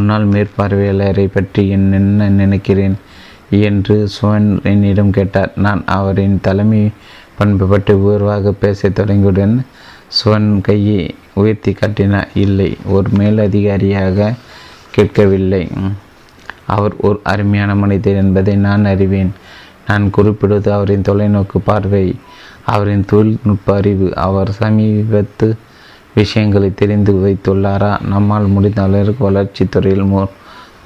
முன்னாள் மேற்பார்வையாளரை பற்றி என் என்ன நினைக்கிறேன்? என்று சுவன் என்னிடம் கேட்டார். நான் அவரின் தலைமை பண்பு பற்றி உயர்வாக பேசத் தொடங்கியுடன் சுவன் கையை உயர்த்தி காட்டினார். இல்லை ஒரு மேலதிகாரியாக கேட்கவில்லை. அவர் ஒரு அருமையான மனிதர் என்பதை நான் அறிவேன். நான் குறிப்பிடுவது அவரின் தொலைநோக்கு பார்வை அவரின் தொழில்நுட்ப அறிவு. அவர் சமீபத்து விஷயங்களை தெரிந்து வைத்துள்ளாரா? நம்மால் முடிந்த அளவிற்கு வளர்ச்சி துறையில் மு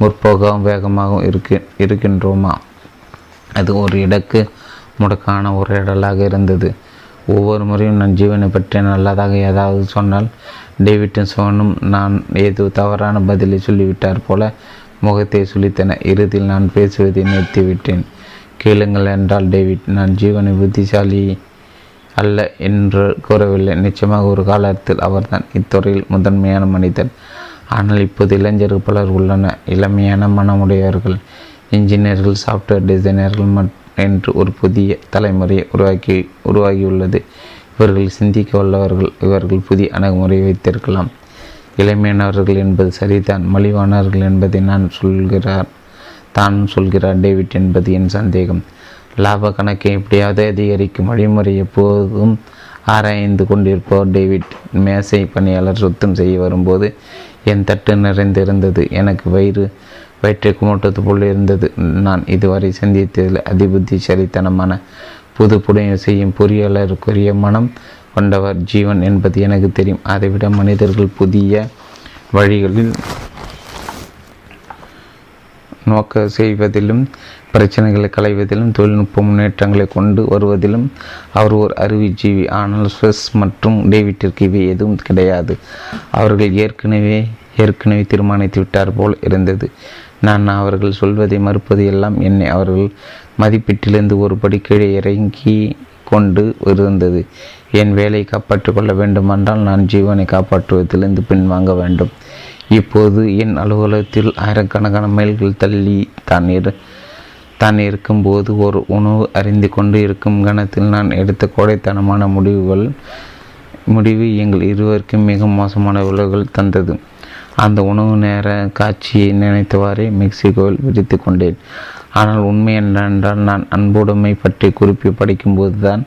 முற்போகவும் வேகமாகவும் இருக்கு இருக்கின்றோமா? அது ஒரு இடக்கு முடக்கான ஒரு இடலாக இருந்தது. ஒவ்வொரு முறையும் நான் ஜீவனை பற்றி நல்லதாக ஏதாவது சொன்னால் டேவிட்டும் சோனும் நான் ஏதோ தவறான பதிலை சொல்லிவிட்டார் போல முகத்தை சுழித்தன. இறுதியில் நான் பேசுவதை நிறுத்திவிட்டேன். கேளுங்கள் என்றால் டேவிட். நான் ஜீவனை புத்திசாலி அல்ல என்று கூறவில்லை. நிச்சயமாக ஒரு காலத்தில் அவர்தான் இத்துறையில் முதன்மையான மனிதன். ஆனால் இப்போது இளைஞர்கள் பலர் உள்ளன இளமையான மனமுடையவர்கள் இன்ஜினியர்கள் சாஃப்ட்வேர் டிசைனர்கள் என்று ஒரு புதிய தலைமுறையை உருவாக்கி உருவாகியுள்ளது. இவர்கள் சிந்திக்க வல்லவர்கள் இவர்கள் புதிய அணுகுமுறையை வைத்திருக்கலாம். இளமையானவர்கள் என்பது சரிதான். மலிவானவர்கள் என்பதை நான் சொல்கிறார் தான் சொல்கிறார் டேவிட் என்பது என் சந்தேகம். லாப கணக்கை எப்படியாவது அதிகரிக்கும் வழிமுறை எப்போதும் ஆராய்ந்து கொண்டிருப்பவர் டேவிட் மேசை பணியாளர் சுத்தம் செய்ய வரும்போது என் தட்டு நிறைந்திருந்தது. எனக்கு வயிறு வயிற்றை குமட்டது போல் இருந்தது. நான் இதுவரை சந்தித்ததில் அதிபுத்திசாலித்தனமான புது புடைய செய்யும் பொறியாளருக்குரிய மனம் கொண்டவர் ஜீவன் என்பது எனக்கு தெரியும். அதைவிட மனிதர்கள் புதிய வழிகளில் நோக்க செய்வதிலும் பிரச்சனைகளை களைவதிலும் தொழில்நுட்ப முன்னேற்றங்களை கொண்டு வருவதிலும் அவர் ஒரு அறிவுஜீவி. ஆனால் ஸ்வெஸ் மற்றும் டேவிட்டிற்கு இவை எதுவும் கிடையாது. அவர்கள் ஏற்கனவே ஏற்கனவே தீர்மானித்து விட்டார் போல் இருந்தது. நான் அவர்கள் சொல்வதை மறுப்பது எல்லாம் என்னை அவர்கள் மதிப்பீட்டிலிருந்து ஒரு படி கீழே இறங்கி கொண்டு இருந்தது. என் வேலையை காப்பாற்றிக் கொள்ள வேண்டுமென்றால் நான் ஜீவனை காப்பாற்றுவதிலிருந்து பின்வாங்க வேண்டும். இப்போது என் அலுவலகத்தில் ஆயிரக்கணக்கான மைல்கள் தள்ளி தான் இரு தான் இருக்கும்போது ஒரு உணவு அறிந்து கொண்டு இருக்கும் கணத்தில் நான் எடுத்த கோடைத்தனமான முடிவுகள் முடிவு எங்கள் இருவருக்கும் மிக மோசமான விளைவுகள் தந்தது. அந்த உணவு நேர காட்சியை நினைத்தவாறே மெக்சிகோவில் விரித்து கொண்டேன். ஆனால் உண்மை என்னென்றால் நான் அன்புடைமை பற்றி குறிப்பி படிக்கும்போது தான்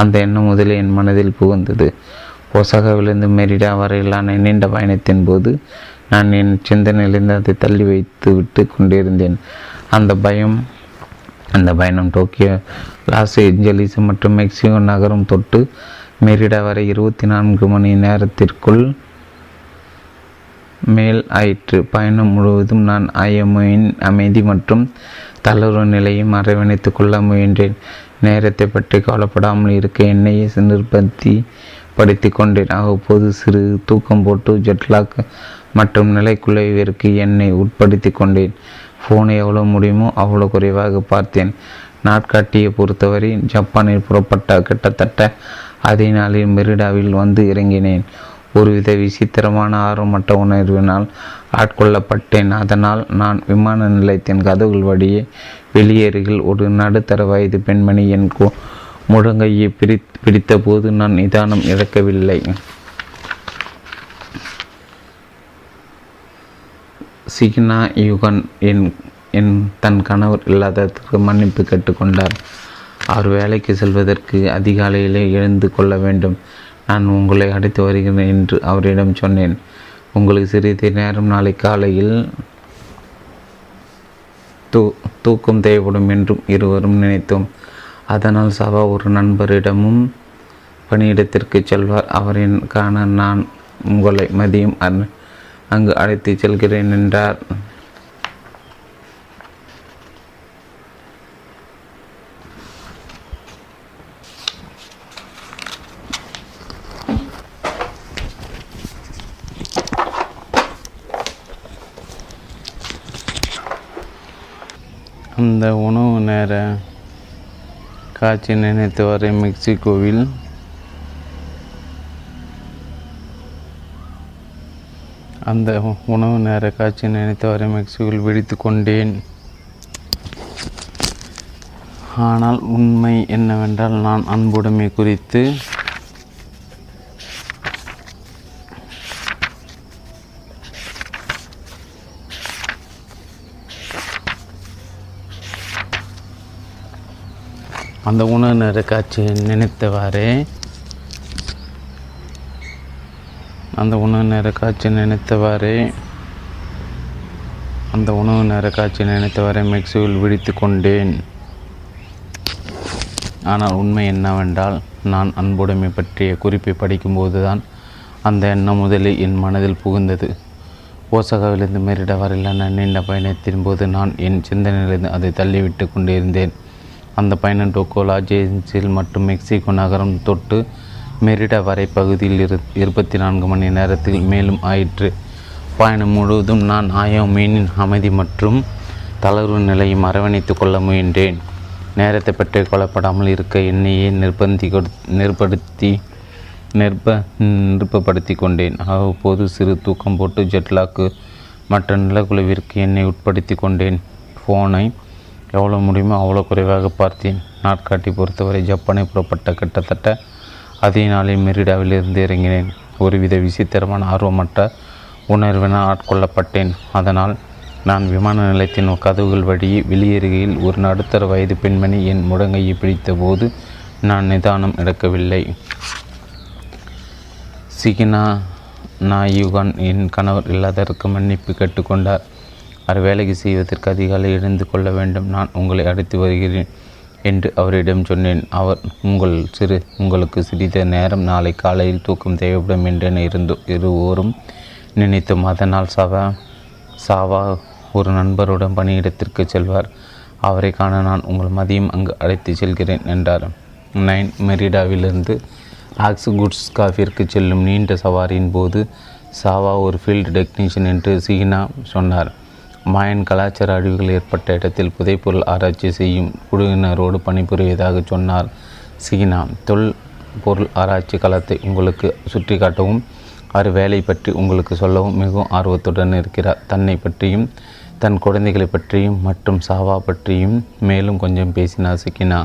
அந்த எண்ணம் முதலில் என் மனதில் புகுந்தது. ஒசகாவிலிருந்து மெரிடா வரையிலான நீண்ட பயணத்தின் போது நான் என் சிந்தனையிலிருந்து அதை தள்ளி வைத்து விட்டு கொண்டிருந்தேன். அந்த பயம் அந்த பயணம் டோக்கியோ லாஸ் ஏஞ்சலிஸ் மற்றும் மெக்சிகோ நகரம் தொட்டு மெரிடா வரை இருபத்தி நான்கு மணி நேரத்திற்குள் மேல் ஆயிற்று. பயணம் முழுவதும் நான் ஐஎம்ஓயின் அமைதி மற்றும் தளர்வு நிலையும் அரவணைத்து கொள்ள முயன்றேன். நேரத்தை பற்றி கவலைப்படாமல் இருக்க என்னையே நிர்பந்தி படுத்தி கொண்டேன். அவ்வப்போது சிறு தூக்கம் போட்டு ஜெட்லாக் மற்றும் நிலைக்குலைவிற்கு என்னை உட்படுத்தி கொண்டேன். ஃபோனை எவ்வளோ முடியுமோ அவ்வளோ குறைவாக பார்த்தேன். நாட்காட்டியை பொறுத்தவரை ஜப்பானில் புறப்பட்ட கிட்டத்தட்ட அதே நாளில் மெரிடாவில் வந்து இறங்கினேன். ஒருவித விசித்திரமான ஆர்வமற்ற உணர்வினால் ஆட்கொள்ளப்பட்டேன். அதனால் நான் விமான நிலையத்தின் கதவுகள் வழியே வெளியேறுகில் ஒரு நடுத்தர வயது பெண்மணி என் முழங்கையை பிரி பிடித்தபோது நான் நிதானம் இழக்கவில்லை. சிக்னா யுகன் என் என் தன் கணவர் இல்லாததற்கு மன்னிப்பு கேட்டுக்கொண்டார். அவர் வேலைக்கு செல்வதற்கு அதிகாலையிலே எழுந்து கொள்ள வேண்டும். நான் உங்களை அடைத்து வருகிறேன் என்று அவரிடம் சொன்னேன். உங்களுக்கு சிறிது நேரம் நாளை காலையில் தூ தூக்கம் தேவைப்படும் என்றும் இருவரும் நினைத்தோம். அதனால் சபா ஒரு நண்பரிடமும் பணியிடத்திற்கு செல்வார். அவரின் காண நான் உங்களை மதியம். அன் அங்கு அழைத்து செல்கிறேன் என்றார். அந்த உணவு நேர காட்சி நினைத்தவரை மெக்சிகோவில் அந்த உணவு நேர காட்சி நினைத்தவரை மெக்சிகோவில் வெடித்து கொண்டேன். ஆனால் உண்மை என்னவென்றால் நான் அன்புடைமை குறித்து அந்த உணவு நேர காட்சியை நினைத்தவாறே அந்த உணவு நேர காட்சி நினைத்தவாறே அந்த உணவு நேர காட்சி நினைத்தவாறே மெக்சிவில் விழித்து கொண்டேன். ஆனால் உண்மை என்னவென்றால் நான் அன்புடைமை பற்றிய குறிப்பை படிக்கும்போது தான் அந்த எண்ணம் முதலில் என் மனதில் புகுந்தது. ஓசகாவிலிருந்து மேரிட வரையிலான நீண்ட பயணத்தின் போது நான் என் சிந்தனையிலிருந்து அதை தள்ளிவிட்டு கொண்டிருந்தேன் அந்த பயணம் டோக்கோலா ஜேன்ஸில் மற்றும் மெக்சிகோ நகரம் தொட்டு மெரிடா வரை பகுதியில் இரு இருபத்தி நான்கு மணி நேரத்தில் மேலும் ஆயிற்று. பயணம் முழுவதும் நான் ஆயோமீனின் அமைதி மற்றும் தளர்வு நிலையும் அரவணைத்து கொள்ள முயன்றேன். நேரத்தை பற்றி கொல்லப்படாமல் இருக்க என்னையே நிர்பந்தி நிர்படுத்தி நிர்ப நிருப்பப்படுத்தி கொண்டேன். அவ்வப்போது சிறு தூக்கம் போட்டு ஜெட்லாக்கு மற்ற நிலக்குழுவிற்கு என்னை உட்படுத்தி கொண்டேன். ஃபோனை எவ்வளோ முடியுமோ அவ்வளோ குறைவாக பார்த்தேன். நாட்காட்டி பொறுத்தவரை ஜப்பானை புறப்பட்ட கிட்டத்தட்ட அதே நாளில் மெரிடாவிலிருந்து இறங்கினேன். ஒருவித விசித்திரமான ஆர்வமற்ற உணர்வினால் ஆட்கொள்ளப்பட்டேன். அதனால் நான் விமான நிலையத்தின் கதவுகள் வழியே வெளியேறுகையில் ஒரு நடுத்தர வயது பெண்மணி என் முடங்கையை பிடித்தபோது நான் நிதானம் எடுக்கவில்லை. சிகினா நாயுகான் என் கணவர் இல்லாததற்கு மன்னிப்பு கேட்டுக்கொண்டார். அவர் வேலைக்கு செய்வதற்கு அதிகாலை எழுந்து கொள்ள வேண்டும். நான் உங்களை அழைத்து வருகிறேன். என்று அவரிடம் சொன்னேன். அவர் உங்கள் சிறு உங்களுக்கு சிறிது நேரம் நாளை காலையில் தூக்கம் தேவைப்படும் என்றென இருந்து இருவோரும் நினைத்தோம். அதனால் சவா சாவா ஒரு நண்பருடன் பணியிடத்திற்கு செல்வார். அவரை காண நான் உங்கள் மதியம் அங்கு அழைத்து செல்கிறேன் என்றார். நைன் மெரிடாவிலிருந்து ஆக்ஸ் குட்ஸ் காஃபிற்கு செல்லும் நீண்ட சவாரியின் போது சாவா ஒரு ஃபீல்டு டெக்னீஷியன் என்று சீனா சொன்னார். மாயன் கலாச்சார அழிவுகள் ஏற்பட்ட இடத்தில் புதைப்பொருள் ஆராய்ச்சி செய்யும் குழுவினரோடு பணிபுரிவதாக சொன்னார். சீனா தொல் பொருள் ஆராய்ச்சி களத்தை உங்களுக்கு சுற்றி காட்டவும் அவர் வேலை பற்றி உங்களுக்கு சொல்லவும் மிகவும் ஆர்வத்துடன் இருக்கிறார். தன்னை பற்றியும் தன் குழந்தைகளை பற்றியும் மற்றும் சாவா பற்றியும் மேலும் கொஞ்சம் பேசினார் சிக்கினா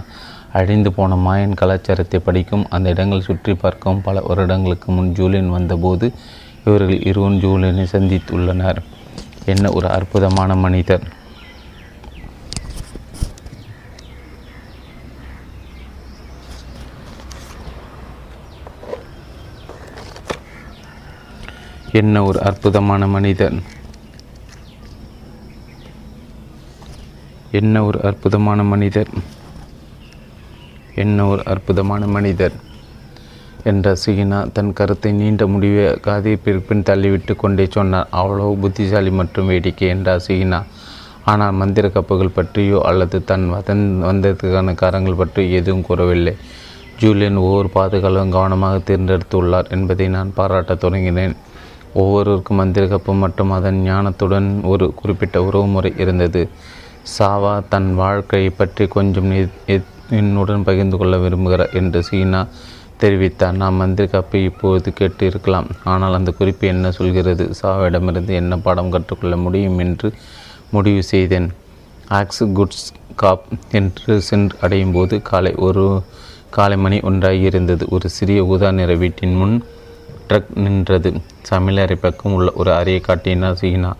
அழிந்து போன மாயன் கலாச்சாரத்தை படிக்கும் அந்த இடங்கள் சுற்றி பார்க்கவும் பல வருடங்களுக்கு முன் ஜூலியன் வந்தபோது இவர்கள் இருவரும் ஜூலியனை சந்தித்துள்ளனர். என்ன ஒரு அற்புதமான மனிதர் என்ன ஒரு அற்புதமான மனிதர் என்ன ஒரு அற்புதமான மனிதர் என்ன ஒரு அற்புதமான மனிதர் என்ற சீனா தன் கருத்தை நீண்ட முடிவை காதை பிற்பின் தள்ளிவிட்டு கொண்டே சொன்னார். அவ்வளவு புத்திசாலி மற்றும் வேடிக்கை என்றார் சீனா? ஆனால் மந்திர கப்புகள் பற்றியோ அல்லது தன் வதன் வந்ததுக்கான காரங்கள் பற்றியோ எதுவும் கூறவில்லை. ஜூலியன் ஒவ்வொரு பாதுகாவலும் கவனமாக தேர்ந்தெடுத்துள்ளார் என்பதை நான் பாராட்டத் தொடங்கினேன். ஒவ்வொருவருக்கும் மந்திர கப்பு மற்றும் அதன் ஞானத்துடன் ஒரு குறிப்பிட்ட உறவுமுறை இருந்தது. சாவா தன் வாழ்க்கையை பற்றி கொஞ்சம் என்னுடன் பகிர்ந்து கொள்ள விரும்புகிறார் என்று சீனா தெரிவித்தார். நான் மந்திரி கப்பை இப்போது கேட்டு இருக்கலாம். ஆனால் அந்த குறிப்பு என்ன சொல்கிறது? சாவிடமிருந்து என்ன பாடம் கற்றுக்கொள்ள முடியும் என்று முடிவு செய்தேன். ஆக்ஸ் குட்ஸ் காப் என்று சென்று அடையும் போது காலை ஒரு காலை மணி ஒன்றாகி இருந்தது. ஒரு சிறிய ஊதா நிற வீட்டின் முன் ட்ரக் நின்றது. சமையலறை பக்கம் உள்ள ஒரு அறையை காட்டினா சீனா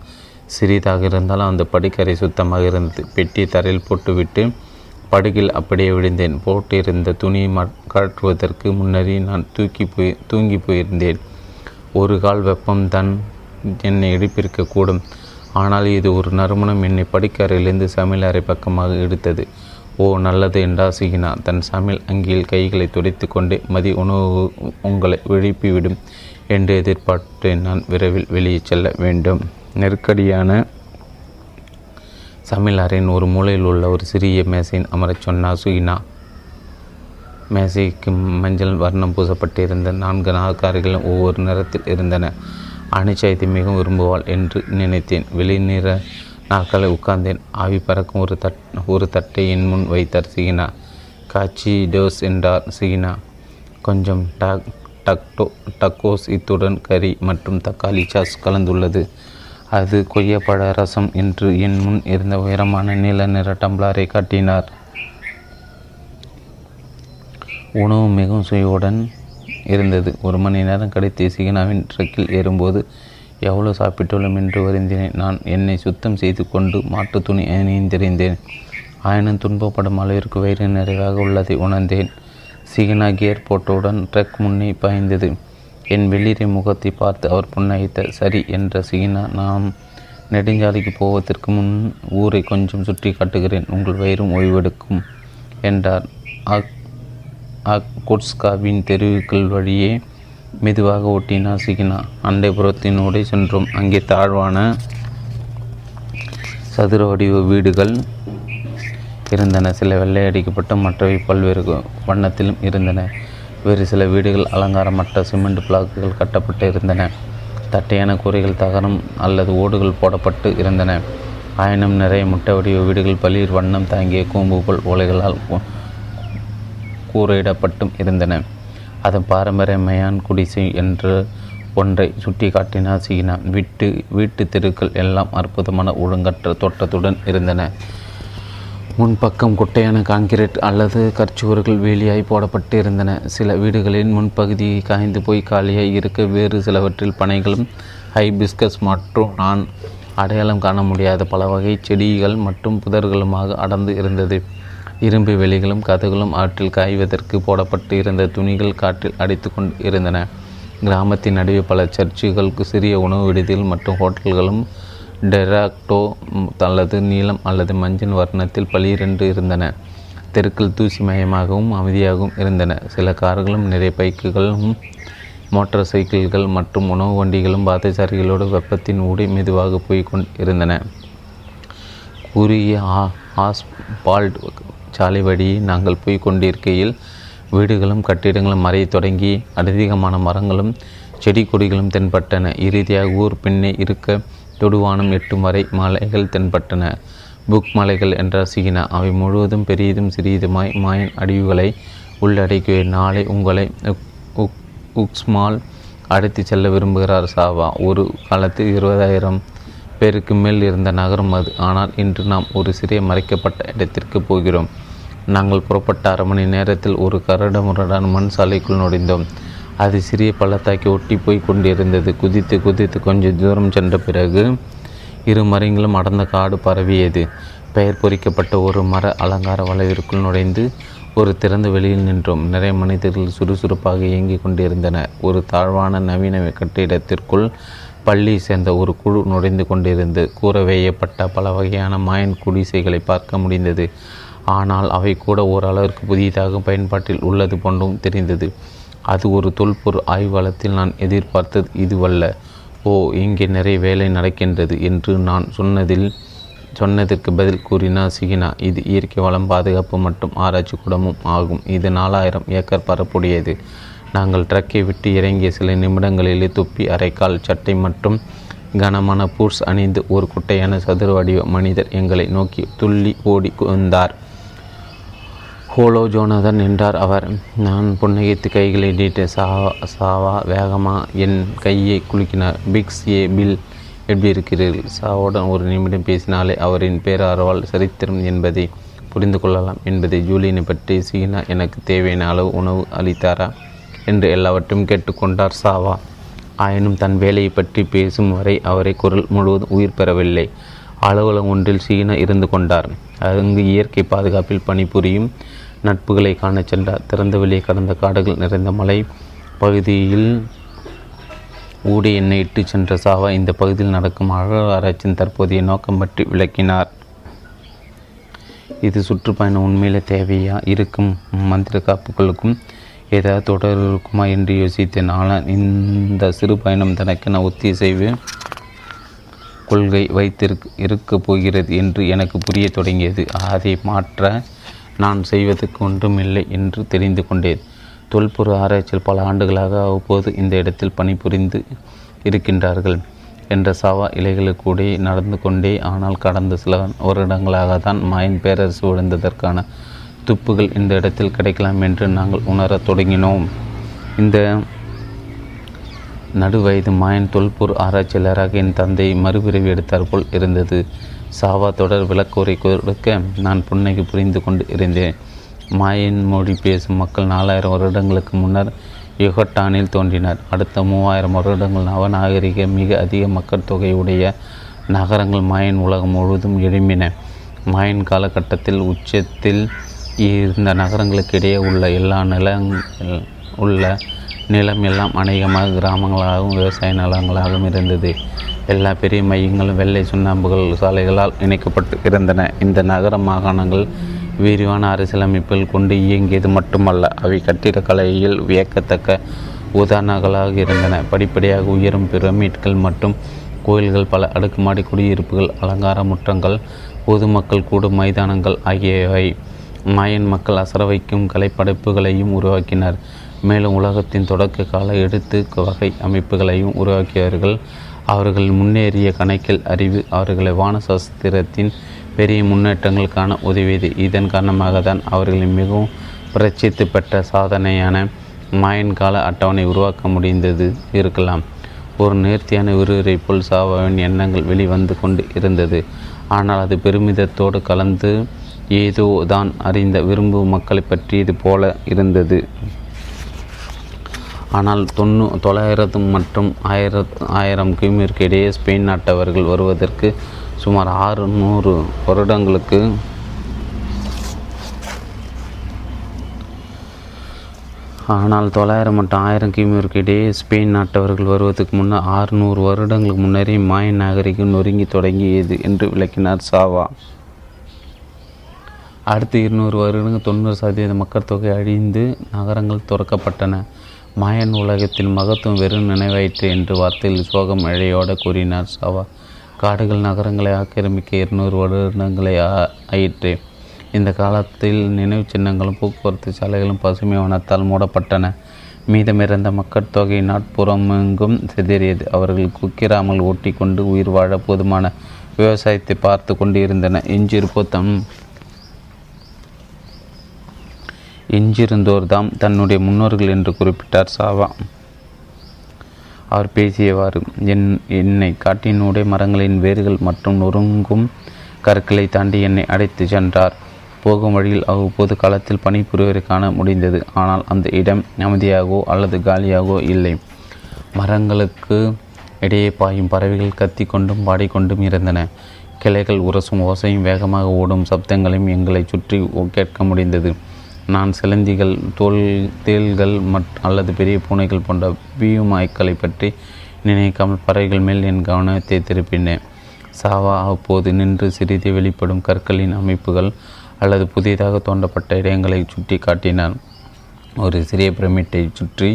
சிறிதாக இருந்தாலும் அந்த படிக்கரை சுத்தமாக இருந்தது. பெட்டி தரையில் போட்டுவிட்டு படுகில் அப்படியே விழுந்தேன். போட்டிருந்த துணியை கழற்றுவதற்கு முன்னரே நான் தூக்கி போய் தூங்கி போயிருந்தேன். ஒரு கால் வெப்பம் தான் என்னை எடுப்பிருக்கக்கூடும் ஆனால் இது ஒரு நறுமணம் என்னை படிக்கறையிலிருந்து சமையல் அறை பக்கமாக எடுத்தது ஓ நல்லது என்றா சிகினா தன் சமையல் அங்கியில் கைகளை துடைத்து கொண்டு மதி உணவு உங்களை விழுப்பிவிடும் என்று எதிர்பார்த்தேன். நான் விரைவில் வெளியே செல்ல வேண்டும். நெருக்கடியான சமையல் அறையின் ஒரு மூலையில் உள்ள ஒரு சிறிய மேசையின் அமரச் சொன்னார் சுகினா மேசைக்கு மஞ்சள் வர்ணம் பூசப்பட்டிருந்த நான்கு நாற்காரிகளும் ஒவ்வொரு நிறத்தில் இருந்தன. அனிச்சயத்தை மிகவும் விரும்புவாள் என்று நினைத்தேன். வெளிநிற நாட்களை உட்கார்ந்தேன். ஆவி பறக்கும் ஒரு தட் ஒரு தட்டை என் முன் வைத்தார் சிகினா காச்சி டோஸ் என்றார் சிகினா கொஞ்சம் டக் டக்டோ டக்கோஸ் இத்துடன் கறி மற்றும் தக்காளி சாஸ் கலந்துள்ளது. அது கொய்யப்பழ ரசம் என்று என் முன் இருந்த உயரமான நீல நிற டம்ளரை காட்டினார். உணவு மிகவும் சுவையுடன் இருந்தது. ஒரு மணி நேரம் கழித்து சிகினாவின் ட்ரக்கில் ஏறும்போது எவ்வளோ சாப்பிட்டுள்ளோம் என்று வருந்தினேன். நான் என்னை சுத்தம் செய்து கொண்டு மாட்டு துணி அணிந்திருந்தேன். ஆயினும் துன்பப்படும் அளவிற்கு வயிறு நிறைவாக உள்ளதை உணர்ந்தேன். சிகனா கியர் போட்டவுடன் ட்ரக் முன்னே பாய்ந்தது. என் வெளிரி முகத்தை பார்த்து அவர் புன்னகைத்த சரி என்ற சிகினா நாம் நெடுஞ்சாலைக்கு போவதற்கு முன் ஊரை கொஞ்சம் சுற்றி காட்டுகிறேன். உங்கள் வயிறும் ஓய்வெடுக்கும் என்றார். குட்ஸ்காவின் தெருவுக்கள் வழியே மெதுவாக ஓட்டினார் சிகினா அண்டைப்புறத்தினூடே சென்றோம். அங்கே தாழ்வான சதுர வடிவ வீடுகள் இருந்தன. சில வெள்ளை அடிக்கப்பட்ட மற்றவை பல்வேறு வண்ணத்திலும் இருந்தன. வேறு சில வீடுகள் அலங்காரமற்ற சிமெண்ட் பிளாக்குகள் கட்டப்பட்டு இருந்தன. தட்டையான கூரைகள் தகரம் அல்லது ஓடுகள் போடப்பட்டு இருந்தன. ஆயினும் நிறைய முட்டை வடிவ வீடுகள் பளிர் வண்ணம் தாங்கிய கூம்பு போல் ஓலைகளால் கூரையிடப்பட்டும் இருந்தன. அதன் பாரம்பரிய மயான் குடிசை என்று ஒன்றை சுட்டி காட்டினார் சீனா வீட்டு வீட்டு தெருக்கள் எல்லாம் அற்புதமான ஒழுங்கற்ற தோட்டத்துடன் இருந்தன. முன்பக்கம் குட்டையான கான்கிரீட் அல்லது கற்சுவர்கள் வேலியாய் போடப்பட்டு இருந்தன சில வீடுகளின் முன்பகுதி காய்ந்து போய் காலியாய் இருக்க வேறு சிலவற்றில் பனைகளும் ஹைபிஸ்கஸ் மற்றும் நான் அடையாளம் காண முடியாத பல வகை செடிகள் மற்றும் புதர்களுமாக அடர்ந்து இருந்தது. இரும்பு வெளிகளும் கதகளும் ஆற்றில் காய்வதற்கு போடப்பட்டு இருந்த துணிகள் காற்றில் அடித்து கொண்டு இருந்தன கிராமத்தின் நடுவே பல சர்ச்சுகளுக்கு சிறிய உணவு விடுதிகள் மற்றும் ஹோட்டல்களும் டெராக்டோ அல்லது நீளம் அல்லது மஞ்சள் வர்ணத்தில் பலிரண்டு இருந்தன. தெருக்கள் தூசி மயமாகவும் அமைதியாகவும் இருந்தன. சில கார்களும் நிறைய பைக்குகளும் மோட்டார் சைக்கிள்கள் மற்றும் உணவு வண்டிகளும் பாதசாரிகளோடு வெப்பத்தின் ஊடே மெதுவாக போய்கொண்டு இருந்தன. குறுகிய ஆஸ்பால்ட் சாலை வழியை நாங்கள் போய் கொண்டிருக்கையில் வீடுகளும் கட்டிடங்களும் மறைய தொடங்கி அதிகமான மரங்களும் செடி கொடிகளும் தென்பட்டன. இறுதியாக ஊர் பின்னே இருக்க தொடுவானம் எட்டும் வரை மலைகள் தென்பட்டன. புக் மலைகள் என்ற சிகினா அவை முழுவதும் பெரியதும் சிறியதுமாய் மாயன் அடிவுகளை உள்ளடக்கிய. நாளை உங்களை உக்ஸ்மால் அழைத்து செல்ல விரும்புகிறார் சாவா. ஒரு காலத்தில் இருபதாயிரம் பேருக்கு மேல் இருந்த நகரம் அது. ஆனால் இன்று நாம் ஒரு சிறிய மறைக்கப்பட்ட இடத்திற்கு போகிறோம். நாங்கள் புறப்பட்ட அரை மணி நேரத்தில் ஒரு கரடமுரடான மண் சாலைக்குள் நுழைந்தோம். அது சிறிய பள்ளத்தாக்கி ஒட்டி போய் கொண்டிருந்தது. குதித்து குதித்து கொஞ்சம் தூரம் சென்ற பிறகு இரு மரங்களும் அடர்ந்த காடு பரவியது. பெயர் பொறிக்கப்பட்ட ஒரு மர அலங்கார வளைவிற்குள் நுழைந்து ஒரு திறந்த வெளியில் நின்றோம். நிறைய மனிதர்கள் சுறுசுறுப்பாக இயங்கிக் கொண்டிருந்தனர். ஒரு தாழ்வான நவீன கட்டிடத்திற்குள் பள்ளி சேர்ந்த ஒரு குழு நுழைந்து கொண்டிருந்து கூற வேயப்பட்ட பல வகையான மாயன் குடிசைகளை பார்க்க முடிந்தது. ஆனால் அவை கூட ஓரளவிற்கு புதிதாக பயன்பாட்டில் உள்ளது போன்றும் தெரிந்தது. அது ஒரு தொல்பொருள் ஆய்வாளத்தில் நான் எதிர்பார்த்தது இதுவல்ல. ஓ இங்கே நிறைய வேலை நடக்கின்றது என்று நான் சொன்னதில் சொன்னதற்கு பதில் கூறினா சிகினா இது இயற்கை வளம் பாதுகாப்பு மற்றும் ஆராய்ச்சி கூடமும் ஆகும். இது நாலாயிரம் ஏக்கர் பரப்புடையது. நாங்கள் ட்ரக்கை விட்டு இறங்கிய சில நிமிடங்களிலே தொப்பி அரைக்கால் சட்டை மற்றும் கனமான பூட்ஸ் அணிந்து ஒரு குட்டையான சதுர வடிவ மனிதர் எங்களை நோக்கி துள்ளி ஓடி வந்தார். ஹோலோ ஜோனதன் என்றார் அவர். நான் புன்னகைத்து கைகளை நீட்ட சாவா சாவா வேகமா என் கையை குலுக்கினார். பிக்ஸ் ஏ பில் எப்படி இருக்கிறீர்கள்? சாவுடன் ஒரு நிமிடம் பேசினாலே அவரின் பேரார்வால் சரித்திரம் என்பதை புரிந்து கொள்ளலாம் என்பதை ஜூலியனை பற்றி சீனா எனக்கு தேவையான அளவு உணவு அளித்தாரா என்று எல்லாவற்றையும் கேட்டுக்கொண்டார் சாவா. ஆயினும் தன் வேலையை பற்றி பேசும் வரை அவரை குரல் முழுவதும் உயிர் பெறவில்லை. அலுவலகம் ஒன்றில் சீனா இருந்து கொண்டார். அங்கு இயற்கை பாதுகாப்பில் பணிபுரியும் நட்புகளை காணச் சென்றார் திறந்த வெளியே கடந்த காடுகள் நிறைந்த மலை பகுதியில் ஊடி எண்ணெய் இட்டு சென்ற சாவா இந்த பகுதியில் நடக்கும் அகழ்வாராய்ச்சியின் தற்போதைய நோக்கம் பற்றி விளக்கினார். இது சுற்றுப்பயணம் உண்மையில தேவையா? இருக்கும் மந்திர காப்புகளுக்கும் ஏதாவது தொடர் இருக்குமா என்று யோசித்தேன். ஆனால் இந்த சிறு பயணம் தனக்கென ஒத்திசைவு கொள்கை வைத்திருக்க இருக்கப் போகிறது என்று எனக்கு புரிய தொடங்கியது. அதை மாற்ற நான் செய்வதற்கு ஒன்றுமில்லை என்று தெரிந்து கொண்டேன். தொல்பொரு ஆராய்ச்சியில் பல ஆண்டுகளாக அவ்வப்போது இந்த இடத்தில் பணிபுரிந்து இருக்கின்றார்கள் என்ற சாவா இலைகளுக்கூட நடந்து கொண்டே ஆனால் கடந்த சில வருடங்களாக தான் மாயன் பேரரசு விழுந்ததற்கான துப்புகள் இந்த இடத்தில் கிடைக்கலாம் என்று நாங்கள் உணரத் தொடங்கினோம். இந்த நடுவயது மாயன் தொல்பொருள் ஆராய்ச்சியாளராக என் தந்தை மறுபிறவி எடுத்தார் போல் இருந்தது. சாவா தொடர் விளக்குரை கொடுக்க நான் புன்னைக்கு புரிந்து கொண்டு இருந்தேன். மாயின் மொழி பேசும் மக்கள் நாலாயிரம் வருடங்களுக்கு முன்னர் யுகட்டானில் தோன்றினர். அடுத்த மூவாயிரம் வருடங்கள் நவநாகரிக மிக அதிக மக்கள் தொகையுடைய நகரங்கள் மாயன் உலகம் முழுவதும் எழும்பின. மாயன் காலகட்டத்தில் உச்சத்தில் இருந்த நகரங்களுக்கு இடையே உள்ள எல்லா நிலங்கள் உள்ள நிலம் எல்லாம் அநேகமாக கிராமங்களாகவும் விவசாய நிலங்களாகவும் இருந்தது. எல்லா பெரிய மையங்களும் வெள்ளை சுண்ணாம்புகள் சாலைகளால் இணைக்கப்பட்டு இருந்தன. இந்த நகர மாகாணங்கள் விரிவான அரசியலமைப்பில் கொண்டு இயங்கியது மட்டுமல்ல அவை கட்டிடக்கலையில் வியக்கத்தக்க உதாரணங்களாக இருந்தன. படிப்படியாக உயரும் பிரமிட்கள் மற்றும் கோயில்கள் பல அடுக்குமாடி குடியிருப்புகள் அலங்கார முற்றங்கள் பொதுமக்கள் கூடும் மைதானங்கள் ஆகியவை மாயன் மக்கள் அசர வைக்கும் கலைப்படைப்புகளையும் உருவாக்கினர். மேலும் உலகத்தின் தொடக்க கால எடுத்து வகை அமைப்புகளையும் உருவாக்கியவர்கள். அவர்கள் முன்னேறிய கணக்கில் அறிவு அவர்களை வானசாஸ்திரத்தின் பெரிய முன்னேற்றங்களுக்கான உதவியது இதன் காரணமாக தான் அவர்களின் மிகவும் பிரச்சித்து பெற்ற சாதனையான மாயன் கால அட்டவணை உருவாக்க முடிந்தது இருக்கலாம். ஒரு நேர்த்தியான விறுவிறை போல் சாவாவின் எண்ணங்கள் வெளிவந்து கொண்டு இருந்தது. ஆனால் அது பெருமிதத்தோடு கலந்து ஏதோ தான் அறிந்த விரும்பும் மக்களை பற்றியது போல இருந்தது. ஆனால் தொண்ணூ தொள்ளாயிரத்து மற்றும் ஆயிரத்து ஆயிரம் கிமிற்கு இடையே ஸ்பெயின் நாட்டவர்கள் வருவதற்கு சுமார் ஆறு நூறு வருடங்களுக்கு ஆனால் தொள்ளாயிரம் மற்றும் ஆயிரம் கிமிற்கு இடையே ஸ்பெயின் நாட்டவர்கள் வருவதற்கு முன்னர் ஆறுநூறு வருடங்களுக்கு முன்னரே மாயன் நாகரிகம் நொறுங்கி தொடங்கியது என்று விளக்கினார் சாவா. அடுத்து இருநூறு வருடங்கள் தொண்ணூறு சதவீத மக்கள் தொகை அழிந்து நகரங்கள் துறக்கப்பட்டன. மாயன் உலகத்தின் மகத்துவம் வெறும் நினைவாயிற்று என்று வார்த்தையில் சோகம் இழையோடு கூறினார் சாவா. காடுகள் நகரங்களை ஆக்கிரமிக்க இருநூறு வருடங்களை ஆயிற்று. இந்த காலத்தில் நினைவு சின்னங்களும் போக்குவரத்து சாலைகளும் பசுமை வனத்தால் மூடப்பட்டன. மீதமிருந்த மக்கட்தொகை நாட்புறமெங்கும் சிதறியது. அவர்கள் குக்கிராமல் ஓட்டி கொண்டு உயிர் வாழ போதுமான விவசாயத்தை பார்த்து கொண்டு இருந்தன எஞ்சிருப்போ தம் எஞ்சிருந்தோர் தாம் தன்னுடைய முன்னோர்கள் என்று குறிப்பிட்டார் சாவா. அவர் பேசியவாறு என் என்னை காட்டினுடைய மரங்களின் வேர்கள் மற்றும் நொறுங்கும் கற்களை தாண்டி என்னை அடைத்து சென்றார். போகும் வழியில் அவ்வப்போது காலத்தில் பணிபுரிவரை காண முடிந்தது. ஆனால் அந்த இடம் அமைதியாகவோ அல்லது காலியாகவோ இல்லை. மரங்களுக்கு இடையே பாயும் பறவைகள் கத்தி கொண்டும் பாடிக்கொண்டும் இருந்தன. கிளைகள் உரசும் ஓசையும் வேகமாக ஓடும் சப்தங்களையும் எங்களை சுற்றி கேட்க முடிந்தது. நான் சிலந்திகள் தோல் தேள்கள் மற்ற அல்லது பெரிய பூனைகள் போன்ற பியூமாய்க்களை பற்றி நினைக்காமல் பறவைகள் மேல் என் கவனத்தை திருப்பினேன். சாவா அப்போது நின்று சிறிது வெளிப்படும் கற்களின் அமைப்புகள் அல்லது புதிதாக தோண்டப்பட்ட இடங்களை சுட்டி காட்டினார் ஒரு சிறிய பிரமிட்டை சுற்றி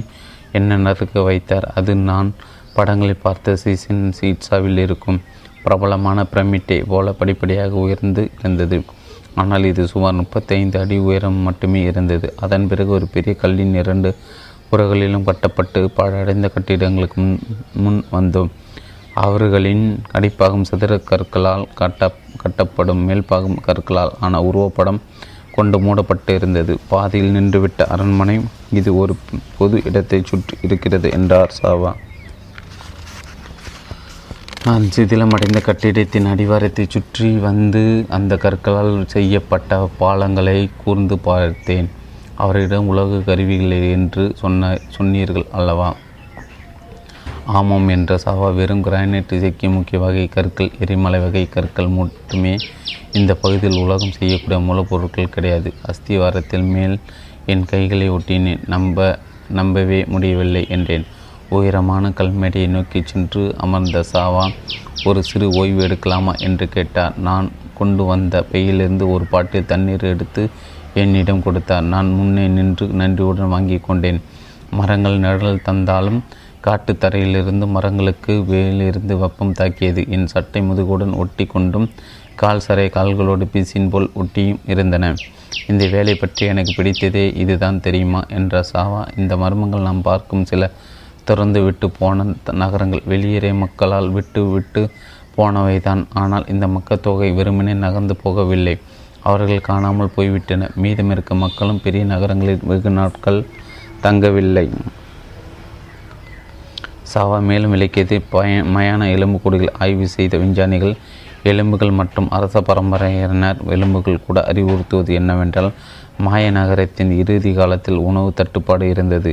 என்ன நறுக்க வைத்தார்? அது நான் படங்களை பார்த்த சீசன் சீட்ஸாவில் இருக்கும் பிரபலமான பிரமிட்டை போல படிப்படியாக உயர்ந்து இருந்தது ஆனால் இது சுமார் முப்பத்தைந்து அடி உயரம் மட்டுமே இருந்தது. அதன் பிறகு ஒரு பெரிய கல்லின் இரண்டு புறகளிலும் கட்டப்பட்டு பாழடைந்த கட்டிடங்களுக்கு முன் முன் வந்தோம். அவர்களின் அடிப்பாகம் சதுர கற்களால் கட்ட கட்டப்படும் மேல்பாகம் கற்களால் ஆன உருவப்படம் கொண்டு மூடப்பட்டு இருந்தது. பாதியில் நின்றுவிட்ட அரண்மனை இது ஒரு பொது இடத்தை சுற்றி இருக்கிறது என்றார் சாவா. நான் சிதிலமடைந்த கட்டிடத்தின் அடிவாரத்தை சுற்றி வந்து அந்த கற்களால் செய்யப்பட்ட பாலங்களை கூர்ந்து பார்த்தேன். அவரிடம் உலக கருவிகளை என்று சொன்ன சொன்னீர்கள் அல்லவா? ஆமாம் என்ற சாவா வெறும் கிரானைட் இசைக்கு முக்கிய வகை கற்கள் எரிமலை வகை கற்கள் மட்டுமே இந்த பகுதியில் உலகம் செய்யக்கூடிய மூலப்பொருட்கள் கிடையாது. அஸ்திவாரத்தில் மேல் என் கைகளை ஒட்டினேன். நம்ப நம்பவே முடியவில்லை என்றேன். உயரமான கல்மேடையை நோக்கி சென்று அமர்ந்த சாவா ஒரு சிறு ஓய்வு எடுக்கலாமா? என்று கேட்டார். நான் கொண்டு வந்த பையிலிருந்து ஒரு பாட்டில் தண்ணீர் எடுத்து என்னிடம் கொடுத்தார். நான் முன்னே நின்று நன்றியுடன் வாங்கி கொண்டேன். மரங்கள் நிழல் தந்தாலும் காட்டு தரையிலிருந்து மரங்களுக்கு வேலிலிருந்து வெப்பம் தாக்கியது. என் சட்டை முதுகுடன் ஒட்டி கொண்டும் கால் சரை கால்களோடு பீசின் போல் ஒட்டியும் இருந்தன. இந்த வேலை பற்றி எனக்கு பிடித்ததே இதுதான் தெரியுமா? என்ற சாவா. இந்த மர்மங்கள் நாம் பார்க்கும் சில திறந்து விட்டு போன நகரங்கள். வெளியேறிய மக்களால் விட்டு விட்டு போனவைதான். ஆனால் இந்த மக்கள் தொகை வெறுமனே நகர்ந்து போகவில்லை. அவர்கள் காணாமல் போய்விட்டன. மீதமிருக்க மக்களும் பெரிய நகரங்களில் வெகு நாட்கள் தங்கவில்லை. சாவா மேலும் விளக்கியது பய மயான எலும்புக்கூடுகள் ஆய்வு செய்த விஞ்ஞானிகள் எலும்புகள் மற்றும் அரச பரம்பரையினர் எலும்புகள் கூட அறிவுறுத்துவது என்னவென்றால் மாய நகரத்தின் இறுதி காலத்தில் உணவு தட்டுப்பாடு இருந்தது.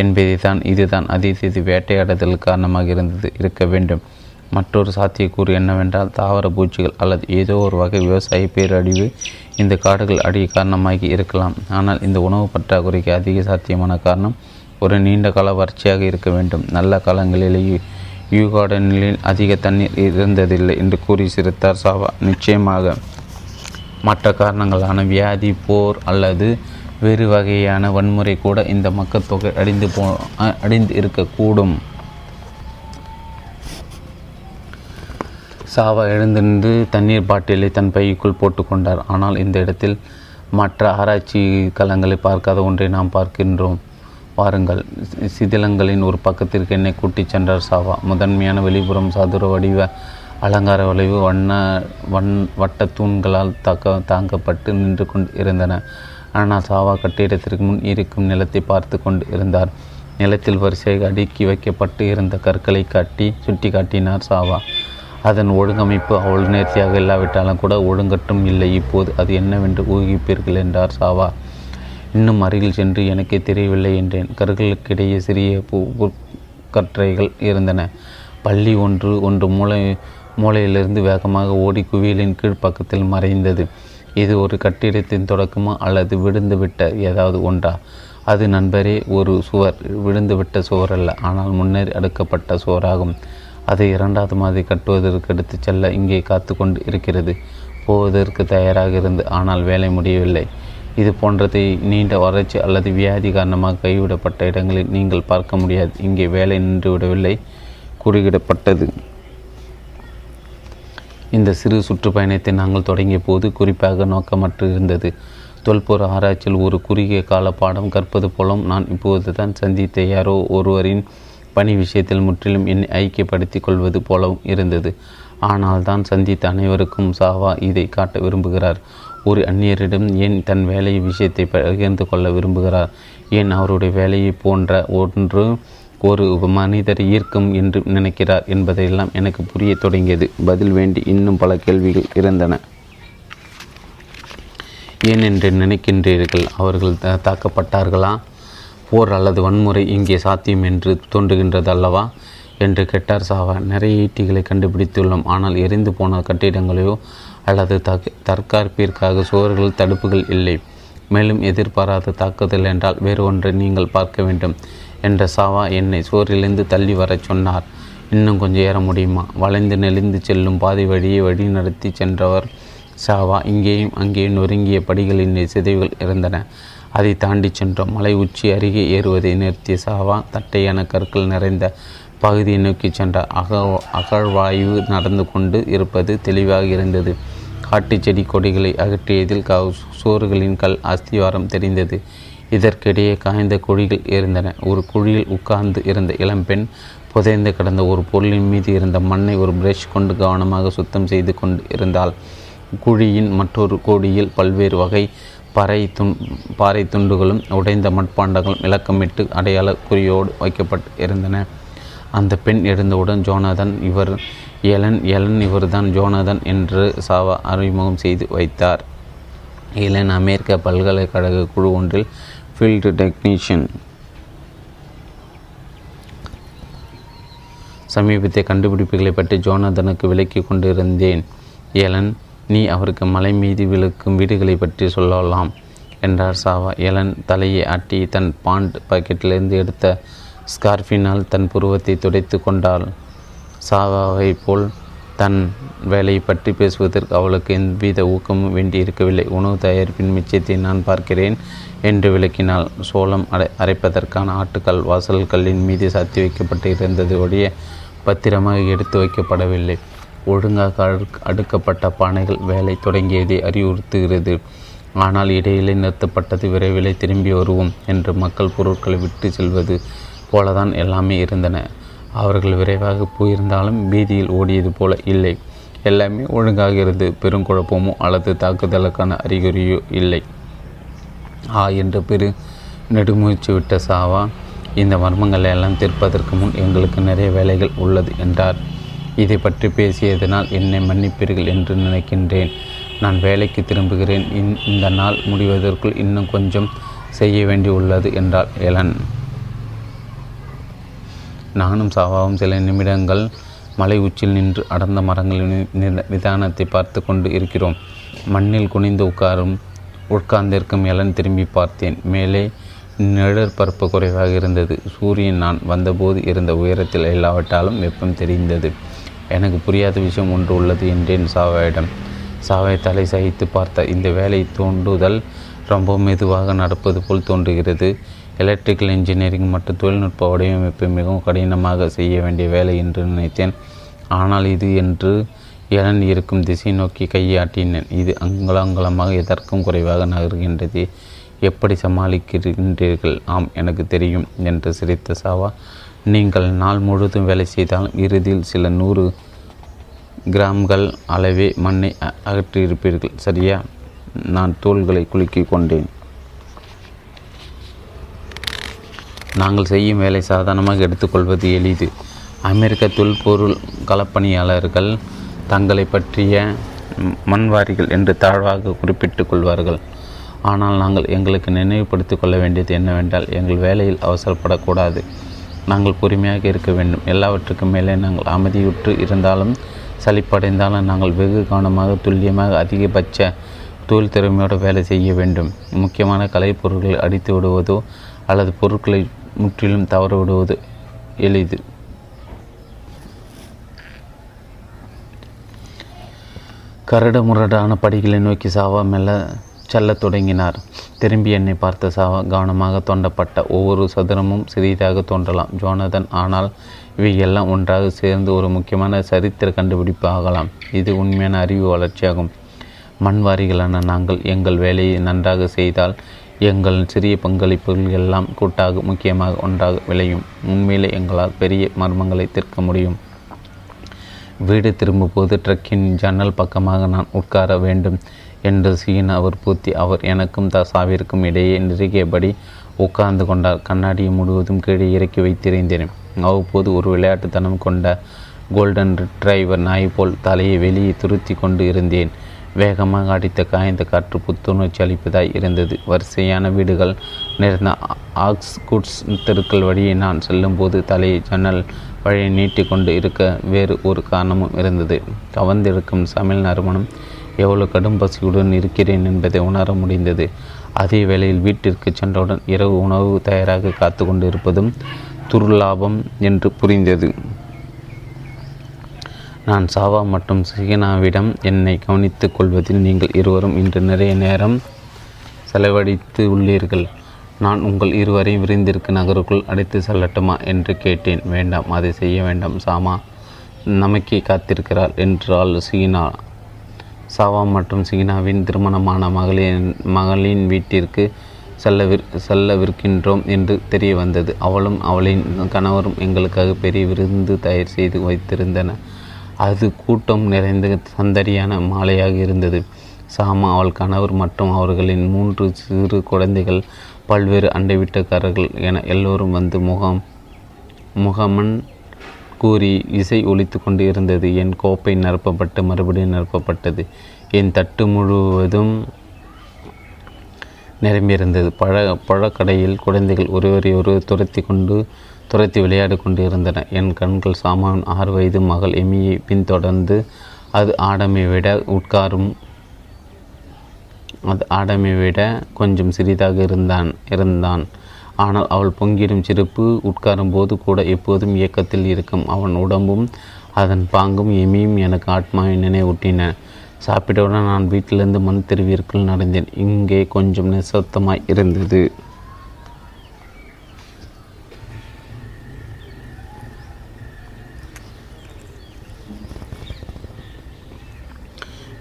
என்பதை தான் இதுதான். அதிசயத்து வேட்டையாடுதல் காரணமாக இருந்தது இருக்க வேண்டும். மற்றொரு சாத்தியக்கூறு என்னவென்றால் தாவர பூச்சிகள் அல்லது ஏதோ ஒரு வகை விவசாய பேரழிவு இந்த காடுகள் அடிய காரணமாகி இருக்கலாம். ஆனால் இந்த உணவு பற்றாக்குறைக்கு அதிக சாத்தியமான காரணம் ஒரு நீண்ட கால வறட்சியாக இருக்க வேண்டும். நல்ல காலங்களிலேயே யூ கார்டனில் அதிக தண்ணீர் இருந்ததில்லை என்று கூறி சிரித்தார் சாவா. நிச்சயமாக மற்ற காரணங்களான வியாதி போர் அல்லது வேறு வகையான வன்முறை கூட இந்த மக்கத்தொகை அடிந்து போ அடிந்து இருக்கக்கூடும். சாவா எழுந்திருந்து தண்ணீர் பாட்டிலை தன் பைக்குள் போட்டுக்கொண்டார் ஆனால் இந்த இடத்தில் மற்ற ஆராய்ச்சி களங்களை பார்க்காத ஒன்றை நாம் பார்க்கின்றோம். வாருங்கள் சிதிலங்களின் ஒரு பக்கத்திற்கு என்னை கூட்டிச் சென்றார் சாவா. முதன்மையான வெளிப்புறம் சதுர வடிவ அலங்கார வளைவு வண்ண வன் வட்ட தூண்களால் தாக்க தாங்கப்பட்டு நின்று கொண்டு இருந்தன. ஆனால் சாவா கட்டிடத்திற்கு முன் இருக்கும் நிலத்தை பார்த்து கொண்டு இருந்தார். நிலத்தில் வரிசையாக அடுக்கி வைக்கப்பட்டு இருந்த கற்களை காட்டி சுட்டி காட்டினார் சாவா. அதன் ஒழுங்கமைப்பு அவள் நேர்த்தியாக இல்லாவிட்டாலும் கூட ஒழுங்கட்டும் இல்லை. இப்போது அது என்னவென்று ஊகிப்பீர்கள் என்றார் சாவா. இன்னும் அருகில் சென்று எனக்கே தெரியவில்லை என்றேன். கற்களுக்கிடையே சிறிய கற்றைகள் இருந்தன. பள்ளி ஒன்று ஒன்று மூளை மூளையிலிருந்து வேகமாக ஓடி குவியலின் கீழ்ப்பக்கத்தில் மறைந்தது. இது ஒரு கட்டிடத்தின் தொடக்கமா அல்லது விழுந்துவிட்ட ஏதாவது ஒன்றா? அது நண்பரே ஒரு சுவர். விழுந்துவிட்ட சுவர் அல்ல ஆனால் முன்னேறி அடுக்கப்பட்ட சுவராகும். அதை இரண்டாவது மாதிரி கட்டுவதற்கு எடுத்துச் செல்ல இங்கே காத்து கொண்டு இருக்கிறது. போவதற்கு தயாராக இருந்து ஆனால் வேலை முடியவில்லை. இது போன்றதை நீண்ட வறட்சி அல்லது வியாதி காரணமாக கைவிடப்பட்ட இடங்களில் நீங்கள் பார்க்க முடியாது. இங்கே வேலை நின்றுவிடவில்லை குறுகிடப்பட்டது. இந்த சிறு சுற்றுப்பயணத்தை நாங்கள் தொடங்கிய போது குறிப்பாக நோக்கமற்று இருந்தது. தொல்பொரு ஆராய்ச்சியில் ஒரு குறுகிய கால பாடம் கற்பது போலும் நான் இப்போது தான் சந்தித்த யாரோ ஒருவரின் பணி விஷயத்தில் முற்றிலும் என்னை ஐக்கியப்படுத்திக் கொள்வது போலவும் இருந்தது. ஆனால் தான் சந்தித்த அனைவருக்கும் சாவா இதை காட்ட விரும்புகிறார். ஒரு அந்நியரிடம் ஏன் தன் வேலை விஷயத்தை பகிர்ந்து கொள்ள விரும்புகிறார்? ஏன் அவருடைய வேலையை போன்ற ஒன்று ஒரு மனிதர் ஈர்க்கும் என்று நினைக்கிறார் என்பதையெல்லாம் எனக்கு புரிய தொடங்கியது. பதில் வேண்டி இன்னும் பல கேள்விகள் இருந்தன. ஏன் என்று நினைக்கின்றீர்கள் அவர்கள் தாக்கப்பட்டார்களா? போர் அல்லது வன்முறை இங்கே சாத்தியம் என்று தோன்றுகின்றது அல்லவா என்று கேட்டார் சாவா. நிறைய ஈட்டிகளை கண்டுபிடித்துள்ளோம். ஆனால் எரிந்து போன கட்டிடங்களையோ அல்லது தக் தற்காப்பிற்காக சுவர்கள் தடுப்புகள் இல்லை. மேலும் எதிர்பாராத தாக்குதல் என்றால் வேறு ஒன்றை நீங்கள் பார்க்க வேண்டும். என்ற சாவா என்னை சுவரிலிருந்து தள்ளி வரச் சொன்னார். இன்னும் கொஞ்சம் ஏற முடியுமா? வளைந்து நெளிந்து செல்லும் பாதை வழியை வழி நடத்தி சென்றவர் சாவா. இங்கேயும் அங்கேயும் நொறுங்கிய படிகளின் சிதைவுகள் இருந்தன. அதை தாண்டி சென்றோம் மலை உச்சி அருகே ஏறுவதை நிறுத்திய சாவா தட்டையான கற்கள் நிறைந்த பகுதியை நோக்கி சென்றார் அக அகழ்வாய்வு நடந்து கொண்டு இருப்பது தெளிவாக இருந்தது. காட்டு செடி கொடிகளை அகற்றியதில் க சோறுகளின் கல் அஸ்திவாரம் தெரிந்தது. இதற்கிடையே காய்ந்த குழிகள் இருந்தன. ஒரு குழியில் உட்கார்ந்து இருந்த இளம்பெண் புதைந்து கிடந்த ஒரு பொருளின் மீது இருந்த மண்ணை ஒரு பிரஷ் கொண்டு கவனமாக சுத்தம் செய்து கொண்டு இருந்தால் குழியின் மற்றொரு கோடியில் பல்வேறு வகை பறை துண் பாறை துண்டுகளும் உடைந்த மட்பாண்டங்களும் இலக்கமிட்டு அடையாள குறியோடு வைக்கப்பட்டு இருந்தன. அந்த பெண் எழுந்தவுடன் ஜோனாதன் இவர் எலன் எலன் இவர்தான் ஜோனாதன் என்று சாவா அறிமுகம் செய்து வைத்தார். எலன் அமெரிக்க பல்கலைக்கழக குழு ஒன்றில் ஃபீல்டு டெக்னீஷியன் சமீபத்திய கண்டுபிடிப்புகளை பற்றி ஜோனாதனுக்கு விலக்கி கொண்டிருந்தேன். ஏலன் நீ அவருக்கு மலை மீது விழுக்கும் வீடுகளை பற்றி சொல்லலாம் என்றார் சாவா. ஏலன் தலையை ஆட்டி தன் பாண்ட் பாக்கெட்டிலிருந்து எடுத்த ஸ்கார்ஃபினால் தன் புருவத்தை துடைத்து கொண்டாள். சாவாவை போல் தன் வேலையை பற்றி பேசுவதற்கு அவளுக்கு எந்தவித ஊக்கமும் வேண்டியிருக்கவில்லை உணவு தயாரிப்பின் மிச்சத்தை நான் பார்க்கிறேன் என்று விளக்கினாள். சோளம் அடை அரைப்பதற்கான ஆட்டுக்கள் வாசல் கல்லின் மீது சாத்தி வைக்கப்பட்டு இருந்தது ஒழிய பத்திரமாக எடுத்து வைக்கப்படவில்லை. ஒழுங்காக அடுக்கப்பட்ட பானைகள் வேலை தொடங்கியதை அறிவுறுத்துகிறது. ஆனால் இடையிலே நிறுத்தப்பட்டது விரைவிலே திரும்பி வருவோம் என்று மக்கள் பொருட்களை விட்டு செல்வது போலதான் எல்லாமே இருந்தன. அவர்கள் விரைவாக போயிருந்தாலும் பீதியில் ஓடியது போல இல்லை. எல்லாமே ஒழுங்காக இருந்து பெருங்குழப்பமோ அல்லது தாக்குதலுக்கான அறிகுறியோ இல்லை. ஆ என்று பெரு நெடுமூச்சு விட்ட சாவா இந்த மர்மங்களை எல்லாம் தீர்ப்பதற்கு முன் எங்களுக்கு நிறைய வேலைகள் உள்ளது என்றார். இதை பற்றி பேசியதனால் என்னை மன்னிப்பீர்கள் என்று நினைக்கின்றேன். நான் வேலைக்கு திரும்புகிறேன். இந்த நாள் முடிவதற்குள் இன்னும் கொஞ்சம் செய்ய வேண்டியுள்ளது என்றார் எலன். நானும் சாவாவும் சில நிமிடங்கள் மலை உச்சியில் நின்று அடர்ந்த மரங்களின் நித- நிதானத்தை பார்த்து கொண்டு இருக்கிறோம். மண்ணில் குனிந்து உட்காரும் உட்கார்ந்திருக்கும் எலன் திரும்பி பார்த்தேன். மேலே நிழற்பரப்பு குறைவாக இருந்தது. சூரியன் நான் வந்தபோது இருந்த உயரத்தில் எல்லாவற்றாலும் வெப்பம் தெரிந்தது. எனக்கு புரியாத விஷயம் ஒன்று உள்ளது என்றேன் சாவாயிடம். சாவை தலை சகித்து பார்த்த இந்த வேலை தோண்டுதல் ரொம்ப மெதுவாக நடப்பது போல் தோன்றுகிறது. எலக்ட்ரிக்கல் இன்ஜினியரிங் மற்றும் தொழில்நுட்ப வடிவமைப்பு மிகவும் கடினமாக செய்ய வேண்டிய வேலை என்று நினைத்தேன். ஆனால் இது என்று எலன் இருக்கும் திசை நோக்கி கையாட்டினேன். இது அங்குலங்குலமாக எதற்கும் குறைவாக நகர்கின்றது. எப்படி சமாளிக்கின்றீர்கள்? ஆம் எனக்கு தெரியும் என்று சிரித்த சாவா. நீங்கள் நாள் முழுவதும் வேலை செய்தாலும் இறுதியில் சில நூறு கிராம்கள் அளவே மண்ணை அகற்றியிருப்பீர்கள். சரியா? நான் தோள்களை குலுக்கி கொண்டேன். நாங்கள் செய்யும் வேலை சாதாரணமாக எடுத்துக்கொள்வது எளிது. அமெரிக்க தொல்பொருள் களப்பணியாளர்கள் தங்களை பற்றிய மண்வாரிகள் என்று தாழ்வாக குறிப்பிட்டு கொள்வார்கள். ஆனால் நாங்கள் எங்களுக்கு நினைவுபடுத்திக் கொள்ள வேண்டியது என்னவென்றால் எங்கள் வேலையில் அவசரப்படக்கூடாது. நாங்கள் பொறுமையாக இருக்க வேண்டும். எல்லாவற்றுக்கும் மேலே நாங்கள் அமைதியுற்று இருந்தாலும் சலிப்படைந்தாலும் நாங்கள் வெகு கவனமாக துல்லியமாக அதிகபட்ச தொழில் திறமையோடு வேலை செய்ய வேண்டும். முக்கியமான கலைப்பொருட்களை அடித்து விடுவதோ அல்லது பொருட்களை முற்றிலும் தவற விடுவது எளிது. கரடு முரடான படிகளை நோக்கி சாவா மெல்ல செல்லத் தொடங்கினார். திரும்பி என்னை பார்த்த சாவா கவனமாக தோண்டப்பட்ட ஒவ்வொரு சதுரமும் சிறிதாக தோன்றலாம். ஜோனதன் ஆனால் இவை எல்லாம் ஒன்றாக சேர்ந்து ஒரு முக்கியமான சரித்திர கண்டுபிடிப்பு ஆகலாம். இது உண்மையான அறிவு வளர்ச்சியாகும். மண்வாரிகளான நாங்கள் எங்கள் வேலையை நன்றாக செய்தால் எங்கள் சிறிய பங்களிப்புகள் எல்லாம் கூட்டாக முக்கியமாக ஒன்றாக விளையும். உண்மையிலே எங்களால் பெரிய மர்மங்களை தீர்க்க முடியும். வீடு திரும்பும்போது ட்ரக்கின் ஜன்னல் பக்கமாக நான் உட்கார வேண்டும் என்று சீன அவர் பூத்தி அவர் எனக்கும் தசாவிற்கும் இடையே நெருங்கியபடி உட்கார்ந்து கொண்டார். கண்ணாடியை முழுவதும் கீழே இறக்கி வைத்திருந்தேன். அவ்வப்போது ஒரு விளையாட்டுத்தனம் கொண்ட கோல்டன் ரிட்ரைவர் நாய் போல் தலையை வெளியே துருத்தி கொண்டு இருந்தேன். வேகமாக அடித்த காய்ந்த காற்று புத்துணர்ச்சி அளிப்பதாய் இருந்தது. வரிசையான வீடுகள் நிறைந்த ஆக்ஸ் குட்ஸ் தெருக்கள் வழியே நான் செல்லும்போது தலையை ஜன்னல் வழியை நீட்டிக்கொண்டு இருக்க வேறு ஒரு காரணமும் இருந்தது. கவர்ந்திருக்கும் சமையல் நறுமணம் எவ்வளவு கடும் பசியுடன் இருக்கிறேன் என்பதை உணர முடிந்தது. அதே வேளையில் வீட்டிற்கு சென்றவுடன் இரவு உணவு தயாராக காத்து கொண்டு இருப்பதும் துர்லாபம் என்று புரிந்தது. நான் சாவா மற்றும் சீனாவிடம் என்னை கவனித்துக் கொள்வதில் நீங்கள் இருவரும் இன்று நிறைய நேரம் செலவழித்து உள்ளீர்கள். நான் உங்கள் இருவரையும் விருந்திற்கு நகருக்குள் அழைத்து செல்லட்டுமா என்று கேட்டேன். வேண்டாம் அதை செய்ய வேண்டாம் சாமா. நமக்கே காத்திருக்கிறாள் என்றாள் சீனா சாவா மற்றும் சீனாவின் திருமணமான மகளின் மகளின் வீட்டிற்கு செல்லவிற் செல்லவிருக்கின்றோம் என்று தெரிய வந்தது. அவளும் அவளின் கணவரும் எங்களுக்காக பெரிய விருந்து தயார் செய்து வைத்திருந்தன அது கூட்டம் நிறைந்த சந்தடியான மாலையாக இருந்தது. சாமா அவள் கணவர் மற்றும் அவர்களின் மூன்று சிறு குழந்தைகள் பல்வேறு அண்டை வீட்டுக்காரர்கள் என எல்லோரும் வந்து முகம் முகமன் கூறி இசை ஒழித்து கொண்டு இருந்தது என் கோப்பை நிரப்பப்பட்டு மறுபடியும் நிரப்பப்பட்டது. என் தட்டு முழுவதும் நிரம்பியிருந்தது. பழ பழக்கடையில் குழந்தைகள் ஒருவரை ஒருவர் துரத்தி கொண்டு துரத்தி விளையாடி கொண்டிருந்தன. என் கண்கள் சாமாவின் ஆறு வயது மகள் எமியை பின்தொடர்ந்து அது ஆடமை விட உட்காரும் அது ஆடமை விட கொஞ்சம் சிறிதாக இருந்தான் இருந்தான். ஆனால் அவள் பொங்கிடும் சிரிப்பு உட்காரும் போது கூட எப்போதும் இயக்கத்தில் இருக்கும். அவன் உடம்பும் அதன் பாங்கும் எமியும் எனக்கு ஆத்மாவை நினைவூட்டின. சாப்பிட்டவுடன் நான் வீட்டிலிருந்து மண் தெருவிற்குள் நடந்தேன். இங்கே கொஞ்சம் நிசப்தமாய் இருந்தது.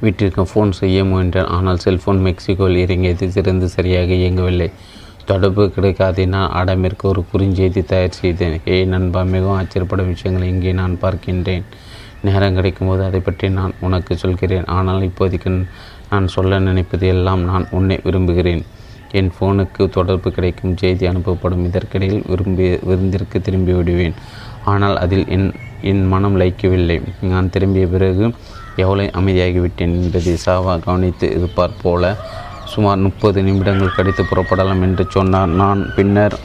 வீட்டிற்கு ஃபோன் செய்ய முயன்றேன். ஆனால் செல்போன் மெக்சிகோவில் இறங்கியது சிறந்து சரியாக இயங்கவில்லை. தொடர்பு கிடைக்காதினால் அடமிற்கு ஒரு குறுஞ்செய்தி தயார் செய்தேன். ஏய் நண்பா மிகவும் ஆச்சரியப்படும் விஷயங்களை இங்கே நான் பார்க்கின்றேன். நேரம் கிடைக்கும்போது அதை பற்றி நான் உனக்கு சொல்கிறேன். ஆனால் இப்போதைக்கு நான் சொல்ல நினைப்பது எல்லாம் நான் உன்னை விரும்புகிறேன். என் ஃபோனுக்கு தொடர்பு கிடைக்கும் செய்தி அனுப்பப்படும். இதற்கிடையில் விரும்பி விருந்திற்கு திரும்பி விடுவேன். ஆனால் அதில் என் என் மனம் லைக்கவில்லை நான் திரும்பிய பிறகு எவ்வளோ அமைதியாகிவிட்டேன் என்பதை சாவா கவனித்து இருப்பார் போல சுமார் முப்பது நிமிடங்கள் கழித்து புறப்படலாம் என்று சொன்னார். நான் பின்னர்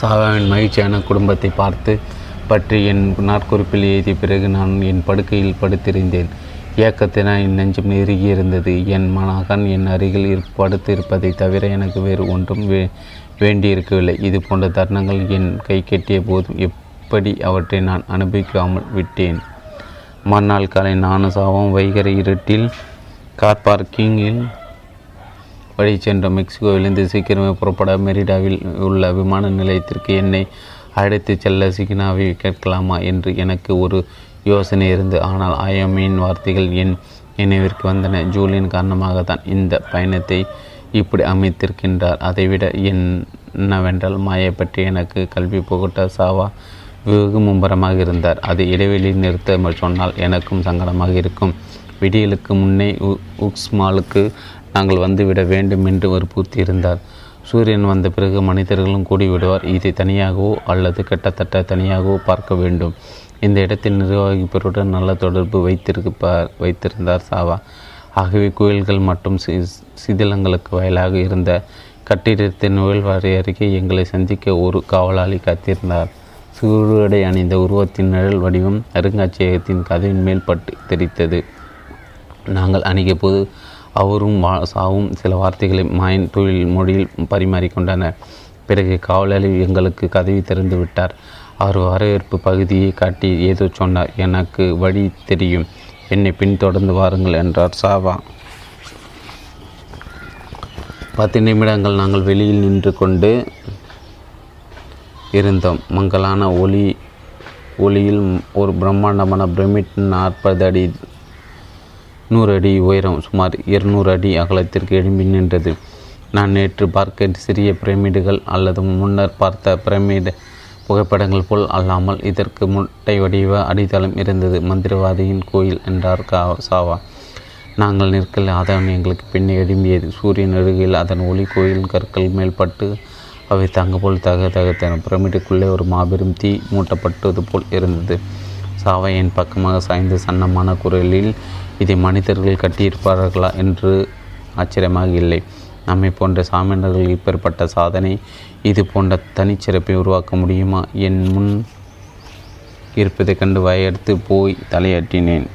சாவாவின் மகிழ்ச்சியான குடும்பத்தை பார்த்து பற்றி என் நாட்குறிப்பில் எழுதிய பிறகு நான் என் படுக்கையில் படுத்திருந்தேன். ஏக்கத்தினால் என் நெஞ்சம் நெருகி இருந்தது. என் மனகன் என் அருகில் இரு படுத்து இருப்பதை தவிர எனக்கு வேறு ஒன்றும் வே வேண்டியிருக்கவில்லை. இது போன்ற தருணங்கள் என் கை கெட்டிய போதும். எப்படி அவற்றை நான் அனுபவிக்காமல் விட்டேன்? மறுநாள் காலை நானும் சாவும் வைகரை இருட்டில் கார் பார்க்கிங்கில் வழி சென்ற மெக்சிகோவிலிருந்து சீக்கிரமே புறப்பட மெரிடாவில் உள்ள விமான நிலையத்திற்கு என்னை அழைத்து செல்ல சிக்னாவை கேட்கலாமா என்று எனக்கு ஒரு யோசனை இருந்து ஆனால் ஆயமின் வார்த்தைகள் என் நினைவிற்கு வந்தன. ஜூலியின் காரணமாக தான் இந்த பயணத்தை இப்படி அமைத்திருக்கின்றார். அதைவிட என்னவென்றால் மாயை பற்றி எனக்கு கல்வி புகட்ட சாவா வெகு மும்பரமாக இருந்தார். அதை இடைவெளியில் நிறுத்த சொன்னால் எனக்கும் சங்கடமாக இருக்கும். விடியலுக்கு முன்னே உக்ஸ்மாலுக்கு நாங்கள் வந்துவிட வேண்டும் என்று வற்புறுத்தி இருந்தார் சூரியன் வந்த பிறகு மனிதர்களும் கூடிவிடுவார். இதை தனியாகவோ அல்லது கிட்டத்தட்ட தனியாகவோ பார்க்க வேண்டும். இந்த இடத்தில் நிர்வாகிப்பருடன் நல்ல தொடர்பு வைத்திருப்பார் வைத்திருந்தார் சாவா. ஆகவே கோயில்கள் மற்றும் சி சிதிலங்களுக்கு வயலாக இருந்த கட்டிடத்தின் நுழைவாரி அருகே எங்களை சந்திக்க ஒரு காவலாளி காத்திருந்தார். சூருடை அணிந்த உருவத்தின் நிழல் வடிவம் அருங்காட்சியகத்தின் கதையின் மேல் பட்டு தெரித்தது. நாங்கள் அணுகிய போது அவரும் வா சாவும் சில வார்த்தைகளை மாயன் தொழில் மொழியில் பரிமாறிக்கொண்டனர். பிறகு காவலாளி எங்களுக்கு கதவி திறந்து விட்டார். அவர் வரவேற்பு பகுதியை காட்டி ஏதோ சொன்னார். எனக்கு வழி தெரியும். என்னை பின்தொடர்ந்து வாருங்கள் என்றார் சாவா. பத்து நிமிடங்கள் நாங்கள் வெளியில் நின்று கொண்டு இருந்தோம். மங்கலான ஒளி ஒளியில் ஒரு பிரம்மாண்டமான பிரமிட் நாற்பது அடி நூறு அடி உயரம் சுமார் இருநூறு அடி அகலத்திற்கு எழும்பி நின்றது. நான் நேற்று பார்க்க சிறிய பிரமிடுகள் அல்லது முன்னர் பார்த்த பிரமிடு புகைப்படங்கள் போல் அல்லாமல் இதற்கு முட்டை வடிவ அடித்தளம் இருந்தது. மந்திரவாதியின் கோயில் என்றார் கா சாவா. நாங்கள் நிற்கல. அதன் எங்களுக்கு பின்னே எழும்பியது. சூரியன் அருகில் அதன் ஒளி கோயில் கற்கள் மேல்பட்டு அவை தங்க போல் தக தகத்தன. பிரமிடுக்குள்ளே ஒரு மாபெரும் தீ மூட்டப்பட்டது போல் இருந்தது. சாவை என் பக்கமாக சாய்ந்த சன்னமான குரலில் இதை மனிதர்கள் கட்டியிருப்பார்களா என்று ஆச்சரியமாக இல்லை. நம்மை போன்ற சாமியர்கள் இப்பேற்பட்ட சாதனை இது போன்ற தனிச்சிறப்பை உருவாக்க முடியுமா என் முன் இருப்பதைக் கண்டு வயடுத்து போய் தலையாட்டினேன்.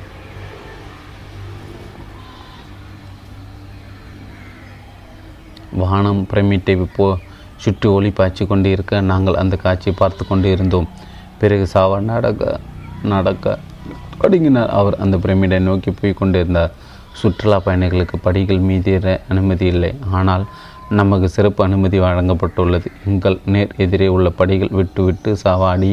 வானம் பிரமிட்டை போ சுற்றி ஒளி பாய்ச்சி கொண்டு இருக்க நாங்கள் அந்த காட்சியை பார்த்து கொண்டு இருந்தோம் பிறகு சாவா நடக்க நடக்க தொடங்கினார் அவர் அந்த பிரமிடை நோக்கி போய் கொண்டிருந்தார். சுற்றுலா பயணிகளுக்கு படிகள் மீதேற அனுமதி இல்லை. ஆனால் நமக்கு சிறப்பு அனுமதி வழங்கப்பட்டுள்ளது. எங்கள் நேர் எதிரே உள்ள படிகள் விட்டுவிட்டு சாவாடி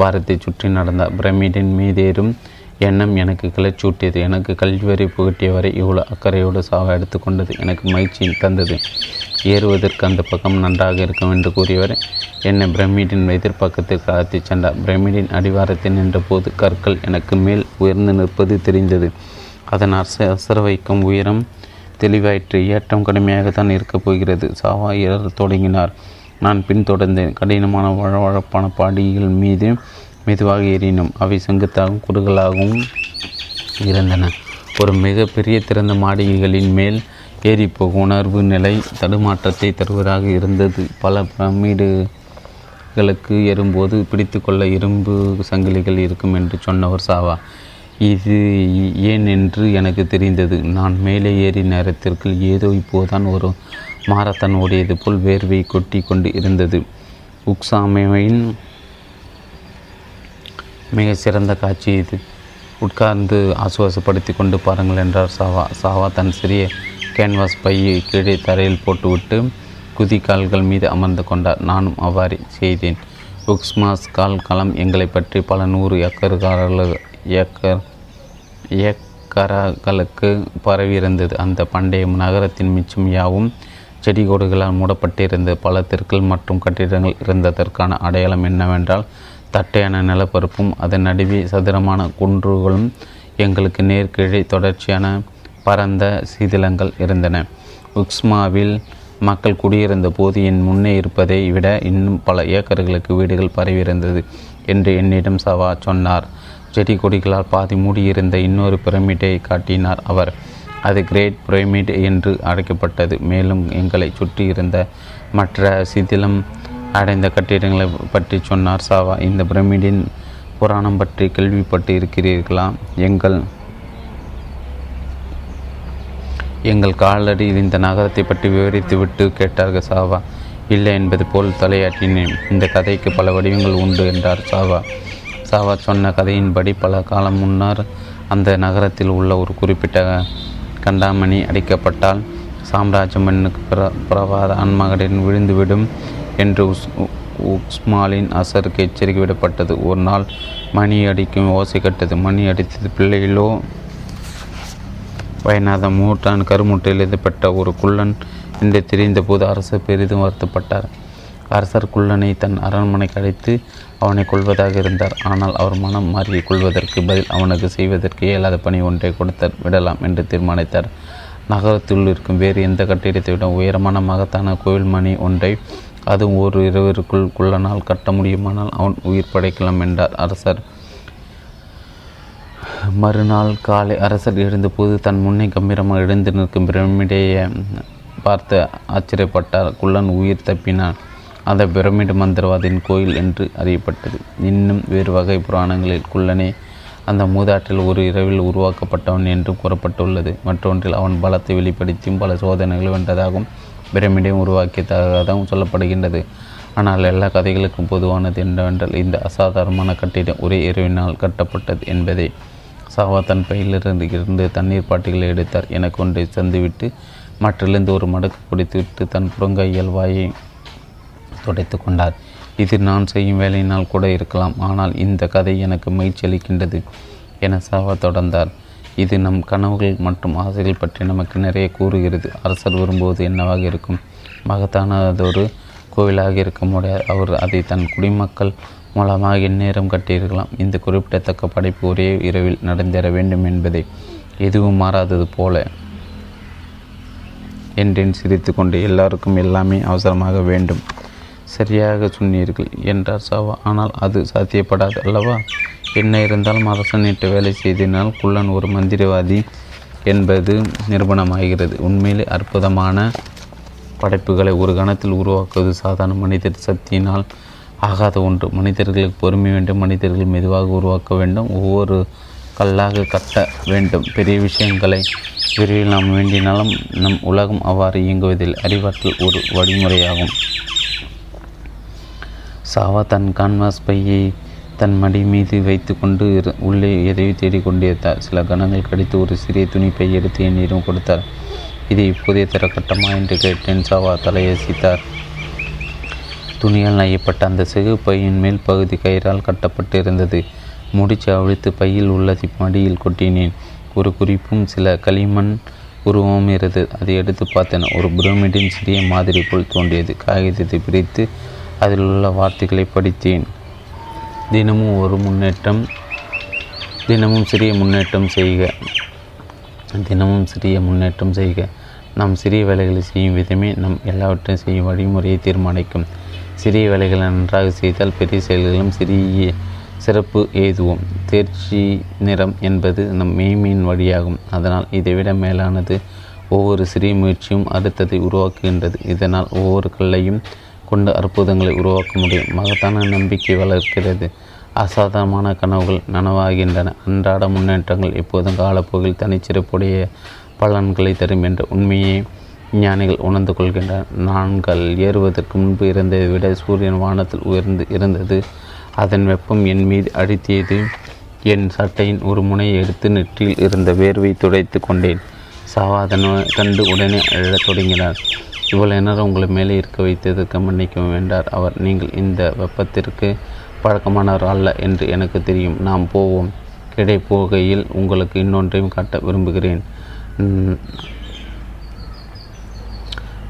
வாரத்தை சுற்றி நடந்தார். பிரமிடின் மீதேறும் எண்ணம் எனக்கு கிளச்சூட்டியது. எனக்கு கல்விவரை புகட்டியவரை இவ்வளோ அக்கறையோடு சாவா எடுத்துக்கொண்டது எனக்கு மகிழ்ச்சி தந்தது. ஏறுவதற்கு அந்த பக்கம் நன்றாக இருக்கும் என்று கூறியவர். என்னை பிரமிடின் எதிர்ப்பக்கத்திற்கு அழைத்துச் சென்றார். பிரமிடின் அடிவாரத்தில் நின்றபோது கற்கள் எனக்கு மேல் உயர்ந்து நிற்பது தெரிந்தது. அதன் அச அசர வைக்கும் உயரம் தெளிவாயிற்று. ஏற்றம் கடுமையாகத்தான் இருக்கப் போகிறது. சாவா ஏற தொடங்கினார். நான் பின்தொடர்ந்தேன். கடினமான வழவழப்பான பாடிகள் மீது மெதுவாக ஏறினோம். அவை செங்குத்தாகவும் குறுகலாகவும் இருந்தன. ஒரு மிக பெரிய திறந்த மாடிகளின் மேல் ஏறிப்போகும் உணர்வு நிலை தடுமாற்றத்தை தருவதாக இருந்தது. பல பிரமிடுகளுக்கு ஏறும்போது பிடித்து கொள்ள இரும்பு சங்கிலிகள் இருக்கும் என்று சொன்னவர் சாவா. இது ஏன் என்று எனக்கு தெரிந்தது. நான் மேலே ஏறி நேரத்திற்கு ஏதோ இப்போதான் ஒரு மாரத்தான் ஓடியது போல் வேர்வை கொட்டி கொண்டு இருந்தது. உக்சாமையின் மிக சிறந்த காட்சி இது. உட்கார்ந்து ஆசுவாசப்படுத்தி கொண்டு பாருங்கள் என்றார் சாவா. சாவா தன் சிறிய கேன்வாஸ் பையை கீழே தரையில் போட்டுவிட்டு குதிக்கால்கள் மீது அமர்ந்து கொண்டார். நானும் அவ்வாறு செய்தேன். உக்ஸ்மாஸ் கால் களம் எங்களை பற்றி பல நூறு ஏக்கர்காரர்கள் ஏக்கர் ஏக்கரகளுக்கு பரவியிருந்தது அந்த பண்டைய நகரத்தின் மிச்சம் யாவும் செடி கொடிகளால் மூடப்பட்டிருந்த பல தெற்கள் மற்றும் கட்டிடங்கள் இருந்ததற்கான அடையாளம் என்னவென்றால் தட்டையான நிலப்பரப்பும் அதன் நடுவே சதுரமான குன்றுகளும் எங்களுக்கு நேர்கீழே தொடர்ச்சியான பரந்த சீதிலங்கள் இருந்தன. உக்ஸ்மாவில் மக்கள் குடியிருந்த போது என் முன்னே இருப்பதை விட இன்னும் பல ஏக்கர்களுக்கு வீடுகள் பரவியிருந்தது என்று என்னிடம் சவா சொன்னார். செடி கொடிகளால் பாதி மூடியிருந்த இன்னொரு பிரமிட்டை காட்டினார் அவர். அது கிரேட் பிரமிட் என்று அழைக்கப்பட்டது. மேலும் எங்களை சுற்றி இருந்த மற்ற சிதிலம் அடைந்த கட்டிடங்களை பற்றி சொன்னார் சாவா. இந்த பிரமிடின் புராணம் பற்றி கேள்விப்பட்டு இருக்கிறீர்களா? எங்கள் எங்கள் காலடியில் இந்த நகரத்தை பற்றி விவரித்துவிட்டு கேட்டார்கள் சாவா. இல்லை என்பது போல் தலையாட்டினேன். இந்த கதைக்கு பல வடிவங்கள் உண்டு என்றார் சாவா. சாவா சொன்ன கதையின்படி பல காலம் முன்னர் அந்த நகரத்தில் உள்ள ஒரு குறிப்பிட்ட கண்டாமணி அடிக்கப்பட்டால் சாம்ராஜ்ய மண்ணுக்கு பிற பிறவாத ஆன்மகடன் விழுந்துவிடும். என்று உஸ் உஸ்மாலின் அசருக்கு எச்சரிக்கை விடப்பட்டது. ஒரு நாள் மணி அடிக்கும் ஓசை கட்டது. மணி அடித்தது பிள்ளையிலோ வயநாத மூட்டான் கருமுட்டையில் எழுதப்பட்ட ஒரு குள்ளன் என்று தெரிந்தபோது அரசர் பெரிதும் வருத்தப்பட்டார். அரசர் குள்ளனை தன் அரண்மனைக்கு அழைத்து அவனை கொள்வதாக இருந்தார். ஆனால் அவர் மனம் மாறி கொள்வதற்கு பதில் அவனுக்கு செய்வதற்கு இயலாத பணி ஒன்றை கொடுத்தார். விடலாம் என்று தீர்மானித்தார். நகரத்துள் இருக்கும் வேறு எந்த கட்டிடத்தை விட உயரமான மகத்தான கோவில் மணி ஒன்றை அதுவும் ஒரு இரவிற்குள் குள்ளனால் கட்ட முடியுமானால் அவன் உயிர் படைக்கலாம் என்றார் அரசர். மறுநாள் காலை அரசர் எழுந்தபோது தன் முன்னே கம்பீரமாக எழுந்து நிற்கும் பிரமிடையை பார்த்து ஆச்சரியப்பட்டார். குள்ளன் உயிர் தப்பினான். அந்த பிரமிடு மந்திரவாதியின் கோயில் என்று அறியப்பட்டது. இன்னும் வேறு வகை புராணங்களில் குள்ளனே அந்த மூதாட்டில் ஒரு இரவில் உருவாக்கப்பட்டவன் என்றும் கூறப்பட்டுள்ளது. மற்றொன்றில் அவன் பலத்தை வெளிப்படுத்தியும் பல சோதனைகளை வென்றதாகவும் பிரமிடையும் உருவாக்கியதாகவும் சொல்லப்படுகின்றது. ஆனால் எல்லா கதைகளுக்கும் பொதுவானது என்னவென்றால் இந்த அசாதாரணமான கட்டிடம் ஒரே இரவினால் கட்டப்பட்டது என்பதே. சாவா தன் பையிலிருந்து இருந்து தண்ணீர் பாட்டிகளை எடுத்தார் எனக்கு ஒன்றை சந்துவிட்டு மற்றிலிருந்து ஒரு மடக்கு குடித்துவிட்டு தன் புறங்கையால் வாயை துடைத்து கொண்டார். இது நான் செய்யும் வேலையினால் கூட இருக்கலாம் ஆனால் இந்த கதை எனக்கு மகிழ்ச்சி அளிக்கின்றது என சாவா தொடர்ந்தார். இது நம் கனவுகள் மற்றும் ஆசைகள் பற்றி நமக்கு நிறைய கூறுகிறது. அரசர் வரும்போது என்னவாக இருக்கும்? மகத்தானதொரு கோவிலாக இருக்க முடியாது அவர் அதை தன் குடிமக்கள் மூலமாக இந்நேரம் கட்டியிருக்கலாம். இந்த குறிப்பிடத்தக்க படைப்பு ஒரே இரவில் நடந்தேற வேண்டும் என்பதை. எதுவும் மாறாதது போல என்றேன். சிரித்து கொண்டு எல்லாருக்கும் எல்லாமே அவசரமாக வேண்டும். சரியாக சொன்னீர்கள் என்றார் சாவா. ஆனால் அது சாத்தியப்படாது அல்லவா? என்ன இருந்தாலும் அரசனிட்டு வேலை செய்தினால் குள்ளன் ஒரு மந்திரவாதி என்பது நிரூபணமாகிறது. உண்மையிலே அற்புதமான படைப்புகளை ஒரு கணத்தில் உருவாக்குவது சாதாரண மனிதர் சக்தியினால் ஆகாத ஒன்று. மனிதர்களுக்கு பொறுமை வேண்டும் மனிதர்கள் மெதுவாக உருவாக்க வேண்டும் ஒவ்வொரு கல்லாக கட்ட வேண்டும். பெரிய விஷயங்களை விரைவில் நாம் வேண்டினாலும் நம் உலகம் அவ்வாறு இயங்குவதில் அறிவாற்றல் ஒரு வழிமுறையாகும். சாவா தன் கான்வாஸ் பையை தன் மடி மீது வைத்து கொண்டு இரு உள்ளே எதையோ தேடிக் கொண்டிருந்தார். சில கணங்கள் கடித்து ஒரு சிறிய துணி எடுத்து என்னிடம் கொடுத்தார். இது இப்போதைய தரக்கட்டமா? என்று கேட்டேன். சாவா தலையசித்தார். துணியால் நெய்யப்பட்ட அந்த சிறு பையின் மேல் பகுதி கயிறால் கட்டப்பட்டு இருந்தது முடிச்சு அவிழ்த்து பையில் உள்ளதை மடியில் கொட்டினேன். ஒரு குறிப்பும் சில களிமண் உருவமும் இருந்தது. அதை எடுத்து பார்த்தேன். ஒரு பிரமிடின் சிறிய மாதிரி போல் தோன்றியது. காகிதத்தை பிரித்து அதில் உள்ள வார்த்தைகளை படித்தேன். தினமும் ஒரு முன்னேற்றம் தினமும் சிறிய முன்னேற்றம் செய்க. தினமும் சிறிய முன்னேற்றம் செய்க. நாம் சிறிய வேலைகளை செய்யும் விதமே நம் எல்லாவற்றையும் செய்யும் வழிமுறையை தீர்மானிக்கும். சிறிய வேலைகளை நன்றாக செய்தால் பெரிய செயல்களும் சிறிய சிறப்பு ஏதுவோம். தேர்ச்சி நிறம் என்பது நம் மேய்மையின் வழியாகும். அதனால் இதைவிட மேலானது ஒவ்வொரு சிறிய முயற்சியும் அடுத்ததை உருவாக்குகின்றது. இதனால் ஒவ்வொரு கல்லையும் கொண்டு அற்புதங்களை உருவாக்க முடியும். மகத்தான நம்பிக்கை வளர்க்கிறது. அசாதாரணமான கனவுகள் நனவாகின்றன. அன்றாட முன்னேற்றங்கள் எப்போதும் காலப்போக்கில் தனிச்சிறப்புடைய பலன்களை தரும் என்ற உண்மையை ஞானிகள் உணர்ந்து கொள்கின்றனர். நான்கள் ஏறுவதற்கு முன்பு இருந்ததை விட சூரியன் வானத்தில் உயர்ந்து இருந்தது. அதன் வெப்பம் என் மீது அழுத்தியது என் சட்டையின் ஒரு முனையை எடுத்து நெற்றியில் இருந்த வேர்வை துடைத்து கொண்டேன். சாவாதன கண்டு உடனே அழத் தொடங்கினார். இவ்வளவு நேரம் உங்களை மேலே இருக்க வைத்ததற்கு மன்னிக்கவும் வேண்டார். அவர் நீங்கள் இந்த வெப்பத்திற்கு பழக்கமானவர் அல்ல என்று எனக்கு தெரியும். நாம் போவோம். கிடை போகையில் உங்களுக்கு இன்னொன்றையும் காட்ட விரும்புகிறேன்.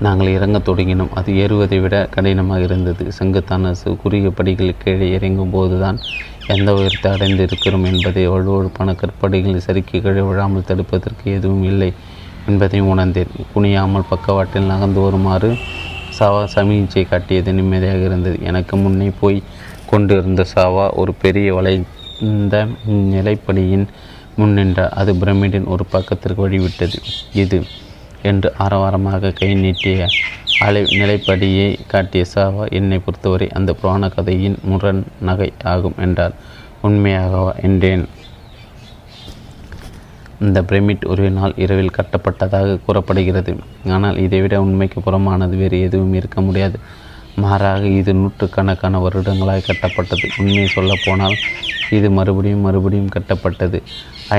நாங்கள் இறங்கத் தொடங்கினோம். அது ஏறுவதை விட கடினமாக இருந்தது. செங்குத்தான குறுகிய படிகள் கீழே இறங்கும் போதுதான் எந்த உயரத்தை அடைந்து இருக்கிறோம் என்பதை வலுவழுப்பான கற்படிகளை சறுக்கி கீழே விழாமல் தடுப்பதற்கு எதுவும் இல்லை. என்பதை உணர்ந்தேன். குனியாமல் பக்கவாட்டில் நகர்ந்து வருமாறு சாவா சமீச்சை காட்டியது நிம்மதியாக இருந்தது. எனக்கு முன்னே போய் கொண்டிருந்த சாவா ஒரு பெரிய வளைந்த நிலைப்படியின் முன் நின்றார். அது பிரமிடின் ஒரு பக்கத்திற்கு வழிவிட்டது. இது என்று ஆரவாரமாக கை நீட்டிய அலை நிலைப்படியை காட்டிய சாவா என்னை பொறுத்தவரை அந்த புராண கதையின் முரண் நகை ஆகும் என்றார். உண்மையாகவா? என்றேன். இந்த பிரமிட் ஒரு நாள் இரவில் கட்டப்பட்டதாக கூறப்படுகிறது. ஆனால் இதைவிட உண்மைக்கு புறமானது வேறு எதுவும் இருக்க முடியாது. மாறாக இது நூற்றுக்கணக்கான வருடங்களாய் கட்டப்பட்டது. உண்மையை சொல்லப்போனால் இது மறுபடியும் மறுபடியும் கட்டப்பட்டது.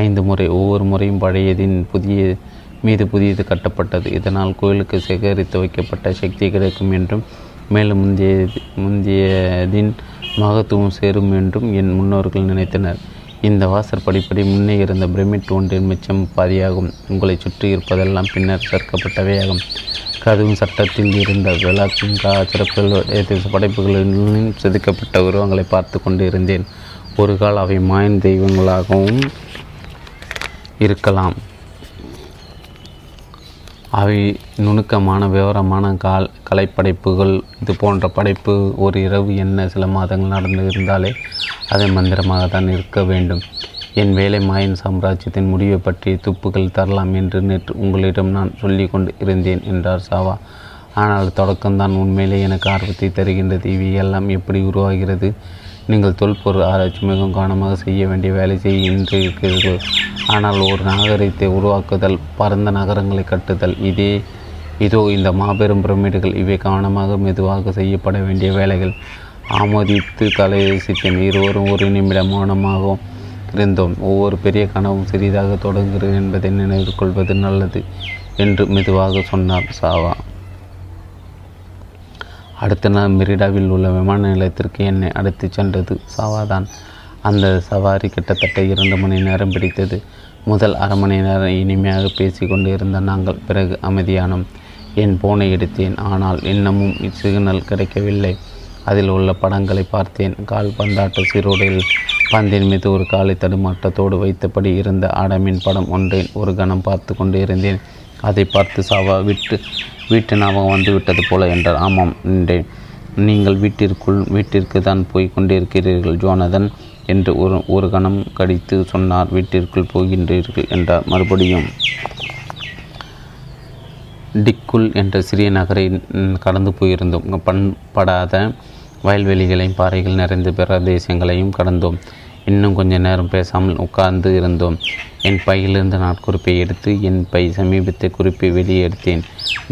ஐந்து முறை ஒவ்வொரு முறையும் பழையதின் புதிய மீது புதியது கட்டப்பட்டது. இதனால் கோயிலுக்கு சேகரித்து வைக்கப்பட்ட சக்தி கிடைக்கும் என்றும் மேலும் முந்தைய முந்தையதின் மகத்துவம் சேரும் என்றும் என் முன்னோர்கள் நினைத்தனர். இந்த வாசற்படிப்படி முன்னே இருந்த பிரமிட் ஒன்றின் மிச்சம் பாதியாகும். உங்களை சுற்றி இருப்பதெல்லாம் பின்னர் சேர்க்கப்பட்டவையாகும் கதுவும் சட்டத்தில் இருந்த விளக்கும் சிறப்பு படைப்புகளிலும் செதுக்கப்பட்ட உருவங்களை பார்த்து கொண்டு இருந்தேன் ஒரு கால் அவை மாயன் தெய்வங்களாகவும் இருக்கலாம். அவை நுணுக்கமான விவரமான கால் கலைப்படைப்புகள் இது போன்ற படைப்பு ஒரு இரவு என்ன சில மாதங்கள் நடந்து இருந்தாலே அதை மந்திரமாக தான் இருக்க வேண்டும். என் வேலை மாயன் சாம்ராஜ்யத்தின் முடிவை பற்றி துப்புகள் தரலாம் என்று நேற்று உங்களிடம் நான் சொல்லி கொண்டு இருந்தேன் என்றார் சாவா. ஆனால் தொடக்கம்தான் உண்மையிலே எனக்கு ஆர்வத்தை தருகின்றது. இவையெல்லாம் எப்படி உருவாகிறது? நீங்கள் தொல்பொருள் ஆராய்ச்சி மிகவும் கவனமாக செய்ய வேண்டிய வேலை செய்கின்றீர்கள் ஆனால் ஒரு நாகரிகத்தை உருவாக்குதல் பரந்த நகரங்களை கட்டுதல் இதே இதோ இந்த மாபெரும் பிரமிடுகள் இவை கவனமாக மெதுவாக செய்யப்பட வேண்டிய வேலைகள். ஆமோதித்து தலையசித்தேன் இருவரும் ஒரு நிமிடம் மௌனமாகவும் இருந்தோம். ஒவ்வொரு பெரிய கனவும் சிறிதாக தொடங்குகிறது என்பதை நினைவில் கொள்வது நல்லது என்று மெதுவாக சொன்னார் சாவா. அடுத்த நாள் மெரிடாவில் உள்ள விமான நிலையத்திற்கு என்னை அடுத்துச் சென்றது. சாவாதான் அந்த சவாரி கிட்டத்தட்ட இரண்டு மணி நேரம் பிடித்தது. முதல் அரை மணி நேரம் இனிமையாக பேசி கொண்டு இருந்த நாங்கள் பிறகு அமைதியானோம். என் போனை எடுத்தேன். ஆனால் இன்னமும் சிக்னல் கிடைக்கவில்லை. அதில் உள்ள படங்களை பார்த்தேன். கால் பந்தாட்ட சீரோடையில் பந்தின் மீது ஒரு காலை தடுமாட்டத்தோடு வைத்தபடி இருந்த ஆடமின் படம் ஒன்றேன் ஒரு கணம் பார்த்து கொண்டு இருந்தேன். அதை பார்த்து சாவா விட்டு வீட்டு ஞாபகம் வந்து விட்டது போல என்றார். ஆமாம் என்றேன் நீங்கள் வீட்டிற்குள் வீட்டிற்கு தான் போய் கொண்டிருக்கிறீர்கள் ஜோனதன் என்று ஒரு ஒரு கணம் கடித்து சொன்னார். வீட்டிற்குள் போகின்றீர்கள் என்றார். மறுபடியும் டிக்குல் என்ற சிறிய நகரை கடந்து போயிருந்தோம். பண்படாத வயல்வெளிகளையும் பாறைகள் நிறைந்த பிரதேசங்களையும் கடந்தோம். இன்னும் கொஞ்ச நேரம் பேசாமல் உட்கார்ந்து இருந்தோம். என் பையிலிருந்து நாட்குறிப்பை எடுத்து என் பை சமீபத்தை குறிப்பை வெளியே எடுத்தேன்.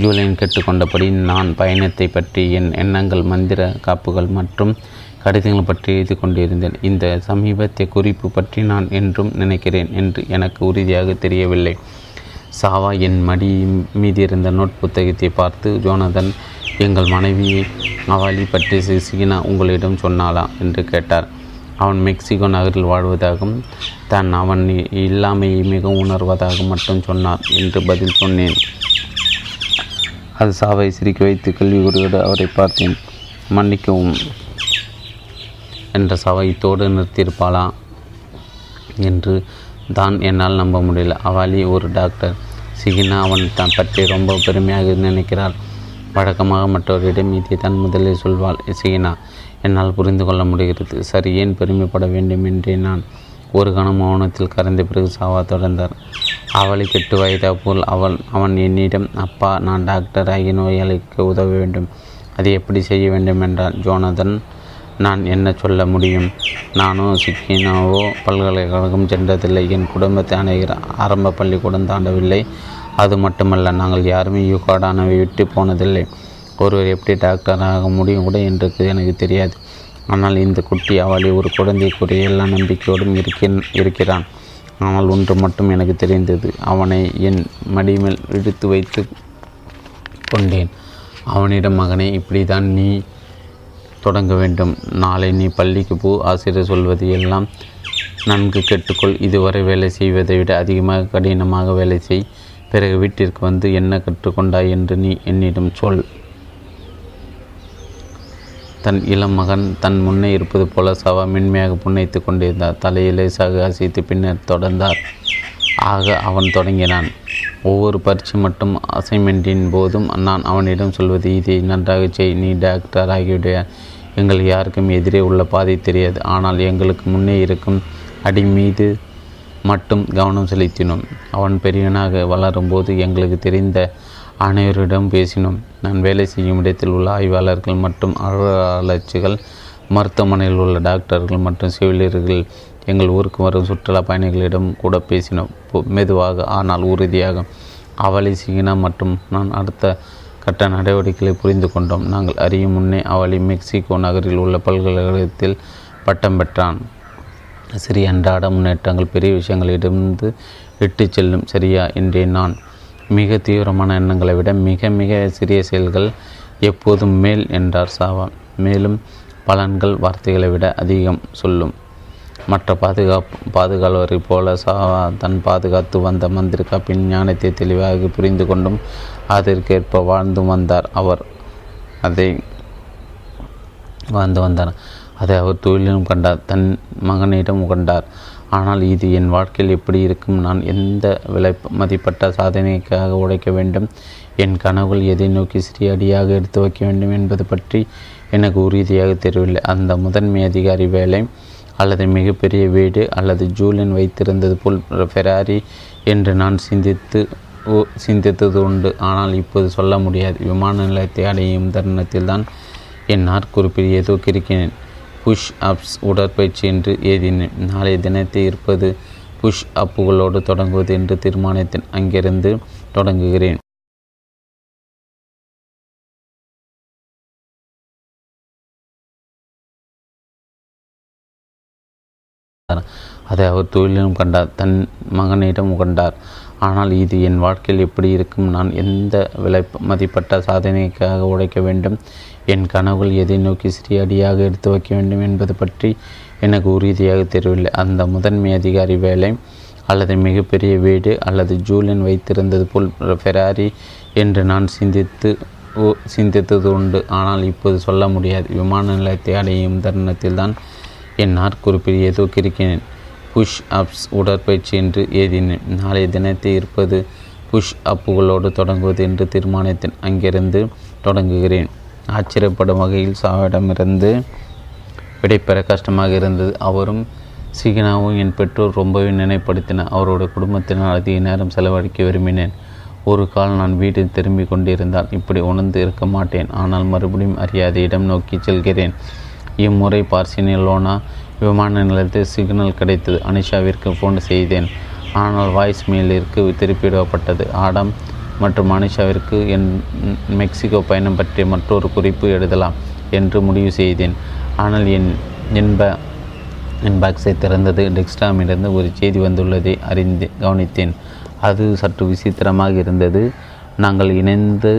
ஜூலியன் கேட்டுக்கொண்டபடி நான் பயணத்தை பற்றி என் எண்ணங்கள் மந்திர காப்புகள் மற்றும் கடிதங்கள் பற்றி எழுதி கொண்டிருந்தேன். இந்த சமீபத்திய குறிப்பு பற்றி நான் என்றும் நினைக்கிறேன் என்று எனக்கு உறுதியாக தெரியவில்லை. சாவா என் மடி மீதி இருந்த நோட் புத்தகத்தை பார்த்து ஜோனதன் எங்கள் மனைவி அவாலி பற்றி சிசிகினா உங்களிடம் சொன்னாளா? என்று கேட்டார். அவன் மெக்சிகோ நகரில் வாழ்வதாகவும் தான் அவன் இல்லாமையை மிகவும் உணர்வதாக மட்டும் சொன்னார் என்று பதில் சொன்னேன். அது சாவை சிரிக்க வைத்து கேள்விக்குறியோடு அவரை பார்த்தேன். மன்னிக்கவும் என்ற சவைத்தோடு நிறுத்தியிருப்பாளா? என்று தான் என்னால் நம்ப முடியல. அவாலி ஒரு டாக்டர். சிகினா அவன் தான் பற்றி ரொம்ப பெருமையாக நினைக்கிறாள். வழக்கமாக மற்றவரிடம் இதை தான் முதலில் சொல்வாள். சிகினா என்னால் புரிந்து கொள்ள முடிகிறது. சரி ஏன் பெருமைப்பட வேண்டும் என்றே நான் ஒரு கணம் மௌனத்தில் கரைந்த பிறகு சாவா தொடர்ந்தார். அவளை கெட்டு வயதா போல் அவள் அவன் என்னிடம் அப்பா நான் டாக்டர் ஆகிய நோயாளிக்கு உதவ வேண்டும். அதை எப்படி செய்ய வேண்டும்? என்றான் ஜோனதன் நான் என்ன சொல்ல முடியும்? நானோ சிக்கினாவோ பல்கலைக்கழகம் சென்றதில்லை. என் குடும்பத்தை அனைகிற ஆரம்ப பள்ளிக்கூடம் தாண்டவில்லை. அது மட்டுமல்ல நாங்கள் யாருமே யூகாடானவை விட்டு போனதில்லை. ஒருவர் எப்படி டாக்டராக முடியும் கூட என்று எனக்கு தெரியாது. ஆனால் இந்த குட்டி அவளை ஒரு குழந்தைக்குரிய எல்லா நம்பிக்கையோடும் இருக்கிறான். ஆனால் ஒன்று மட்டும் எனக்கு தெரிந்தது. அவனை என் மடிமேல் இழுத்து வைத்து கொண்டேன். அவனிடம் மகனை இப்படி தான் நீ தொடங்க வேண்டும். நாளை நீ பள்ளிக்கு போ ஆசிரியர் சொல்வது எல்லாம் நன்கு கேட்டுக்கொள். இதுவரை வேலை செய்வதை விட அதிகமாக கடினமாக வேலை செய். பிறகு வீட்டிற்கு வந்து என்ன கற்றுக்கொண்டாய் என்று நீ என்னிடம் சொல். தன் இளம் மகன் தன் முன்னே இருப்பது போல சவா மென்மையாக புன்னைத்து கொண்டிருந்தார். தலையை லேசாக அசைத்து பின்னர் தொடர்ந்தார். ஆக அவன் தொடங்கினான். ஒவ்வொரு பரீட்சை மற்றும் அசைன்மெண்ட்டின் போதும் நான் அவனிடம் சொல்வது இதை நன்றாக செய். நீ டாக்டர் ஆகிவிட எங்கள் யாருக்கும் எதிரே உள்ள பாதை தெரியாது. ஆனால் எங்களுக்கு முன்னே இருக்கும் அடி மீது மட்டும் கவனம் செலுத்தினோம். அவன் பெரியவனாக வளரும்போது எங்களுக்கு தெரிந்த அனைவரிடம் பேசினோம். நான் வேலை செய்யும் இடத்தில் உள்ள ஆய்வாளர்கள் மற்றும் ஆராய்ச்சிகள் மருத்துவமனையில் உள்ள டாக்டர்கள் மற்றும் செவிலியர்கள் எங்கள் ஊருக்கு வரும் சுற்றுலா பயணிகளிடம் கூட பேசினோம். மெதுவாக ஆனால் உறுதியாக. அவளை சீனா மற்றும் நான் அடுத்த கட்ட நடவடிக்கைகளை புரிந்து கொண்டோம். நாங்கள் அறியும் முன்னே அவளி மெக்சிகோ நகரில் உள்ள பல்கலைக்கழகத்தில் பட்டம் பெற்றான். சிறிய அன்றாட முன்னேற்றங்கள் பெரிய விஷயங்களிடமிருந்து இட்டு செல்லும் சரியா என்றேன் நான். மிக தீவிரமான எண்ணங்களை விட மிக மிக சிறிய செயல்கள் எப்போதும் மேல் என்றார் சாவா. மேலும் பலன்கள் வார்த்தைகளை விட அதிகம் சொல்லும். மற்ற பாதுகாப்பு பாதுகாவலரை போல சாவா தன் பாதுகாத்து வந்த மந்திரிக்கா பின் ஞானத்தை தெளிவாக புரிந்து கொண்டும் அதற்கேற்ப வாழ்ந்து வந்தார் அவர். அதை வாழ்ந்து வந்தார். அதை அவர் தொழிலும் கண்டார் தன் மகனிடம் கண்டார் ஆனால் இது என் வாழ்க்கையில் எப்படி இருக்கும்? நான் எந்த விலை மதிப்பட்ட சாதனைக்காக உழைக்க வேண்டும்? என் கனவுகள் எதை நோக்கி சிறிய அடியாக எடுத்து வைக்க வேண்டும் என்பது பற்றி எனக்கு உறுதியாக தெரியவில்லை. அந்த முதன்மை அதிகாரி வேலை அல்லது மிகப்பெரிய வீடு அல்லது ஜூலியன் வைத்திருந்தது போல் ஃபெராரி என்று நான் சிந்தித்து சிந்தித்தது உண்டு. ஆனால் இப்போது சொல்ல முடியாது. விமான நிலையத்தை அடையும் தருணத்தில் தான் என் நாற்குறிப்பில் ஏதோ கிறுக்கினேன் புஷ் அப்ஸ் உடற்பயிற்சி என்று எழுதினேன். நாளைய தினத்தை இருப்பது புஷ் அப்புகளோடு தொடங்குவது என்று தீர்மானித்தேன் அங்கிருந்து தொடங்குகிறேன். அதை அவர் தொழிலும் கண்டார். தன் மகனிடம் கண்டார் ஆனால் இது என் வாழ்க்கையில் எப்படி இருக்கும்? நான் எந்த விலை மதிப்பட்ட சாதனைக்காக உழைக்க வேண்டும்? என் கனவுகள் எதை நோக்கி சிறிய அடியாக எடுத்து வைக்க வேண்டும் என்பது பற்றி எனக்கு உறுதியாக தெரியவில்லை. அந்த முதன்மை அதிகாரி வேலை அல்லது மிகப்பெரிய வீடு அல்லது ஜூலியன் வைத்திருந்தது போல் ஃபெராரி என்று நான் சிந்தித்து சிந்தித்தது உண்டு. ஆனால் இப்போது சொல்ல முடியாது. விமான நிலையத்தை அடையும் தருணத்தில் தான் என் நாற்குறிப்பில் ஏதோ கிறுக்கினேன் புஷ் அப்ஸ் உடற்பயிற்சி என்று எழுதினேன் நாளைய தினத்தை இருப்பது புஷ் அப்புகளோடு தொடங்குவது என்று தீர்மானித்தேன் அங்கிருந்து தொடங்குகிறேன். ஆச்சரியப்படும் வகையில் சாவிடமிருந்து விடைபெற கஷ்டமாக இருந்தது. அவரும் சிகினாவும் என் பெற்றோர் ரொம்பவே நினைப்படுத்தின அவருடைய குடும்பத்தினால் அதிக நேரம் செலவழிக்க விரும்பினேன். ஒரு கால் நான் வீட்டில் திரும்பி கொண்டிருந்தால் இப்படி உணர்ந்து இருக்க மாட்டேன். ஆனால் மறுபடியும் அறியாத இடம் நோக்கி செல்கிறேன். இம்முறை பார்சினிலோனா விமான நிலையத்தில் சிக்னல் கிடைத்தது. அனிஷாவிற்கு ஃபோன் செய்தேன். ஆனால் வாய்ஸ் மெயிலிற்கு திருப்பிவிடப்பட்டது. ஆடம் மற்றும் அனிஷாவிற்கு என் மெக்சிகோ பயணம் பற்றிய மற்றொரு குறிப்பு எழுதலாம் என்று முடிவு செய்தேன். ஆனால் என் என்ப என் பாக்ஸை திறந்தது. டெக்ஸ்டாமிலிருந்து ஒரு செய்தி வந்துள்ளதை அறிந்து கவனித்தேன். அது சற்று விசித்திரமாக இருந்தது. நாங்கள் இணைந்து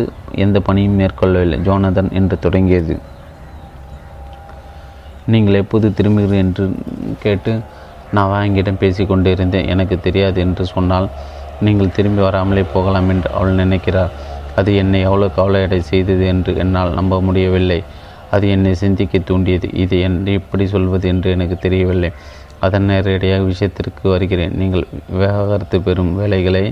எந்த பணியும் மேற்கொள்ளவில்லை. ஜோனதன் என்று தொடங்கியது. நீங்கள் எப்போது திரும்புகிறீர்கள் என்று கேட்டு நான் வாங்கிடம் பேசி கொண்டிருந்தேன் எனக்கு தெரியாது என்று சொன்னால் நீங்கள் திரும்பி வராமலே போகலாம் என்று அவள் நினைக்கிறார் அது என்னை எவ்வளோ கவலையடை செய்தது என்று என்னால் நம்ப முடியவில்லை. அது என்னை சிந்திக்க தூண்டியது. இது என் எப்படி சொல்வது என்று எனக்கு தெரியவில்லை. அதன் நேரடியாக விஷயத்திற்கு வருகிறேன். நீங்கள் விவகாரத்து பெறும் வேலைகளை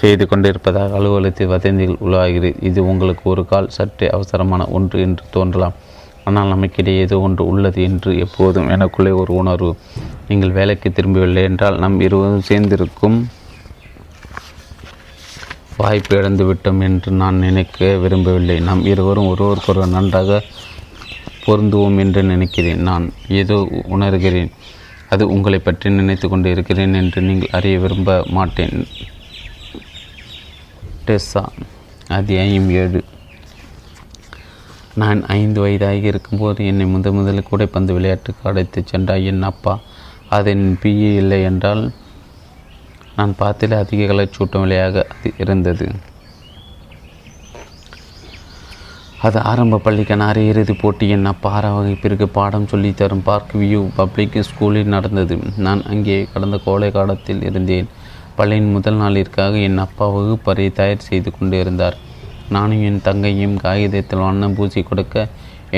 செய்து கொண்டிருப்பதாக அலுவலகத்தில் வதந்திகள் உருவாகிறது. இது உங்களுக்கு ஒரு கால் சற்றே அவசரமான ஒன்று என்று தோன்றலாம். ஆனால் நமக்கிடையே ஏதோ ஒன்று உள்ளது என்று எப்போதும் எனக்குள்ளே ஒரு உணர்வு. நீங்கள் வேலைக்கு திரும்பவில்லை என்றால் நம் இருவரும் சேர்ந்திருக்கும் வாய்ப்பு இழந்துவிட்டோம் என்று நான் நினைக்க விரும்பவில்லை. நாம் இருவரும் ஒருவருக்கொருவர் நன்றாக பொருந்துவோம் என்று நினைக்கிறேன். நான் ஏதோ உணர்கிறேன். அது உங்களை பற்றி நினைத்து கொண்டு இருக்கிறேன் என்று நீங்கள் அறிய விரும்ப மாட்டேன். டெஸ்ஸா? அத்தியாயம் ஏழு. நான் ஐந்து வயதாக இருக்கும்போது என்னை முதல் முதலில் கூடைப்பந்து விளையாட்டுக்கு அழைத்து சென்றார் என் அப்பா அது என் பிஏ இல்லை என்றால் நான் பார்த்தில் அதிக கலைச்சூட்டும் விலையாக அது இருந்தது. அது ஆரம்ப பள்ளிக்கான அரை இறுதி போட்டி. என் அப்பா ஆறாம் வகுப்பிற்கு பாடம் சொல்லித்தரும் பார்க் வியூ பப்ளிக் ஸ்கூலில் நடந்தது. நான் அங்கே கடந்த கோடை காலத்தில் இருந்தேன். பள்ளியின் முதல் நாளிற்காக என் அப்பா வகுப்பறை தயார் செய்து கொண்டு இருந்தார். நானும் என் தங்கையும் காகிதத்தில் வண்ணம் பூசி கொடுக்க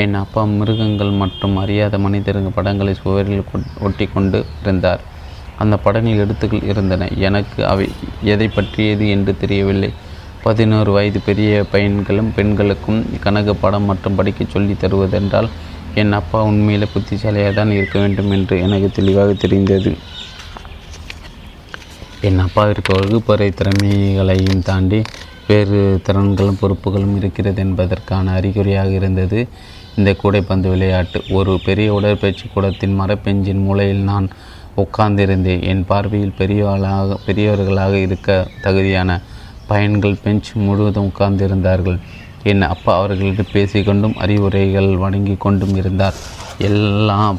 என் அப்பா மிருகங்கள் மற்றும் அறியாத மனிதர்கள் படங்களை சுவரில் ஒட்டி கொண்டு இருந்தார் அந்த படங்கள் எழுத்துக்கள் இருந்தன. எனக்கு அவை எதை பற்றியது என்று தெரியவில்லை. பதினோரு வயது பெரிய பையன்களும் பெண்களுக்கும் கணக்கு படம் மற்றும் படிக்க சொல்லி தருவதென்றால் என் அப்பா உண்மையில் புத்திசாலியாக தான் இருக்க வேண்டும் என்று எனக்கு தெளிவாக தெரிந்தது. என் அப்பாவிற்கு வகுப்பறை திறமைகளையும் தாண்டி வேறு திறன்களும் பொறுப்புகளும் இருக்கிறது என்பதற்கான அறிகுறியாக இருந்தது. இந்த கூடைப்பந்து விளையாட்டு. ஒரு பெரிய உடற்பயிற்சி கூடத்தின் மரப்பெஞ்சின் மூலையில் நான் உட்கார்ந்திருந்தேன். என் பார்வையில் பெரியவர்களாக பெரியவர்களாக இருக்க தகுதியான பையன்கள் பெஞ்ச் முழுவதும் உட்கார்ந்திருந்தார்கள். என் அப்பா அவர்களிடம் பேசிக்கொண்டும் அறிவுரைகள் வழங்கி கொண்டும் இருந்தார். எல்லா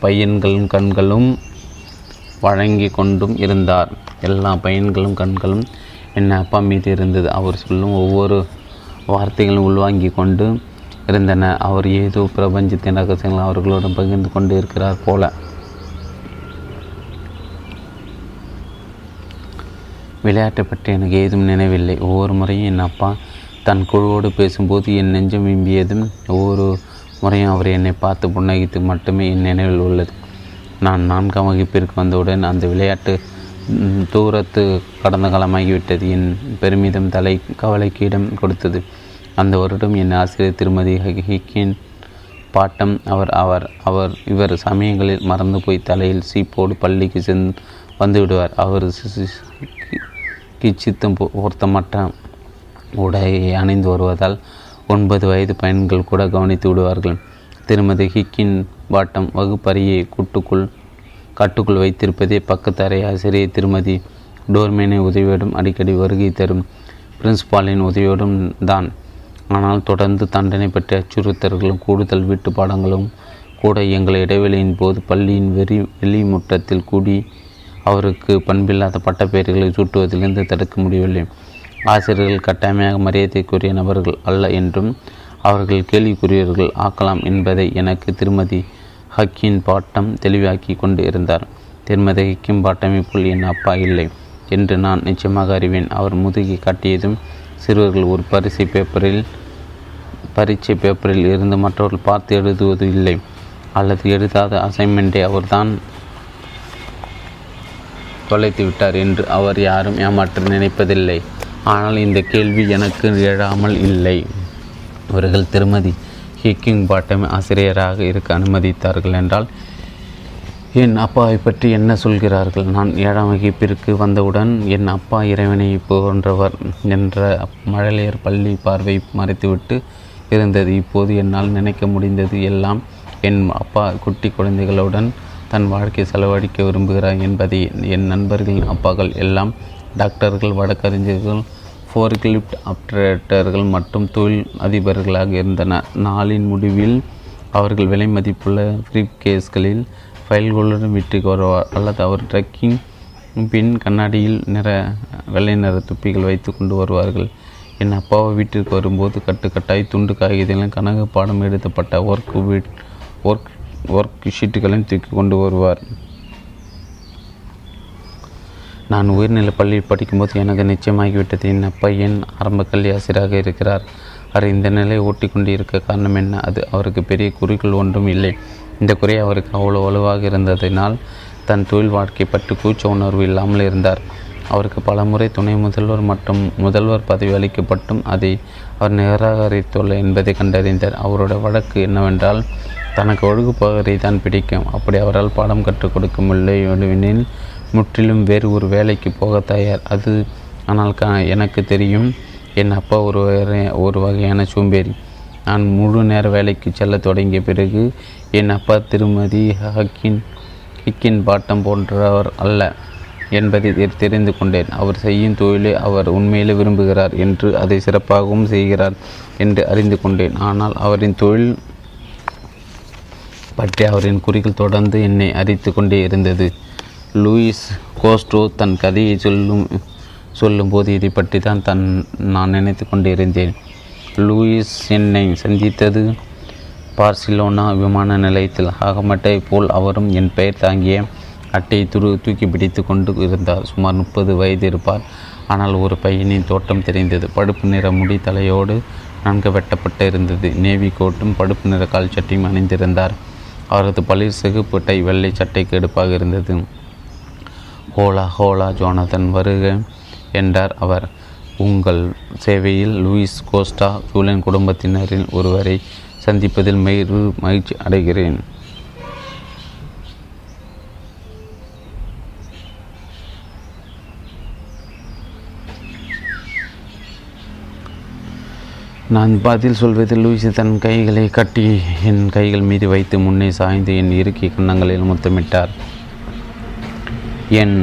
பையன்களும் கண்களும் வழங்கி கொண்டும் இருந்தார். எல்லா பையன்களும் கண்களும் என் அப்பா மீது இருந்தது. அவர் சொல்லும் ஒவ்வொரு வார்த்தைகளும் உள்வாங்கி கொண்டு இருந்தன. அவர் ஏதோ பிரபஞ்சத்தின் ரகசியங்கள் அவர்களுடன் பகிர்ந்து கொண்டு இருக்கிறார் போல. விளையாட்டை பற்றி எனக்கு ஏதும் நினைவில்லை. ஒவ்வொரு முறையும் என் அப்பா தன் குழுவோடு பேசும்போது என் நெஞ்சம் விம்பியதும் ஒவ்வொரு முறையும் அவர் என்னை பார்த்து புன்னகித்து மட்டுமே என் நினைவில் உள்ளது. நான் நான்காம் வகுப்பிற்கு வந்தவுடன் அந்த விளையாட்டு தூரத்து கடந்த காலமாகிவிட்டது என் பெருமிதம் தலை கவலைக்கு இடம் கொடுத்தது. அந்த வருடம் என் ஆசிரியர் திருமதி ஹிக்கின் பாட்டம் அவர் அவர் அவர் இவர் சமயங்களில் மறந்து போய் தலையில் சீப்போடு பள்ளிக்கு சென் வந்து விடுவார் அவர் கிச்சித்தம் பொருத்தமற்ற உடையை அணிந்து வருவதால் ஒன்பது வயது பையன்கள் கூட கவனித்து விடுவார்கள். திருமதி ஹிக்கின் பாட்டம் வகுப்பறையை கூட்டுக்குள் கட்டுக்குள் வைத்திருப்பதே பக்கத்து அறை ஆசிரியர் திருமதி டோர்மேனை உதவியோடும் அடிக்கடி வருகை தரும் பிரின்ஸ்பாலின் உதவியோடும் தான். ஆனால் தொடர்ந்து தண்டனை பற்றிய அச்சுறுத்தல்களும் கூடுதல் வீட்டு பாடங்களும் கூட எங்கள் இடைவெளியின் போது பள்ளியின் வெறி வெளிமுற்றத்தில் கூடி அவருக்கு பண்பில்லாத பட்டப்பெயர்களை சூட்டுவதிலிருந்து தடுக்க முடியவில்லை ஆசிரியர்கள் கட்டாயமாக மரியாதைக்குரிய நபர்கள் அல்ல என்றும் அவர்கள் கேள்விக்குரியவர்கள் ஆக்கலாம் என்பதை எனக்கு திருமதி ஹக்கியின் பாட்டம் தெளிவாக்கி கொண்டு இருந்தார். திருமதி ஹக்கிம் பாட்டம் போல் என் அப்பா இல்லை என்று நான் நிச்சயமாக அறிவேன். அவர் முதுகி காட்டியதும் சிறுவர்கள் ஒரு பரிசை பேப்பரில் பரீட்சை பேப்பரில் இருந்து மற்றவர்கள் பார்த்து எழுதுவது இல்லை. அல்லது எழுதாத அசைன்மெண்ட்டை அவர்தான் தொலைத்து விட்டார் என்று அவர் யாரும் ஏமாற்ற நினைப்பதில்லை. ஆனால் இந்த கேள்வி எனக்கு எழாமல் இல்லை. இவர்கள் திருமதி ஹிக்கிங் பாட்டம் ஆசிரியராக இருக்க அனுமதித்தார்கள் என்றால் என் அப்பாவை பற்றி என்ன சொல்கிறார்கள்? நான் ஏழாம் வகுப்பிற்கு வந்தவுடன் என் அப்பா இறைவனை போன்றவர் என்ற மழலையர் பள்ளி பார்வை மறைத்துவிட்டு இருந்தது. இப்போது என்னால் நினைக்க முடிந்தது எல்லாம் என் அப்பா குட்டி குழந்தைகளுடன் தன் வாழ்க்கை செலவழிக்க விரும்புகிறார் என்பதை என் நண்பர்களின் அப்பாக்கள் எல்லாம் டாக்டர்கள் வழக்கறிஞர்கள் ஃபோர்கிலிப்ட் ஆப்ரேட்டர்கள் மற்றும் தொழில் அதிபர்களாக இருந்தனர் நாளின் முடிவில் அவர்கள் விலை மதிப்புள்ள ஃப்ரீப் கேஸ்களில் ஃபைல்களுடன் வீட்டுக்கு வருவார் அல்லது அவர் ட்ரக்கிங் பின் கண்ணாடியில் நிற வெள்ளை நிற துப்பிகள் வைத்து கொண்டு வருவார்கள். என் அப்பாவை வீட்டிற்கு வரும்போது கட்டுக்கட்டாய் துண்டு காகிதங்களும் கணக்கு பாடம் எடுத்தப்பட்ட ஒர்க் வீட் ஒர்க் ஒர்க் ஷீட்டுகளையும் தூக்கி கொண்டு வருவார். நான் உயர்நிலை பள்ளியில் படிக்கும்போது எனக்கு நிச்சயமாகிவிட்டது. என் அப்பா என் ஆரம்ப கல்வி ஆசிரியராக இருக்கிறார். அவர் இந்த நிலையை ஓட்டிக்கொண்டு இருக்க காரணம் என்ன? அது அவருக்கு பெரிய குறிக்கோள் ஒன்றும் இல்லை. இந்த குறை அவருக்கு அவ்வளோ வலுவாக இருந்ததினால் தன் தொழில் வாழ்க்கை பற்றி கூச்ச உணர்வு இல்லாமல் இருந்தார். அவருக்கு பல முறை துணை முதல்வர் மற்றும் முதல்வர் பதவி அளிக்கப்பட்டும் அதை அவர் நிராகரித்துள்ள என்பதை கண்டறிந்தார். அவரோட வழக்கு என்னவென்றால் தனக்கு ஒழுகுப்பவரை தான் பிடிக்கும். அப்படி அவரால் பாடம் கற்றுக் கொடுக்க முடியவில்லையெனில் முற்றிலும் வேறு ஒரு வேலைக்கு போக தயார். அது ஆனால் க எனக்கு தெரியும் என் அப்பா ஒரு ஒரு வகையான சோம்பேறி. நான் முழு நேர வேலைக்கு செல்ல தொடங்கிய பிறகு என் அப்பா திருமதி ஹக்கின் ஹிக்கின் பாட்டம் போன்றவர் அல்ல என்பதை தெரிந்து கொண்டேன். அவர் செய்யும் தொழிலை அவர் உண்மையிலே விரும்புகிறார் என்று அதை சிறப்பாகவும் செய்கிறார் என்று அறிந்து கொண்டேன். ஆனால் அவரின் தொழில் பற்றி அவரின் குறிகள் தொடர்ந்து என்னை அறித்து கொண்டே இருந்தது. லூயிஸ் கோஸ்டோ தன் கதையை சொல்லும் சொல்லும்போது இதை பற்றி தான் தன் நான் நினைத்து கொண்டிருந்தேன். லூயிஸ் என்னை சந்தித்தது பார்சிலோனா விமான நிலையத்தில். ஆகமட்டை போல் அவரும் என் பெயர் தாங்கிய அட்டையை துரு தூக்கி பிடித்து கொண்டு இருந்தார். சுமார் முப்பது வயது இருப்பார். ஆனால் ஒரு பையனின் தோட்டம் தெரிந்தது. படுப்பு நிற முடி தலையோடு நன்கு வெட்டப்பட்டு இருந்தது நேவி கோட்டும் படுப்பு நிற கால் சட்டையும் அணிந்திருந்தார். அவரது பளிர் சிகப்பு டை வெள்ளை சட்டைக்கு எடுப்பாக இருந்தது. ஹோலா ஹோலா ஜோனதன் வருக என்றார் அவர். உங்கள் சேவையில் லூயிஸ் கோஸ்டா ஜூலியன் குடும்பத்தினரில் ஒருவரை சந்திப்பதில் மிகு மகிழ்ச்சி அடைகிறேன். நான் பதில் சொல்வது லூயிஸ் தன் கைகளை கட்டி என் கைகள் மீது வைத்து முன்னே சாய்ந்து என் இறுக்கி கன்னங்களில் முத்தமிட்டார். என்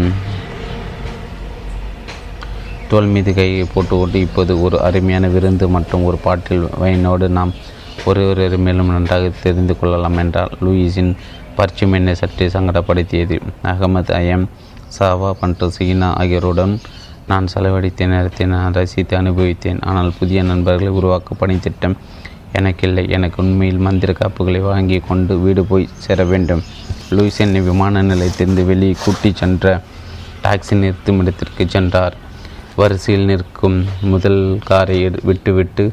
தோல் மீது கையை போட்டு ஓட்டி இப்போது ஒரு அருமையான விருந்து மற்றும் ஒரு பாட்டில் வைனோடு நாம் ஒருவரை மேலும் நன்றாக தெரிந்து கொள்ளலாம் என்றால் லூயிஸின் பரிச்சயம் என்னை சற்றே சங்கடப்படுத்தியது. அகமது அயம் சாவா மற்றும் சீனா ஆகியோருடன் நான் செலவழித்த நேரத்தை நான் ரசித்து அனுபவித்தேன். ஆனால் புதிய நண்பர்களை உருவாக்க பணித்திட்டம் எனக்கில்லை. எனக்கு உண்மையில் மந்திர காப்புகளை வாங்கி கொண்டு வீடு போய் சேர வேண்டும். லூயிஸ் என்னை விமான நிலையத்திலிருந்து வெளியே கூட்டிச் சென்ற டாக்ஸி நிறுத்தும் இடத்திற்கு சென்றார். வரிசையில் நிற்கும் முதல் காரை விட்டுவிட்டு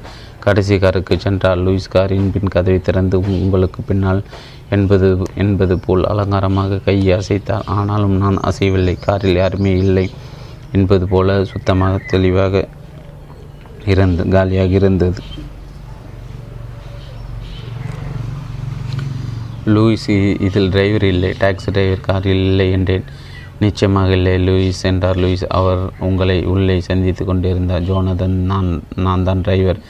கடைசி காருக்கு சென்றார். லூயிஸ் காரின் பின் கதவை திறந்து உங்களுக்கு பின்னால் என்பது என்பது போல் அலங்காரமாக கையை அசைத்தார். ஆனாலும் நான் அசையவில்லை. காரில் யாருமே இல்லை என்பது போல சுத்தமாக தெளிவாக இருந்து காலியாக இருந்தது. லூயிஸ் இதில் டிரைவர் இல்லை டாக்ஸி டிரைவர் காரில் இல்லை என்றேன். நிச்சயமாக இல்லை லூயிஸ் என்றார். லூயிஸ் அவர் உங்களை உள்ளே சந்தித்து கொண்டிருந்தார். ஜோனதன் நான் நான் தான் டிரைவர்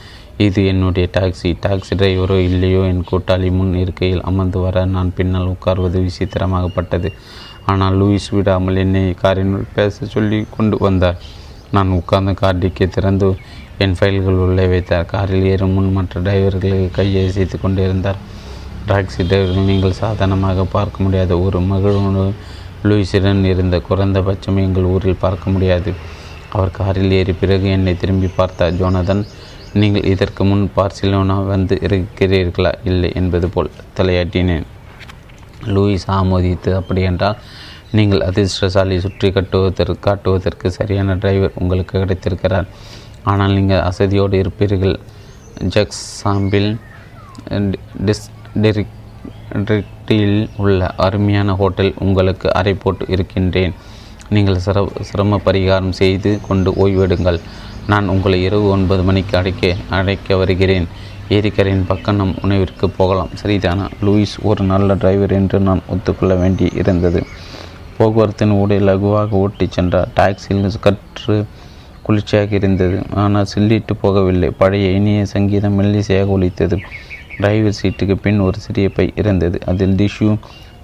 இது என்னுடைய டாக்ஸி டாக்ஸி டிரைவரோ இல்லையோ என் கூட்டாளி முன் இருக்கையில் அமர்ந்து வர நான் பின்னால் உட்கார்வது விசித்திரமாகப்பட்டது. ஆனால் லூயிஸ் விடாமல் என்னை காரினுள் பேச சொல்லி கொண்டு வந்தார். நான் உட்கார்ந்த கார் டிக்கை திறந்து என் ஃபைல்கள் உள்ளே வைத்தார். காரில் ஏறும் முன் மற்ற டிரைவர்களை கையை அசைத்து கொண்டிருந்தார். டாக்ஸி டிரைவர்கள் நீங்கள் சாதாரணமாக பார்க்க முடியாத ஒரு மகிழ்வு லூயிஸுடன் இருந்த குறைந்தபட்சம் எங்கள் ஊரில் பார்க்க முடியாது. அவர் காரில் ஏறி பிறகு என்னை திரும்பி பார்த்தார். ஜோனதன் நீங்கள் இதற்கு முன் பார்சிலோனா வந்து இருக்கிறீர்களா? இல்லை என்பது போல் தலையாட்டினேன். லூயிஸ் ஆமோதித்து அப்படியென்றால் நீங்கள் அதிர்ஷ்டசாலி சுற்றி கட்டுவதற்கு காட்டுவதற்கு சரியான டிரைவர் உங்களுக்கு கிடைத்திருக்கிறார். ஆனால் நீங்கள் அசதியோடு இருப்பீர்கள். ஜக்ஸ் சாம்பில் டிஸ் டிரிக் டிரிக்டியில் உள்ள அருமையான ஹோட்டல் உங்களுக்கு அறை போட்டு இருக்கின்றேன். நீங்கள் சிர சிரம பரிகாரம் செய்து கொண்டு ஓய்வெடுங்கள். நான் உங்களை இரவு ஒன்பது மணிக்கு அடைக்க அழைக்க வருகிறேன். ஏரிக்கரையின் பக்கம் நம் உணவிற்கு போகலாம். சரிதானா? லூயிஸ் ஒரு நல்ல டிரைவர் என்று நான் ஒத்துக்கொள்ள வேண்டி இருந்தது. போக்குவரத்தின் ஊடே லகுவாக ஓட்டிச் சென்றார் டாக்ஸியில் கற்று குளிர்ச்சியாக இருந்தது. ஆனால் சில்லிட்டு போகவில்லை. பழைய இனிய சங்கீதம் மெல்லிசையாக ஒலித்தது. டிரைவர் சீட்டுக்கு பின் ஒரு சிறிய பை இருந்தது அதில் டிஷ்யூ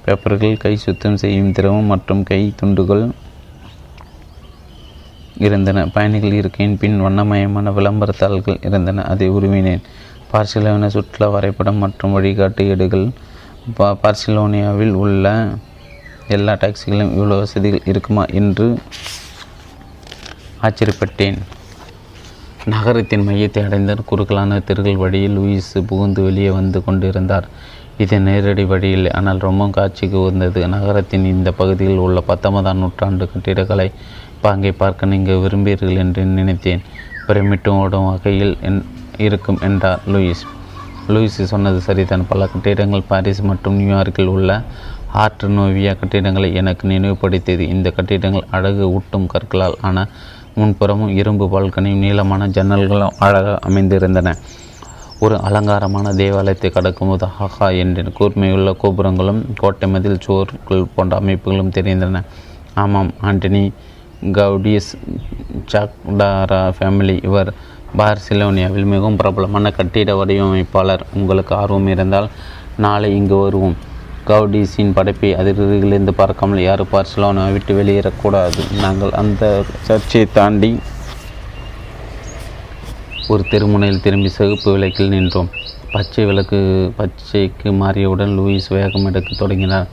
பேப்பர்கள் கை சுத்தம் செய்யும் திரவம் மற்றும் கை துண்டுகள் இருந்தன. பயணிகள் இருக்கையின் பின் வண்ணமயமான விளம்பரத்தாள்கள் இருந்தன. அதை உருவினேன். பார்சிலோனா சுற்றுலா வரைபடம் மற்றும் வழிகாட்டு ஏடுகள். பா பார்சிலோனியாவில் உள்ள எல்லா டாக்ஸிகளும் இவ்வளோ வசதிகள் இருக்குமா என்று ஆச்சரியப்பட்டேன். நகரத்தின் மையத்தை அடைந்த குறுகலான தெருகள் வழியில் லூயிஸ் புகுந்து வெளியே வந்து கொண்டிருந்தார். இது நேரடி வழியில் ஆனால் ரொம்ப காட்சிக்கு உகந்தது. நகரத்தின் இந்த பகுதியில் உள்ள பத்தொன்பதாம் நூற்றாண்டு கட்டிடக்கலை பாங்கை பார்க்க நீங்கள் விரும்பீர்கள் என்று நினைத்தேன். பிரமிட்டும் ஓடும் வகையில் என் இருக்கும் என்றார் லூயிஸ். லூயிஸ் சொன்னது சரிதான். பல கட்டிடங்கள் பாரிஸ் மற்றும் நியூயார்க்கில் உள்ள ஆர்ட் நோவியா கட்டிடங்களை எனக்கு நினைவுபடுத்தியது. இந்த கட்டிடங்கள் அழகு ஊட்டும் கற்களால் ஆன முன்புறமும் இரும்பு பால்கனியும் நீளமான ஜன்னல்களும் அழகாக அமைந்திருந்தன. ஒரு அலங்காரமான தேவாலயத்தை கடக்கும்போது ஹஹா என்ற கூர்மையுள்ள கோபுரங்களும் கோட்டை மதில் சுவர்கள் போன்ற அமைப்புகளும் தெரிந்தன. ஆமாம் ஆண்டனி கவுடியஸ் சாக்டாரா ஃபேமிலி. இவர் பார்சிலோனியாவில் மிகவும் பிரபலமான கட்டிட வடிவமைப்பாளர். உங்களுக்கு ஆர்வம் இருந்தால் நாளை இங்கு வருவோம். கவுடிஸின் படைப்பை அதிர்களிலிருந்து பார்க்காமல் யாரும் பார்சிலோனா விட்டு வெளியேறக்கூடாது. நாங்கள் அந்த சர்ச்சை தாண்டி ஒரு தெருமுனையில் திரும்பி சிவப்பு விளக்கில் நின்றோம். பச்சை விளக்கு பச்சைக்கு மாறியவுடன் லூயிஸ் வேகம் எடுக்க தொடங்கினார்.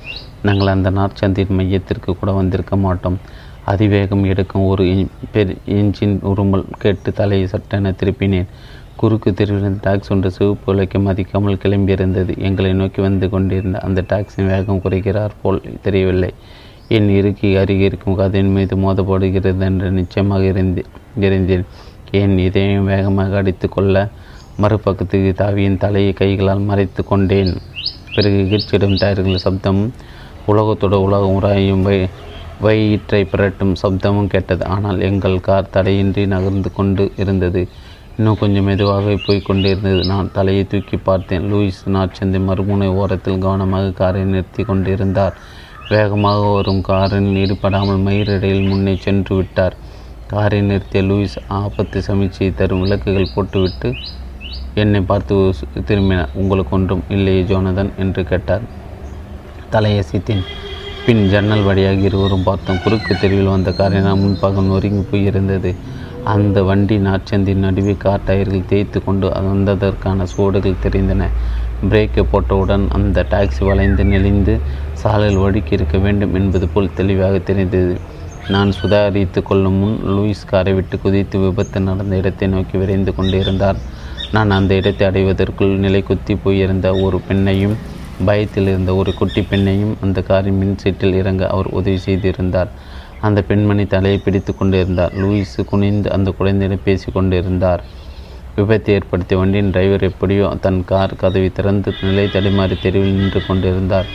நாங்கள் அந்த நாற்சந்தின் மையத்திற்கு கூட வந்திருக்க மாட்டோம். அதிவேகம் எடுக்கும் ஒரு பெரு இன்ஜின் உருமல் கேட்டு தலையை சட்டென திருப்பினேன். குறுக்கு தெருவிலிருந்து டாக்ஸ் ஒன்று சிவப்பு விலைக்கு மதிக்காமல் கிளம்பியிருந்தது. எங்களை நோக்கி வந்து கொண்டிருந்த அந்த டாக்ஸின் வேகம் குறைகிறார் போல் தெரியவில்லை. என் இருக்கி அருகே இருக்கும் கதையின் மீது மோதப்படுகிறது என்று நிச்சயமாக இருந்து இருந்தேன் என் இதயம் வேகமாக அடித்து கொள்ள மறுபக்கத்துக்கு தாவியின் தலையை கைகளால் மறைத்து கொண்டேன். பிறகு கிச்சிடும் டயர்கள் சப்தம் உலகத்தோட உலகம் உராயும் வை வயிற்றை புரட்டும் சப்தமும் கேட்டது. ஆனால் எங்கள் கார் தடையின்றி நகர்ந்து கொண்டு இருந்தது. இன்னும் கொஞ்சம் மெதுவாக போய்க் கொண்டிருந்தது நான் தலையை தூக்கி பார்த்தேன். லூயிஸ் நாட்சந்தி மறுமுனை ஓரத்தில் கவனமாக காரை நிறுத்தி கொண்டிருந்தார். வேகமாக வரும் காரில் ஈடுபடாமல் மயிரிடையில் முன்னே சென்று விட்டார். காரை நிறுத்திய லூயிஸ் ஆபத்து சமீட்சையை தரும் விளக்குகள் போட்டுவிட்டு என்னை பார்த்து திரும்பினார். உங்களுக்கு ஒன்றும் இல்லையே ஜோனதன் என்று கேட்டார். தலையசித்தேன் பின் ஜன்னல் வழியாக இருவரும் பார்த்தோம். குறுக்கு தெருவில் வந்த காரினால் முன்பாக நொறுங்கி போயிருந்தது. அந்த வண்டி நாற்சந்தின் நடுவே கார் டயர்கள் தேய்த்து கொண்டு வந்ததற்கான சுவடுகள் தெரிந்தன. பிரேக்கை போட்டவுடன் அந்த டாக்ஸி வளைந்து நெளிந்து சாலையில் வழுக்கி இருக்க வேண்டும் என்பது போல் தெளிவாக தெரிந்தது. நான் சுதாரித்து கொள்ளும் முன் லூயிஸ் காரை விட்டு குதித்து விபத்து நடந்த இடத்தை நோக்கி விரைந்து கொண்டிருந்தார் நான் அந்த இடத்தை அடைவதற்குள் நிலை குத்தி போயிருந்த ஒரு பெண்ணையும் பயத்தில் இருந்த ஒரு குட்டி பெண்ணையும் அந்த காரின் மின் சீட்டில் இறங்க அவர் உதவி செய்திருந்தார். அந்த பெண்மணி தலையை பிடித்து கொண்டிருந்தார். லூயிஸ் குனிந்து அந்த குழந்தையிடம் பேசி கொண்டிருந்தார். விபத்தை ஏற்படுத்திய வண்டியின் டிரைவர் எப்படியோ தன் கார் கதவை திறந்து நிலை தடுமாறி தெருவில் நின்று கொண்டிருந்தார்.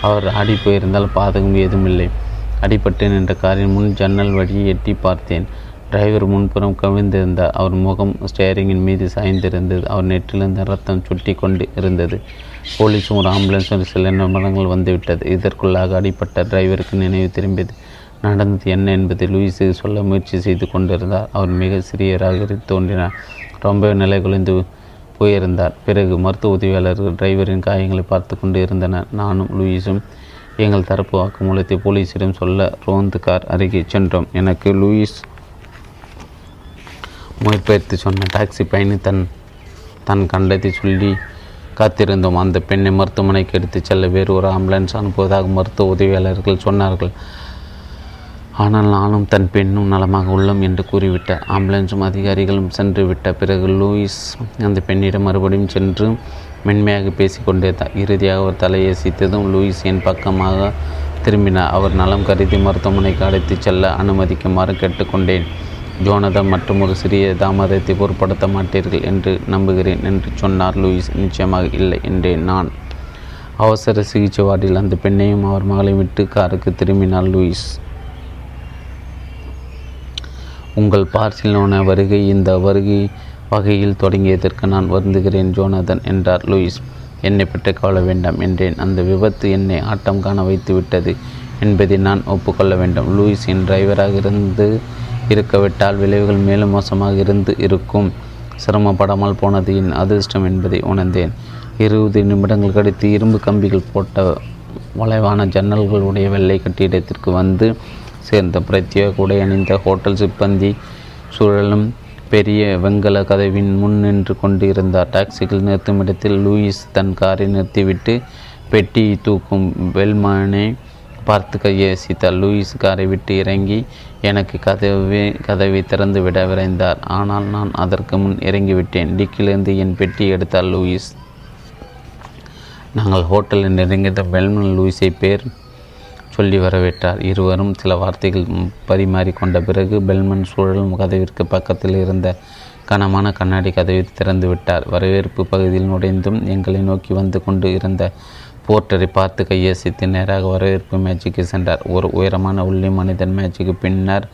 அவர் ஆடி போயிருந்தால் பாதகம் ஏதுமில்லை அடிபட்டு நின்ற காரின் முன் ஜன்னல் வழியை எட்டி பார்த்தேன். டிரைவர் முன்புறம் கவிழ்ந்திருந்தார். அவர் முகம் ஸ்டேரிங்கின் மீது சாய்ந்திருந்தது. அவர் நெற்றிலிருந்து ரத்தம் சுட்டி கொண்டு இருந்தது போலீஸும் ஒரு ஆம்புலன்ஸும் சில நிமிடங்கள் வந்துவிட்டது. இதற்குள்ளாக அடிப்பட்ட டிரைவருக்கு நினைவு திரும்பியது. நடந்தது என்ன என்பதை லூயிஸு சொல்ல முயற்சி செய்து கொண்டிருந்தார். அவர் மிக சிறியராக தோன்றினார். ரொம்ப நிலை குலைந்து போயிருந்தார். பிறகு மருத்துவ உதவியாளர்கள் டிரைவரின் காயங்களை பார்த்து கொண்டு இருந்தனர். நானும் லூயிஸும் எங்கள் தரப்பு வாக்குமூலத்தை போலீசிடம் சொல்ல ரோந்து கார் அருகே சென்றோம். எனக்கு லூயிஸ் மொழிபெயர்த்து சொன்ன டாக்ஸி பயணி தன் தன் கண்டத்தை சொல்லி காத்திருந்தோம். அந்த பெண்ணை மருத்துவமனைக்கு எடுத்துச் செல்ல வேறு ஒரு ஆம்புலன்ஸ் அனுப்புவதாக மருத்துவ உதவியாளர்கள் சொன்னார்கள். ஆனால் நானும் தன் பெண்ணும் நலமாக உள்ளோம் என்று கூறிவிட்ட ஆம்புலன்ஸும் அதிகாரிகளும் சென்று விட்ட பிறகு லூயிஸ் அந்த பெண்ணிடம் மறுபடியும் சென்று மென்மையாக பேசி கொண்டிருந்தார் இறுதியாக அவர் தலையசித்ததும் லூயிஸ் என் பக்கமாக திரும்பினார். அவர் நலம் கருதி மருத்துவமனைக்கு அழைத்துச் செல்ல அனுமதிக்குமாறு கேட்டுக்கொண்டேன். ஜோனதம் மற்றும் ஒரு சிறிய தாமதத்தை பொருட்படுத்த மாட்டீர்கள் என்று நம்புகிறேன் என்று சொன்னார் லூயிஸ். நிச்சயமாக இல்லை என்றேன் நான் அவசர சிகிச்சை வார்டில் அந்த பெண்ணையும் அவர் மகளையும் விட்டு காருக்கு திரும்பினார் லூயிஸ். உங்கள் பார்சிலோனா வருகை இந்த வருகை வகையில் தொடங்கியதற்கு நான் வருந்துகிறேன் ஜோனதன் என்றார் லூயிஸ். என்னை பற்றி கவலை வேண்டாம் என்றேன். அந்த விபத்து என்னை ஆட்டம் காண வைத்து விட்டது என்பதை நான் ஒப்புக்கொள்ள வேண்டும். லூயிஸ் என் டிரைவராக இருந்து இருக்கவிட்டால் விளைவுகள் மேலும் மோசமாக இருந்து இருக்கும். சிரமப்படாமல் போனது என் அதிர்ஷ்டம் என்பதை உணர்ந்தேன். இருபது நிமிடங்கள் கழித்து இரும்பு கம்பிகள் போட்ட வளைவான ஜன்னல்களுடைய வெள்ளை கட்டிடத்திற்கு வந்து சேர்ந்த பிரத்யேக உடை அணிந்த ஹோட்டல் சிப்பந்தி சுழலும் பெரிய வெங்கல கதவின் முன் நின்று கொண்டு இருந்தார் டாக்ஸிகள் நிறுத்தும் இடத்தில் லூயிஸ் தன் காரை நிறுத்திவிட்டு பெட்டி தூக்கும் வெல்மானை பார்த்து கையசித்தார். லூயிஸ் காரை விட்டு இறங்கி எனக்கு கதவை கதவை திறந்து விட விரைந்தார். ஆனால் நான் அதற்கு முன் இறங்கிவிட்டேன். டிக்கிலிருந்து என் பெட்டி எடுத்தார் லூயிஸ். நாங்கள் ஹோட்டலில் நெருங்கிய வெல்மன் லூயிஸை பேர் சொல்லி வரவேற்றார். இருவரும் சில வார்த்தைகள் பரிமாறிக்கொண்ட பிறகு பெல்மன் சூழல் கதவிற்கு பக்கத்தில் இருந்த கனமான கண்ணாடி கதவை திறந்து விட்டார். வரவேற்பு பகுதியில் நுழைந்தும் எங்களை நோக்கி வந்து கொண்டு இருந்த போர்ட்டரை பார்த்து கையசித்து நேராக வரவேற்பு மேட்சுக்கு சென்றார். ஒரு உயரமான உள்ளே மனிதன் மேட்சுக்கு பின்னர்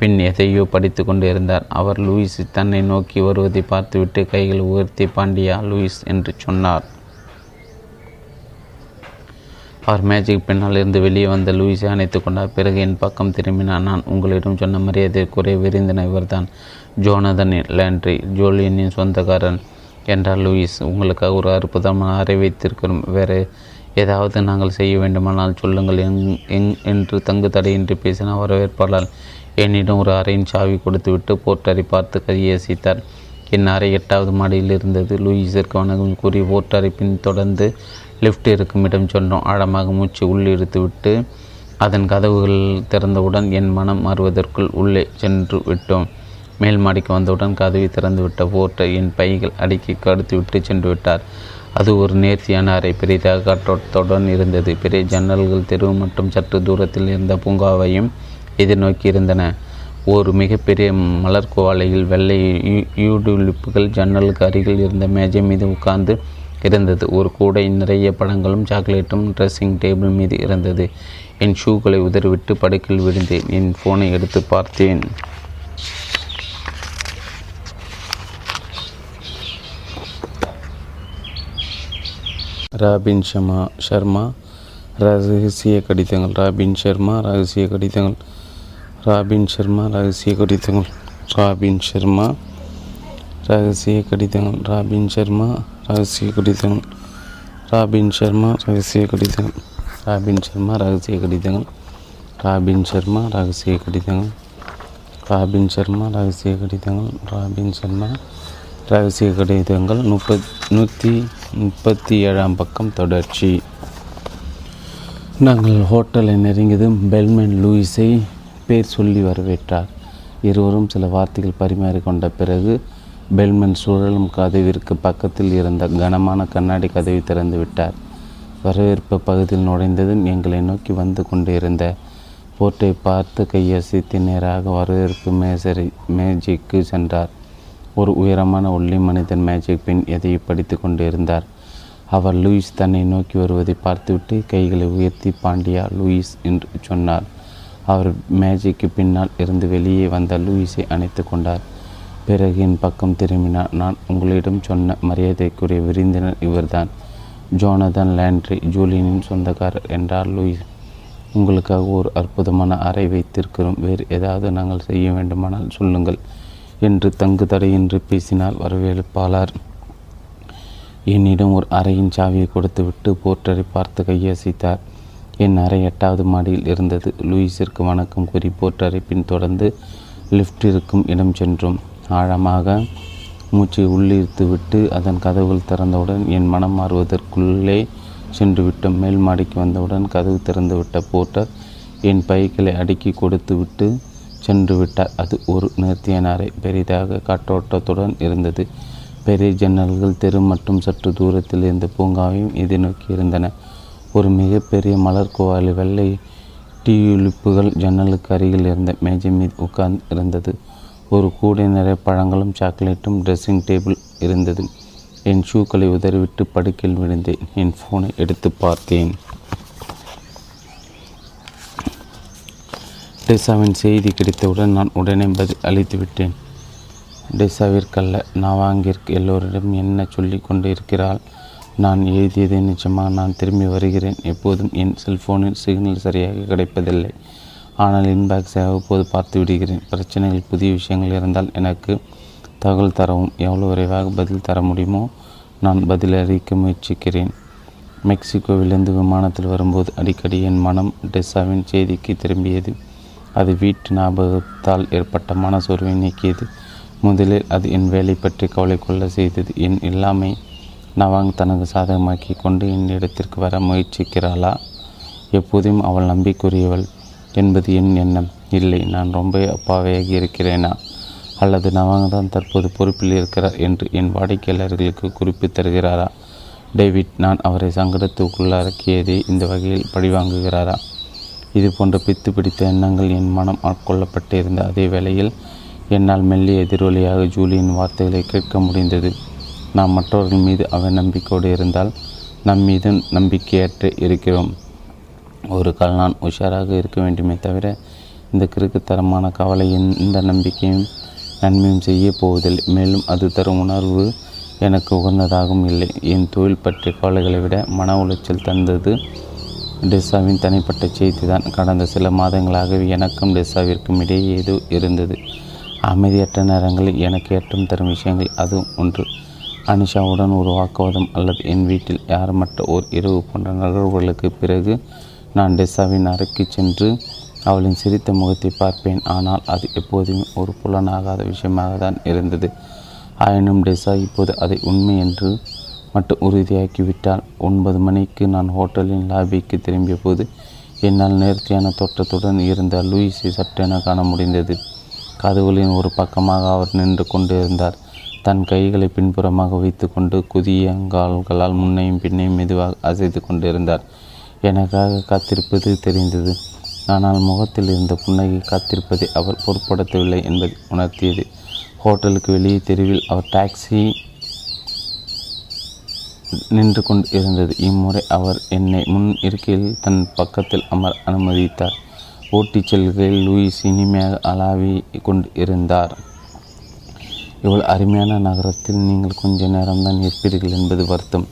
பின் எதையோ படித்து கொண்டு இருந்தார். அவர் லூயிஸ் தன்னை நோக்கி வருவதை பார்த்துவிட்டு கைகள் உயர்த்தி பாண்டியா லூயிஸ் என்று சொன்னார். அவர் மேஜிக் பின்னால் இருந்து வெளியே வந்த லூயிஸை அணைத்து கொண்டார். பிறகு என் பக்கம் திரும்பினான் நான் உங்களிடம் சொன்ன மரியாதை குறை விரிந்தன இவர்தான் ஜோனதன் லேண்ட்ரி ஜோலியனின் சொந்தக்காரன் என்றார் லூயிஸ். உங்களுக்காக ஒரு அற்புதமான அறை வைத்திருக்கிறோம். வேறு ஏதாவது நாங்கள் செய்ய வேண்டுமானால் சொல்லுங்கள். எங் எங் என்று தங்கு தடையின்றி பேசின வரவேற்பாளர் என்னிடம் ஒரு அறையின் சாவி கொடுத்துவிட்டு போர்ட்டரை பார்த்து கையசித்தார் என் அறை எட்டாவது மாடியில் இருந்தது. லூயிஸிற்கு வணக்கம் கூறி போர்ட்டரை பின்தொடர்ந்து லிஃப்ட் இருக்கும் இடம் சொன்னோம். ஆழமாக மூச்சு உள்ளிழுத்து விட்டு அதன் கதவுகள் திறந்தவுடன் என் மனம் மாறுவதற்குள் உள்ளே சென்று விட்டோம். மேல் மாடிக்கு வந்தவுடன் கதவை திறந்துவிட்ட போர்ட்டை என் பைகள் அடுக்கி கடுத்து விட்டு சென்று விட்டார். அது ஒரு நேர்த்தியான அறை. பெரிதாக காற்றோட்டத்துடன் இருந்தது. பெரிய ஜன்னல்கள் தெருவு மற்றும் சற்று தூரத்தில் இருந்த பூங்காவையும் எதிர்நோக்கி இருந்தன. ஒரு மிகப்பெரிய மலர் குவாலையில் வெள்ளை யூடுலிப்புகள் ஜன்னலுக்கு அருகில் இருந்த மேஜை மீது உட்கார்ந்து இருந்தது. ஒரு கூடை நிறைய படங்களும் சாக்லேட்டும் ட்ரெஸ்ஸிங் டேபிள் மீது இருந்தது. என் ஷூக்களை உதறிவிட்டு படுக்கையில் விழுந்தேன். என் ஃபோனை எடுத்து பார்த்தேன். ராபின் ஷமா ஷர்மா ரகசிய கடிதங்கள். ராபின் ஷர்மா ரகசிய கடிதங்கள். ராபின் ஷர்மா ரகசிய கடிதங்கள். ராபின் ஷர்மா ரகசிய கடிதங்கள். ராபின் ஷர்மா ரகசிய கடிதங்கள் ராபின் சர்மா ரகசிய கடிதங்கள் ராபின் சர்மா ரகசிய கடிதங்கள் ராபின் சர்மா ரகசிய கடிதங்கள் ராபின் சர்மா ரகசிய கடிதங்கள் ராபின் சர்மா ரகசிய கடிதங்கள் முப்பத் நூற்றி முப்பத்தி ஏழாம் பக்கம் தொடர்ச்சி. நாங்கள் ஹோட்டலை நெருங்கியதும் பெல்மேன் லூயிஸை பேர் சொல்லி வரவேற்றார். இருவரும் சில வார்த்தைகள் பரிமாறிக்கொண்ட பிறகு பெல்மன் சுழலும் கதவிற்கு பக்கத்தில் இருந்த கனமான கண்ணாடி கதவை திறந்து விட்டார். வரவேற்பு பகுதியில் நுழைந்ததும் எங்களை நோக்கி வந்து கொண்டிருந்த போர்ட்டை பார்த்து கையசைத்து நேராக வரவேற்பு மேசரி மேஜைக்கு சென்றார். ஒரு உயரமான ஒல்லி மனிதன் மேஜிக் பின் எதையை படித்து கொண்டிருந்தார். அவர் லூயிஸ் தன்னை நோக்கி வருவதை பார்த்துவிட்டு கைகளை உயர்த்தி பாண்டியா லூயிஸ் என்று சொன்னார். அவர் மேஜைக்கு பின்னால் இருந்து வெளியே வந்த லூயிஸை அணைத்து கொண்டார். பிறகு என் பக்கம் திரும்பினார் நான் உங்களிடம் சொன்ன மரியாதைக்குரிய விருந்தினர் இவர்தான். ஜோனதன் லேண்ட்ரி ஜூலியனின் சொந்தக்காரர் என்றார் லூயிஸ். உங்களுக்காக ஒரு அற்புதமான அறை வைத்திருக்கிறோம். வேறு ஏதாவது நாங்கள் செய்ய வேண்டுமானால் சொல்லுங்கள் என்று தங்கு தடையின்றி பேசினார் வரவேற்பாளர். என்னிடம் ஒரு அறையின் சாவியை கொடுத்துவிட்டு போர்ட்டரை பார்த்து கையசைத்தார். என் அறை எட்டாவது மாடியில் இருந்தது. லூயிஸிற்கு வணக்கம் கூறி போர்ட்டரை பின்தொடர்ந்து லிஃப்ட் இருக்கும் இடம் சென்றோம். ஆழமாக மூச்சை உள்ளிருத்து விட்டு அதன் கதவுகள் திறந்தவுடன் என் மனம் மாறுவதற்குள்ளே சென்று விட்டோம் மேல் மாடிக்கு வந்தவுடன் கதவு திறந்து விட்ட போர்ட்டர் என் பைகளை அடுக்கி கொடுத்து விட்டு சென்று விட்டார். அது ஒரு நேர்த்தியான அறை பெரிதாக காற்றோட்டத்துடன் இருந்தது. பெரிய ஜன்னல்கள் தெரு மற்றும் சற்று தூரத்தில் இருந்த பூங்காவையும் எதிர்நோக்கி இருந்தன. ஒரு மிகப்பெரிய மலர் கோவாலி வெள்ளை டியூலிப்புகள் ஜன்னலுக்கு அருகில் இருந்த மேஜை மீது உட்கார்ந்து இருந்தது ஒரு கூடை நிறைய பழங்களும் சாக்லேட்டும் ட்ரெஸ்ஸிங் டேபிள் இருந்தது. என் ஷூக்களை உதறிவிட்டு படுக்கையில் விழுந்தேன். என் ஃபோனை எடுத்து பார்த்தேன். டெசாவின் செய்தி கிடைத்தவுடன் நான் உடனே பதில் அளித்து விட்டேன். டெசாவிற்கல்ல நவாங்கிற்கு எல்லோரிடம் என்ன சொல்லி கொண்டு இருக்கிறாள் நான் எழுதியதை நிச்சயமாக நான் திரும்பி வருகிறேன். எப்போதும் என் செல்ஃபோனில் சிக்னல் சரியாக கிடைப்பதில்லை. ஆனால் இன்பாக்ஸை அவ்வப்போது பார்த்து விடுகிறேன். பிரச்சனைகள் புதிய விஷயங்கள் இருந்தால் எனக்கு தகவல் தரவும். எவ்வளோ விரைவாக பதில் தர முடியுமோ நான் பதிலளிக்க முயற்சிக்கிறேன். மெக்சிகோவிலிருந்து விமானத்தில் வரும்போது அடிக்கடி என் மனம் டெஸ்ஸாவின் செய்திக்கு திரும்பியது. அது வீட்டு ஞாபகத்தால் ஏற்பட்ட மனசோர்வை நீக்கியது. முதலில் அது என் வேலை பற்றி கவலை கொள்ள செய்தது. என் இல்லாமை நவாங் தனது சாதகமாக்கி கொண்டு என் இடத்திற்கு வர முயற்சிக்கிறாளா? எப்போதும் அவள் நம்பிக்குரியவள். என்பது என் எண்ணம். இல்லை நான் ரொம்ப அப்பாவையாகி இருக்கிறேனா? அல்லது நவாங்க தான் தற்போது பொறுப்பில் இருக்கிறார் என்று என் வாடிக்கையாளர்களுக்கு குறிப்பு தருகிறாரா? டேவிட் நான் அவரை சங்கடத்துக்குள்ளாக்கியதே இந்த வகையில் பழிவாங்குகிறாரா? இது போன்ற பித்து பிடித்த எண்ணங்கள் என் மனம் ஆட்கொள்ளப்பட்டிருந்த அதே வேளையில் என்னால் மெல்லிய எதிரொலியாக ஜூலியின் வார்த்தைகளை கேட்க முடிந்தது. நாம் மற்றவர்கள் மீது அவநம்பிக்கையோடு இருந்தால் நம் மீது நம்பிக்கையற்று இருக்கிறோம். ஒரு கால் நான் உஷாராக இருக்க வேண்டுமே தவிர இந்த கிறுக்குத்தரமான கவலை இந்த நம்பிக்கையும் நன்மையும் செய்ய போவதில்லை. மேலும் அது தரும் உணர்வு எனக்கு உகந்ததாகவும் இல்லை. என் தொழில் பற்றிய கவலைகளை விட மன உளைச்சல் தந்தது டெஸ்ஸாவின் தனிப்பட்ட செய்தி தான் கடந்த சில மாதங்களாகவே எனக்கும் டெஸ்ஸாவிற்கும் இடையே ஏதோ இருந்தது. அமைதியற்ற நேரங்களில் எனக்கு ஏற்றம் தரும் விஷயங்கள் அதுவும் ஒன்று. அனிஷாவுடன் ஒரு வாக்குவாதம் அல்லது என் வீட்டில் யாருமற்ற ஓர் இரவு போன்ற நிகழ்வுகளுக்கு பிறகு நான் டெசாவின் அறைக்கு சென்று அவளின் சிரித்த முகத்தை பார்ப்பேன். ஆனால் அது எப்போதுமே ஒரு புலனாகாத விஷயமாக தான் இருந்தது. ஆயினும் டெசா இப்போது அதை உண்மை என்று மட்டும் உறுதியாக்கிவிட்டால் ஒன்பது மணிக்கு நான் ஹோட்டலின் லாபிக்கு திரும்பிய போது என்னால் நேர்த்தியான தோற்றத்துடன் இருந்த லூயிஸை சட்டென காண முடிந்தது. கதவுகளின் ஒரு பக்கமாக அவர் நின்று கொண்டிருந்தார் தன் கைகளை பின்புறமாக வைத்துக்கொண்டு குதியங்கால்களால் முன்னையும் பின்னையும் மெதுவாக அசைத்து கொண்டிருந்தார். எனக்காக காத்திருப்பது தெரிந்தது. ஆனால் முகத்தில் இருந்த புன்னகை காத்திருப்பதை அவர் பொருட்படுத்தவில்லை என்பதை உணர்த்தியது. ஹோட்டலுக்கு வெளியே தெருவில் அவர் டாக்ஸி நின்று கொண்டு இருந்தது. இம்முறை அவர் என்னை முன் இருக்கையில் தன் பக்கத்தில் அமர் அனுமதித்தார். ஓட்டிச் செல்கையில் லூயிஸ் இனிமையாக அலாவி கொண்டு இருந்தார். இவ்வளவு அருமையான நகரத்தில் நீங்கள் கொஞ்ச நேரம்தான் இருப்பீர்கள் என்பது வருத்தம்.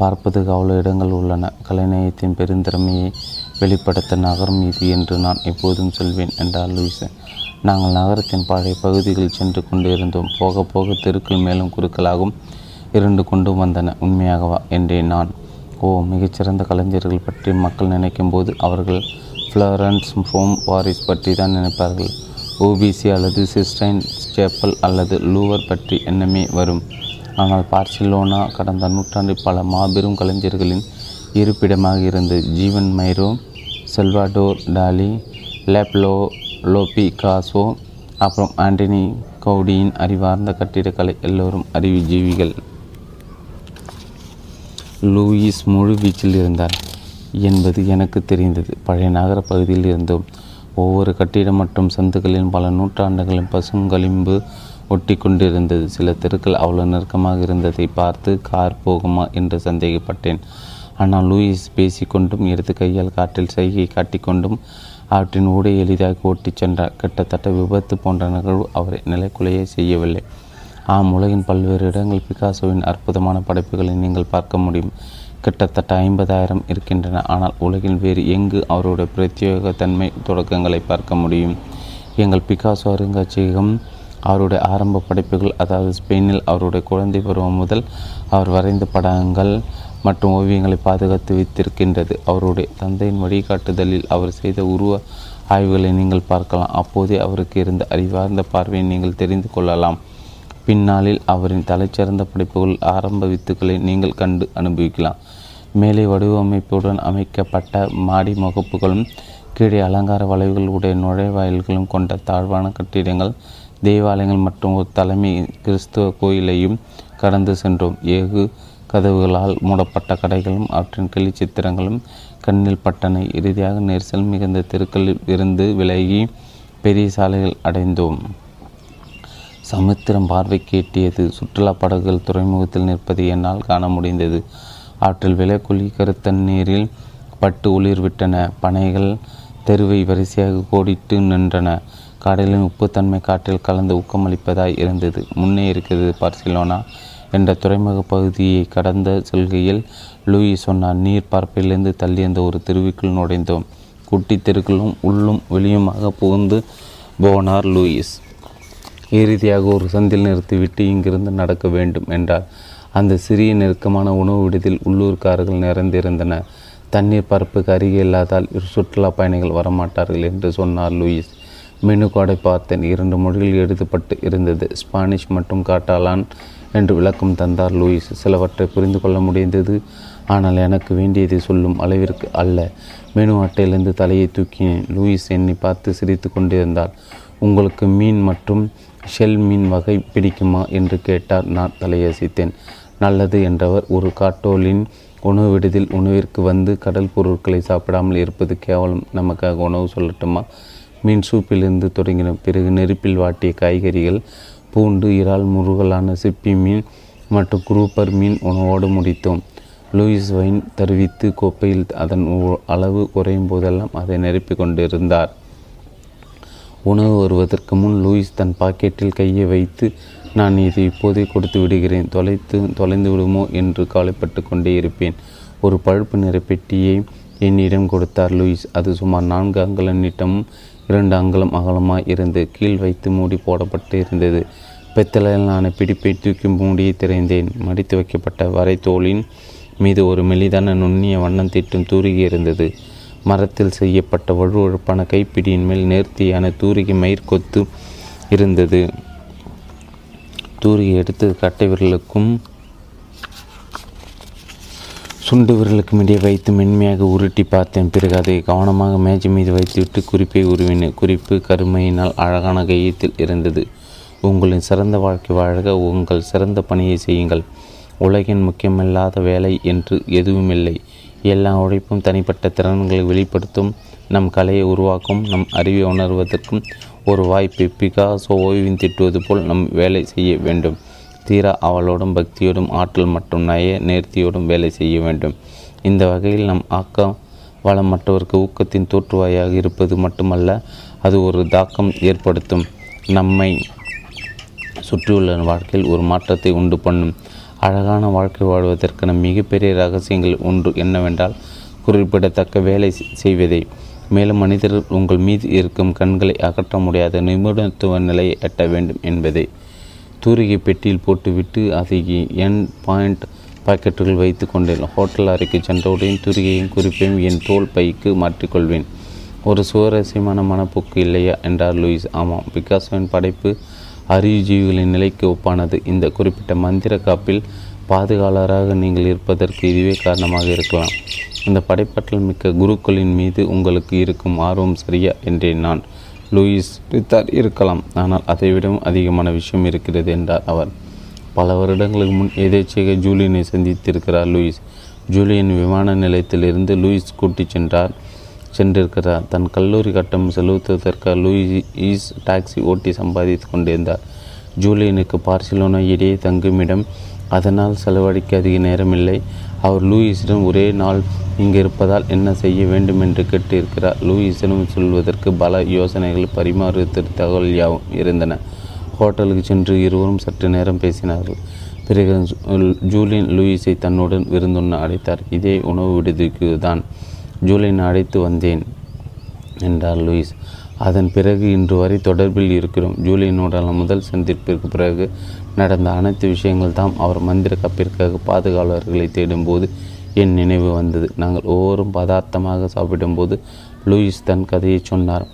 பார்ப்பதுக்கு அவ்வளோ இடங்கள் உள்ளன. கலைநயத்தின் பெருந்திறமையை வெளிப்படுத்த நகரம் இது என்று நான் எப்போதும் சொல்வேன் என்றார் லூயிஸ். நாங்கள் நகரத்தின் பழைய பகுதிகளில் சென்று கொண்டு இருந்தோம் போக போக தெருக்கள் மேலும் குறுக்களாகவும் இரண்டு கொண்டு வந்தன. உண்மையாகவா என்றேன் நான். ஓ மிகச்சிறந்த கலைஞர்கள் பற்றி மக்கள் நினைக்கும் போது அவர்கள் ஃப்ளோரன்ஸ் ஃபோம் வாரிஸ் பற்றி தான் நினைப்பார்கள். ஓபிசி அல்லது சிஸ்டைன் சேப்பல் அல்லது லூவர் பற்றி எண்ணமே வரும். ஆனால் பார்சிலோனா கடந்த நூற்றாண்டில் பல மாபெரும் கலைஞர்களின் இருப்பிடமாக இருந்தது. ஜீவன் மைரோ செல்வாடோர் டாலி லேப்லோ லோபி காசோ அப்புறம் ஆண்டனி கவுடியின் அறிவார்ந்த கட்டிடக்கலை எல்லோரும் அறிவுஜீவிகள். லூயிஸ் முழு வீச்சில் இருந்தார் என்பது எனக்கு தெரிந்தது. பழைய நகர பகுதியில் இருந்தோம் ஒவ்வொரு கட்டிடம் மற்றும் சந்துகளின் பல நூற்றாண்டுகளின் பசுங்கலிம்பு ஒட்டி கொண்டிருந்தது சில தெருக்கள் அவ்வளோ நெருக்கமாக இருந்ததை பார்த்து கார் போகுமா என்று சந்தேகப்பட்டேன். ஆனால் லூயிஸ் பேசிக்கொண்டும் இடது கையால் காற்றில் சைகை காட்டிக்கொண்டும் அவற்றின் ஊடே எளிதாக ஓட்டிச் சென்றார். கிட்டத்தட்ட விபத்து போன்ற நிகழ்வு அவரை நிலைக்குலைய செய்யவில்லை. ஆம் உலகின் பல்வேறு இடங்கள் பிகாசோவின் அற்புதமான படைப்புகளை நீங்கள் பார்க்க முடியும். கிட்டத்தட்ட ஐம்பதாயிரம் இருக்கின்றன. ஆனால் உலகில் வேறு எங்கு அவருடைய பிரத்யேகத்தன்மை தொடக்கங்களை பார்க்க முடியும்? எங்கள் பிகாசோ அருங்காட்சியகம் அவருடைய ஆரம்ப படைப்புகள் அதாவது ஸ்பெயினில் அவருடைய குழந்தை பருவம் முதல் அவர் வரைந்த படங்கள் மற்றும் ஓவியங்களை பாதுகாத்து வைத்திருக்கின்றது. அவருடைய தந்தையின் வழிகாட்டுதலில் அவர் செய்த உருவ ஆய்வுகளை நீங்கள் பார்க்கலாம். அப்போதே அவருக்கு இருந்த அறிவார்ந்த பார்வையை நீங்கள் தெரிந்து கொள்ளலாம். பின்னாளில் அவரின் தலைச்சிறந்த படைப்புகள் ஆரம்ப வித்துக்களை நீங்கள் கண்டு அனுபவிக்கலாம். மேலே வடிவமைப்புடன் அமைக்கப்பட்ட மாடி முகப்புகளும் கீழே அலங்கார வளைவுகள் உடைய நுழைவாயில்களும் கொண்ட தாழ்வான கட்டிடங்கள் தேவாலயங்கள் மற்றும் ஒரு தலைமை கிறிஸ்துவ கோயிலையும் கடந்து சென்றோம். ஏகு கதவுகளால் மூடப்பட்ட கடைகளும் அவற்றின் கிளிச்சித்திரங்களும் கண்ணில் பட்டன இறுதியாக நெரிசல் மிகுந்த தெருக்களில் இருந்து விலகி பெரிய சாலைகள் அடைந்தோம். சமுத்திரம் பார்வைக்கு எட்டியது சுற்றுலா படகுகள் துறைமுகத்தில் நிற்பதை என்னால் காண முடிந்தது. அவற்றில் விலைக்குழி கருத்தண்ணீரில் பட்டு ஒளிர்விட்டன பனைகள் தெருவை வரிசையாக கோடிட்டு நின்றன. கடலின் உப்புத்தன்மை காற்றில் கலந்து ஊக்கமளிப்பதாய் இருந்தது. முன்னே இருக்கிறது பார்சிலோனா என்ற துறைமுக பகுதியை கடந்த செல்கையில் லூயி சொன்னார் நீர் பரப்பிலிருந்து தள்ளி அந்த ஒரு தெருவுக்குள் நுழைந்தோம். குட்டி தெருக்களும் உள்ளும் வெளியுமாக புகுந்து போனார் லூயிஸ். இறுதியாக ஒரு சந்தில் நிறுத்திவிட்டு இங்கிருந்து நடக்க வேண்டும் என்றார். அந்த சிறிய நெருக்கமான உணவு விடுதியில் உள்ளூர்காரர்கள் நிறைந்திருந்தன. தண்ணீர் பரப்புக்கு அருகே இல்லாதால் சுற்றுலா பயணிகள் வரமாட்டார்கள் என்று சொன்னார் லூயிஸ். மெனு கார்டை பார்த்தேன் இரண்டு மொழிகள் எழுதப்பட்டு இருந்தது. ஸ்பானிஷ் மற்றும் காட்டாலான் என்று விளக்கம் தந்தார் லூயிஸ். சிலவற்றை புரிந்து கொள்ள முடிந்தது. ஆனால் எனக்கு வேண்டியதை சொல்லும் அளவிற்கு அல்ல. மெனு அட்டையிலிருந்து தலையை தூக்கினேன் லூயிஸ் என்னை பார்த்து சிரித்து கொண்டிருந்தார். உங்களுக்கு மீன் மற்றும் ஷெல் மீன் வகை பிடிக்குமா? என்று கேட்டார். நான் தலையசித்தேன். நல்லது என்றவர் ஒரு காட்டோலின் உணவு விடுதில் உணவிற்கு வந்து கடல் பொருட்களை சாப்பிடாமல் இருப்பது கேவலம். நமக்காக உணவு சொல்லட்டுமா? மீன் சூப்பிலிருந்து தொடங்கின பிறகு நெருப்பில் வாட்டிய காய்கறிகள் பூண்டு இறால் முருகலான சிப்பி மீன் மற்றும் குரூப்பர் மீன் உணவோடு முடித்தோம். லூயிஸ் வைன் தருவித்து கோப்பையில் அதன் அளவு குறையும் போதெல்லாம் அதை நெருப்பிக் கொண்டிருந்தார். உணவு வருவதற்கு முன் லூயிஸ் தன் பாக்கெட்டில் கையை வைத்து நான் இதை இப்போதே கொடுத்து விடுகிறேன். தொலைத்து தொலைந்து விடுமோ? என்று கவலைப்பட்டு கொண்டே இருப்பேன். ஒரு பழுப்பு நிற பெட்டியை என்னிடம் கொடுத்தார் லூயிஸ். அது சுமார் நான்கு அங்குலம் நீட்டமும் இரண்டு அங்குலம் அகலமாய் இருந்து கீழ் வைத்து மூடி போடப்பட்டு இருந்தது. பித்தளையிலான பிடிப்பை தூக்கி மூடியை திறந்தேன் மடித்து வைக்கப்பட்ட வரைத்தோலின் மீது ஒரு மெலிதான நுண்ணிய வண்ணம் தீட்டும் தூரிகை இருந்தது. மரத்தில் செய்யப்பட்ட வழுவழுப்பான கைப்பிடியின் மேல் நேர்த்தியான தூரிகை மயிர்கொத்து இருந்தது. தூரிகை எடுத்து கட்டை விரலுக்கும் சுண்டு விரலுக்கும் இடையே வைத்து மென்மையாக உருட்டி பார்த்தேன். பிறகு அதை கவனமாக மேஜை மீது வைத்துவிட்டு குறிப்பை உருவினேன். குறிப்பு கருமையினால் அழகான கையத்தில் இருந்தது. உங்களின் சிறந்த வாழ்க்கை வாழ்க உங்கள் சிறந்த பணியை செய்யுங்கள். உலகின் முக்கியமில்லாத வேலை என்று எதுவுமில்லை. எல்லா உழைப்பும் தனிப்பட்ட திறன்களை வெளிப்படுத்தும். நம் கலையை உருவாக்கும் நம் அறிவை உணர்வதற்கும் ஒரு வாய்ப்பை. பிகாசோ ஓய்வின் திட்டுவது போல் நம் வேலை செய்ய வேண்டும். தீரா அவளோடும் பக்தியோடும் ஆற்றல் மற்றும் நய நேர்த்தியோடும் வேலை செய்ய வேண்டும். இந்த வகையில் நம் ஆக்கம் வளம் மற்றவருக்கு ஊக்கத்தின் தோற்றுவாயாக இருப்பது மட்டுமல்ல அது ஒரு தாக்கம் ஏற்படுத்தும். நம்மை சுற்றியுள்ள வாழ்க்கையில் ஒரு மாற்றத்தை உண்டு பண்ணும். அழகான வாழ்க்கை வாழ்வதற்கான மிகப்பெரிய ரகசியங்கள் ஒன்று என்னவென்றால் குறிப்பிடத்தக்க வேலை செய்வதை. மேலும் மனிதர் உங்கள் மீது இருக்கும் கண்களை அகற்ற முடியாத நிபுணத்துவ நிலையை எட்ட வேண்டும் என்பதே. தூரிகை பெட்டியில் போட்டுவிட்டு அதை என் பாயிண்ட் பாக்கெட்டுகள் வைத்து கொண்டேன். ஹோட்டல் அறைக்கு சென்றவுடன் தூரிகையும் குறிப்பையும் என் தோல் பைக்கு மாற்றிக்கொள்வேன் ஒரு சுவாரஸ்யமான மனப்போக்கு இல்லையா? என்றார் லூயிஸ். ஆமாம் பிகாசோவின் படைப்பு அறிவுஜீவிகளின் நிலைக்கு ஒப்பானது. இந்த குறிப்பிட்ட மந்திர காப்பில் பாதுகாவலராக நீங்கள் இருப்பதற்கு இதுவே காரணமாக இருக்கலாம். இந்த படைப்பாற்றல் மிக்க குருக்களின் மீது உங்களுக்கு இருக்கும் ஆர்வம் சரியா? என்றேன் நான். லூயிஸ் ரித்தார் இருக்கலாம். ஆனால் அதைவிடவும் அதிகமான விஷயம் இருக்கிறது என்றார் அவர். பல வருடங்களுக்கு முன் எதேச்சையாக ஜூலியனை சந்தித்திருக்கிறார் லூயிஸ். ஜூலியன் விமான நிலையத்திலிருந்து லூயிஸ் கூட்டிச் சென்றார் சென்றிருக்கிறார். தன் கல்லூரி கட்டம் செலுத்துவதற்காக லூயிஸ் டாக்ஸி ஓட்டி சம்பாதித்து கொண்டிருந்தார். ஜூலியனுக்கு பார்சிலோனா இடையே தங்குமிடம் அதனால் செலவழிக்க அதிக நேரமில்லை. அவர் லூயிஸிடம் ஒரே நாள் இங்கு இருப்பதால் என்ன செய்ய வேண்டும் என்று கேட்டிருக்கிறார். லூயிஸிடம் சொல்வதற்கு பல யோசனைகள் பரிமாறு தகவல் யாவும் இருந்தன. ஹோட்டலுக்கு சென்று இருவரும் சற்று நேரம் பேசினார்கள். பிறகு ஜூலியன் லூயிஸை தன்னுடன் விருந்துண்ண அழைத்தார். இதே உணவு விடுதிக்கு தான் ஜூலியனை அழைத்து வந்தேன் என்றார் லூயிஸ். அதன் பிறகு இன்று வரை தொடர்பில் இருக்கிறோம். ஜூலியனுடன் முதல் சந்திப்பிற்கு பிறகு நடந்த அனைத்து விஷயங்கள் தாம் அவர் மந்திர கப்பிற்காக பாதுகாவலர்களை தேடும்போது என் நினைவு வந்தது. நாங்கள் ஒவ்வொரும் பதார்த்தமாக சாப்பிடும்போது லூயிஸ் தன் கதையை சொன்னார்.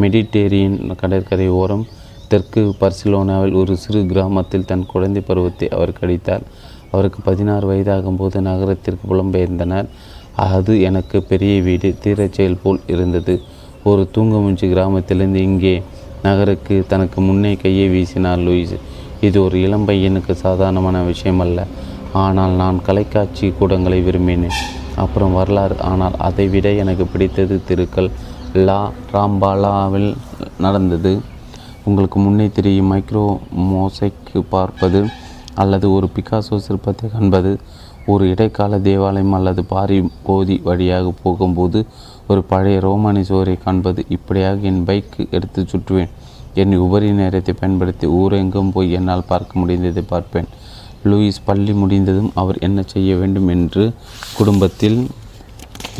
மெடிடேரியன் கடற்கரை ஓரம் தெற்கு பர்சிலோனாவில் ஒரு சிறு கிராமத்தில் தன் குழந்தை பருவத்தை அவர் கழித்தார் அவருக்கு பதினாறு வயதாகும்போது நகரத்திற்கு புலம்பெயர்ந்தனர். அது எனக்கு பெரிய வீடு தீரச்செயல் போல் இருந்தது. ஒரு தூங்கமுஞ்சி கிராமத்திலிருந்து இங்கே நகருக்கு தனக்கு முன்னே கையை வீசினார் லூயிஸ். இது ஒரு இளம் பையனுக்கு சாதாரணமான விஷயம் அல்ல ஆனால் நான் கலைக்காட்சி கூடங்களை விரும்பினேன். அப்புறம் வரலாறு. ஆனால் அதை விட எனக்கு பிடித்தது திருக்கள். லா ராம்பாலாவில் நடந்தது. உங்களுக்கு முன்னே தெரியும் மைக்ரோ மோசைக்கு பார்ப்பது அல்லது ஒரு பிகாசோ சிற்பத்தை காண்பது. ஒரு இடைக்கால தேவாலயம் அல்லது பாரி போதி வழியாக போகும்போது ஒரு பழைய ரோமானி சுவரை காண்பது. இப்படியாக என் பைக் எடுத்து சுற்றுவேன். என் உபரி நேரத்தை பயன்படுத்தி ஊரெங்கும் போய் என்னால் பார்க்க முடிந்ததை பார்ப்பேன். லூயிஸ் பள்ளி முடிந்ததும் அவர் என்ன செய்ய வேண்டும் என்று குடும்பத்தில்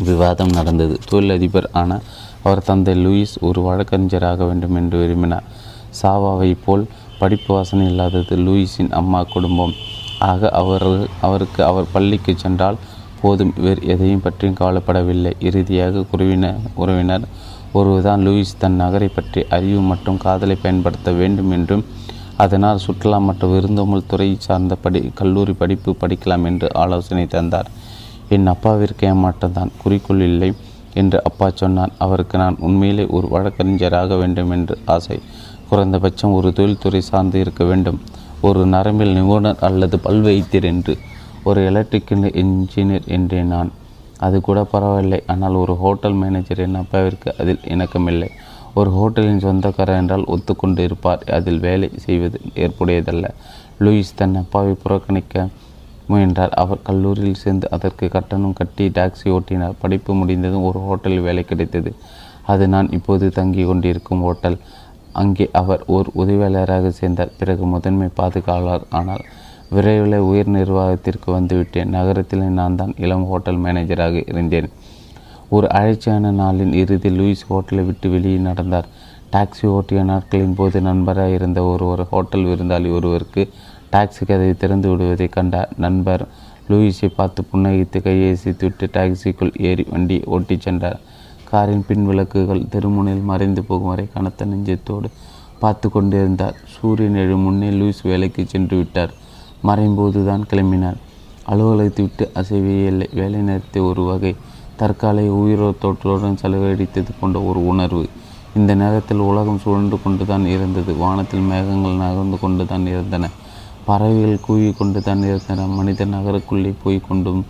விவாதம் நடந்தது. தொழிலதிபர் ஆன அவர் தந்தை லூயிஸ் ஒரு வழக்கறிஞராக வேண்டும் என்று விரும்பினார். சாவாவை போல் படிப்பு வாசனை இல்லாதது லூயிஸின் அம்மா குடும்பம். ஆக அவர் அவருக்கு அவர் பள்ளிக்கு சென்றால் போதும். வேறு எதையும் பற்றியும் கவலைப்படவில்லை. இறுதியாக குருவினர் உறவினர் ஒருவர்தான் லூயிஸ் தன் நகரை பற்றி அறிவு மற்றும் காதலை பயன்படுத்த வேண்டும் என்றும் அதனால் சுற்றுலா மற்றும் விருந்தோமல் துறை சார்ந்த படி கல்லூரி படிப்பு படிக்கலாம் என்று ஆலோசனை தந்தார். என் அப்பாவிற்கு ஏமாற்றம்தான் குறிக்கோள் இல்லை என்று அப்பா சொன்னார். அவருக்கு நான் உண்மையிலே ஒரு வழக்கறிஞராக வேண்டும் என்று ஆசை. குறைந்தபட்சம் ஒரு தொழில்துறை சார்ந்து இருக்க வேண்டும். ஒரு நரம்பில் நிபுணர் அல்லது பல்வைத்தியர் என்று ஒரு எலக்ட்ரிக்கல் இன்ஜினியர் என்றேன் நான் அது கூட பரவாயில்லை. ஆனால் ஒரு ஹோட்டல் மேனேஜர் என் அப்பாவிற்கு அதில் இணக்கமில்லை. ஒரு ஹோட்டலின் சொந்தக்காரர் என்றால் ஒத்துக்கொண்டு இருப்பார். அதில் வேலை செய்வது ஏற்புடையதல்ல. லூயிஸ் தன் அப்பாவை புறக்கணிக்க முயன்றார். அவர் கல்லூரியில் சேர்ந்து அதற்கு கட்டணம் கட்டி டாக்ஸி ஓட்டினார். படிப்பு முடிந்ததும் ஒரு ஹோட்டலில் வேலை கிடைத்தது. அது நான் இப்போது தங்கி கொண்டிருக்கும் ஹோட்டல். அங்கே அவர் ஓர் உதவியாளராக சேர்ந்தார். பிறகு முதன்மை பாதுகாவலர் ஆனால் விரைவில் உயர் நிர்வாகத்திற்கு வந்துவிட்டேன். நகரத்தில் நான் தான் இளம் ஹோட்டல் மேனேஜராக இருந்தேன். ஒரு அழைச்சியான நாளின் இறுதி லூயிஸ் ஹோட்டலை விட்டு வெளியே நடந்தார். டாக்ஸி ஓட்டிய நாட்களின் போது நண்பராக இருந்த ஒருவர் ஹோட்டல் விருந்தாளி ஒருவருக்கு டாக்ஸி கதவை திறந்து விடுவதை கண்டார். நண்பர் லூயிஸை பார்த்து புன்னகித்து கையை விட்டு டாக்ஸிக்குள் ஏறி வண்டி ஓட்டிச் சென்றார். காரின் பின் விளக்குகள் தெருமுனையில் மறைந்து போகும் வரை கனத்த நெஞ்சத்தோடு பார்த்து கொண்டிருந்தார். சூரியன் எழு முன்னே லூயிஸ் வேலைக்கு சென்று விட்டார். மறையும்போது தான் கிளம்பினார் அலுவலகத்தை விட்டு அசைவே இல்லை. வேலை நேரத்தை ஒரு வகை தற்காலை உயிரோட்டத்துடன் செலவழித்தது கொண்ட ஒரு உணர்வு. இந்த நேரத்தில் உலகம் சுழன்று கொண்டு தான் இருந்தது. வானத்தில் மேகங்கள் நகர்ந்து கொண்டு தான் இருந்தன. பறவைகள் கூவி கொண்டு தான் இருந்தன. மனிதன் நகருக்குள்ளே போய் கொண்டும்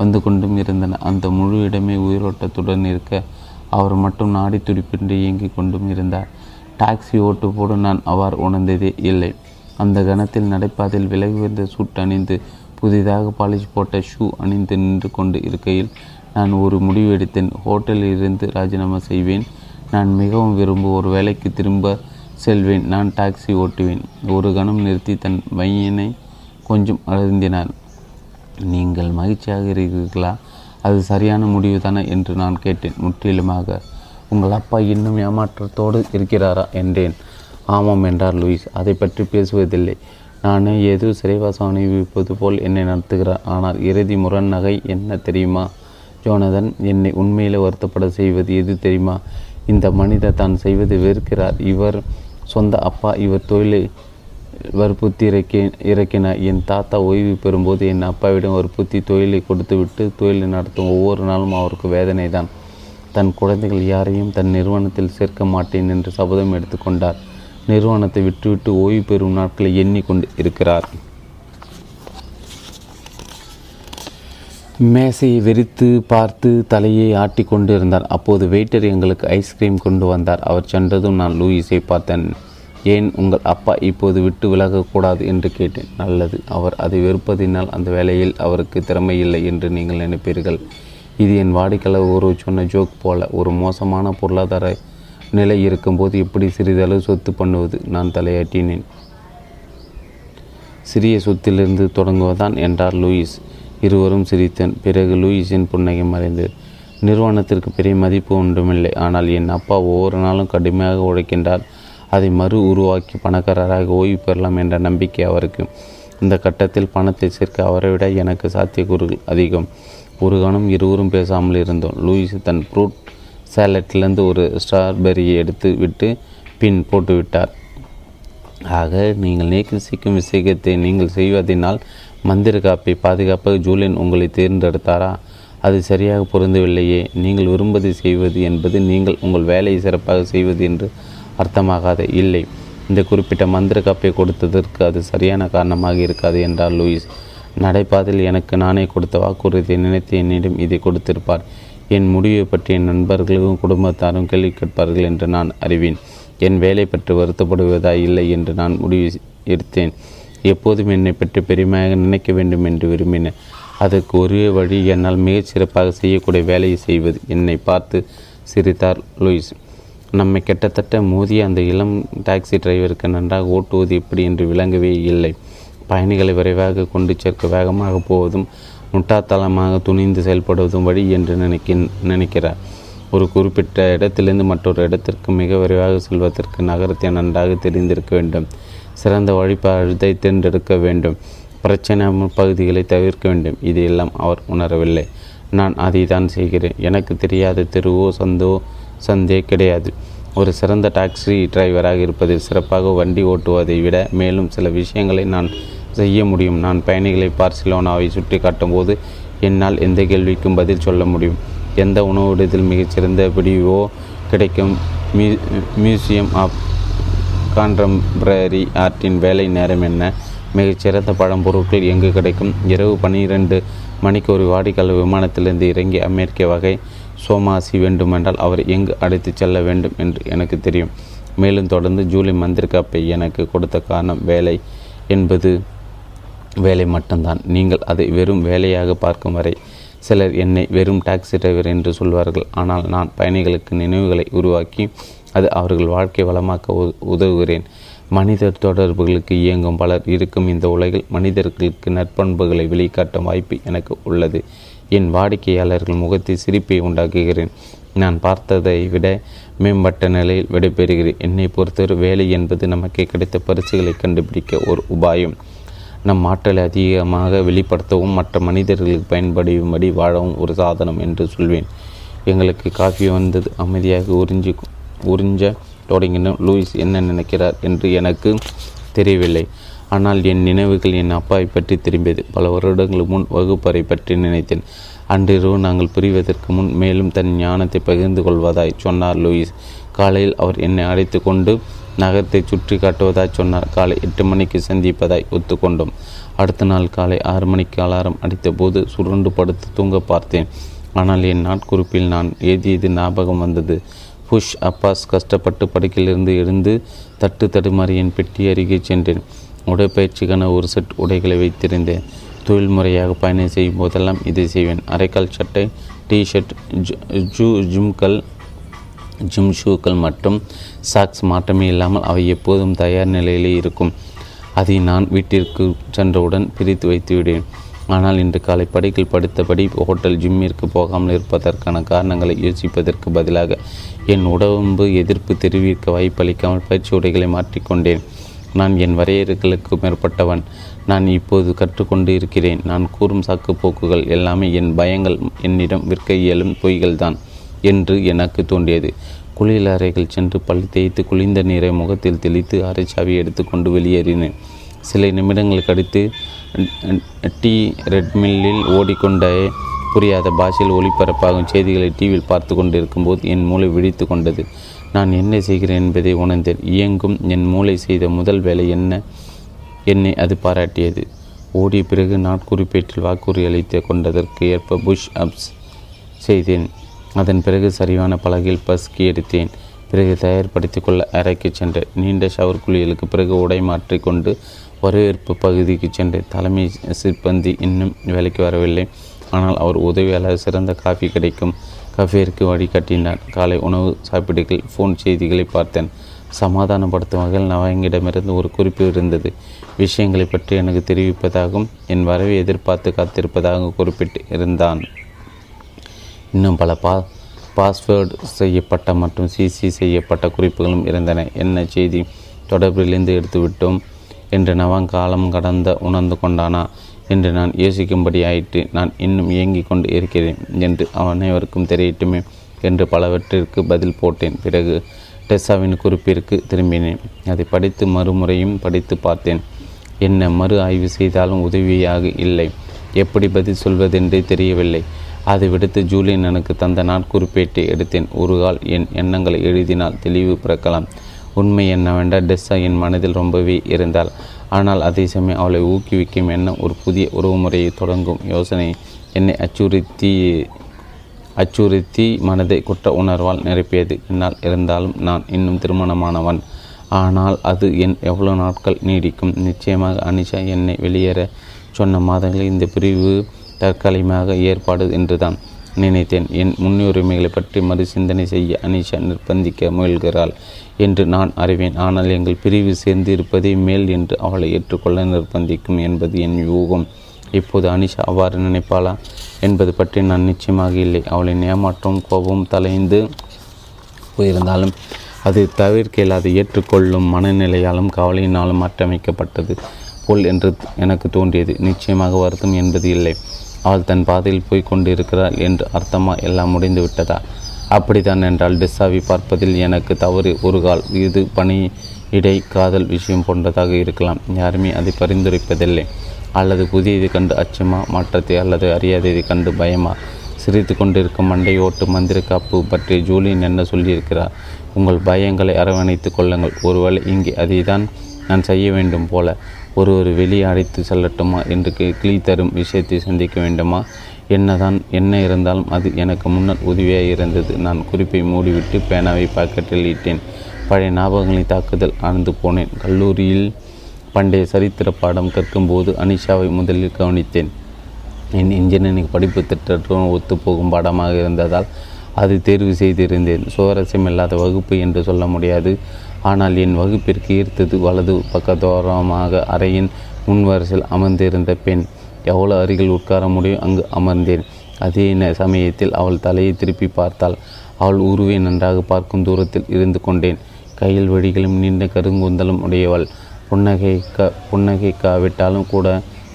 வந்து கொண்டும் இருந்தன. அந்த முழு இடமே உயிரோட்டத்துடன் இருக்க அவர் மட்டும் நாடி துடிப்பின்றி இயங்கிக் கொண்டும் இருந்தார். டாக்ஸி ஓட்டு போடு நான் அவர் உணர்ந்ததே இல்லை. அந்த கணத்தில் நடைபாதையில் விலகி வந்த சூட் அணிந்து புதிதாக பாலிஷ் போட்ட ஷூ அணிந்து நின்று கொண்டு இருக்கையில் நான் ஒரு முடிவு எடுத்தேன். ஹோட்டலில் இருந்து ராஜினாமா செய்வேன். நான் மிகவும் விரும்பும் ஒரு வேலைக்கு திரும்ப செல்வேன். நான் டாக்ஸி ஓட்டுவேன். ஒரு கணம் நிறுத்தி தன் பையனை கொஞ்சம் அழுந்தினார் நீங்கள் மகிழ்ச்சியாக இருக்கிறீர்களா? அது சரியான முடிவு தானே? என்று நான் கேட்டேன். முற்றிலுமாக. உங்கள் அப்பா இன்னும் ஏமாற்றத்தோடு இருக்கிறாரா? என்றேன். ஆமாம் என்றார் லூயிஸ். அதை பற்றி பேசுவதில்லை. நானே ஏதோ சிறைவாசம் அனுபவிப்பது போல் என்னை நடத்துகிறார். ஆனால் இறுதி முரண் நகை என்ன தெரியுமா? ஜோனதன் என்னை உண்மையில் வருத்தப்பட செய்வது எது தெரியுமா? இந்த மனிதர் தான் செய்வது வெறுக்கிறார். இவர் சொந்த அப்பா இவர் தொழிலை வற்புறுத்தி இறக்கி இறக்கினார். என் தாத்தா ஓய்வு பெறும்போது என் அப்பாவிடம் வற்புத்தி தொழிலை கொடுத்துவிட்டு தொழிலை நடத்தும் ஒவ்வொரு நாளும் அவருக்கு வேதனை தான் தன் குழந்தைகள் யாரையும் தன் நிறுவனத்தில் சேர்க்க மாட்டேன் என்று சபதம் எடுத்துக்கொண்டார் நிறுவனத்தை விட்டுவிட்டு ஓய்வு பெறும் நாட்களை எண்ணிக்கொண்டு இருக்கிறார். மேசையை வெறித்து பார்த்து தலையை ஆட்டி கொண்டு இருந்தார் அப்போது வெயிட்டர் எங்களுக்கு ஐஸ்கிரீம் கொண்டு வந்தார். அவர் சென்றதும் நான் லூயிஸை பார்த்தேன். ஏன் உங்கள் அப்பா இப்போது விட்டு விலகக்கூடாது என்று கேட்டேன். நல்லது அவர் அதை வெறுப்பதினால் அந்த வேலையில் அவருக்கு திறமை இல்லை என்று நீங்கள் நினைப்பீர்கள். இது என் வாடிக்கையாளர் ஒரு சொன்ன ஜோக் போல ஒரு மோசமான பொருளாதார நிலை இருக்கும்போது எப்படி சிறிதளவு சொத்து பண்ணுவது? நான் தலையாட்டினேன். சிறிய சொத்திலிருந்து தொடங்குவதான் என்றார் லூயிஸ். இருவரும் சிரித்தன். பிறகு லூயிஸின் புன்னகை மறைந்தது. நிறுவனத்திற்கு பெரிய மதிப்பு ஒன்றுமில்லை. ஆனால் என் அப்பா ஒவ்வொரு நாளும் கடுமையாக உழைக்கின்றார். அதை மறு உருவாக்கி பணக்காரராக ஓய்வு பெறலாம் என்ற நம்பிக்கை அவருக்கு. இந்த கட்டத்தில் பணத்தை சேர்க்க அவரை விட எனக்கு சாத்தியக்கூறுகள் அதிகம். ஒரு கணம் இருவரும் பேசாமல் இருந்தோம். லூயிஸ் தன் ப்ரூட் சேலட்டிலிருந்து ஒரு ஸ்ட்ராபெரியை எடுத்து விட்டு பின் போட்டுவிட்டார் ஆக நீங்கள் நேசிக்கும் விஷயத்தை நீங்கள் செய்வதனால் மந்திர காப்பை பாதுகாப்பாக ஜூலியன் உங்களை தேர்ந்தெடுத்தாரா? அது சரியாக பொருந்தவில்லையே. நீங்கள் விரும்பதை செய்வது என்பது நீங்கள் உங்கள் வேலையை சிறப்பாக செய்வது என்று அர்த்தமாகாத. இல்லை இந்த குறிப்பிட்ட மந்திர காப்பை கொடுத்ததற்கு அது சரியான காரணமாக இருக்காது என்றார் லூயிஸ். நடைபாதையில் எனக்கு நானே கொடுத்த வாக்குறுதியை நினைத்து என்னிடம் இதை கொடுத்திருப்பார். என் முடிவை பற்றி என் நண்பர்களும் குடும்பத்தாரும் கேள்வி கேட்பார்கள் என்று நான் அறிவேன். என் வேலை பற்றி வருத்தப்படுவதா இல்லை என்று நான் முடிவு எடுத்தேன். எப்போதும் என்னை பற்றி பெருமையாக நினைக்க வேண்டும் என்று விரும்பினேன் அதற்கு ஒரே வழி என்னால் மிகச் சிறப்பாக செய்யக்கூடிய வேலையை செய்வது. என்னை பார்த்து சிரித்தார் லூயிஸ். நம்மை கிட்டத்தட்ட மோதிய அந்த இளம் டாக்ஸி டிரைவருக்கு நன்றாக ஓட்டுவது எப்படி என்று விளங்கவே இல்லை. பயணிகளை விரைவாக கொண்டு சேர்க்க வேகமாக போவதும் முட்டாத்தளமாக துணிந்து செயல்படுவதும் வழி என்று நினைக்க நினைக்கிறார். ஒரு குறிப்பிட்ட இடத்திலிருந்து மற்றொரு இடத்திற்கு மிக விரைவாக செல்வதற்கு நகரத்தை நன்றாக தெரிந்திருக்க வேண்டும். சிறந்த வழிபாதை தேர்ந்தெடுக்க வேண்டும். பிரச்சனை பகுதிகளை தவிர்க்க வேண்டும். இதையெல்லாம் அவர் உணரவில்லை. நான் அதை தான் செய்கிறேன். எனக்கு தெரியாத தெருவோ சந்தோ சந்தே கிடையாது. ஒரு சிறந்த டாக்ஸி டிரைவராக இருப்பதில் சிறப்பாக வண்டி ஓட்டுவதை விட மேலும் சில விஷயங்களை நான் செய்ய முடியும். நான் பயணிகளை பார்சிலோனாவை சுட்டி காட்டும்போது என்னால் எந்த கேள்விக்கும் பதில் சொல்ல முடியும். எந்த உணவிடத்தில் மிகச்சிறந்த பிடிவோ கிடைக்கும். மியூ மியூசியம் ஆஃப் கான்டெம்பரரி ஆர்ட்டின் வேலை நேரம் என்ன? மிகச்சிறந்த பழம்பொருட்கள் எங்கு கிடைக்கும்? இரவு பன்னிரெண்டு மணிக்கு ஒரு வாடிக்கையாளர் விமானத்திலிருந்து இறங்கி அமெரிக்க வகை சோமாசி வேண்டுமென்றால் அவர் எங்கு அழைத்து செல்ல வேண்டும் என்று எனக்கு தெரியும். மேலும் தொடர்ந்து ஜூலி மந்திரிகாப்பை எனக்கு கொடுத்த காரணம் வேலை என்பது வேலை மட்டும்தான். நீங்கள் அதை வெறும் வேலையாக பார்க்கும் வரை சிலர் என்னை வெறும் டாக்ஸி டிரைவர் என்று சொல்வார்கள். ஆனால் நான் பயணிகளுக்கு நினைவுகளை உருவாக்கி அது அவர்கள் வாழ்க்கை வளமாக்க உதவுகிறேன். மனிதர் தொடர்புகளுக்கு இயங்கும் பலர் இருக்கும் இந்த உலகில் மனிதர்களுக்கு நற்பண்புகளை வெளிக்காட்டும் வாய்ப்பு எனக்கு உள்ளது. என் வாடிக்கையாளர்கள் முகத்தில் சிரிப்பை உண்டாக்குகிறேன். நான் பார்த்ததை விட மேம்பட்ட நிலையில் விடைபெறுகிறேன். என்னை பொறுத்தவரை வேலை என்பது நமக்கு கிடைத்த பரிசுகளை கண்டுபிடிக்க ஒரு உபாயம். நம் ஆற்றலை அதிகமாக வெளிப்படுத்தவும் மற்ற மனிதர்களுக்கு பயன்படும்படி வாழவும் ஒரு சாதனம் என்று சொல்வேன். எங்களுக்கு காஃபி வந்தது. அமைதியாக உறிஞ்சி உறிஞ்ச தொடங்கின லூயிஸ் என்ன நினைக்கிறார் என்று எனக்கு தெரியவில்லை. ஆனால் என் நினைவுகள் என் அப்பாவை பற்றி திரும்பியது. பல வருடங்களுக்கு முன் வகுப்பறை பற்றி நினைத்தேன். அன்றிரவு நாங்கள் பிரிவதற்கு முன் மேலும் தன் ஞானத்தை பகிர்ந்து கொள்வதாய் சொன்னார் லூயிஸ். காலையில் அவர் என்னை அழைத்து கொண்டு நகரத்தை சுற்றி காட்டுவதாய் சொன்னார். காலை எட்டு மணிக்கு சந்திப்பதாய் ஒத்துக்கொண்டோம். அடுத்த நாள் காலை ஆறு மணிக்கு அலாரம் அடித்தபோது சுருண்டு படுத்து தூங்க பார்த்தேன். ஆனால் என் நாட்குறிப்பில் நான் எழுதியது ஞாபகம் வந்தது. புஷ் அப்பாஸ் கஷ்டப்பட்டு படுக்கையிலிருந்து எழுந்து தட்டு தடுமாறி என் பெட்டி அருகே சென்றேன். உடைப்பயிற்சிக்கான ஒரு செட் உடைகளை வைத்திருந்தேன். தொழில் முறையாக பயணம் செய்யும் போதெல்லாம் இதை செய்வேன். அரைக்கால் சட்டை டிஷர்ட் ஜூ ஜிம்கள் ஜிம் ஷூக்கள் மற்றும் சாக்ஸ் மாற்றமே இல்லாமல் அவை எப்போதும் தயார் நிலையிலே இருக்கும். அதை நான் வீட்டிற்கு சென்றவுடன் பிரித்து வைத்து விடுவேன் ஆனால் இன்று காலை படிக்கில் படுத்தபடி ஹோட்டல் ஜிம்மிற்கு போகாமல் இருப்பதற்கான காரணங்களை யோசிப்பதற்கு பதிலாக என் உடம்பு எதிர்ப்பு தெரிவிக்க வாய்ப்பளிக்காமல் பயிற்சி உடைகளை மாற்றிக்கொண்டேன். நான் என் வரையறைகளுக்கு மேற்பட்டவன். நான் இப்போது கற்றுக்கொண்டு இருக்கிறேன். நான் கூறும் சாக்கு போக்குகள் எல்லாமே என் பயங்கள். என்னிடம் விற்க இயலும் பொய்கள்தான் என்று எனக்கு தோன்றியது. குளியல் அறைகள் சென்று பல் தேய்த்து குளிர்ந்த நீரை முகத்தில் தெளித்து அரைச்சாவி எடுத்துக்கொண்டு வெளியேறினேன். சில நிமிடங்கள் கழித்து டி ரெட்மில்லில் ஓடிக்கொண்ட புரியாத பாஷையில் ஒளிபரப்பாகும் செய்திகளை டிவியில் பார்த்து கொண்டிருக்கும்போது என் மூளை விழித்து கொண்டது. நான் என்ன செய்கிறேன் என்பதை உணர்ந்தேன். இயங்கும் என் மூளை செய்த முதல் வேலை என்ன? என்னை அது பாராட்டியது. ஓடிய பிறகு நாட்குறிப்பேட்டில் வாக்குறுதி அளித்து கொண்டதற்கு ஏற்ப புஷ் அப்ஸ் செய்தேன். அதன் பிறகு சரிவான பலகையில் பஸ்கி எடுத்தேன் பிறகு தயார்படுத்தி கொள்ள அறைக்கு சென்றேன். நீண்ட ஷவர் குளியலுக்கு பிறகு உடை மாற்றிக்கொண்டு வரவேற்பு பகுதிக்கு சென்றேன். தலைமை சிப்பந்தி இன்னும் வேலைக்கு வரவில்லை. ஆனால் அவர் உதவியாளர் சிறந்த காஃபி கிடைக்கும் கஃபேருக்கு வழிகாட்டினார் காலை உணவு சாப்பிடுகள் ஃபோன் செய்திகளை பார்த்தேன். சமாதானப்படுத்தும் வகையில் நவாயங்கிடமிருந்து ஒரு குறிப்பு இருந்தது. விஷயங்களை பற்றி எனக்கு தெரிவிப்பதாகவும் என் வரவை எதிர்பார்த்து காத்திருப்பதாகவும் குறிப்பிட்டு இருந்தான். இன்னும் பல பா பாஸ்வேர்டு செய்யப்பட்ட மற்றும் சிசி செய்யப்பட்ட குறிப்புகளும் இருந்தன. என்ன செய்தி? தொடர்பிலிருந்து எடுத்துவிட்டோம் என்று நவன் காலம் கடந்த உணர்ந்து கொண்டானா என்று நான் யோசிக்கும்படி ஆயிற்று. நான் இன்னும் இயங்கிக் கொண்டு இருக்கிறேன் என்று அனைவருக்கும் தெரியட்டுமே என்று பலவற்றிற்கு பதில் போட்டேன். பிறகு டெஸ்ஸாவின் குறிப்பிற்கு திரும்பினேன். அதை படித்து மறுமுறையும் படித்து பார்த்தேன். என்ன மறு ஆய்வு செய்தாலும் உதவியாக இல்லை. எப்படி பதில் சொல்வதென்றே தெரியவில்லை. அதை விடுத்து ஜூலியன் எனக்கு தந்த நாட்குறிப்பேட்டை எடுத்தேன். ஒரு கால் என் எண்ணங்களை எழுதினால் தெளிவு பிறக்கலாம். உண்மை என்னவென்றால் டெஸ்ஸா என் மனதில் ரொம்பவே இருந்தால் ஆனால் அதே சமயம் அவளை ஊக்குவிக்கும் எண்ணம் ஒரு புதிய உறவுமுறையை தொடங்கும் யோசனை. என்னை அச்சுறுத்தி அச்சுறுத்தி மனதை குற்ற உணர்வால் நிரப்பியது. என்னால் இருந்தாலும் நான் இன்னும் திருமணமானவன். ஆனால் அது என் எவ்வளோ நாட்கள் நீடிக்கும். நிச்சயமாக அனிஷா என்னை வெளியேற சொன்ன மாதங்களில் இந்த பிரிவு தற்காலிகமாக ஏற்பாடு என்றுதான் நினைத்தேன். என் முன்னுரிமைகளை பற்றி மறுசிந்தனை செய்ய அனிஷா நிர்பந்திக்க முயல்கிறாள் என்று நான் அறிவேன். ஆனால் எங்கள் பிரிவு சேர்ந்து இருப்பதே மேல் என்று அவளை ஏற்றுக்கொள்ள நிர்பந்திக்கும் என்பது என் யூகம். இப்போது அனிஷா அவ்வாறு நினைப்பாளா என்பது பற்றி நான் நிச்சயமாக இல்லை. அவளின் ஏமாற்றம் கோபம் தலைந்து போயிருந்தாலும் அது தவிர்க்க இயலாது ஏற்றுக்கொள்ளும் மனநிலையாலும் கவலையினாலும் மாற்றமைக்கப்பட்டது போல் என்று எனக்கு தோன்றியது. நிச்சயமாக வருத்தம் என்பது இல்லை. அவள் தன் பாதையில் போய் கொண்டிருக்கிறாள் என்று அர்த்தமா எல்லாம் முடிந்து விட்டதா? அப்படித்தான் என்றால் டிஸ்ஸாவி பார்ப்பதில் எனக்கு தவறு. ஒரு கால் இது பணி இடை காதல் விஷயம் போன்றதாக இருக்கலாம். யாருமே அதை பரிந்துரைப்பதில்லை. அல்லது புதியதை கண்டு அச்சமா மாற்றத்தை அல்லது அறியாததை கண்டு பயமா? சிரித்து கொண்டிருக்கும் மண்டை ஓட்டு மந்திர காப்பு பற்றி ஜூலியன் என்ன சொல்லியிருக்கிறார்? உங்கள் பயங்களை அரவணைத்து கொள்ளுங்கள். ஒருவேளை இங்கே அதை தான் நான் செய்ய வேண்டும் போல. ஒருவர் வெளியே அழைத்து செல்லட்டுமா என்று கிளி தரும் விஷயத்தை சந்திக்க வேண்டுமா? என்னதான் என்ன இருந்தாலும் அது எனக்கு முன்னர் உதவியாக இருந்தது. நான் குறிப்பை மூடிவிட்டு பேனாவை பாக்கெட்டில் இட்டேன். பழைய ஞாபகங்களின் தாக்குதல் ஆழ்ந்து போனேன். கல்லூரியில் பண்டைய சரித்திர பாடம் கற்கும்போது அனிஷாவை முதலில் கவனித்தேன். என் இன்ஜினியரிங் படிப்பு திட்டத்துடன் ஒத்துப்போகும் பாடமாக இருந்ததால் அது தேர்வு செய்திருந்தேன். சுவாரஸ்யம் இல்லாத வகுப்பு என்று சொல்ல முடியாது. ஆனால் என் வகுப்பிற்கு ஈர்த்தது வலது பக்கத்தோரமாக அறையின் முன்வரிசையில் அமர்ந்திருந்த பெண். எவ்வளோ அருகில் உட்கார முடியும்? அங்கு அமர்ந்தேன். அதே சமயத்தில் அவள் தலையை திருப்பி பார்த்தாள். அவள் உருவை நன்றாக பார்க்கும் தூரத்தில் இருந்து கொண்டேன். கையில் வழிகளும் நீண்ட கருங்குந்தலும் உடையவள். புன்னகைக்க புன்னகைக்காவிட்டாலும் கூட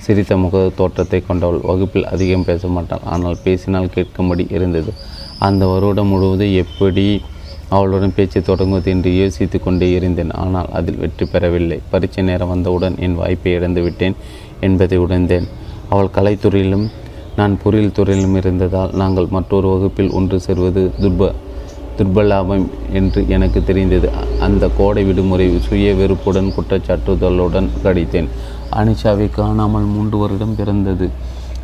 சிரித்த முக தோற்றத்தை கொண்டவள். வகுப்பில் அதிகம் பேச மாட்டாள். ஆனால் பேசினால் கேட்கும்படி இருந்தது. அந்த வருடம் முழுவதும் எப்படி அவளுடன் பேச்சு தொடங்குவது என்று யோசித்து கொண்டே இருந்தேன். ஆனால் அதில் வெற்றி பெறவில்லை. பரீட்சை நேரம் வந்தவுடன் என் வாய்ப்பை இழந்து விட்டேன் என்பதை உணர்ந்தேன். அவள் கலைத்துறையிலும் நான் பொறியியல் துறையிலும் இருந்ததால் நாங்கள் மற்றொரு வகுப்பில் ஒன்று சேர்வது துர்ப துர்பலாபம் என்று எனக்கு தெரிந்தது. அந்த கோடை விடுமுறை சுய வெறுப்புடன் குற்றச்சாட்டுதலுடன் கடித்தேன். அனிஷாவை காணாமல் மூன்று வருடம் பிறந்தது.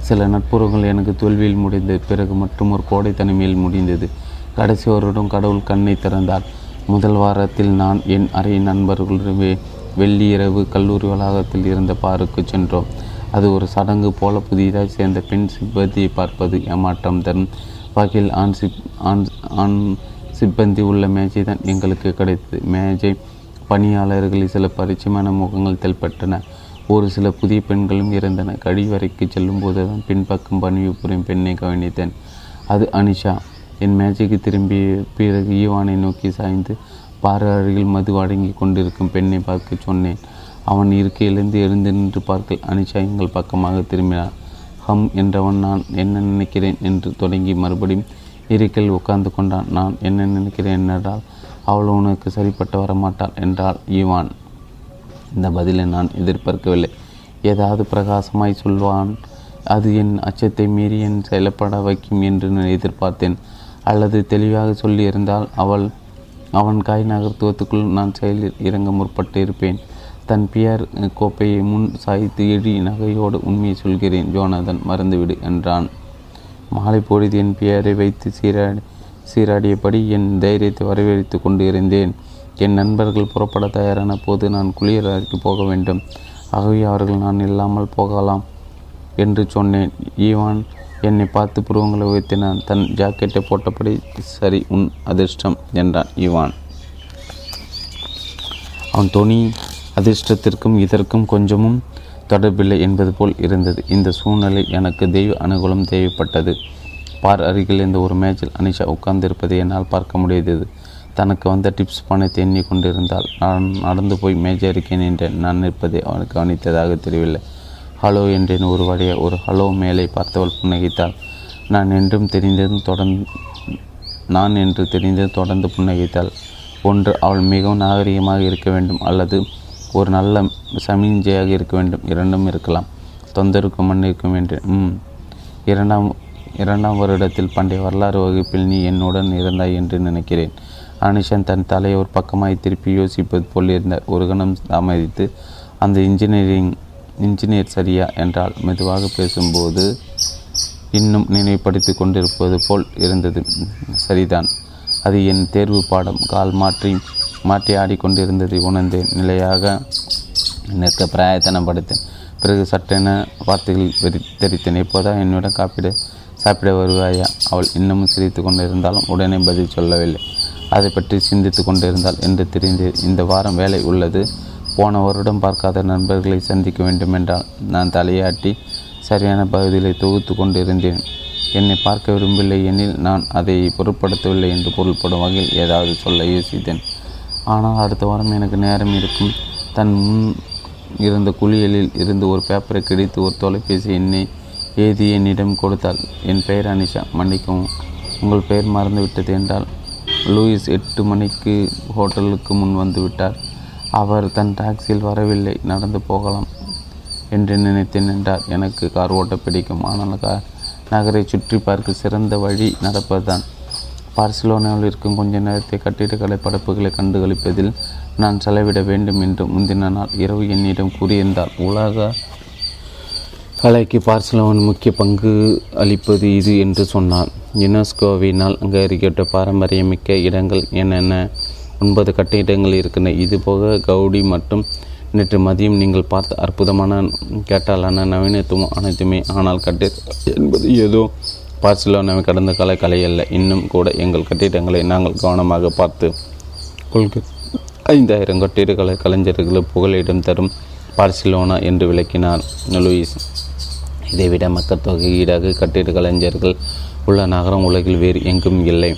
சில நட்புறவுகள் எனக்கு தோல்வியில் முடிந்தது பிறகு மற்றும் ஒரு கோடை தனிமையில் முடிந்தது. கடைசி வருடம் கடவுள் கண்ணை திறந்தார். முதல் வாரத்தில் நான் என் அறை நண்பர்களுடன் வெ வெள்ளி இரவு கல்லூரி வளாகத்தில் இருந்த பாருக்கு சென்றோம். அது ஒரு சடங்கு போல புதிதாக சேர்ந்த பெண் சிப்பந்தியை பார்ப்பது ஏமாற்றம் தரும். வகையில் ஆண் சிப் ஆண் ஆண் சிப்பந்தி உள்ள மேஜை தான் எங்களுக்கு கிடைத்தது. மேஜை பணியாளர்களில் சில பரிச்சயமான முகங்கள் தெல்பட்டன ஒரு சில புதிய பெண்களும் இருந்தன கழிவறைக்கு செல்லும் போதுதான் பின்பக்கம் பணிவு புரியும் பெண்ணை கவனித்தேன். அது அனிஷா. என் மேஜைக்கு திரும்பிய பிறகு ஈவானை நோக்கி சாய்ந்து பாறை அருகில் மது அடங்கி கொண்டிருக்கும் பெண்ணை பார்க்க சொன்னேன். அவன் இருக்கையிலிருந்து எழுந்து நின்று பார்க்க அனிஷா எங்கள் பக்கமாக திரும்பினான் ஹம் என்றவன் நான் என்ன நினைக்கிறேன்? என்று தொடங்கி மறுபடியும் இருக்கையில் உட்கார்ந்து கொண்டான். நான் என்ன நினைக்கிறேன் என்றால் அவள் உனக்கு சரிப்பட்டு வரமாட்டாள் என்றாள் ஈவான் இந்த பதிலை நான் எதிர்பார்க்கவில்லை. ஏதாவது பிரகாசமாய் சொல்வான் அது என் அச்சத்தை மீறி என் செயல்பட வைக்கும் என்று நான் எதிர்பார்த்தேன். அல்லது தெளிவாக சொல்லியிருந்தால் அவள் அவன் காய் நகர்த்துவதற்குள் நான் செயலில் இறங்க முற்பட்டு இருப்பேன். தன் பியர் கோப்பையை முன் சாய்த்து எழி நகையோடு உண்மையை சொல்கிறேன். ஜோனதன் மறந்துவிடு என்றான். மாலை பொழுது என் பியரை வைத்து சீராடி சீராடியபடி என் தைரியத்தை வரவேற்று கொண்டு இருந்தேன் என் நண்பர்கள் புறப்பட தயாரான போது நான் குளியலறைக்கு போக வேண்டும். ஆகவே அவர்கள் நான் இல்லாமல் போகலாம் என்று சொன்னேன். ஈவான் என்னை பார்த்து புருவங்களை உயர்த்தினான். தன் ஜாக்கெட்டை போட்டபடி சரி உன் அதிர்ஷ்டம் என்றான் இவான். அவன் துணி அதிர்ஷ்டத்திற்கும் இதற்கும் கொஞ்சமும் தொடர்பில்லை என்பது போல் இருந்தது. இந்த சூழ்நிலை எனக்கு தெய்வ அனுகூலம் தேவைப்பட்டது. பார் அருகில் இருந்த ஒரு மேஜில் அனிஷா உட்கார்ந்திருப்பதை என்னால் பார்க்க முடிந்தது. தனக்கு வந்த டிப்ஸ் பணத்தை எண்ணிக்கொண்டிருந்தால் நான் நடந்து போய் மேஜை இருக்கேன் என்றேன் நான் நிற்பதை அவனுக்கு கவனித்ததாக தெரியவில்லை. ஹலோ என்றேன் ஒரு வழிய ஒரு ஹலோ மேலே பார்த்தவள் புன்னகைத்தாள். நான் என்றும் தெரிந்ததும் தொடர்ந்து நான் என்று தெரிந்ததும் தொடர்ந்து புன்னகைத்தாள். ஒன்று அவள் மிகவும் நாகரிகமாக இருக்க வேண்டும் அல்லது ஒரு நல்ல சமிஞ்சையாக இருக்க வேண்டும் இரண்டும் இருக்கலாம். தொந்தருக்கு மண் இருக்கும் என்று. ம் இரண்டாம் இரண்டாம் வருடத்தில் பண்டைய வரலாறு வகுப்பில் நீ என்னுடன் இருந்தாய் என்று நினைக்கிறேன். அனிஷன் தன் தலையை ஒரு பக்கமாய் திருப்பி யோசிப்பது போல் இருந்த ஒரு கணம் தாமதித்து அந்த இன்ஜினியரிங் இன்ஜினியர் சரியா என்றால் மெதுவாக பேசும்போது இன்னும் நினைவுபடுத்தி கொண்டிருப்பது போல் இருந்தது. சரிதான். அது என் தேர்வு பாடம். கால் மாற்றி மாற்றி ஆடிக்கொண்டிருந்ததை உணர்ந்தேன். நிலையாக நிற்க பிராயத்தனப்படுத்தேன் பிறகு சட்டென வார்த்தைகள் வெறி தெரித்தேன். இப்போதா என்னிடம் காப்பிட சாப்பிட வருவாயா? அவள் இன்னமும் சிரித்து கொண்டிருந்தாலும் உடனே பதில் சொல்லவில்லை. அதை பற்றி சிந்தித்து கொண்டிருந்தாள் என்று தெரிந்து இந்த வாரம் வேலை உள்ளது. போன வருடம் பார்க்காத நண்பர்களை சந்திக்க வேண்டுமென்றால் நான் தலையாட்டி சரியான பகுதிகளை தொகுத்து கொண்டிருந்தேன். என்னை பார்க்க விரும்பவில்லை எனில் நான் அதை பொருட்படுத்தவில்லை என்று பொருள்படும் வகையில் ஏதாவது சொல்ல யோசித்தேன். ஆனால் அடுத்த வாரம் எனக்கு நேரம் இருக்கும். தன் முன் இருந்த குளியலில் இருந்து ஒரு பேப்பரை கிடைத்து ஒரு தொலைபேசி எண்ணை ஏதி என்னிடம் கொடுத்தாள். என் பெயர் அனிஷா. மன்னிக்கவும். உங்கள் பெயர் மறந்துவிட்டது என்றால் லூயிஸ் எட்டு மணிக்கு ஹோட்டலுக்கு முன் வந்துவிட்டார் அவர் தன் டாக்ஸியில் வரவில்லை நடந்து போகலாம் என்று நினைத்தேன் என்றார். எனக்கு கார் ஓட்ட பிடிக்கும் ஆனால் கார் நகரை சுற்றி பார்க்க சிறந்த வழி நடப்பதுதான். பார்சிலோனாவில் இருக்கும் கொஞ்ச நேரத்தை கட்டிடக்கலை படைப்புகளை கண்டுகளிப்பதில் நான் செலவிட வேண்டும் என்று முந்தின நாள் இரவு என்னிடம் கூறியிருந்தார். உலக கலைக்கு பார்சிலோன் முக்கிய பங்கு அளிப்பது இது என்று சொன்னார். யுனெஸ்கோவினால் அங்கீகரிக்கப்பட்ட பாரம்பரியமிக்க இடங்கள் என்னென்ன? ஒன்பது கட்டிடங்கள் இருக்கின்றன. இது போக கவுடி மற்றும் நேற்று மதியம் நீங்கள் பார்த்த அற்புதமான கேட்டாலான நவீனத்துவம் அனைத்துமே. ஆனால் கட்டிட என்பது ஏதோ பார்சிலோனாவை கடந்த கால கலை அல்ல. இன்னும் கூட எங்கள் கட்டிடங்களை நாங்கள் கவனமாக பார்த்து கொள்க. ஐந்தாயிரம் கட்டிடக்கலை கலைஞர்களுக்கு புகழிடம் தரும் பார்சிலோனா என்று விளக்கினார் லூயிஸ். இதைவிட மக்கள்தொகை ஈடாக கட்டிட கலைஞர்கள் உள்ள நகரம் உலகில் வேறு எங்கும் இல்லை.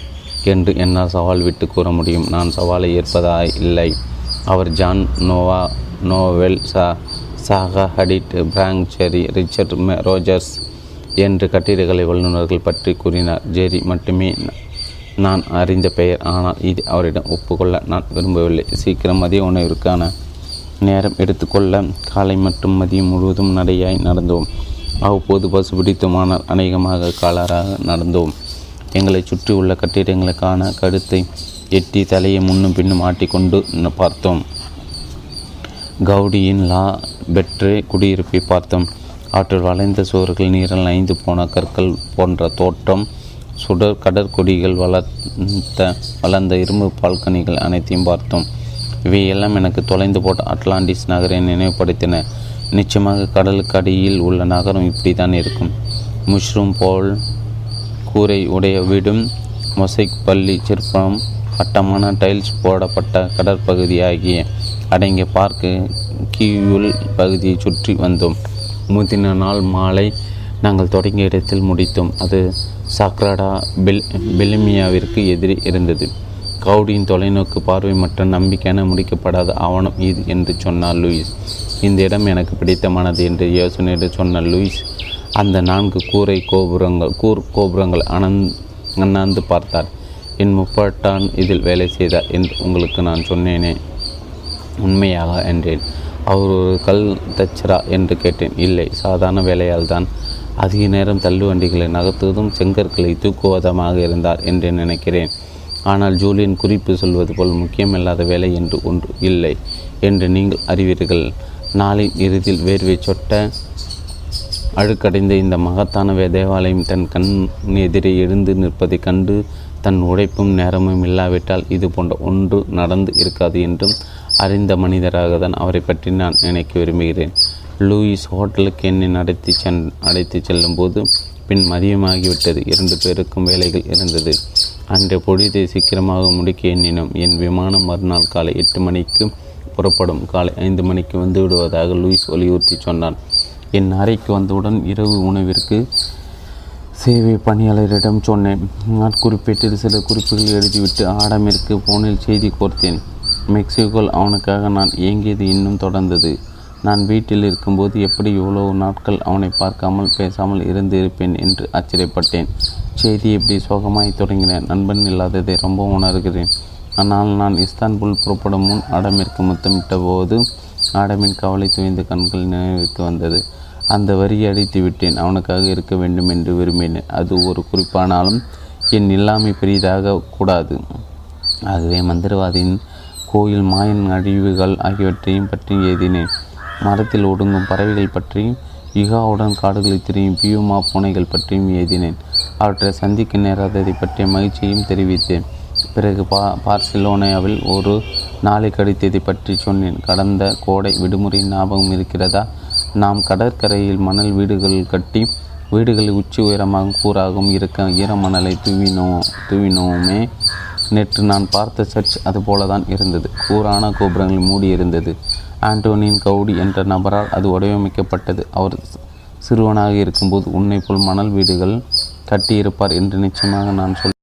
என்று என்னால் சவால் விட்டு கூற முடியும். நான் சவாலை ஏற்பதா இல்லை. அவர் ஜான் நோவா நோவெல் சா Zaha Hadid Frank Gehry Richard மெ- ரோஜர்ஸ் என்று கட்டிடக்கலை வல்லுநர்கள் பற்றி கூறினார். ஜெரி மட்டுமே நான் அறிந்த பெயர். ஆனால் இது அவரிடம் ஒப்புக்கொள்ள நான் விரும்பவில்லை. சீக்கிரம் மதிய உணவிற்கான நேரம் எடுத்துக்கொள்ள காலை மற்றும் மதியம் முழுவதும் நடையாய் நடந்தோம். அவ்வப்போது பசு பிடித்துமானால் அநேகமாக காலராக நடந்தோம். எங்களை சுற்றி உள்ள கட்டிடங்களுக்கான கழுத்தை எட்டி தலையை முன்னும் பின்னும் ஆட்டிக்கொண்டு பார்த்தோம். கவுடியின் லா பெட்ரே குடியிருப்பை பார்த்தோம். அவற்றில் வளைந்த சுவர்கள் நீரில் நைந்து போன கற்கள் போன்ற தோற்றம் சுடர் கடற்கொடிகள் வளர்ந்த வளர்ந்த இரும்பு பால்கனிகள் அனைத்தையும் பார்த்தோம். இவையெல்லாம் எனக்கு தொலைந்து போட்ட அட்லாண்டிஸ் நகரை நினைவுபடுத்தின. நிச்சயமாக கடலுக்கு அடியில் உள்ள நகரம் இப்படி தான் இருக்கும். முஷ்ரூம் போல் கூரை உடைய வீடும் மொசைக் பள்ளி சிற்பம் வட்டமான டைல்ஸ் போடப்பட்ட கடற்பகுதி ஆகிய அடங்கிய பார்க்கு கியூல் பகுதியை சுற்றி வந்தோம். முந்தின நாள் மாலை நாங்கள் தொடங்கிய இடத்தில் முடித்தோம். அது சாக்ராடா பெல் பெலிமியாவிற்கு எதிரே இருந்தது. கவுடியின் தொலைநோக்கு பார்வை மற்றும் நம்பிக்கையான முடிக்கப்படாத ஆவணம் இது என்று சொன்னார் லூயிஸ். இந்த இடம் எனக்கு பிடித்தமானது என்று யோசனையிட்டு சொன்ன லூயிஸ். அந்த நான்கு கூரை கோபுரங்கள் கூர் கோபுரங்கள் அனந் அண்ணாந்து பார்த்தார். என் முப்பாட்டான் இதில் வேலை செய்தார் என்று உங்களுக்கு நான் சொன்னேனே? உண்மையாக என்றேன். அவர் ஒரு கல் தச்சரா என்று கேட்டேன். இல்லை சாதாரண வேலையால் தான் அதிக நேரம் தள்ளுவண்டிகளை நகர்த்துவதும் செங்கற்களை தூக்குவதமாக இருந்தார் என்று நினைக்கிறேன். ஆனால் ஜூலியன் குறிப்பு சொல்வது போல் முக்கியமில்லாத வேலை என்று ஒன்று இல்லை என்று நீங்கள் அறிவீர்கள். நாளின் இறுதியில் வேர்வை சொட்ட அழுக்கடைந்த இந்த மகத்தான தேவாலயம் தன் கண் எதிரே எழுந்து நிற்பதைக் கண்டு தன் உழைப்பும் நேரமும் இல்லாவிட்டால் இது போன்ற ஒன்று நடந்து இருக்காது என்றும் அறிந்த மனிதராக தான் அவரை பற்றி நான் நினைக்க விரும்புகிறேன். லூயிஸ் ஹோட்டலுக்கு என்னை நடத்தி சென் அழைத்து செல்லும்போது பின் மதியமாகிவிட்டது. இரண்டு பேருக்கும் வேலைகள் இருந்தது. அன்றைய பொழுதை சீக்கிரமாக முடிக்க எண்ணினோம். என் விமானம் மறுநாள் காலை எட்டு மணிக்கு புறப்படும். காலை ஐந்து மணிக்கு வந்து விடுவதாக லூயிஸ் வலியுறுத்தி சொன்னான். என் அறைக்கு வந்தவுடன் இரவு உணவிற்கு சேவை பணியாளரிடம் சொன்னேன். நாட்குறிப்பேட்டில் சில குறிப்புகள் எழுதிவிட்டு ஆடமிற்கு போனில் செய்தி கோர்த்தேன். மெக்சிகோவில் அவனுக்காக நான் இயங்கியது இன்னும் தொடர்ந்தது. நான் வீட்டில் இருக்கும்போது எப்படி இவ்வளவு நாட்கள் அவனை பார்க்காமல் பேசாமல் இருந்து இருப்பேன் என்று ஆச்சரியப்பட்டேன். செய்தி இப்படி சோகமாய் தொடங்கினேன் நண்பன் இல்லாததை ரொம்ப உணர்கிறேன். ஆனால் நான் இஸ்தான்புல் புறப்படும் முன் ஆடமிற்கு முத்தமிட்ட போது ஆடமின் கவலை துவைந்த கண்கள் நினைவுக்கு வந்தது. அந்த வரியை அடித்து விட்டேன். அவனுக்காக இருக்க வேண்டும் என்று விரும்பினேன். அது ஒரு குறிப்பானாலும் என் இல்லாமை பெரிதாக கூடாது. ஆகவே மந்திரவாதியின் கோயில் மாயன் அழிவுகள் ஆகியவற்றையும் பற்றி எழுதினேன். மரத்தில் ஒடுங்கும் பறவைகள் பற்றியும் யுகாவுடன் காடுகளை திரியும் பியூமா பூனைகள் பற்றியும் எழுதினேன். அவற்றை சந்திக்க நேராததை பற்றிய மகிழ்ச்சியையும் தெரிவித்தேன். பிறகு பா பார்சிலோனியாவில் ஒரு நாளை கடித்ததை பற்றி சொன்னேன். கடந்த கோடை விடுமுறை ஞாபகம் இருக்கிறதா? நாம் கடற்கரையில் மணல் வீடுகள் கட்டி வீடுகளில் உச்சி உயரமாகவும் கூறாகவும் இருக்க ஈரமணலை தூவினோ தூவினோமே. நேற்று நான் பார்த்த சர்ச் அதுபோலதான் இருந்தது. கூரான கோபுரங்கள் மூடியிருந்தது. ஆண்டோனின் கவுடி என்ற நபரால் அது வடிவமைக்கப்பட்டது. அவர் சிறுவனாக இருக்கும்போது உன்னை போல் மணல் வீடுகள் கட்டியிருப்பார் என்று நிச்சயமாக நான் சொல்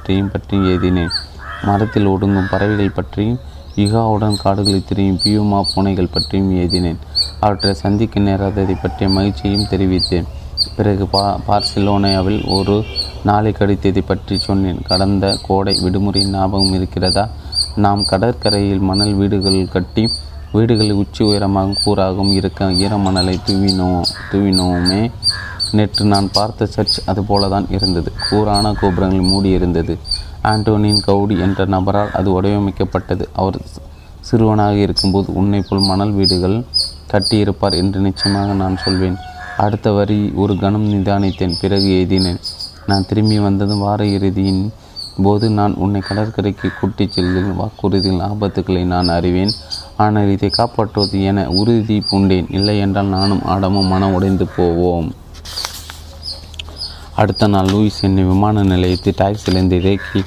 பற்றியும் பற்றி எழுதினேன் மரத்தில் ஒடுங்கும் பறவைகள் பற்றியும் யுகாவுடன் காடுகளை திரியும் பியூமா பூனைகள் பற்றியும் எழுதினேன் அவற்றை சந்திக்க நேராததை பற்றிய மகிழ்ச்சியையும் தெரிவித்தேன். பிறகு பா பார்சிலோனியாவில் ஒரு நாளை கடித்ததை பற்றி சொன்னேன். கடந்த கோடை விடுமுறை ஞாபகம் இருக்கிறதா? நாம் கடற்கரையில் மணல் வீடுகள் கட்டி வீடுகளில் உச்சி உயரமாகவும் கூறாகவும் இருக்க ஈரமணலை தூவினோ தூவினோமே. நேற்று நான் பார்த்த சர்ச் அதுபோல தான் இருந்தது. கூரான கோபுரங்கள் மூடியிருந்தது. ஆண்டோனின் கவுடி என்ற நபரால் அது வடிவமைக்கப்பட்டது. அவர் சிறுவனாக இருக்கும்போது உன்னை போல் மணல் வீடுகள் கட்டியிருப்பார் என்று நிச்சயமாக நான் சொல்வேன். அடுத்த வரி ஒரு கணம் நிதானித்தேன் பிறகு எழுதினேன் நான் திரும்பி வந்ததும் வார இறுதியின் போது நான் உன்னை கடற்கரைக்கு கூட்டிச் செல்கிறேன் வாக்குறுதியின் ஆபத்துக்களை நான் அறிவேன். ஆனால் இதை காப்பாற்றுவது என உறுதி பூண்டேன். இல்லை என்றால் நானும் ஆடமும் மனம் உடைந்து போவோம். அடுத்த நாள் லூயிஸ் என்னை விமான நிலையத்தில் டாக்ஸிலிருந்து இறக்கி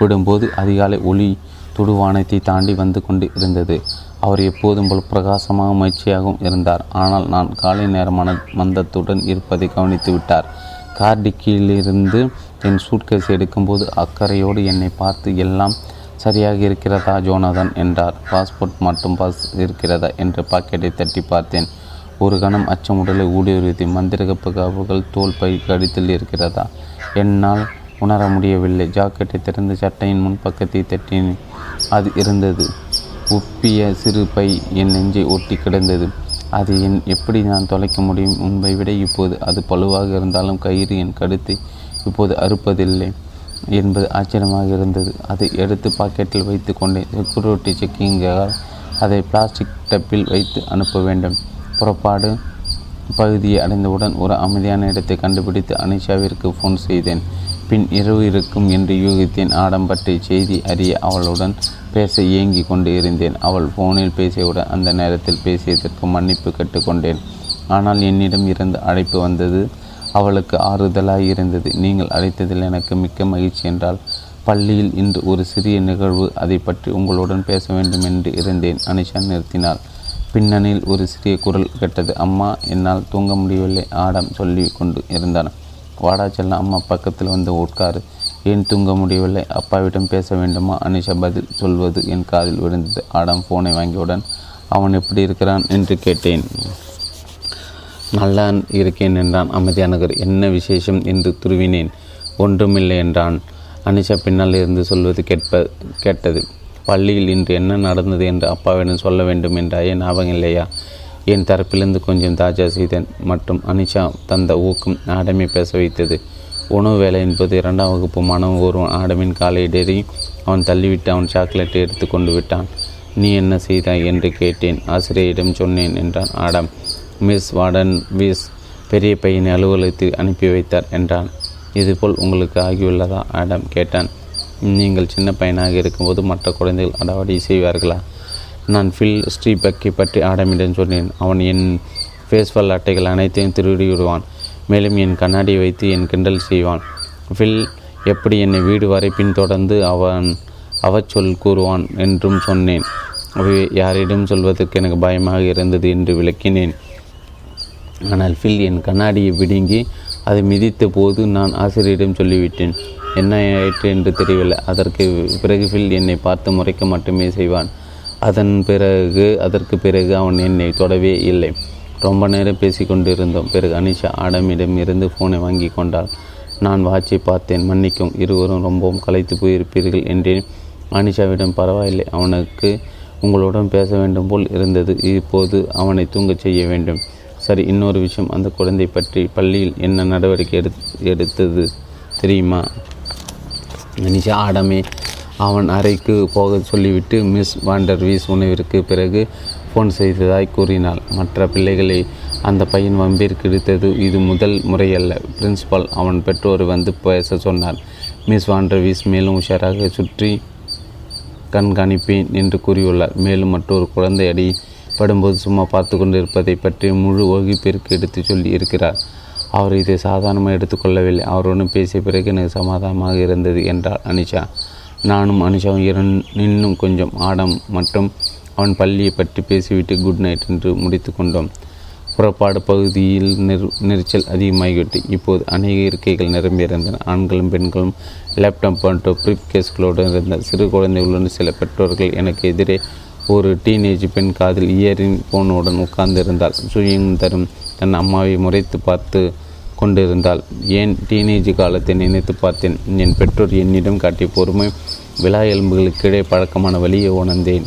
விடும்போது அதிகாலை ஒளி துடுவானத்தை தாண்டி வந்து கொண்டு இருந்தது. அவர் எப்போதும் போல் பிரகாசமாக மகிழ்ச்சியாகவும் இருந்தார். ஆனால் நான் காலை நேரமான மந்தத்துடன் இருப்பதை கவனித்து விட்டார். கார்டிக்கிலிருந்து என் சூட்கேஸ் எடுக்கும்போது அக்கறையோடு என்னை பார்த்து எல்லாம் சரியாக இருக்கிறதா ஜோனாதன்? என்றார். பாஸ்போர்ட் மற்றும் பாஸ் இருக்கிறதா? என்று பாக்கெட்டை தட்டி பார்த்தேன். ஒரு கணம் அச்சம் உடலை ஊடுருவி மந்திரகப்பு காப்புகள் தோல் பை கடித்தில் இருக்கிறதா? என்னால் உணர முடியவில்லை. ஜாக்கெட்டை திறந்து சட்டையின் முன்பக்கத்தை தட்டினேன். அது இருந்தது. உப்பிய சிறு பை என் நெஞ்சை ஒட்டி கிடந்தது. அது என் எப்படி நான் தொலைக்க முடியும்? முன்பை விட இப்போது அது பழுவாக இருந்தாலும் கயிறு என் கழுத்தை இப்போது அறுப்பதில்லை என்பது ஆச்சரியமாக இருந்தது. அதை எடுத்து பாக்கெட்டில் வைத்து கொண்டேன். செக்யூரிட்டி செக்கிங்கால் அதை பிளாஸ்டிக் டப்பில் வைத்து அனுப்ப வேண்டும். புறப்பாடு பகுதியை அடைந்தவுடன் ஒரு அமைதியான இடத்தை கண்டுபிடித்து அனிஷாவிற்கு ஃபோன் செய்தேன். பின் இரவு இருக்கும் என்று யூகித்தேன். ஆடம் பற்றி செய்தி அறிய அவளுடன் பேச இயங்கி கொண்டு இருந்தேன். அவள் ஃபோனில் பேசியவுடன் அந்த நேரத்தில் பேசியதற்கு மன்னிப்பு கேட்டுக்கொண்டேன். ஆனால் என்னிடம் இருந்து அழைப்பு வந்தது அவளுக்கு ஆறுதலாக இருந்தது. நீங்கள் அழைத்ததில் எனக்கு மிக்க மகிழ்ச்சி என்றால் பள்ளியில் இன்று ஒரு சிறிய நிகழ்வு அதை பற்றி உங்களுடன் பேச வேண்டும் என்று இருந்தேன். அனிஷா நிறுத்தினாள். பின்னணியில் ஒரு சிறிய குரல் கேட்டது. அம்மா என்னால் தூங்க முடியவில்லை ஆடம் சொல்லி கொண்டு இருந்தான். வாடா செல்லம் அம்மா பக்கத்தில் வந்து உட்காரு. ஏன் தூங்க முடியவில்லை? அப்பாவிடம் பேச வேண்டுமா? அனிஷா பதில் சொல்வது என் காதில் விழுந்தது. ஆடம் ஃபோனை வாங்கியவுடன் அவன் எப்படி இருக்கிறான்? என்று கேட்டேன். நல்லா இருக்கேன் என்றான். அமைதியானகர் என்ன விசேஷம்? என்று துருவினேன். ஒன்றுமில்லை என்றான். அனிஷா பின்னால் இருந்து சொல்வது கேட்ப கேட்டது. பள்ளியில் இன்று என்ன நடந்தது? என்று அப்பாவிடம் சொல்ல வேண்டும் என்றாயே ஞாபகம் இல்லையா? என் தரப்பிலிருந்து கொஞ்சம் தாஜா செய்தேன். மற்றும் அனிஷா தந்த ஊக்கம் ஆடமை பேச வைத்தது. உணவு வேலை என்பது இரண்டாம் வகுப்பு மாணவன் ஒருவன் ஆடமின் காலை டெறி அவன் தள்ளிவிட்டு அவன் சாக்லேட்டை எடுத்து கொண்டு விட்டான். நீ என்ன செய்தாய்? என்று கேட்டேன். ஆசிரியரிடம் சொன்னேன் என்றான் ஆடம். மிஸ் வார்டன் விஸ் பெரிய பையனை அலுவலகத்தில் அனுப்பி வைத்தார் என்றான். இதுபோல் உங்களுக்கு ஆகியுள்ளதா? ஆடம் கேட்டான். நீங்கள் சின்ன பையனாக இருக்கும்போது மற்ற குழந்தைகள் அடாவடி செய்வார்களா? நான் ஃபில் ஸ்ரீபக்கை பற்றி ஆடமிடம் சொன்னேன். அவன் என் ஃபேஸ்வல் அட்டைகள் அனைத்தையும் திருடிவிடுவான். மேலும் என் கண்ணாடியை வைத்து என் கிண்டல் செய்வான். ஃபில் எப்படி என்னை வீடு வரை பின்தொடர்ந்து அவன் அவச்சொல் கூறுவான் என்றும் சொன்னேன். அவை யாரிடம் சொல்வதற்கு எனக்கு பயமாக இருந்தது என்று விளக்கினேன். ஆனால் ஃபில் என் கண்ணாடியை விடுங்கி அதை மிதித்த போது நான் ஆசிரியரிடம் சொல்லிவிட்டேன். என்ன ஆயிற்று? என்று தெரியவில்லை. அதற்கு பிறகு ஃபில் என்னை பார்த்து முறைக்க மட்டுமே செய்வான். அதன் பிறகு அதற்கு பிறகு அவன் என்னை தொடவே இல்லை. ரொம்ப நேரம் பேசி கொண்டிருந்தோம் பிறகு அனிஷா ஆடமிடம் இருந்து ஃபோனை வாங்கி கொண்டாள். நான் வாட்சை பார்த்தேன். மன்னிக்கும் இருவரும் ரொம்பவும் கலைத்து போயிருப்பீர்கள் என்றேன். அனிஷாவிடம் பரவாயில்லை. அவனுக்கு உங்களுடன் பேச வேண்டும் போல் இருந்தது. இப்போது அவனை தூங்கச் செய்ய வேண்டும். சரி இன்னொரு விஷயம். அந்த குழந்தை பற்றி பள்ளியில் என்ன நடவடிக்கை எடு எடுத்தது தெரியுமா? அனிஷா ஆடமே அவன் அறைக்கு போக சொல்லிவிட்டு மிஸ் வாண்டர் வீஸ் உணவிற்கு பிறகு ஃபோன் செய்ததாய் கூறினாள். மற்ற பிள்ளைகளை அந்த பையன் வம்பிற்கு எடுத்தது இது முதல் முறையல்ல. பிரின்சிபால் அவன் பெற்றோர் வந்து பேச சொன்னார். மிஸ் வாண்டர் வீஸ் மேலும் உஷாராக சுற்றி கண்காணிப்பேன் என்று கூறியுள்ளார். மேலும் மற்றொரு குழந்தை அடி படும்போது சும்மா பார்த்து கொண்டிருப்பதை பற்றி முழு வகுப்பிற்கு எடுத்து சொல்லி இருக்கிறார். அவர் இதை சாதாரணமாக எடுத்துக்கொள்ளவில்லை அவருடன் பேசிய பிறகு எனக்கு சமாதானமாக இருந்தது என்றார் அனிஷா. நானும் அனுஷாவும் இரண் இன்னும் கொஞ்சம் ஆடம் மற்றும் அவன் பள்ளியை பற்றி பேசிவிட்டு குட் நைட் என்று முடித்து கொண்டோம். புறப்பாடு பகுதியில் நெரு நெரிச்சல் அதிகமாகிவிட்டு இப்போது அநேக இருக்கைகள் நிரம்பியிருந்தன ஆண்களும் பெண்களும் லேப்டாப் போன்ற ப்ரிப் கேஸ்களோடு இருந்த சிறு குழந்தைகளுடன் சில பெற்றோர்கள் எனக்கு எதிரே ஒரு டீனேஜ் பெண் காதில் இயரின் போனுடன் உட்கார்ந்திருந்தால் சுயம் தரும் தன் அம்மாவை முறைத்து பார்த்து கொண்டிருந்தாள். ஏன் டீனேஜ் காலத்தை நினைத்து பார்த்தேன்? என் பெற்றோர் என்னிடம் காட்டிய பொறுமை விழா எலும்புகளுக்கிடையே பழக்கமான வழியை உணர்ந்தேன்.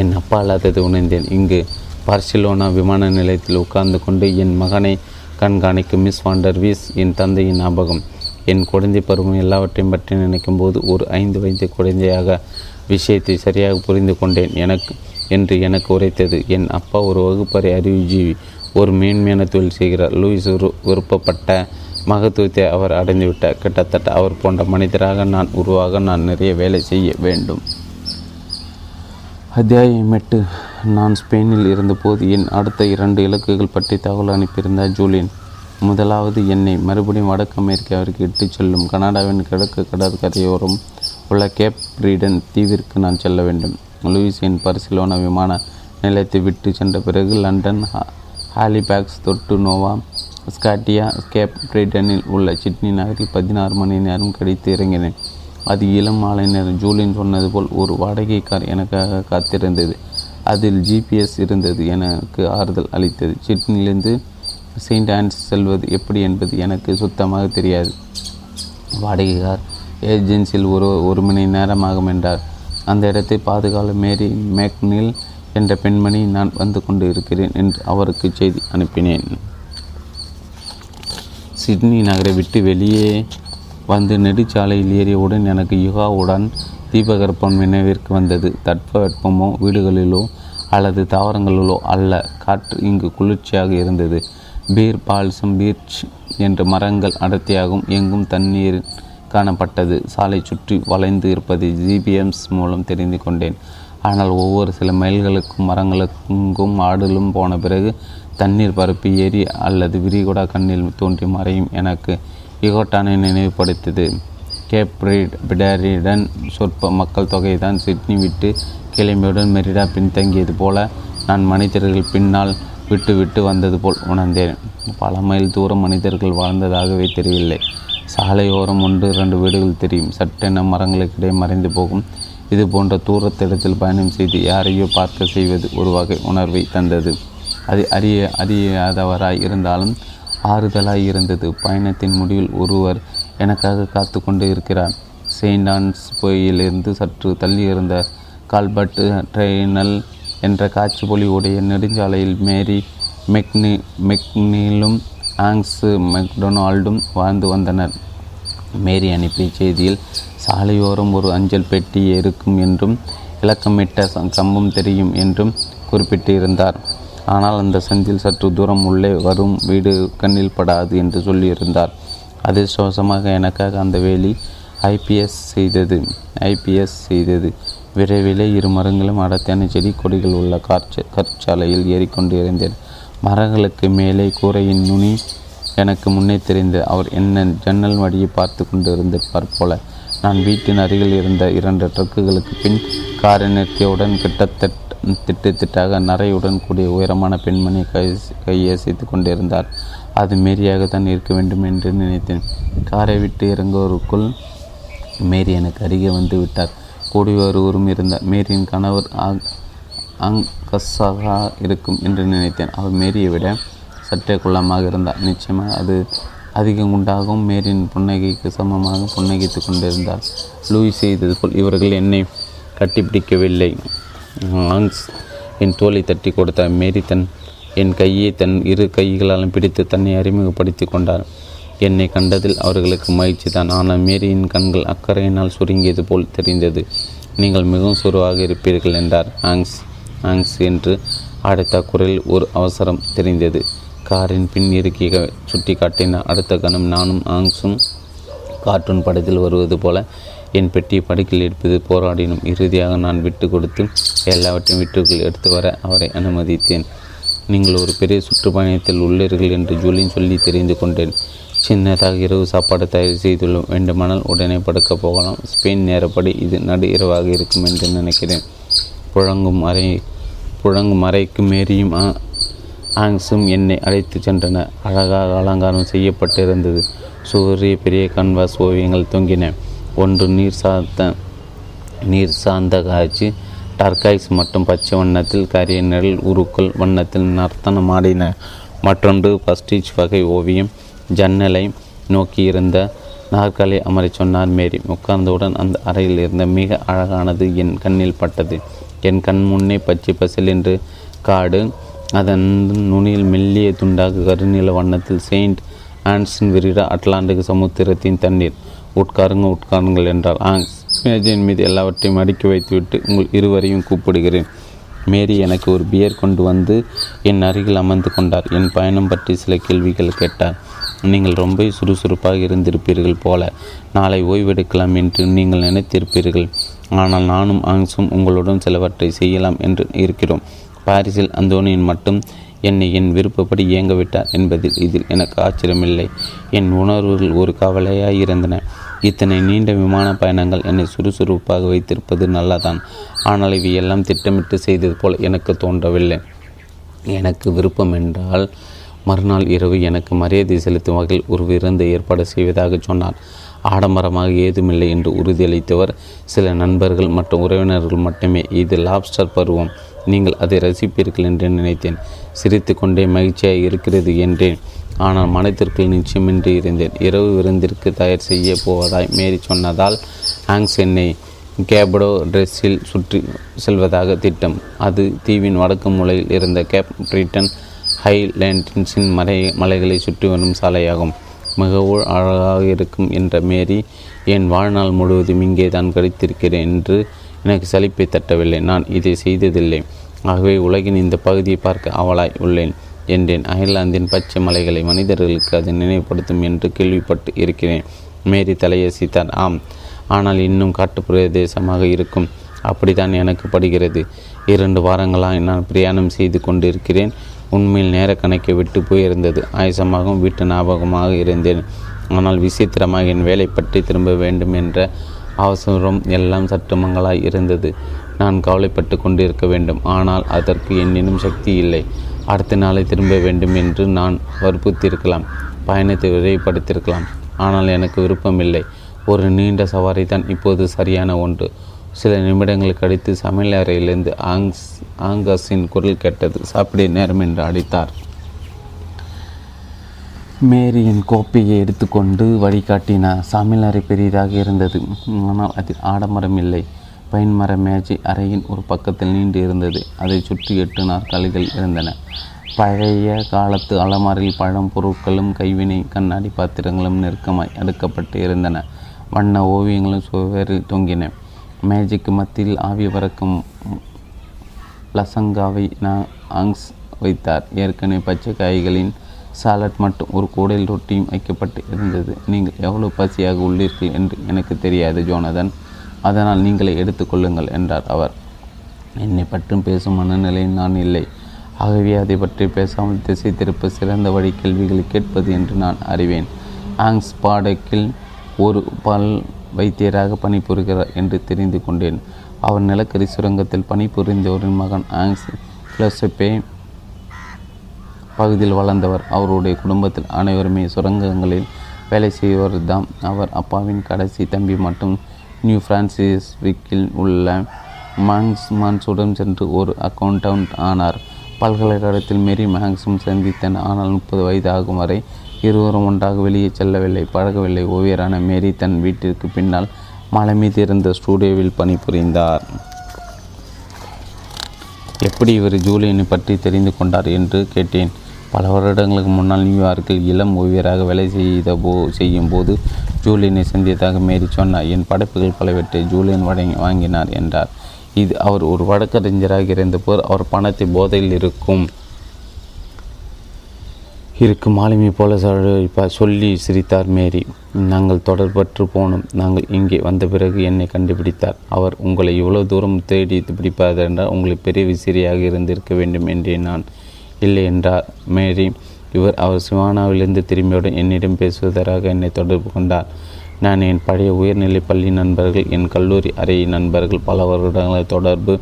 என் அப்பா அல்லாதது உணர்ந்தேன். இங்கு பார்சிலோனா விமான நிலையத்தில் உட்கார்ந்து கொண்டு என் மகனை கண்காணிக்கும் மிஸ் வாண்டர் வீஸ் என் தந்தையின் ஞாபகம். என் குழந்தை பருவம் எல்லாவற்றையும் பற்றி நினைக்கும் போது ஒரு ஐந்து வயது குழந்தையாக விஷயத்தை சரியாக புரிந்து கொண்டேன். எனக்கு என்று எனக்கு உரைத்தது. என் அப்பா ஒரு வகுப்பறை அறிவுஜீவி ஒரு மேன்மையான தொழில் செய்கிறார். லூயிஸ் ஒரு விருப்பப்பட்ட மகத்துவத்தை அவர் அடைந்துவிட்டார். கிட்டத்தட்ட அவர் போன்ற மனிதராக நான் உருவாக நான் நிறைய வேலை செய்ய வேண்டும். அத்தியாயம் எட்டு. நான் ஸ்பெயினில் இருந்தபோது என் அடுத்த இரண்டு இலக்குகள் பற்றி தகவல் அனுப்பியிருந்தார் ஜூலியன். முதலாவது என்னை மறுபடியும் வடக்கு அமெரிக்காவிற்கு இட்டுச் செல்லும் கனடாவின் கிழக்கு கடற்கரையோரம் உள்ள கேப் பிரீடன் தீவிற்கு நான் செல்ல வேண்டும். லூயிஸ் என் பர்சிலோனா விமான நிலையத்தை விட்டு சென்ற பிறகு லண்டன் ஹாலிபேக்ஸ் தொட்டு நோவா ஸ்காட்டியா கேப் பிரிட்டனில் உள்ள சிட்னி நகரில் பதினாறு மணி நேரம் கழித்து இறங்கினேன். அது இளம் மாலை நேரம் ஜூலியன் சொன்னது போல் ஒரு வாடகை கார் எனக்காக காத்திருந்தது. அதில் ஜிபிஎஸ் இருந்தது எனக்கு ஆறுதல் அளித்தது. சிட்னிலிருந்து செயின்ட் ஆன்ஸ் செல்வது எப்படி என்பது எனக்கு சுத்தமாக தெரியாது. வாடகை கார் ஏஜென்சியில் ஒரு ஒரு மணி நேரமாகும் என்றார். அந்த இடத்தை பாதுகால மேரி மேக்னில் என்ற பெண்மணி நான் வந்து கொண்டு இருக்கிறேன் என்று அவருக்கு செய்தி அனுப்பினேன். சிட்னி நகரை விட்டு வெளியே வந்து நெடுச்சாலையில் ஏறியவுடன் எனக்கு யுகாவுடன் தீபகற்பம் நினைவிற்கு வந்தது. தட்பவெப்பமோ வீடுகளிலோ அல்லது தாவரங்களிலோ அல்ல. காற்று இங்கு குளிர்ச்சியாக இருந்தது. பீர் பால்சம் பீர்ச் என்ற மரங்கள் அடர்த்தியாகவும் எங்கும் தண்ணீர் காணப்பட்டது. சாலை சுற்றி வளைந்து இருப்பதை ஜிபிஎம்ஸ் மூலம் தெரிந்து கொண்டேன். ஆனால் ஒவ்வொரு சில மைல்களுக்கும் மரங்களுக்கும் ஆடலும் போன பிறகு தண்ணீர் பரப்பி ஏரி அல்லது விரிகுடா கண்ணில் தோன்றி மறையும் எனக்கு இகோட்டானை நினைவுபடுத்தியது. கேப்ரிட் பிடரிடன் சொற்ப மக்கள் தொகை தான் சிட்னி விட்டு கிளம்பியுடன் மெரிடா பின்தங்கியது போல நான் மனிதர்கள் பின்னால் விட்டு விட்டு வந்தது போல் உணர்ந்தேன். பல மைல் தூரம் மனிதர்கள் வாழ்ந்ததாகவே தெரியவில்லை. சாலையோரம் ஒன்று இரண்டு வீடுகள் தெரியும். சட்டென மரங்களுக்கிடையே மறைந்து போகும் இது போன்ற தூரத்திடத்தில் பயணம் செய்து யாரையோ பார்க்க செய்வது ஒரு வகை உணர்வை தந்தது. அது அறிய அறியாதவராய் இருந்தாலும் ஆறுதலாய் இருந்தது. பயணத்தின் முடிவில் ஒருவர் எனக்காக காத்து கொண்டு இருக்கிறார். செயின்ட் ஆன்ஸ் போயிலிருந்து சற்று தள்ளி இருந்த கால்பர்ட் ட்ரெயினல் என்ற காட்சி பொலிவுடைய நெடுஞ்சாலையில் மேரி மெக்னி மெக்னிலும் ஆங்ஸ் மெக்டொனால்டும் வாழ்ந்து வந்தனர். மேரி அனுப்பிய செய்தியில் சாலையோரம் ஒரு அஞ்சல் பெட்டி இருக்கும் என்றும் இலக்கமிட்ட கம்பம் தெரியும் என்றும் குறிப்பிட்டிருந்தார். ஆனால் அந்த சந்தில் சற்று தூரம் உள்ளே வரும் வீடு கண்ணில் படாது என்று சொல்லியிருந்தார். அதிர்ஷ்டவசமாக எனக்காக அந்த வேலி ஐபிஎஸ் செய்தது ஐபிஎஸ் செய்தது. விரைவிலே இரு மரங்களும் அடர்த்தியான செடி கொடிகள் உள்ள காற்று கற்சாலையில் ஏறிக்கொண்டு இருந்தேன் மரங்களுக்கு மேலே கூரையின் நுனி எனக்கு முன்னே தெரிந்து அவர் என்ன ஜன்னல் வழியை பார்த்து கொண்டு இருந்திருப்பார் போல. நான் வீட்டின் அருகில் இருந்த இரண்டு ட்ரக்குகளுக்கு பின் காரை நிறுத்தியவுடன் கிட்டத்தட்ட திட்டு திட்டாக நரையுடன் கூடிய உயரமான பெண்மணி கை கையசைத்து கொண்டிருந்தார். அது மேரியாக தான் இருக்க வேண்டும் என்று நினைத்தேன். காரை விட்டு இறங்குவதற்குள் மேரி எனக்கு அருகே வந்து விட்டார். கூடிய ஒருவரும் இருந்தார் மேரியின் கணவர் அங்கஸாக இருக்கும் என்று நினைத்தேன். அவர் மேரியை விட சற்றே குள்ளமாக இருந்தார் நிச்சயமாக அது அதிகம் உண்டாகும். மேரின் புன்னகைக்கு சமமாக புன்னகைத்து கொண்டிருந்தார். லூயிஸ் செய்தது போல் இவர்கள் என்னை கட்டிப்பிடிக்கவில்லை ஆங்ஸ் என் தோலை தட்டி கொடுத்தார். மேரி தன் என் கையை தன் இரு கைகளாலும் பிடித்து தன்னை அறிமுகப்படுத்தி கொண்டார். என்னை கண்டதில் அவர்களுக்கு மகிழ்ச்சி தான். ஆனால் மேரியின் கண்கள் அக்கறையினால் சுருங்கியது போல் தெரிந்தது. நீங்கள் மிகவும் சுருவாக இருப்பீர்கள் என்றார். ஆங்ஸ் ஆங்ஸ் என்று அடைத்த குரலில் ஒரு அவசரம் தெரிந்தது. காரின் பின் இருக்கையை சுட்டி காட்டின அடுத்த கணம் நானும் ஆங்ஸும் கார்ட்டூன் படத்தில் வருவது போல என் பெட்டியை படுக்கையில் எடுப்பது போராடினும். இறுதியாக நான் விட்டு கொடுத்து எல்லாவற்றையும் வீட்டுக்குள் எடுத்து வர அவரை அனுமதித்தேன். நீங்கள் ஒரு பெரிய சுற்றுப்பயணத்தில் உள்ளீர்கள் என்று ஜூலின் சொல்லி தெரிந்து கொண்டேன். சின்னதாக இரவு சாப்பாடு தயார் செய்துள்ளோம். வேண்டுமானால் உடனே படுக்க போகலாம். ஸ்பெயின் நேரப்படி இது நடு இரவாக இருக்கும் என்று நினைக்கிறேன். புழங்கும் அறை புழங்கும் மறைக்கும் மேரியும் ஆங்ஸும் என்னை அழைத்து சென்றன. அழகாக அலங்காரம் செய்யப்பட்டிருந்தது. சூரிய பெரிய கன்வாஸ் ஓவியங்கள் தொங்கின. ஒன்று நீர் சார்ந்த நீர் சார்ந்த காட்சி. டர்காய்ஸ் மற்றும் பச்சை வண்ணத்தில் கரிய நிழல் உருக்கள் வண்ணத்தில் நர்த்தனம் ஆடின. மற்றொன்று பஸ்டீச் வகை ஓவியம். ஜன்னலை நோக்கி இருந்த நாற்காலி அமரச் சொன்னார் மேரி. உட்கார்ந்தவுடன் அந்த அறையில் இருந்த மிக அழகானது என் கண்ணில் பட்டது. என் கண் முன்னே பச்சை பசல் என்று காடு அதன் நுனியில் மெல்லிய துண்டாக கருநில வண்ணத்தில் செயின்ட் ஆன்சன் விரிடா அட்லாண்டிக் சமுத்திரத்தின் தண்ணீர். உட்காருங்க உட்காருங்கள் என்றால் ஆங்ஸ் மேஜையின் மீது எல்லாவற்றையும் அடுக்கி வைத்துவிட்டு உங்கள் இருவரையும் கூப்பிடுகிறேன். மேரி எனக்கு ஒரு பியர் கொண்டு வந்து என் அருகில் அமர்ந்து கொண்டார் என் பயணம் பற்றி சில கேள்விகள் கேட்டார் நீங்கள் ரொம்ப சுறுசுறுப்பாக இருந்திருப்பீர்கள் போல. நாளை ஓய்வெடுக்கலாம் என்று நீங்கள் நினைத்திருப்பீர்கள். ஆனால் நானும் ஆங்ஸும் உங்களுடன் சிலவற்றை செய்யலாம் என்று இருக்கிறோம். பாரிஸில் அந்தோனியின் மட்டும் என்னை என் விருப்பப்படி இயங்கவிட்டார் என்பதில் இதில் எனக்கு ஆச்சரியமில்லை. என் உணர்வுகள் ஒரு கவலையாய் இருந்தன இத்தனை நீண்ட விமான பயணங்கள் என்னை சுறுசுறுப்பாக வைத்திருப்பது நல்லதான். ஆனால் இவையெல்லாம் திட்டமிட்டு செய்தது போல் எனக்கு தோன்றவில்லை. எனக்கு விருப்பம் என்றால் மறுநாள் இரவு எனக்கு மரியாதை செலுத்தும் வகையில் ஒரு விருந்தை ஏற்பாடு செய்வதாக சொன்னார். ஆடம்பரமாக ஏதுமில்லை என்று உறுதியளித்தவர். சில நண்பர்கள் மற்றும் உறவினர்கள் மட்டுமே இது லாப்ஸ்டர் பருவம். நீங்கள் அதை ரசிப்பீர்கள் என்று நினைத்தேன். சிரித்து கொண்டே மகிழ்ச்சியாக இருக்கிறது என்றேன். ஆனால் மனத்திற்குள் நிச்சயமின்றி இருந்தேன். இரவு விருந்திற்கு தயார் செய்ய போவதாய் மேரி சொன்னதால் ஆங்ஸ் என்னை கேப்டோ ட்ரெஸ்ஸில் சுற்றி செல்வதாக திட்டம். அது தீவின் வடக்கு மூலையில் இருந்த கேப் பிரிட்டன் ஹைலேண்டன்ஸின் மலை மலைகளை சுற்றி வரும் சாலையாகும். மிகவும் அழகாக இருக்கும் என்ற மேரி என் வாழ்நாள் முழுவதும் இங்கே தான் கழித்திருக்கிறேன் என்று எனக்கு சலிப்பை தட்டவில்லை. நான் இதை செய்ததில்லை. ஆகவே உலகின் இந்த பகுதியை பார்க்க அவளாய் உள்ளேன் என்றேன். அயர்லாந்தின் பச்சை மலைகளை மனிதர்களுக்கு அது நினைவுபடுத்தும் என்று கேள்விப்பட்டு இருக்கிறேன். மேரி தலையசித்தார். ஆம் ஆனால் இன்னும் காட்டு பிரதேசமாக இருக்கும். அப்படித்தான் எனக்கு படுகிறது. இரண்டு வாரங்களாக நான் பிரயாணம் செய்து கொண்டிருக்கிறேன். உண்மையில் நேர கணக்கை விட்டு போயிருந்தது. ஆயசமாகவும் வீட்டு ஞாபகமாக இருந்தேன். ஆனால் விசித்திரமாக என் வேலை பற்றி திரும்ப வேண்டும் என்ற அவசரம் எல்லாம் சற்று மங்களாய் இருந்தது. நான் கவலைப்பட்டு கொண்டிருக்க வேண்டும். ஆனால் அதற்கு என்னினும் சக்தி இல்லை. அடுத்த நாளை திரும்ப வேண்டும் என்று நான் வற்புறுத்தியிருக்கலாம். பயணத்தை விரைவுபடுத்தியிருக்கலாம். ஆனால் எனக்கு விருப்பமில்லை. ஒரு நீண்ட சவாரி தான் இப்போது சரியான ஒன்று. சில நிமிடங்கள் கழித்து சமையல் அறையிலிருந்து ஆங்ஸ் ஆங்கஸின் குரல் கேட்டது. சாப்பிட நேரம் என்று அடித்தார். மேரியின் கோப்பையை எடுத்துக்கொண்டு வழிகாட்டினார் அறை பெரியதாக இருந்தது. ஆனால் அதில் ஆடம்பரம் இல்லை. பைன்மர மேஜை அறையின் ஒரு பக்கத்தில் நீண்டு இருந்தது. அதை சுற்றி எட்டு நாற்காலிகள் இருந்தன. பழைய காலத்து அலமாரில் பழம் பொருட்களும் கைவினை கண்ணாடி பாத்திரங்களும் நெருக்கமாய் அடுக்கப்பட்டு இருந்தன. வண்ண ஓவியங்களும் சுவரில் தொங்கின. மேஜிக்கு மத்தியில் ஆவி பறக்கும் லசங்காவை நான் ஆங்ஸ் வைத்தார். ஏற்கனவே பச்சை காய்களின் சாலட் மட்டும் ஒரு கூடையில் ரொட்டியும் வைக்கப்பட்டு இருந்தது. நீங்கள் எவ்வளவு பசியாக உள்ளீர்கள் என்று எனக்கு தெரியாது ஜோனதன். அதனால் நீங்களே எடுத்துக்கொள்ளுங்கள் என்றார் அவர். என்னை பற்றும் பேசும் மனநிலையில் நான் இல்லை. ஆகவே அதை பற்றி பேசாமல் திசை திருப்ப சிறந்த வழி கேள்விகளை கேட்பது என்று நான் அறிவேன். ஆங்ஸ் பாடக்கில் ஒரு பல் வைத்தியராக பணிபுரிகிறார் என்று தெரிந்து கொண்டேன். அவர் நிலக்கரி சுரங்கத்தில் பணிபுரிந்தவரின் மகன் ஆங்ஸ் கிளோசெப்பே பகுதியில் வளர்ந்தவர். அவருடைய குடும்பத்தில் அனைவருமே சுரங்கங்களில் வேலை செய்வர் தான் அவர். அப்பாவின் கடைசி தம்பி மட்டும் நியூ பிரான்சிஸ் விக்கில் உள்ள மாங்ஸ் மான்ஸுடன் சென்று ஒரு அக்கௌண்டவுண்ட் ஆனார். பல்கலைக்கழகத்தில் மேரி மேக்ஸும் சந்தித்தன ஆனால் முப்பது வயது ஆகும் வரை இருவரும் ஒன்றாக வெளியே செல்லவில்லை. பழகவில்லை. ஓவியரான மேரி தன் வீட்டிற்கு பின்னால் மலை மீது இருந்த ஸ்டூடியோவில் பணிபுரிந்தார். எப்படி இவர் ஜூலியனை பற்றி தெரிந்து கொண்டார் என்று கேட்டேன். பல வருடங்களுக்கு முன்னால் நியூயார்க்கில் இளம் ஓவியராக வேலை செய்த போ செய்யும் போது ஜூலியனை சந்தித்ததாக மேரி சொன்னார். என் படைப்புகள் பலவற்றை ஜூலியன் வழங்கி வாங்கினார் என்றார். இது அவர் ஒரு வழக்கறிஞராக இருந்தபோது அவர் பணத்தை போதையில் இருக்கும். இருக்கும் மாலுமி போல சொல்லி சிரித்தார் மேரி. நாங்கள் தொடர்பற்று போனோம். நாங்கள் இங்கே வந்த பிறகு என்னை கண்டுபிடித்தார். அவர் உங்களை இவ்வளவு தூரம் தேடி பிடிப்பதென்றால் உங்களை பெரிய விசிறியாக இருந்திருக்க வேண்டும் என்றேன் நான். இல்லை என்றார் மேரி. இவர் அவர் சிவானாவிலிருந்து திரும்பியுடன் என்னிடம் பேசுவதற்காக என்னை தொடர்பு கொண்டார். நான் என் பழைய உயர்நிலை பள்ளி நண்பர்கள் என் கல்லூரி அறை நண்பர்கள் பல வருடங்களை தொடர்பு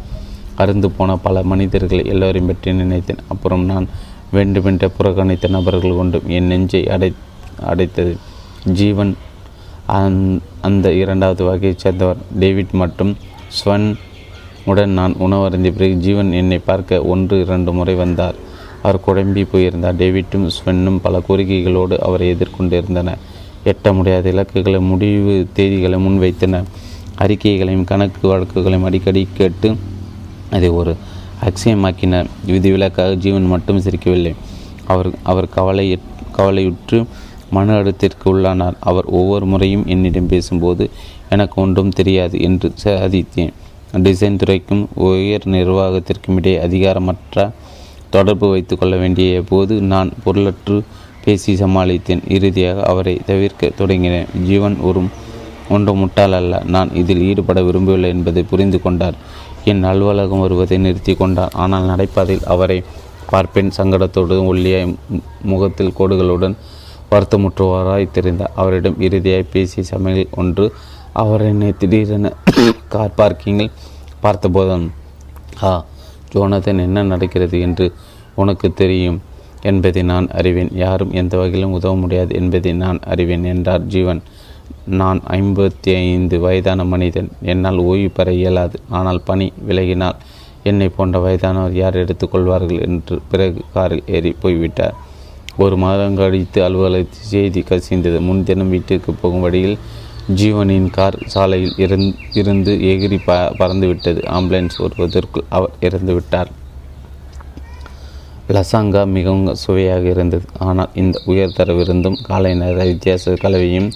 அருந்து போன பல மனிதர்களை எல்லோரையும் பற்றி நினைத்தேன். அப்புறம் நான் வேண்டுமென்ற புறக்கணித்த நபர்கள் கொண்டும் என் நெஞ்சை அடை அடைத்தது. ஜீவன் அந்- அந்த இரண்டாவது வகையைச் சேர்ந்தவர் டேவிட் மற்றும் ஸ்வன் உடன் நான் உணவருந்திய பிறகு ஜீவன் என்னை பார்க்க ஒன்று இரண்டு முறை வந்தார். அவர் குழம்பி போயிருந்தார். டேவிட்டும் ஸ்வென்னும் பல கோரிக்கைகளோடு அவரை எதிர்கொண்டிருந்தன. எட்ட முடியாத இலக்குகளை முடிவு தேதிகளை முன்வைத்தன. அறிக்கைகளையும் கணக்கு வழக்குகளையும் அடிக்கடி கேட்டு அதை ஒரு அக்ஷயமாக்கினார் விதிவிலக்காக ஜீவன் மட்டும் சிரிக்கவில்லை. அவர் அவர் கவலை கவலையுற்று மன அழுத்தத்திற்கு உள்ளானார். அவர் ஒவ்வொரு முறையும் என்னிடம் பேசும்போது எனக்கு ஒன்றும் தெரியாது என்று சாதித்தேன். டிசைன் துறைக்கும் உயர் நிர்வாகத்திற்கும் இடையே அதிகாரமற்ற தொடர்பு வைத்து கொள்ள வேண்டிய போது நான் பொருளற்று பேசி சமாளித்தேன். இறுதியாக அவரை தவிர்க்க தொடங்கினேன். ஜீவன் ஒரு ஒன்று முட்டாள் அல்ல. நான் இதில் ஈடுபட விரும்பவில்லை என்பதை புரிந்து கொண்டார். என் அலுவலகம் வருவதை நிறுத்தி கொண்டார் ஆனால் நடைபாதையில் அவரை பார்ப்பேன். சங்கடத்தோடு ஒல்லியாய் முகத்தில் கோடுகளுடன் வருத்தமுற்றுவாராய் தெரிந்தார். அவரிடம் இறுதியாய் பேசிய சமையல் ஒன்று. அவர் என்னை திடீரென கார் பார்க்கிங்கில் பார்த்தபோதும் ஆ ஜோனதன் என்ன நடக்கிறது என்று உனக்கு தெரியும் என்பதை நான் அறிவேன். யாரும் எந்த வகையிலும் உதவ முடியாது என்பதை நான் அறிவேன் என்றார் ஜீவன். நான் ஐம்பத்தி ஐந்து வயதான மனிதன். என்னால் ஓய்வு பெற இயலாது. ஆனால் பணி விலகினால் என்னை போன்ற வயதானவர் யார் எடுத்துக்கொள்வார்கள் என்று பிறகு காரில் ஏறி போய்விட்டார். ஒரு மாதம் கழித்து அலுவலகத்தில் செய்தி கசிந்தது. முன்தினம் வீட்டிற்கு போகும் வழியில் ஜீவனின் கார் சாலையில் இருந் இருந்து எகிரி ப பறந்துவிட்டது. ஆம்புலன்ஸ் வருவதற்குள் அவர் இறந்துவிட்டார். லசாங்கா மிகவும் சுவையாக இருந்தது. ஆனால் இந்த உயர்தர விருந்தும் காலை நேர வித்தியாச கலவையும்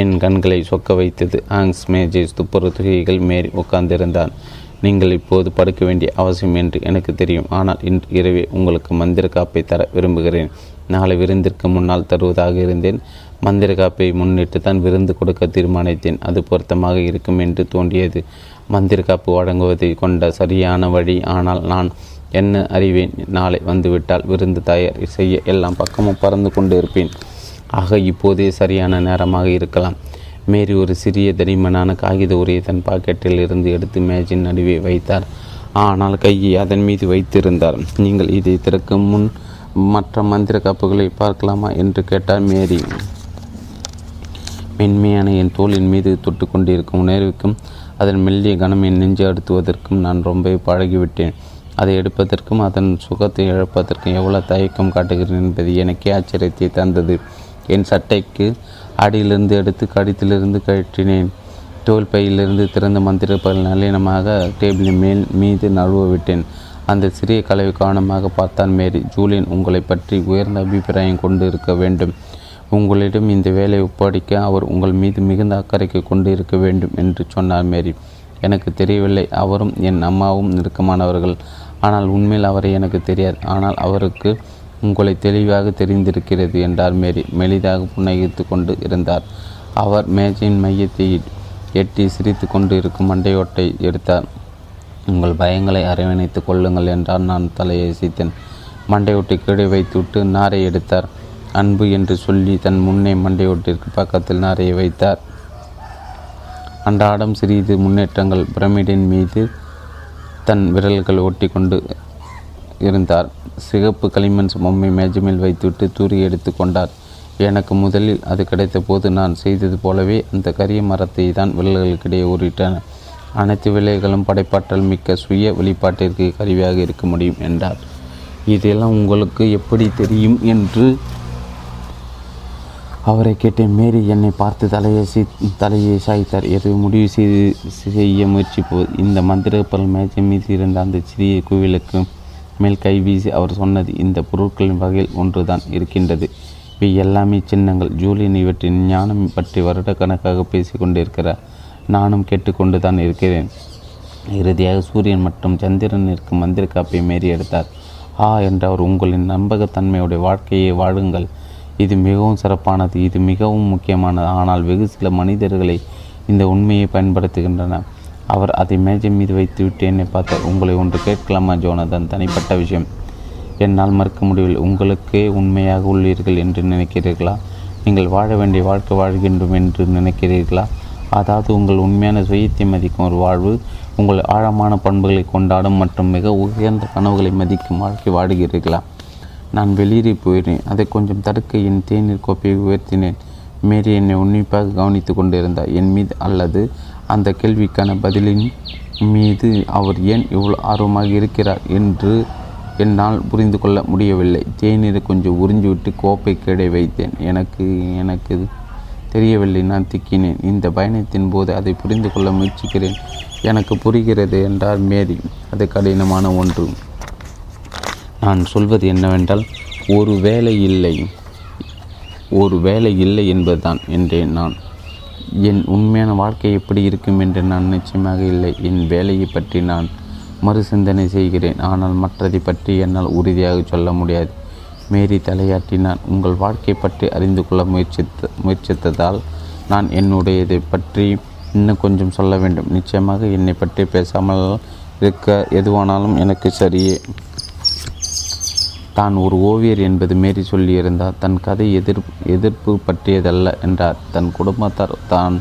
என் கண்களை சொக்க வைத்தது. ஆங்ஸ் மேஜை துப்புர துகைகள் மேறி உட்கார்ந்திருந்தான். நீங்கள் இப்போது படுக்க வேண்டிய அவசியம் என்று எனக்கு தெரியும். ஆனால் இன்று இரவே உங்களுக்கு மந்திர காப்பை தர விரும்புகிறேன். நாளை விருந்திற்கு முன்னால் தருவதாக இருந்தேன். மந்திர காப்பை முன்னிட்டு தான் விருந்து கொடுக்க தீர்மானித்தேன். அது பொருத்தமாக இருக்கும் என்று தோன்றியது. மந்திர காப்பு வழங்குவதை கொண்ட சரியான வழி. ஆனால் நான் என்ன அறிவேன்? நாளை வந்துவிட்டால் விருந்து தயார் செய்ய எல்லாம் பக்கமும் பறந்து கொண்டு இருப்பேன் ஆக இப்போதே சரியான நேரமாக இருக்கலாம். மேரி ஒரு சிறிய தடிமனான காகித உரையை தன் பாக்கெட்டில் இருந்து எடுத்து மேஜின் நடுவே வைத்தார். ஆனால் கையை அதன் மீது வைத்திருந்தார். நீங்கள் இதை திறக்கும் முன் மற்ற மந்திர காப்புகளை பார்க்கலாமா? என்று கேட்டார் மேரி. மென்மையான என் தோளின் மீது தொட்டு கொண்டிருக்கும் உணர்வுக்கும் அதன் மெல்லிய கனம் என் நெஞ்சு அடுத்துவதற்கும் நான் ரொம்ப பழகிவிட்டேன். அதை எடுப்பதற்கும் அதன் சுகத்தை இழப்பதற்கும் எவ்வளவு தயக்கம் காட்டுகிறேன் என்பது எனக்கே ஆச்சரியத்தை தந்தது. என் சட்டைக்கு அடியிலிருந்து எடுத்து கடித்திலிருந்து கழற்றினேன் தோல் பையிலிருந்து திறந்த மந்திரப்பல் நளினமாக டேபிளின் மேல் மீது நழுவ விட்டேன். அந்த சிறிய கலவை கவனமாக பார்த்தான் மேரி ஜூலியன் உங்களை பற்றி உயர்ந்த அபிப்பிராயம் கொண்டு இருக்க வேண்டும். உங்களிடம் இந்த வேலை ஒப்படைக்க அவர் உங்கள் மீது மிகுந்த அக்கறைக்கு கொண்டு இருக்க வேண்டும் என்று சொன்னார் மேரி. எனக்கு தெரியவில்லை. அவரும் என் அம்மாவும் நெருக்கமானவர்கள். ஆனால் உண்மையில் அவரை எனக்கு தெரியாது. ஆனால் அவருக்கு உங்களை தெளிவாக தெரிந்திருக்கிறது என்றார் மேரி. மெலிதாக புன்னகித்து கொண்டு இருந்தார். அவர் மேஜையின் மையத்தை எட்டி சிரித்து கொண்டு இருக்கும் மண்டையோட்டை எடுத்தார். உங்கள் பயங்களை அரவணைத்து கொள்ளுங்கள் என்றால் நான் தலையை தலையசித்தேன் மண்டையொட்டி கீழே வைத்துவிட்டு நாரை எடுத்தார். அன்பு என்று சொல்லி தன் முன்னே மண்டையொட்டிற்கு பக்கத்தில் நாரையை வைத்தார். அன்றாடம் சிறிது முன்னேற்றங்கள் பிரமிடின் மீது தன் விரல்கள் ஒட்டி கொண்டு இருந்தார். சிகப்பு களிமண் சுமம்மை மேஜமில் வைத்துவிட்டு தூரி எடுத்து கொண்டார். எனக்கு முதலில் அது கிடைத்த போது நான் செய்தது போலவே அந்த கரிய மரத்தை தான் விரல்களுக்கிடையே ஊறிட்டன. அனைத்து விலைகளும் படைப்பாற்றல் மிக்க சுய வெளிப்பாட்டிற்கு கருவியாக இருக்க முடியும் என்றார். இதெல்லாம் உங்களுக்கு எப்படி தெரியும் என்று அவரை கேட்டேன். மேரி என்னை பார்த்து தலையை சி தலையை சாய்த்தார். எது முடிவு செய்து செய்ய முயற்சிப்போது இந்த மந்திரப்பல் மேஜை மீது இருந்த அந்த சிறிய கோவிலுக்கு மேல் கை வீசி அவர் சொன்னது இந்த பொருட்களின் வகையில் ஒன்றுதான் இருக்கின்றது. இவை எல்லாமே சின்னங்கள். ஜூலியன் இவற்றின் ஞானம் பற்றி வருடக்கணக்காக பேசி கொண்டிருக்கிறார் நானும் கேட்டுக்கொண்டு தான் இருக்கிறேன். இறுதியாக சூரியன் மற்றும் சந்திரன் இருக்கும் மந்திர காப்பை மேறி எடுத்தார். ஆ என்று அவர் உங்களின் நம்பகத்தன்மையுடைய வாழ்க்கையை வாழுங்கள். இது மிகவும் சிறப்பானது. இது மிகவும் முக்கியமானது. ஆனால் வெகு சில மனிதர்களை இந்த உண்மையை பயன்படுத்துகின்றன. அவர் அதை மேஜை மீது வைத்துவிட்டு என்னை பார்த்தார் உங்களை ஒன்று கேட்கலாமா ஜோனதன்? தனிப்பட்ட விஷயம். என்னால் மறுக்க முடியவில்லை. உங்களுக்கே உண்மையாக உள்ளீர்கள் என்று நினைக்கிறீர்களா? நீங்கள் வாழ வேண்டிய வாழ்க்கை வாழ்கின்றோம் என்று நினைக்கிறீர்களா? அதாவது உங்கள் உண்மையான சுயத்தை மதிக்கும் ஒரு வாழ்வு உங்கள் ஆழமான பண்புகளை கொண்டாடும் மற்றும் மிக உயர்ந்த கனவுகளை மதிக்கும் வாழ்க்கை வாடுகிறீர்களா? நான் வெளியேறி போயினேன் அதை கொஞ்சம் தடுக்க என் தேநீர் கோப்பையை உயர்த்தினேன். மேரி என்னை உன்னிப்பாக கவனித்து கொண்டிருந்தார். என் மீது அல்லது அந்த கேள்விக்கான பதிலின் மீது அவர் ஏன் இவ்வளோ ஆர்வமாக இருக்கிறார் என்று என்னால் புரிந்து கொள்ள முடியவில்லை. தேநீரை கொஞ்சம் உறிஞ்சிவிட்டு கோப்பை கிடை வைத்தேன். எனக்கு எனக்கு தெரியவில்லை. நான் திக்கினேன். இந்த பயணத்தின் போது அதை புரிந்து கொள்ள முயற்சிக்கிறேன். எனக்கு புரிகிறது என்றார் மேரி. அது கடினமான ஒன்று. நான் சொல்வது என்னவென்றால் ஒரு வேலை இல்லை. ஒரு வேலை இல்லை என்பதுதான் என்றேன் நான். என் உண்மையான வாழ்க்கை எப்படி இருக்கும் என்று நான் நிச்சயமாக இல்லை. என் வேலையை பற்றி நான் மறுசிந்தனை செய்கிறேன். ஆனால் மற்றதை பற்றி என்னால் உறுதியாக சொல்ல முடியாது. மேரி தலையாட்டினான். உங்கள் வாழ்க்கை பற்றி அறிந்து கொள்ள முயற்சித்த முயற்சித்ததால் நான் என்னுடையதை பற்றி இன்னும் கொஞ்சம் சொல்ல வேண்டும். நிச்சயமாக என்னை பற்றி பேசாமல் இருக்க எதுவானாலும் எனக்கு சரியே. தான் ஒரு ஓவியர் என்பது மேரி சொல்லியிருந்தார். தன் கதை எதிர் எதிர்ப்பு பற்றியதல்ல என்றார். தன் குடும்பத்தார் தான்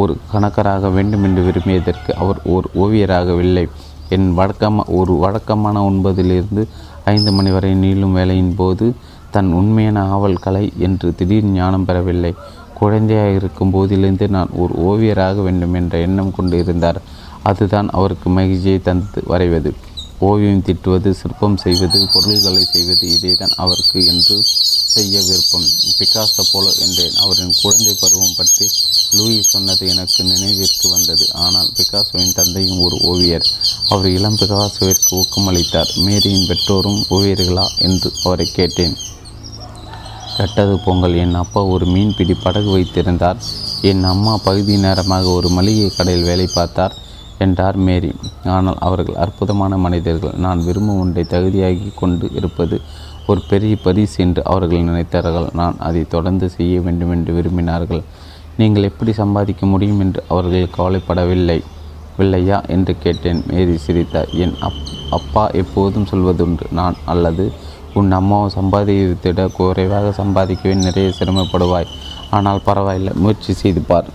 ஒரு கணக்கராக வேண்டும் என்று விரும்பியதற்கு அவர் ஒரு ஓவியராகவில்லை. என் வழக்கமா ஒரு வழக்கமான ஒன்பதிலிருந்து ஐந்து மணி வரை நீளும் வேலையின் போது தன் உண்மையான ஆவல் கலை என்று திடீர் ஞானம் பெறவில்லை. குழந்தையாக இருக்கும் போதிலிருந்து நான் ஒரு ஓவியராக வேண்டும் என்ற எண்ணம் கொண்டு இருந்தார். அதுதான் அவருக்கு மகிழ்ச்சியை தந்து வரைவது. ஓவியம் திட்டுவது சிற்பம் செய்வது பொருள்களை செய்வது இதேதான் அவருக்கு என்று செய்ய விருப்பம். பிகாசோ போல என்றேன். அவரின் குழந்தை பருவம் பற்றி லூயி சொன்னது எனக்கு நினைவிற்கு வந்தது. ஆனால் பிகாசோவின் தந்தையும் ஒரு ஓவியர். அவர் இளம் பிகாசோவிற்கு ஊக்கமளித்தார். மேரியின் பெற்றோரும் ஓவியர்களா என்று அவரை கேட்டேன். கெட்டது பொங்கல். என் அப்பா ஒரு மீன்பிடி படகு வைத்திருந்தார். என் அம்மா பகுதி நேரமாக ஒரு மளிகை கடையில் வேலை பார்த்தார். என்றார் மேரி. ஆனால் அவர்கள் அற்புதமான மனிதர்கள். நான் விரும்பும் ஒன்றை தகுதியாகி கொண்டு இருப்பது ஒரு பெரிய பரிசு என்று அவர்கள் நினைத்தார்கள். நான் அதை தொடர்ந்து செய்ய வேண்டும் என்று விரும்பினார்கள். நீங்கள் எப்படி சம்பாதிக்க முடியும் என்று அவர்கள் கவலைப்படவில்லை. வில்லையா? என்று கேட்டேன். மேரி சிரித்தார். என் அப் அப்பா எப்போதும் சொல்வதுண்டு. நான் அல்லது உன் அம்மாவை சம்பாதித்திட குறைவாக சம்பாதிக்கவே நிறைய சிரமப்படுவாய். ஆனால் பரவாயில்லை. முயற்சி செய்து பார்.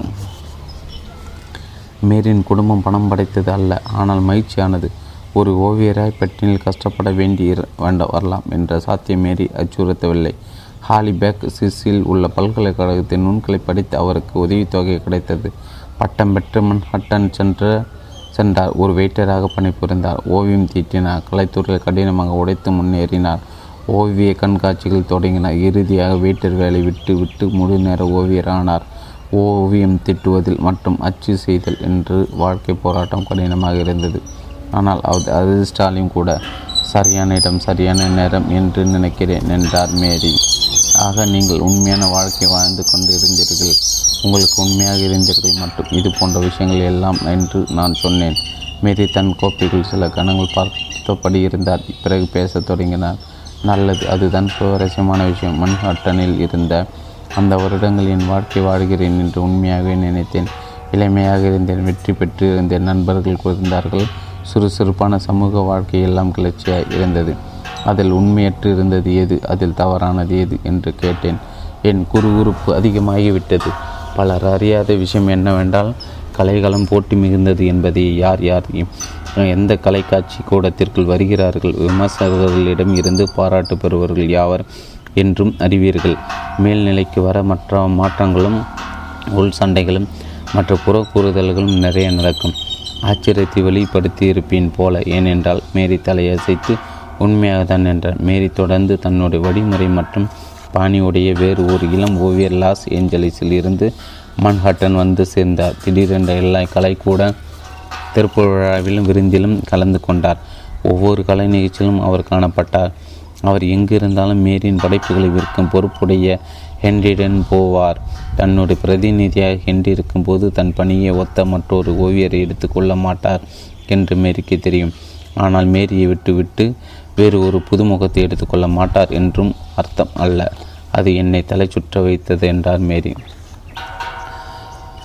மேரின் குடும்பம் பணம் படைத்தது அல்ல ஆனால் மகிழ்ச்சியானது. ஒரு ஓவியராய் பட்டினில் கஷ்டப்பட வேண்டி வேண்ட வரலாம் என்ற சாத்தியம் மேரி அச்சுறுத்தவில்லை. ஹாலிபேக் சிஸில் உள்ள பல்கலைக்கழகத்தின் நுண்களை படித்து அவருக்கு உதவித்தொகை கிடைத்தது. பட்டம் பெற்று மன்ஹட்டன் சென்ற சென்றார். ஒரு வெயிட்டராக பணிபுரிந்தார். ஓவியம் தீட்டினார் கலைத்துறையில் கடினமாக உடைத்து முன்னேறினார். ஓவிய கண்காட்சிகள் தொடங்கினார் இறுதியாக வெயிட்டர் வேலை விட்டு விட்டு முழு நேர ஓவியரானார். ஓவியம் திட்டுவதில் மற்றும் அச்சு செய்தல் என்று வாழ்க்கை போராட்டம் கடினமாக இருந்தது. ஆனால் அது அதிர்ஷ்டாலையும் கூட சரியான இடம் சரியான நேரம் என்று நினைக்கிறேன் என்றார் மேரி. ஆக நீங்கள் உண்மையான வாழ்க்கை வாழ்ந்து கொண்டு இருந்தீர்கள் உங்களுக்கு உண்மையாக இருந்தீர்கள் மற்றும் இது போன்ற விஷயங்கள் எல்லாம் என்று நான் சொன்னேன். மேரி தன் கோப்பைகள் சில கணங்கள் பார்த்தபடி இருந்தார். பிறகு பேசத் தொடங்கினார். நல்லது அதுதான் சுவாரஸ்யமான விஷயம். மன்ஹாட்டனில் இருந்த அந்த வருடங்கள் என் வாழ்க்கை வாழ்கிறேன் என்று உண்மையாகவே நினைத்தேன். இளமையாக இருந்தேன் வெற்றி பெற்று இருந்தேன். நண்பர்கள் குறைந்தார்கள் சுறுசுறுப்பான சமூக வாழ்க்கை எல்லாம் கிளர்ச்சியாக இருந்தது. அதில் உண்மையற்று இருந்தது எது? அதில் தவறானது எது? என்று கேட்டேன். என் குறுகுறுப்பு அதிகமாகிவிட்டது. பலர் அறியாத விஷயம் என்னவென்றால் கலைகளம் போட்டி மிகுந்தது என்பதை யார் யார் எந்த கலைக்காட்சி கூடத்திற்குள் வருகிறார்கள்? விமர்சகர்களிடம் இருந்து பாராட்டு பெறுவர்கள் யாவர்? என்றும் அறிவீர்கள். மேல்நிலைக்கு வர மற்ற மாற்றங்களும் உள் சண்டைகளும் மற்ற புற கூறுதல்களும் நிறைய நடக்கும். ஆச்சரியத்தை வெளிப்படுத்தி இருப்பேன் போல ஏனென்றால் மேரி தலையசைத்து உண்மையாக தான் என்றார் மேரி தொடர்ந்து தன்னுடைய வழிமுறை மற்றும் பாணியுடைய வேறு ஒரு இளம் ஓவியர் லாஸ் ஏஞ்சலிஸில் இருந்து மன்ஹட்டன் வந்து சேர்ந்தார். திடீரென்ற எல்லா கலைக்கூட திறப்பு விழாவிலும் விருந்திலும் கலந்து கொண்டார். ஒவ்வொரு கலை நிகழ்ச்சியிலும் அவர் காணப்பட்டார். அவர் எங்கிருந்தாலும் மேரியின் படைப்புகளை விற்கும் பொறுப்புடைய ஹென்ரிடன் போவார். தன்னுடைய பிரதிநிதியாக ஹென்றி இருக்கும்போது தன் பணியை ஒத்த மற்றொரு ஓவியரை எடுத்துக்கொள்ள மாட்டார் என்று மேரிக்கு தெரியும். ஆனால் மேரியை விட்டுவிட்டு வேறு ஒரு புதுமுகத்தை எடுத்துக்கொள்ள மாட்டார் என்றும் அர்த்தம் அல்ல. அது என்னை தலை சுற்ற வைத்தது என்றார் மேரி.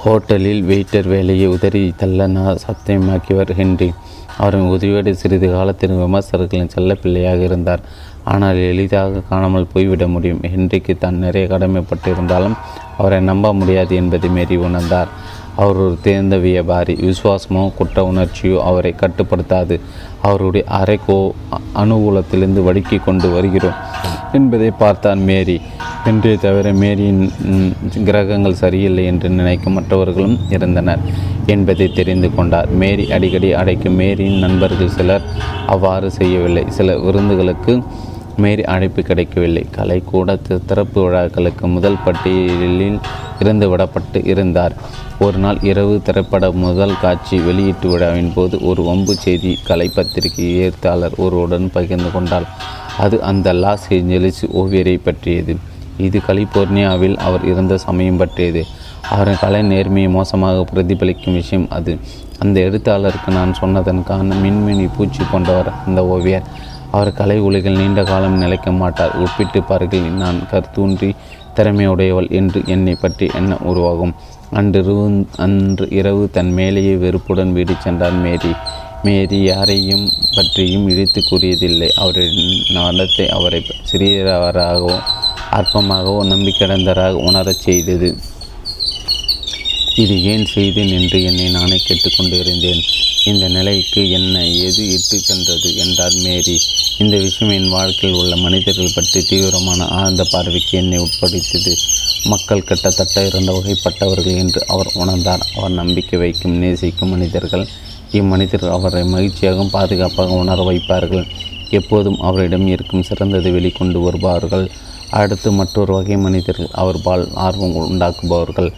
ஹோட்டலில் வெயிட்டர் வேலையை உதறி தள்ள நான் சத்தியமாக்கியவர் ஹென்றி அவரின் உதவியோடு சிறிது காலத்திற்கு விமர்சகர்களின் செல்ல பிள்ளையாக இருந்தார். ஆனால் எளிதாக காணாமல் போய்விட முடியும். ஹென்றிக்கு தான் நிறைய கடமைப்பட்டிருந்தாலும் அவரை நம்ப முடியாது என்பதை மேரி உணர்ந்தார். அவர் ஒரு தேர்ந்த வியாபாரி. விசுவாசமோ குற்ற உணர்ச்சியோ அவரை கட்டுப்படுத்தாது. அவருடைய அரைக்கோ அனுகூலத்திலிருந்து வடுக்கி கொண்டு வருகிறோம் என்பதை பார்த்தான் மேரி. என்றே தவிர மேரியின் கிரகங்கள் சரியில்லை என்று நினைக்கும் மற்றவர்களும் இருந்தனர் என்பதை தெரிந்து கொண்டார். மேரி அடிக்கடி அடைக்கும் மேரியின் நண்பர்கள் சிலர் அவ்வாறு செய்யவில்லை. சில விருந்துகளுக்கு மேரி அழைப்பு கிடைக்கவில்லை. கலை கூட திறப்பு விழாக்களுக்கு முதல் பட்டியலில் இருந்து விடப்பட்டு இருந்தார். ஒரு நாள் இரவு திரைப்பட முதல் காட்சி வெளியீட்டு விழாவின் போது ஒரு ஒம்பு செய்தி கலை பத்திரிகை எழுத்தாளர் ஒருவருடன் பகிர்ந்து கொண்டாள் அது அந்த லாஸ் ஏஞ்சலிஸ் ஓவியரை பற்றியது. இது கலிபோர்னியாவில் அவர் இருந்த சமயம் பற்றியது. அவரின் கலை நேர்மையை மோசமாக பிரதிபலிக்கும் விஷயம் அது. அந்த எழுத்தாளருக்கு நான் சொன்னதன் காரணம் மின்மினி பூச்சி கொண்டவர் அந்த ஓவியர். அவர் கலை உலகில் நீண்ட காலம் நிலைக்க மாட்டார். ஒப்பிட்டு பாருங்கள் நான் கருத்தூன்றி திறமையுடையவள் என்று என்னை பற்றி என்ன உருவாகும்? அன்று அன்று இரவு தன் மேலேயே வெறுப்புடன் வீடு சென்றார் மேரி. மேரி யாரையும் பற்றியும் இழித்து கூறியதில்லை. அவரின் நடத்தை அவரை சிறியவராகவோ அற்பமாகவோ நம்பிக்கிடந்தராக உணரச் செய்தது. இது ஏன் செய்தேன் என்று என்னை நானே கேட்டுக்கொண்டிருந்தேன் இந்த நிலைக்கு என்ன எது இட்டு சென்றது என்றார் மேரி. இந்த விஷயம் என் வாழ்க்கையில் உள்ள மனிதர்கள் பற்றி தீவிரமான ஆழ்ந்த பார்வைக்கு என்னை உட்படுத்தியது. மக்கள் கிட்டத்தட்ட இரண்டு வகைப்பட்டவர்கள் என்று அவர் உணர்ந்தார். அவர் நம்பிக்கை வைக்கும் நேசிக்கும் மனிதர்கள். இம்மனிதர்கள் அவரை மகிழ்ச்சியாகவும் பாதுகாப்பாக உணர வைப்பார்கள். எப்போதும் அவரிடம் இருக்கும் சிறந்ததை வெளிக்கொண்டு வருபவர்கள் அடுத்து மற்றொரு வகை மனிதர்கள் அவர் பால் ஆர்வம் உண்டாக்குபவர்கள்.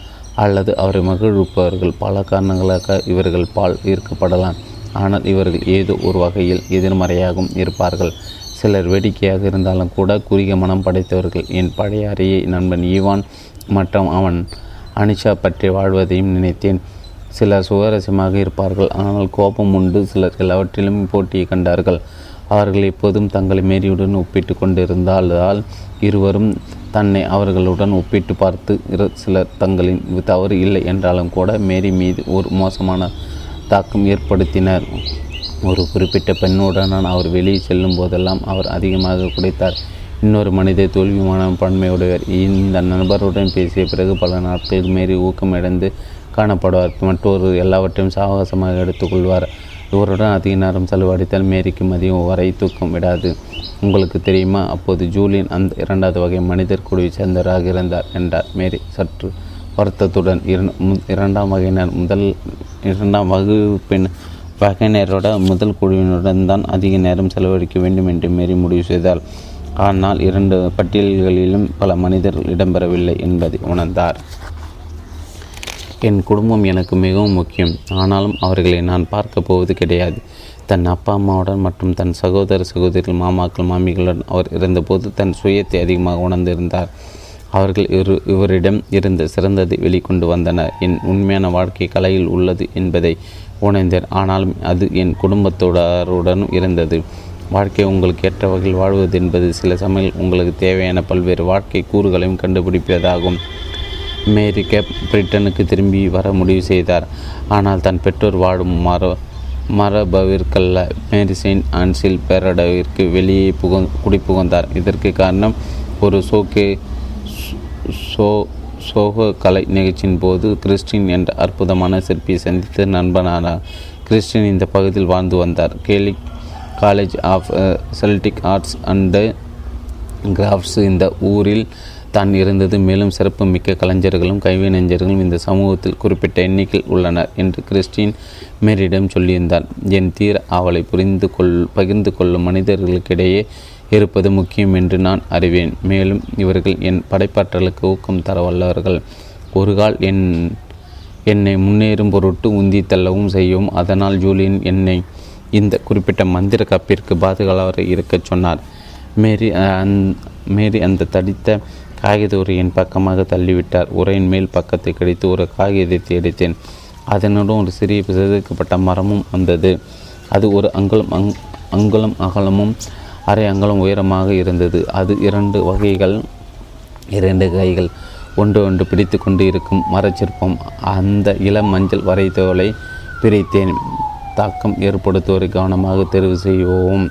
அல்லது அவரை மகிழ்விப்பவர்கள் பல காரணங்களாக இவர்கள் பால் ஈர்க்கப்படலாம். ஆனால் இவர்கள் ஏதோ ஒரு வகையில் எதிர்மறையாகவும் இருப்பார்கள். சிலர் வேடிக்கையாக இருந்தாலும் கூட குறுகிய மனம் படைத்தவர்கள். என் பழைய அறையை நண்பன் ஈவான் மற்றும் அவன் அனிஷா பற்றி வாழ்வதையும் நினைத்தேன். சிலர் சுவாரஸ்யமாக இருப்பார்கள். ஆனால் கோபம் உண்டு. சிலர் எல்லாவற்றிலும் போட்டியை கண்டார்கள். அவர்கள் எப்போதும் தங்களை மேரியுடன் ஒப்பிட்டு கொண்டிருந்தால் இருவரும் தன்னை அவர்களுடன் ஒப்பிட்டு பார்த்து சிலர் தங்களின் தவறு இல்லை என்றாலும் கூட மேரி மீது ஒரு மோசமான தாக்கம் ஏற்படுத்தினர். ஒரு குறிப்பிட்ட பெண்ணுடன் அவர் வெளியே செல்லும் போதெல்லாம் அவர் அதிகமாக குடைத்தார். இன்னொரு மனித தோல்விமான பன்மையுடையவர். இந்த நண்பருடன் பேசிய பிறகு பல நாட்கள் மேரி ஊக்கமடைந்து காணப்படுவார். மற்றொரு எல்லாவற்றையும் சாவகாசமாக எடுத்துக்கொள்வார் இவருடன் அதிக நேரம் செலவழித்தால் மேரிக்கு மதியம் வரை தூக்கம் விடாது. உங்களுக்கு தெரியுமா? அப்போது ஜூலியன் அந்த இரண்டாவது வகை மனிதர் குழுவை சேர்ந்தவராக இருந்தார் என்றார். மேரி சற்று வருத்தத்துடன் இரண்டாம் வகையினர் முதல் இரண்டாம் வகுப்பின் வகையினரோட முதல் குழுவினுடன் தான் அதிக நேரம் செலவழிக்க வேண்டும் என்று மேரி முடிவு செய்தார் ஆனால் இரண்டு பட்டியல்களிலும் பல மனிதர்கள் இடம்பெறவில்லை என்பதை உணர்ந்தார். என் குடும்பம் எனக்கு மிகவும் முக்கியம். ஆனாலும் அவர்களை நான் பார்க்க போவது கிடையாது. தன் அப்பா அம்மாவுடன் மற்றும் தன் சகோதர சகோதரிகள் மாமாக்கள் மாமிகளுடன் அவர் இருந்தபோது தன் சுயத்தை அதிகமாக உணர்ந்திருந்தார். அவர்கள் இரு இவரிடம் இருந்த சிறந்ததை வெளிக்கொண்டு வந்தனர். என் உண்மையான வாழ்க்கை கலையில் உள்ளது என்பதை உணர்ந்தேன். ஆனாலும் அது என் குடும்பத்தோடருடனும் இருந்தது. வாழ்க்கை உங்களுக்கு ஏற்ற வகையில் வாழ்வது என்பது சில சமயம் உங்களுக்கு தேவையான பல்வேறு வாழ்க்கை கூறுகளையும் கண்டுபிடிப்பதாகும். மேரி கேப் பிரிட்டனுக்கு திரும்பி வர முடிவு செய்தார். ஆனால் தன் பெற்றோர் வாழும் மர மரபவிற்கல்ல மேரி செயின்ட் ஆன்சில் பேரடவிற்கு வெளியே புகு குடிப்புகுந்தார் இதற்கு காரணம் ஒரு சோகே சோ சோக கலை நிகழ்ச்சியின் போது கிறிஸ்டின் என்ற அற்புதமான சிற்பியை சந்தித்து நண்பனானார் கிறிஸ்டின் இந்த பகுதியில் வாழ்ந்து வந்தார். Gaelic college of Celtic arts and crafts இந்த ஊரில் தான் இருந்தது. மேலும் சிறப்பு மிக்க கலைஞர்களும் கைவினைஞர்களும் இந்த சமூகத்தில் குறிப்பிட்ட எண்ணிக்கையில் உள்ளனர் என்று கிறிஸ்டின் மேரிடம் சொல்லியிருந்தார். என் தீர அவளை புரிந்து கொள் பகிர்ந்து கொள்ளும் மனிதர்களுக்கிடையே இருப்பது முக்கியம் என்று நான் அறிவேன். மேலும் இவர்கள் என் படைப்பாற்றலுக்கு ஊக்கம் தர வல்லவர்கள் ஒரு கால் என் என்னை முன்னேறும் பொருட்டு உந்தி தள்ளவும் செய்யவும் அதனால் ஜூலியன் என்னை இந்த குறிப்பிட்ட மந்திர கப்பிற்கு பாதுகாவலர் இருக்கச் சொன்னார். மேரி அந் மேரி அந்த தடித்த காகித உரையின் பக்கமாக தள்ளிவிட்டார். உரையின் மேல் பக்கத்தை கிடைத்து ஒரு காகிதத்தை எடுத்தேன் அதனுடன் ஒரு சிறிய செதுக்கப்பட்ட மரமும் வந்தது. அது ஒரு அங்குலம் அங் அங்குலம் அகலமும் அரை அங்குலம் உயரமாக இருந்தது. அது இரண்டு வகைகள் இரண்டு கைகள். ஒன்று ஒன்று பிடித்து கொண்டு இருக்கும் மரச்சிற்பம் அந்த இளம் மஞ்சள் வரைதோலை பிரித்தேன். தாக்கம் ஏற்படுத்துவோரை கவனமாக தெரிவு செய்வோம்.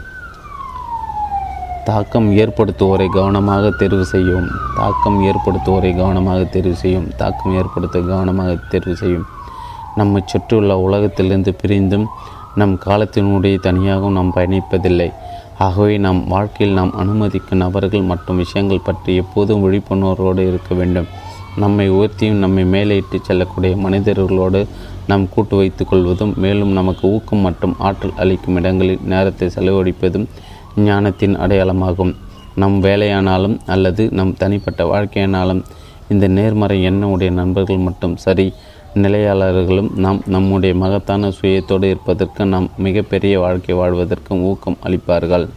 தாக்கம் ஏற்படுத்துவோரை கவனமாக தேர்வு செய்யும். தாக்கம் ஏற்படுத்துவோரை கவனமாக தேர்வு செய்யும். தாக்கம் ஏற்படுத்த கவனமாக தேர்வு செய்யும். நம்மை சுற்றியுள்ள உலகத்திலிருந்து பிரிந்தும் நம் காலத்தினுடைய தனியாகவும் நாம் பயணிப்பதில்லை. ஆகவே நம் வாழ்க்கையில் நாம் அனுமதிக்கும் நபர்கள் மற்றும் விஷயங்கள் பற்றி எப்போதும் விழிப்புணர்வோடு இருக்க வேண்டும். நம்மை உயர்த்தியும் நம்மை மேலே இட்டு செல்லக்கூடிய மனிதர்களோடு நாம் கூட்டு வைத்துக் கொள்வதும் மேலும் நமக்கு ஊக்கம் மற்றும் ஆற்றல் அளிக்கும் இடங்களில் நேரத்தை செலவழிப்பதும் ஞானத்தின் அடையாளமாகும். நம் வேலையானாலும் அல்லது நம் தனிப்பட்ட வாழ்க்கையானாலும் இந்த நேர்மறை எண்ணமுடைய உடைய நண்பர்கள் மட்டும் சரி நிலையாளர்களும் நாம் நம்முடைய மகத்தான சுயத்தோடு இருப்பதற்கு நாம் மிகப்பெரிய வாழ்க்கை வாழ்வதற்கும் ஊக்கம் அளிப்பார்கள்.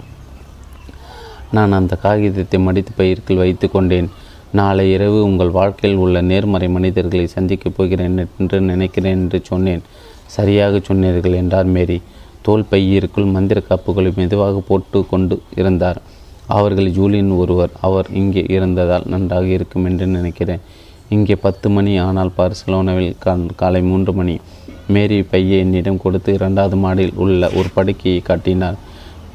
நான் அந்த காகிதத்தை மடித்து பயிர்க்கில் வைத்து கொண்டேன். நாளை இரவு உங்கள் வாழ்க்கையில் உள்ள நேர்மறை மனிதர்களை சந்திக்கப் போகிறேன் என்று நினைக்கிறேன் என்று சொன்னேன். சரியாக சொன்னீர்கள் என்றார் மேரி. தோல் பையிற்குள் மந்திர காப்புகளை மெதுவாக போட்டு கொண்டு இருந்தார். அவர்கள் ஜூலியன் ஒருவர் அவர் இங்கே இருந்ததால் நன்றாக இருக்கும் என்று நினைக்கிறேன். இங்கே பத்து மணி ஆனால் பார்சலோனாவில் காலை மூன்று மணி. மேரி பையை என்னிடம் கொடுத்து இரண்டாவது மாடியில் உள்ள ஒரு படுக்கையை காட்டினார்.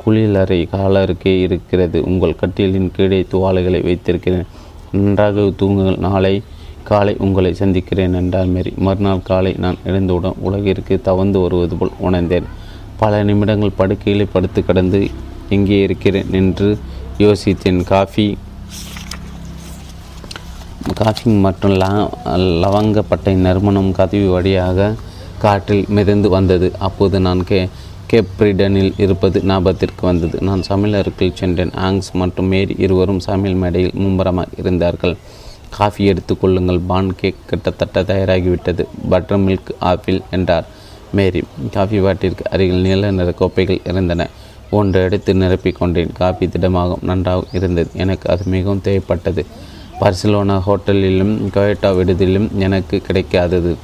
குளிலறை காலருக்கே இருக்கிறது. உங்கள் கட்டிலின் கீழே துவாலைகளை வைத்திருக்கிறேன். நன்றாக தூங்குங்கள். நாளை காலை உங்களை சந்திக்கிறேன் என்றார் மேரி. மறுநாள் காலை நான் எழுந்தவுடன் உலகிற்கு தவந்து வருவது போல் உணர்ந்தேன். பல நிமிடங்கள் படுக்கையில் படுத்து கிடந்து எங்கே இருக்கிறேன் என்று யோசித்தேன். காஃபி காஃபி மற்றும் லா லவங்கப்பட்டை நறுமணம் கதவி வழியாக காற்றில் மிதந்து வந்தது. அப்போது நான் கே கேப்ரிடனில் இருப்பது ஞாபகத்திற்கு வந்தது. நான் சமையலருக்குள் சென்றேன். ஆங்ஸ் மற்றும் மேரி இருவரும் சமையல் மேடையில் மும்பரமாக இருந்தார்கள். காஃபி எடுத்துக்கொள்ளுங்கள் பான் கேக் கிட்டத்தட்ட தயாராகிவிட்டது. பட்டர் மில்க் ஆப்பிள் என்றார். மேரி காஃபி வாட்டிற்கு அருகில் நீல நிற கோப்பைகள் இருந்தன. ஒன்று எடுத்து நிரப்பிக் கொண்டேன். காஃபி திடமாகவும் நன்றாக இருந்தது. எனக்கு அது மிகவும் தேவைப்பட்டது. பார்சிலோனா ஹோட்டலிலும் கொயட்டா விடுதியிலும் எனக்கு கிடைக்காதது.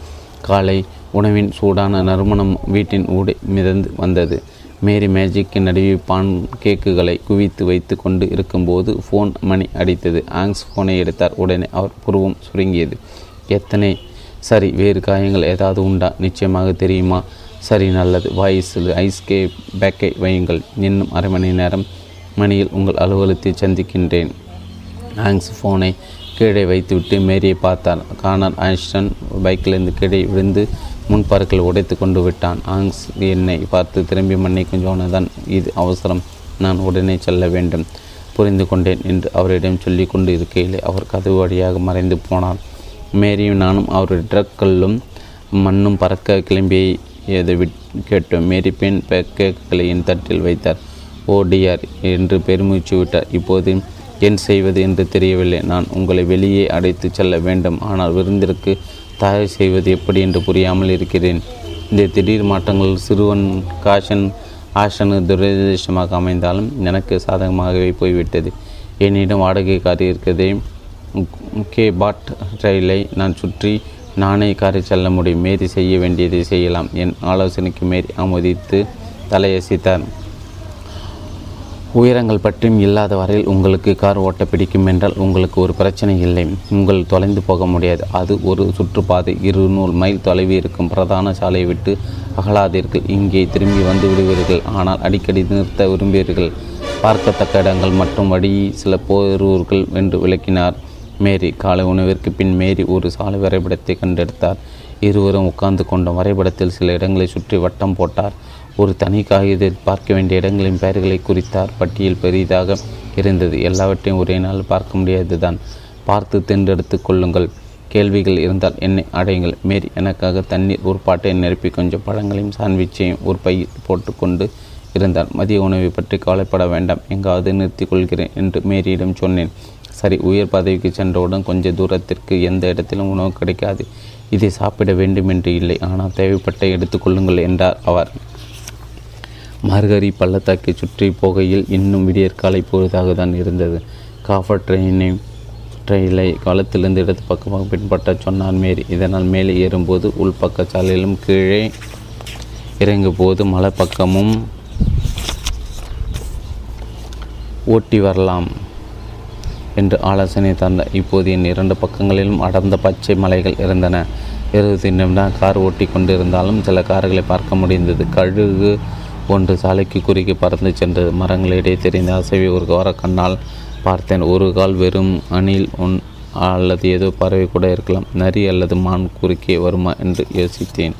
காலை உணவின் சூடான நறுமணம் வீட்டின் ஊடை மிதந்து வந்தது. மேரி மேஜிக்கு நடுவே பான் கேக்குகளை குவித்து வைத்து கொண்டு இருக்கும்போது ஃபோன் மணி அடித்தது. ஆங்ஸ் ஃபோனை எடுத்தார். உடனே அவர் புருவம் சுருங்கியது. எத்தனை சரி வேறு காயங்கள் ஏதாவது உண்டா? நிச்சயமாக தெரியுமா? சரி நல்லது. வாய்ஸில் ஐஸ்கே பேக்கை வையுங்கள். இன்னும் அரை மணி நேரம் மணியில் உங்கள் அலுவலகத்தை சந்திக்கின்றேன். ஆங்ஸ் ஃபோனை கீழே வைத்துவிட்டு மேரியை பார்த்தார் கானர் ஐன்ஸ்டன் பைக்கிலிருந்து கீழே விழுந்து முன்பற்கள் உடைத்து கொண்டு விட்டான். ஆங்ஸ் என்னை பார்த்து திரும்பி மன்னிக்கும் ஜோனதான் இது அவசரம். நான் உடனே செல்ல வேண்டும். புரிந்து கொண்டேன் என்று அவரிடம் சொல்லி கொண்டு இருக்கையிலே அவர் கதவு வழியாக மறைந்து போனார். மேரியும் நானும் அவருடைய ட்ரக்கல்லும் மண்ணும் பறக்க கிளம்பி எதை கேட்டோம். மேரி பெண் பேக்கேக்களை என் தட்டில் வைத்தார். Oh dear. என்று பெருமூச்சு விட்டார். இப்போது என் செய்வது என்று தெரியவில்லை. நான் உங்களை வெளியே அடைத்து செல்ல வேண்டும். ஆனால் விருந்திற்கு தயார் செய்வது எப்படி என்று புரியாமல் இருக்கிறேன். இந்த திடீர் மாற்றங்கள் சிறுவன் காஷன் ஆஷனு துரதிருஷ்டமாக அமைந்தாலும் எனக்கு சாதகமாகவே போய்விட்டது. என்னிடம் வாடகை கார் இருக்கிறதே கே பாட் ரயிலை நான் சுற்றி நானே காரை செல்ல முடியும். மேரி செய்ய வேண்டியதை செய்யலாம். என் ஆலோசனைக்கு மேரி ஆமோதித்து தலையசித்தார். உயரங்கள் பற்றியும் இல்லாத வரையில் உங்களுக்கு கார் ஓட்ட பிடிக்கும் என்றால் உங்களுக்கு ஒரு பிரச்சனை இல்லை. உங்கள் தொலைந்து போக முடியாது. அது ஒரு சுற்றுப்பாதை. இருநூறு மைல் தொலைவு இருக்கும். பிரதான சாலையை விட்டு அகலாதீர்கள். இங்கே திரும்பி வந்து விடுவீர்கள். ஆனால் அடிக்கடி நிறுத்த விரும்புவீர்கள். பார்க்கத்தக்க இடங்கள் மற்றும் வழி சில போரூர்கள் என்று விளக்கினார். மேரி காலை உணவிற்கு பின் மேரி ஒரு சாலை வரைபடத்தை கண்டெடுத்தார். இருவரும் உட்கார்ந்து கொண்ட வரைபடத்தில் சில இடங்களை சுற்றி வட்டம் போட்டார். ஒரு தனி காகிதத்தில் பார்க்க வேண்டிய இடங்களின் பெயர்களை குறித்தார். பட்டியல் பெரிதாக இருந்தது. எல்லாவற்றையும் ஒரே நாள் பார்க்க முடியாதுதான் பார்த்து தேர்ந்தெடுத்து கொள்ளுங்கள். கேள்விகள் இருந்தால் என்னை அடையுங்கள். மேரி எனக்காக தண்ணீர் ஒரு பாட்டை நிரப்பி கொஞ்சம் பழங்களையும் சாண்ட்விச்சையும் ஒரு பையில் போட்டுக்கொண்டு இருந்தார். மதிய உணவை பற்றி கவலைப்பட வேண்டாம். எங்காவது நிறுத்திக் கொள்கிறேன் என்று மேரியிடம் சொன்னேன். சரி உயர் பதவிக்கு சென்றவுடன் கொஞ்ச தூரத்திற்கு எந்த இடத்திலும் உணவு கிடைக்காது. இதை சாப்பிட வேண்டும் என்று இல்லை ஆனால் தேவைப்பட்ட எடுத்துக்கொள்ளுங்கள் என்றார் அவர். மார்கரி பள்ளத்தாக்கை சுற்றி போகையில் இன்னும் விடியற்காலை பொழுதாக தான் இருந்தது. காஃபர் ட்ரெயினை ட்ரெயிலை காலத்திலிருந்து இடது பக்கமாக பின்பற்ற சொன்னார் மேரி. இதனால் மேலே ஏறும்போது உள்பக்க சாலையிலும் கீழே இறங்கும் போது மலை பக்கமும் ஓட்டி வரலாம். என்று ஆலோசனை தந்த இப்போது என் இரண்டு பக்கங்களிலும் அடர்ந்த பச்சை மலைகள் இருந்தன. இருபத்தி நிமிடம் கார் ஓட்டி கொண்டிருந்தாலும் சில கார்களை பார்க்க முடிந்தது. கழுகு ஒன்று சாலைக்கு குறுக்கி பறந்து சென்றது. மரங்களிடையே தெரிந்த அசைவை ஒரு கோர கண்ணால் பார்த்தேன். ஒரு கால் வெறும் அணில் ஒன் அல்லது ஏதோ பறவை கூட இருக்கலாம். நரி அல்லது மான் குறுக்கே வருமா என்று யோசித்தேன்.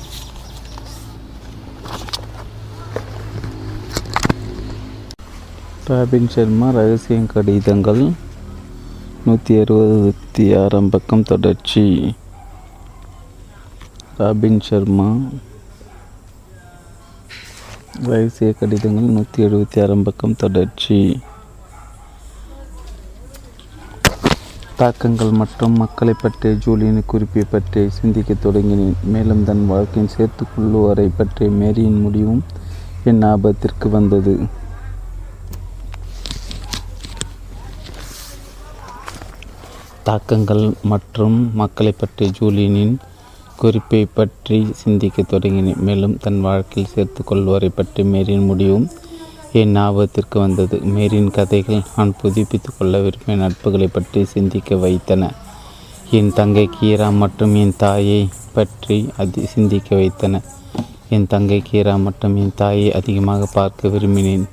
ராபின் சர்மா ரகசியம் கடிதங்கள். நூற்றி அறுபத்தி ஆறாம் பக்கம் தொடர்ச்சி. ராபின் சர்மா ரகசிய கடிதங்கள் நூற்றி எழுபத்தி ஆறாம் பக்கம் தொடர்ச்சி. தாக்கங்கள் மற்றும் மக்களை பற்றிய ஜூலியின் குறிப்பை பற்றி சிந்திக்கத் தொடங்கினேன். மேலும் தன் வாழ்க்கையின் சேர்த்துக்குள்ளுவரை பற்றிய மேரியின் முடிவும் என் ஆபத்திற்கு வந்தது. தாக்கங்கள் மற்றும் மக்களை பற்றிய ஜூலியனின் குறிப்பை பற்றி சிந்திக்கத் தொடங்கினேன். மேலும் தன் வாழ்க்கையில் சேர்த்து கொள்வோரை பற்றி மேரின் முடிவும் என் ஞாபகத்திற்கு வந்தது. மேரின் கதைகள் நான் புதுப்பித்து கொள்ள விரும்பிய நட்புகளை பற்றி சிந்திக்க வைத்தன. என் தங்கை கீரா மற்றும் என் தாயை பற்றி அதி சிந்திக்க வைத்தன. என் தங்கை கீரா மற்றும் என் தாயை அதிகமாக பார்க்க விரும்பினேன்.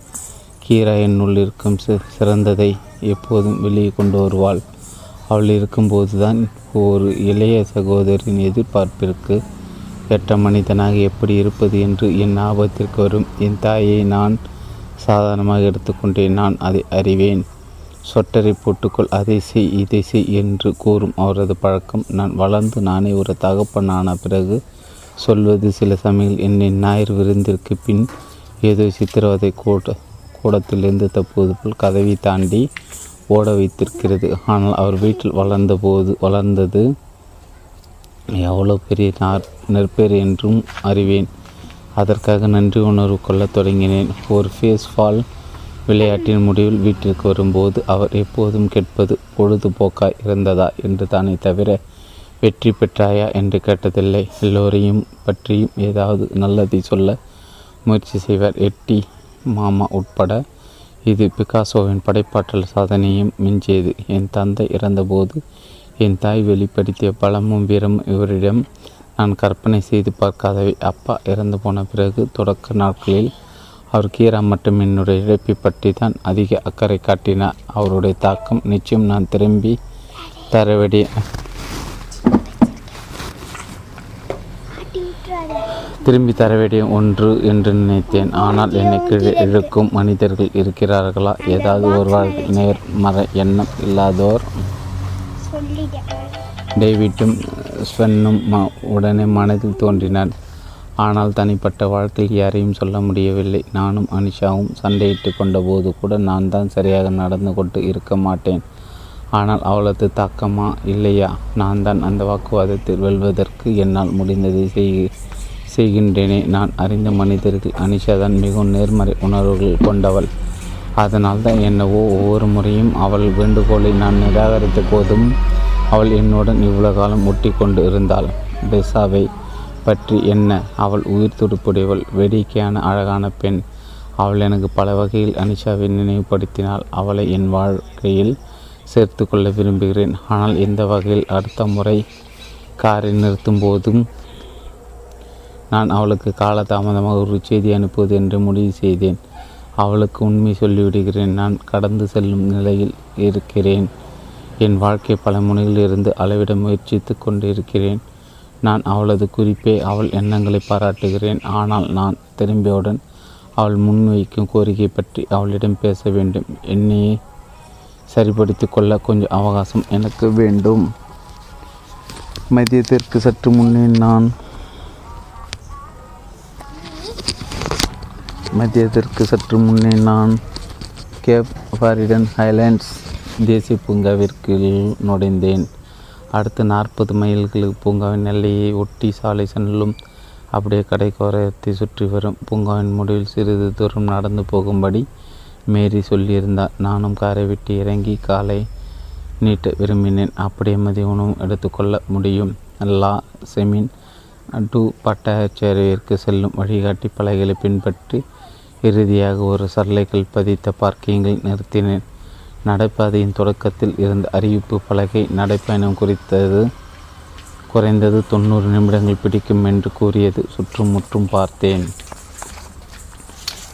கீரா என்னுள் இருக்கும் சிறந்ததை எப்போதும் வெளியே கொண்டு வருவாள். அவள் இருக்கும்போது தான் ஒரு இளைய சகோதரின் எதிர்பார்ப்பிற்கு ஏற்ற மனிதனாக எப்படி இருப்பது என்று என் ஞாபகத்திற்கு வரும். என் தாயை நான் சாதாரணமாக எடுத்துக்கொண்டேன் நான் அதை அறிவேன். சொட்டரை போட்டுக்கொள் அதை செய் இதை செய் என்று கூறும் அவரது பழக்கம். நான் வளர்ந்து நானே ஒரு தகப்பனான பிறகு சொல்வது சில சமயங்கள் என்னை ஞாயிறு விருந்திற்கு பின் ஏதோ சித்திரவதை கூட கூடத்திலிருந்து தப்புவது போல் கதவை தாண்டி ஓட வைத்திருக்கிறது. ஆனால் அவர் வீட்டில் வளர்ந்த போது வளர்ந்தது எவ்வளோ பெரிய நார் நெற்பேர் என்றும் அறிவேன். அதற்காக நன்றி உணர்வு கொள்ளத் தொடங்கினேன். ஒரு ஃபேஸ் ஃபால் விளையாட்டின் முடிவில் வீட்டிற்கு வரும்போது அவர் எப்போதும் கேட்பது பொழுதுபோக்காய் இருந்ததா? என்று தானே தவிர வெற்றி பெற்றாயா? என்று கேட்டதில்லை. எல்லோரையும் பற்றியும் ஏதாவது நல்லதை சொல்ல முயற்சி செய்வார். எட்டி மாமா உட்பட இது பிகாசோவின் படைப்பாற்றல் சாதனையும் மிஞ்சியது. என் தந்தை இறந்தபோது என் தாய் வெளிப்படுத்திய பலமும் வீரமும் இவரிடம் நான் கற்பனை செய்து பார்க்காதவை. அப்பா இறந்து போன பிறகு தொடக்க நாட்களில் அவர் கீரா மற்றும் என்னுடைய இழப்பை பற்றி தான் அதிக அக்கறை காட்டினார். அவருடைய தாக்கம் நிச்சயம் நான் திரும்பி தர திரும்பி தர வேண்டிய ஒன்று என்று நினைத்தேன். ஆனால் என்னை கீழே இழுக்கும் மனிதர்கள் இருக்கிறார்களா? ஏதாவது ஒருவர் நேர்மறை எண்ணம் இல்லாதோர்? டேவிட்டும் ஸ்வென்னும் உடனே மனதில் தோன்றினார். ஆனால் தனிப்பட்ட வாழ்க்கையில் யாரையும் சொல்ல முடியவில்லை. நானும் அனிஷாவும் சண்டையிட்டு கொண்டபோது கூட நான் தான் சரியாக நடந்து கொண்டு இருக்க மாட்டேன். ஆனால் அவளது தாக்கமா இல்லையா? நான் தான் அந்த வாக்குவாதத்தில் வெல்வதற்கு என்னால் முடிந்ததை செய் செய்கின்றேனே. நான் அறிந்த மனிதர்கள் அனிஷா தான் மிகவும் நேர்மறை உணர்வுகள் கொண்டவள். அதனால் தான் என்னவோ ஒவ்வொரு முறையும் அவள் வேண்டுகோளை நான் நிராகரித்த போதும் அவள் என்னுடன் இவ்வளவு காலம் ஒட்டி கொண்டு இருந்தாள். டெசாவை பற்றி என்ன? அவள் உயிர் துடுப்புடையவள் வேடிக்கையான அழகான பெண். அவள் எனக்கு பல வகையில் அனிஷாவை நினைவுபடுத்தினாள் அவளை என் வாழ்க்கையில் சேர்த்து கொள்ள விரும்புகிறேன். ஆனால் எந்த வகையில் அடுத்த முறை காரை நிறுத்தும் போதும் நான் அவளுக்கு காலதாமதமாக ஒரு செய்தி அனுப்புவது என்று முடிவு செய்தேன். அவளுக்கு உண்மை சொல்லிவிடுகிறேன். நான் கடந்து செல்லும் நிலையில் இருக்கிறேன். என் வாழ்க்கை பல முனையில் இருந்து அளவிட முயற்சித்து கொண்டிருக்கிறேன். நான் அவளது குறிப்பை அவள் எண்ணங்களை பாராட்டுகிறேன். ஆனால் நான் திரும்பியவுடன் அவள் முன்வைக்கும் கோரிக்கை பற்றி அவளிடம் பேச வேண்டும். என்னையே சரிப்படுத்திக் கொள்ள கொஞ்சம் அவகாசம் எனக்கு வேண்டும். மதியத்திற்கு சற்று முன்னே நான் மதியத்திற்கு சற்று முன்னே நான் கேப் ஃபாரிடன் ஹைலேண்ட்ஸ் தேசிய பூங்காவிற்கு நுழைந்தேன். அடுத்த நாற்பது மைல்களுக்கு பூங்காவின் எல்லையை ஒட்டி சாலை செல்லும் அப்படியே கடைக்கோரத்தை சுற்றி வரும். பூங்காவின் முடிவில் சிறிது தூரம் நடந்து போகும்படி மேரி சொல்லியிருந்தார் நானும் காரை விட்டு இறங்கி காலை நீட்ட விரும்பினேன். அப்படியே மதிய உணவும் எடுத்துக்கொள்ள முடியும். லா செமின் டு பட்டாச்சேரியிற்கு செல்லும் வழிகாட்டி பலகைகளை பின்பற்றி இறுதியாக ஒரு சரளைகள் பதித்த பார்க்கிங்கில் நிறுத்தினேன். நடைபாதையின் தொடக்கத்தில் இருந்த அறிவிப்பு பலகை நடைப்பயணம் குறித்தது. குறைந்தது தொண்ணூறு நிமிடங்கள் பிடிக்கும் என்று கூறியது. சுற்றுமுற்றும் பார்த்தேன்.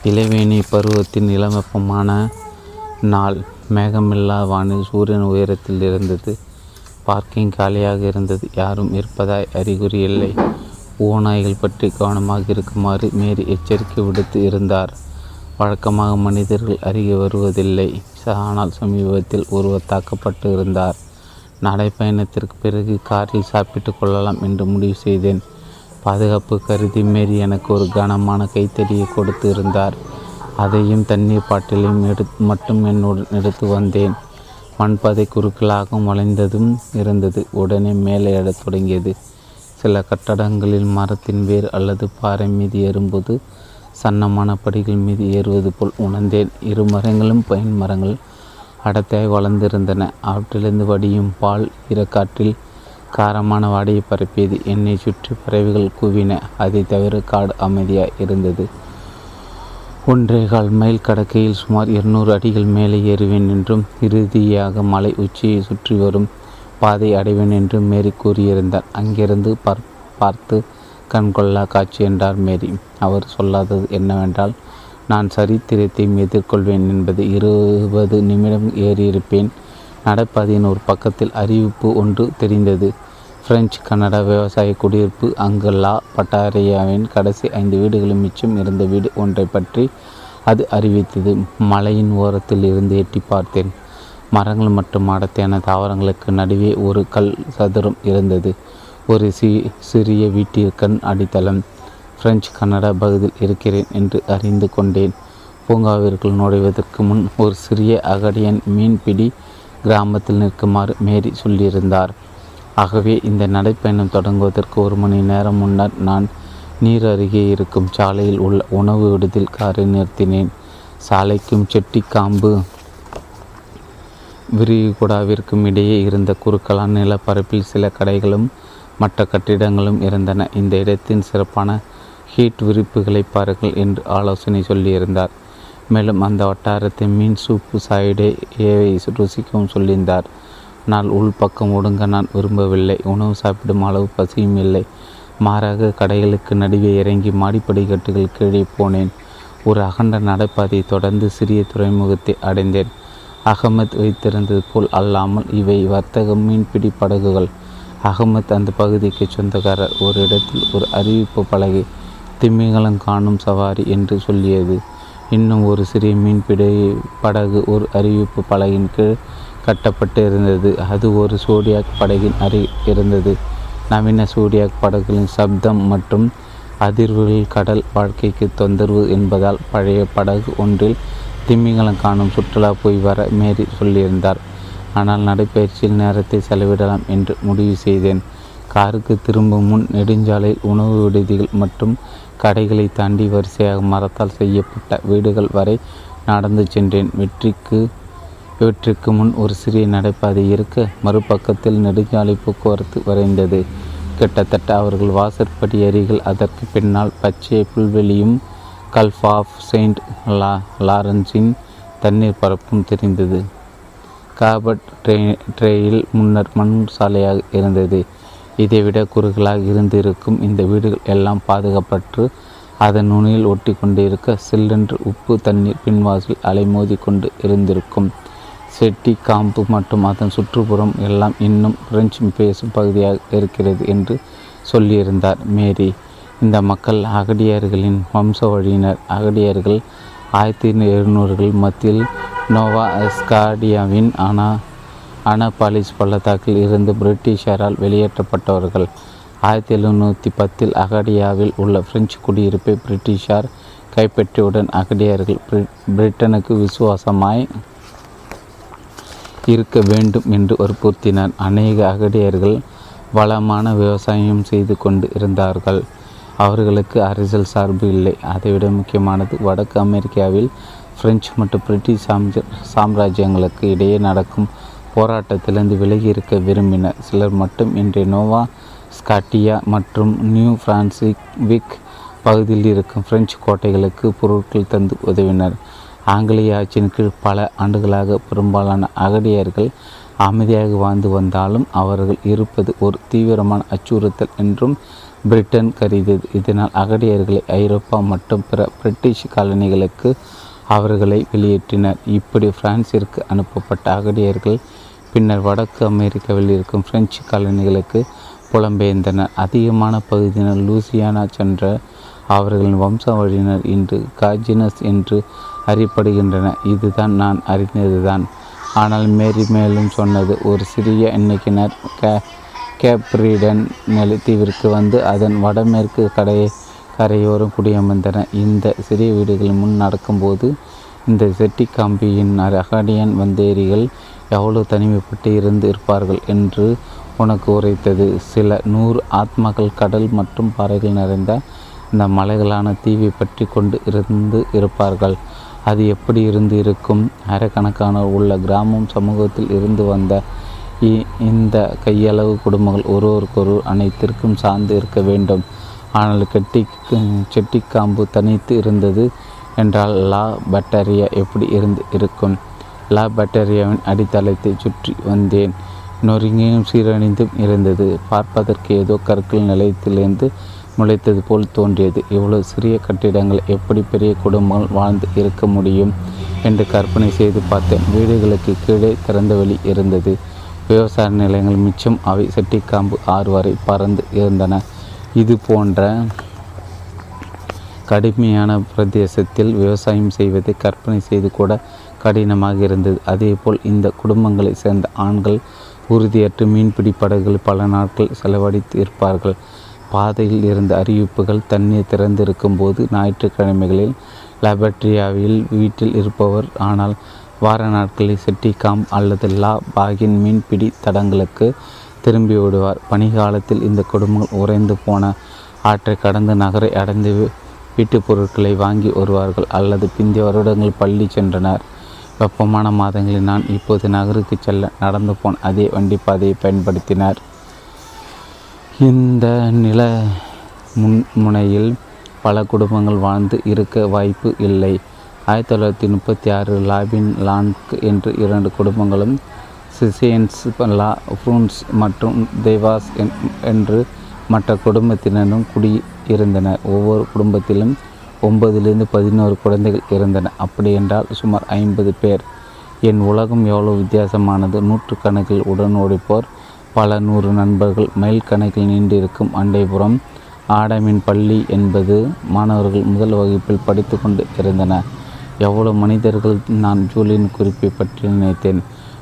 இளவேணி பருவத்தின் இளவெப்பமான நாள் மேகமில்லா வானில் சூரியன் உயரத்தில் இருந்தது. பார்க்கிங் காலியாக இருந்தது. யாரும் இருப்பதாய் அறிகுறி இல்லை. ஓநாய்கள் பற்றி கவனமாக இருக்குமாறு மேரி எச்சரிக்கை விடுத்து இருந்தார். வழக்கமாக மனிதர்கள் அருகே வருவதில்லை. ஆனால் சமீபத்தில் ஒருவர் தாக்கப்பட்டு இருந்தார். நடைப்பயணத்திற்கு பிறகு காரில் சாப்பிட்டு கொள்ளலாம் என்று முடிவு செய்தேன். பாதுகாப்பு கருதி மேரி எனக்கு ஒரு கனமான கைத்தடியை கொடுத்து இருந்தார். அதையும் தண்ணீர் பாட்டிலையும் எடு மட்டும் என்னுடன் எடுத்து வந்தேன். மண்பாதை குறுக்களாகவும் வளைந்ததும் இருந்தது. உடனே மேலே எழத் தொடங்கியது. சில கட்டடங்களில் மரத்தின் வேர் அல்லது பாறை மீது ஏறும்போது சன்னமான படிகள் மீது ஏறுவது போல் உணர்ந்தேன். இரு மரங்களும் பயன் மரங்கள் அடர்த்தியாய் வளர்ந்திருந்தன. அவற்றிலிருந்து வடியும் பால் ஈரக்காற்றில் காரமான வாடையை பரப்பியது. என்னை சுற்றி பறவைகள் கூவின. அதை தவிர காடு அமைதியாக இருந்தது. ஒன்றே கால் மைல் கடக்கையில் சுமார் இருநூறு அடிகள் மேலே ஏறுவேன் என்றும் இறுதியாக மலை உச்சியை சுற்றி வரும் பாதை அடைவேன் என்று மேரி கூறியிருந்தார். அங்கிருந்து பார் பார்த்து கண்கொள்ளா காட்சி என்றார் மேரி. அவர் சொல்லாதது என்னவென்றால் நான் சரித்திரத்தையும் எதிர்கொள்வேன் என்பது இருபது நிமிடம் ஏறியிருப்பேன். நடப்பாதையின் ஒரு பக்கத்தில் அறிவிப்பு ஒன்று தெரிந்தது. பிரெஞ்சு கனடா விவசாய குடியிருப்பு அங்கு லா பட்டாரியாவின் கடைசி ஐந்து வீடுகளும் மிச்சம் இருந்த வீடு ஒன்றை பற்றி அது அறிவித்தது. மலையின் ஓரத்தில் இருந்து எட்டி பார்த்தேன். மரங்கள் மற்றும் அடர்த்தியான தாவரங்களுக்கு நடுவே ஒரு கல் சதுரம் இருந்தது. ஒரு சி சிறிய வீட்டிற்கண் அடித்தளம். பிரெஞ்சு கன்னடா பகுதியில் இருக்கிறேன் என்று அறிந்து கொண்டேன். பூங்காவிற்குள் நுழைவதற்கு முன் ஒரு சிறிய அகடியன் மீன்பிடி கிராமத்தில் நிற்குமாறு மேரி சொல்லியிருந்தார். ஆகவே இந்த நடைப்பயணம் தொடங்குவதற்கு ஒரு மணி நேரம் முன்னர் நான் நீர் அருகே இருக்கும் சாலையில் உள்ள உணவு விடுதில் காரை நிறுத்தினேன். சாலைக்கும் செட்டிக்காம்பு விரிகுடாவிற்கும் இடையே இருந்த குறுக்கலான நிலப்பரப்பில் சில கடைகளும் மற்ற கட்டிடங்களும் இருந்தன. இந்த இடத்தின் சிறப்பான ஹீட் விரிப்புகளை பாருங்கள் என்று ஆலோசனை சொல்லியிருந்தார். மேலும் அந்த வட்டாரத்தை மீன் சூப்பு சாயிடே ஏவை ருசிக்கவும் சொல்லியிருந்தார். நான் உள்பக்கம் ஒடுங்க நான் விரும்பவில்லை. உணவு சாப்பிடும் அளவு பசியும் இல்லை. மாறாக கடைகளுக்கு நடுவே இறங்கி மாடிப்படிக்கட்டுகள் கீழே போனேன். ஒரு அகண்ட நடைபாதையை தொடர்ந்து சிறிய துறைமுகத்தை அடைந்தேன். அகமத் வைத்திருந்தது போல் அல்லாமல் இவை வர்த்தக மீன்பிடி படகுகள். அகமத் அந்த பகுதிக்கு சொந்தக்காரர். ஒரு இடத்தில் ஒரு அறிவிப்பு பலகை திமிங்கலம் காணும் சவாரி என்று சொல்லியது. இன்னும் ஒரு சிறிய மீன்பிடி படகு ஒரு அறிவிப்பு பலகின் கீழ் கட்டப்பட்டு இருந்தது அது ஒரு சோடியாக் படகின் அறி இருந்தது. நவீன சோடியாக் படகுகளின் சப்தம் மற்றும் அதிர்வுகள் கடல் வாழ்க்கைக்கு தொந்தரவு என்பதால் பழைய படகு ஒன்றில் திமிங்கலம் காணும் சுற்றுலா போய் வர மேரி சொல்லியிருந்தார். ஆனால் நடைப்பயிற்சியில் நேரத்தை செலவிடலாம் என்று முடிவு செய்தேன். காருக்கு திரும்பும் முன் நெடுஞ்சாலையில் உணவு விடுதிகள் மற்றும் கடைகளை தாண்டி வரிசையாக மரத்தால் செய்யப்பட்ட வீடுகள் வரை நடந்து சென்றேன். வெற்றிக்கு இவற்றிற்கு முன் ஒரு சிறிய நடைபாதை இருக்க மறுபக்கத்தில் நெடுஞ்சாலை போக்குவரத்து வரைந்தது. கிட்டத்தட்ட அவர்கள் வாசற்படி அருகில் அதற்கு பின்னால் பச்சை புல்வெளியும் கல்ஃப் ஆஃப் செயின்ட் லா லாரன்ஸின் தண்ணீர் பரப்பும் தெரிந்தது. காபட் ட்ரே ட்ரேயில் முன்னர் மண் சாலையாக இருந்தது. இதைவிட குறுகலாக இருந்திருக்கும் இந்த வீடுகள் எல்லாம் பாதுகாப்பற்று அதன் நுனியில் ஒட்டி கொண்டிருக்க சில்லென்று உப்பு தண்ணீர் பின்வாசல் அலைமோதி கொண்டு இருந்திருக்கும். செட்டி காம்பு மற்றும் அதன் சுற்றுப்புறம் எல்லாம் இன்னும் பிரெஞ்சு பேசும் பகுதியாக இருக்கிறது என்று சொல்லியிருந்தார் மேரி. இந்த மக்கள் அகடியார்களின் வம்ச வழியினர். அகடியார்கள் ஆயிரத்தி எழுநூறுகள் மத்தியில் நோவா எஸ்காடியாவின் அனா அனபாலிஸ் பள்ளத்தாக்கில் இருந்து பிரிட்டிஷாரால் வெளியேற்றப்பட்டவர்கள். ஆயிரத்தி எழுநூற்றி பத்தில் அகடியாவில் உள்ள பிரெஞ்சு குடியிருப்பை பிரிட்டிஷார் கைப்பற்றியவுடன் அகடியார்கள் பிரிட்டனுக்கு விசுவாசமாய் இருக்க வேண்டும் என்று வற்புறுத்தினர். அநேக அகடியர்கள் வளமான விவசாயம் செய்து கொண்டு இருந்தார்கள். அவர்களுக்கு அரசியல் சார்பு இல்லை. அதைவிட முக்கியமானது வடக்கு அமெரிக்காவில் பிரெஞ்சு மற்றும் பிரிட்டிஷ் சாம்ஜ சாம்ராஜ்யங்களுக்கு இடையே நடக்கும் போராட்டத்திலிருந்து விலகி இருக்க விரும்பினர். சிலர் மட்டும் இன்றைய நோவா ஸ்காட்டியா மற்றும் நியூ பிரான்சிக் விக் பகுதியில் இருக்கும் பிரெஞ்சு கோட்டைகளுக்கு பொருட்கள் தந்து உதவினர். ஆங்கிலேய ஆட்சியின் கீழ் பல ஆண்டுகளாக பெரும்பாலான அகடியர்கள் அமைதியாக வாழ்ந்து வந்தாலும் அவர்கள் இருப்பது ஒரு தீவிரமான அச்சுறுத்தல் என்றும் பிரிட்டன் கருதியது இதனால் அகடியர்களை ஐரோப்பா மற்றும் பிற பிரிட்டிஷ் காலனிகளுக்கு அவர்களை வெளியேற்றினர். இப்படி பிரான்சிற்கு அனுப்பப்பட்ட அகடியர்கள் பின்னர் வடக்கு அமெரிக்காவில் இருக்கும் பிரெஞ்சு காலனிகளுக்கு புலம்பெயர்ந்தனர். அதிகமான பகுதியினர் லூசியானா சென்ற அவர்களின் வம்சாவழியினர் இன்று காஜினஸ் என்று அறியப்படுகின்றன இதுதான் நான் அறிந்ததுதான். ஆனால் மேரி மேலும் சொன்னது ஒரு சிறிய எண்ணிக்கையினர் கே கேப்ரிடன் நிலத்தீவிற்கு வந்து அதன் வடமேற்கு கடையை கரையோரம் குடியமர்ந்தன. இந்த சிறிய வீடுகள் முன் நடக்கும்போது இந்த செட்டி காம்பியின் வந்தேரிகள் எவ்வளவு தனிமைப்பட்டு இருந்து இருப்பார்கள் என்று உனக்கு உரைத்தது. சில நூறு ஆத்மாக்கள் கடல் மற்றும் பாறைகள் நிறைந்த இந்த மலைகளான தீவை பற்றி கொண்டு இருந்து இருப்பார்கள். அது எப்படி இருந்து இருக்கும்? ஆயிரக்கணக்கான உள்ள கிராமம் சமூகத்தில் இருந்து வந்த இந்த கையளவு குடும்பங்கள் ஒருவருக்கொருவர் அனைத்திற்கும் சார்ந்து இருக்க வேண்டும். ஆனால் கெட்டி செட்டிக்காம்பு தனித்து இருந்தது என்றால் லா பட்டரியா எப்படி இருந்து இருக்கும்? லா பட்டரியாவின் அடித்தளத்தை சுற்றி வந்தேன். நொறுங்கியும் சீரணிந்தும் இருந்தது. பார்ப்பதற்கு ஏதோ கற்கள் நிலையத்திலிருந்து முளைத்தது போல் தோன்றியது. இவ்வளவு சிறிய கட்டிடங்கள் எப்படி பெரிய குடும்பங்கள் வாழ்ந்து இருக்க முடியும்? என்று கற்பனை செய்து பார்த்தேன். வீடுகளுக்கு கீழே திறந்த வழி இருந்தது. விவசாய நிலையங்கள் மிச்சம் அவை செட்டிக்காம்பு ஆறு வரை பறந்து இருந்தன. இது போன்ற கடுமையான பிரதேசத்தில் விவசாயம் செய்வதை கற்பனை செய்து கூட கடினமாக இருந்தது. அதேபோல் இந்த குடும்பங்களை சேர்ந்த ஆண்கள் உறுதியற்று மீன்பிடி படகுகள் பல நாட்கள் செலவழித்து இருப்பார்கள். பாதையில் இருந்த அறிவிப்புகள் தண்ணீர் திறந்திருக்கும் போது ஞாயிற்றுக்கிழமைகளில் லபட்ரியாவில் வீட்டில் இருப்பவர் ஆனால் வார நாட்களில் செட்டிகாம் அல்லது லா பாகின் மீன்பிடி தடங்களுக்கு திரும்பி விடுவார் பனிகாலத்தில் இந்த குடும்பங்கள் உறைந்து போன ஆற்றை கடந்து நகரை அடைந்து வீட்டுப் பொருட்களை வாங்கி வருவார்கள் அல்லது பிந்தைய வருடங்கள் பள்ளி சென்றனர். வெப்பமான மாதங்களில் நான் இப்போது நகருக்கு செல்ல நடந்து போன அதே வண்டி பாதையை பயன்படுத்தினார். இந்த நில முன் முனையில் பல குடும்பங்கள் வாழ்ந்து இருக்க வாய்ப்பு இல்லை. ஆயிரத்தி தொள்ளாயிரத்தி முப்பத்தி ஆறு லாபின் லான்க் என்று இரண்டு குடும்பங்களும் சிசியன்ஸ் லா ஃப்ரூன்ஸ் மற்றும் தேவாஸ் என்று மற்ற குடும்பத்தினரும் குடியிருந்தனர். ஒவ்வொரு குடும்பத்திலும் ஒன்பதிலிருந்து பதினோரு குழந்தைகள் இருந்தன அப்படி என்றால் சுமார் ஐம்பது பேர். என் உலகம் எவ்வளவு வித்தியாசமானது. நூற்றுக்கணக்கில் உடன் ஓடிப்போர் பல நூறு நண்பர்கள் மைல் கணக்கில் நீண்டிருக்கும் அண்டைபுறம் ஆடமின் பள்ளி என்பது மாணவர்கள் முதல் வகுப்பில் படித்து கொண்டு இருந்தனர் எவ்வளவு மனிதர்கள் நான் ஜூலியின் குறிப்பை பற்றி நினைத்தேன்?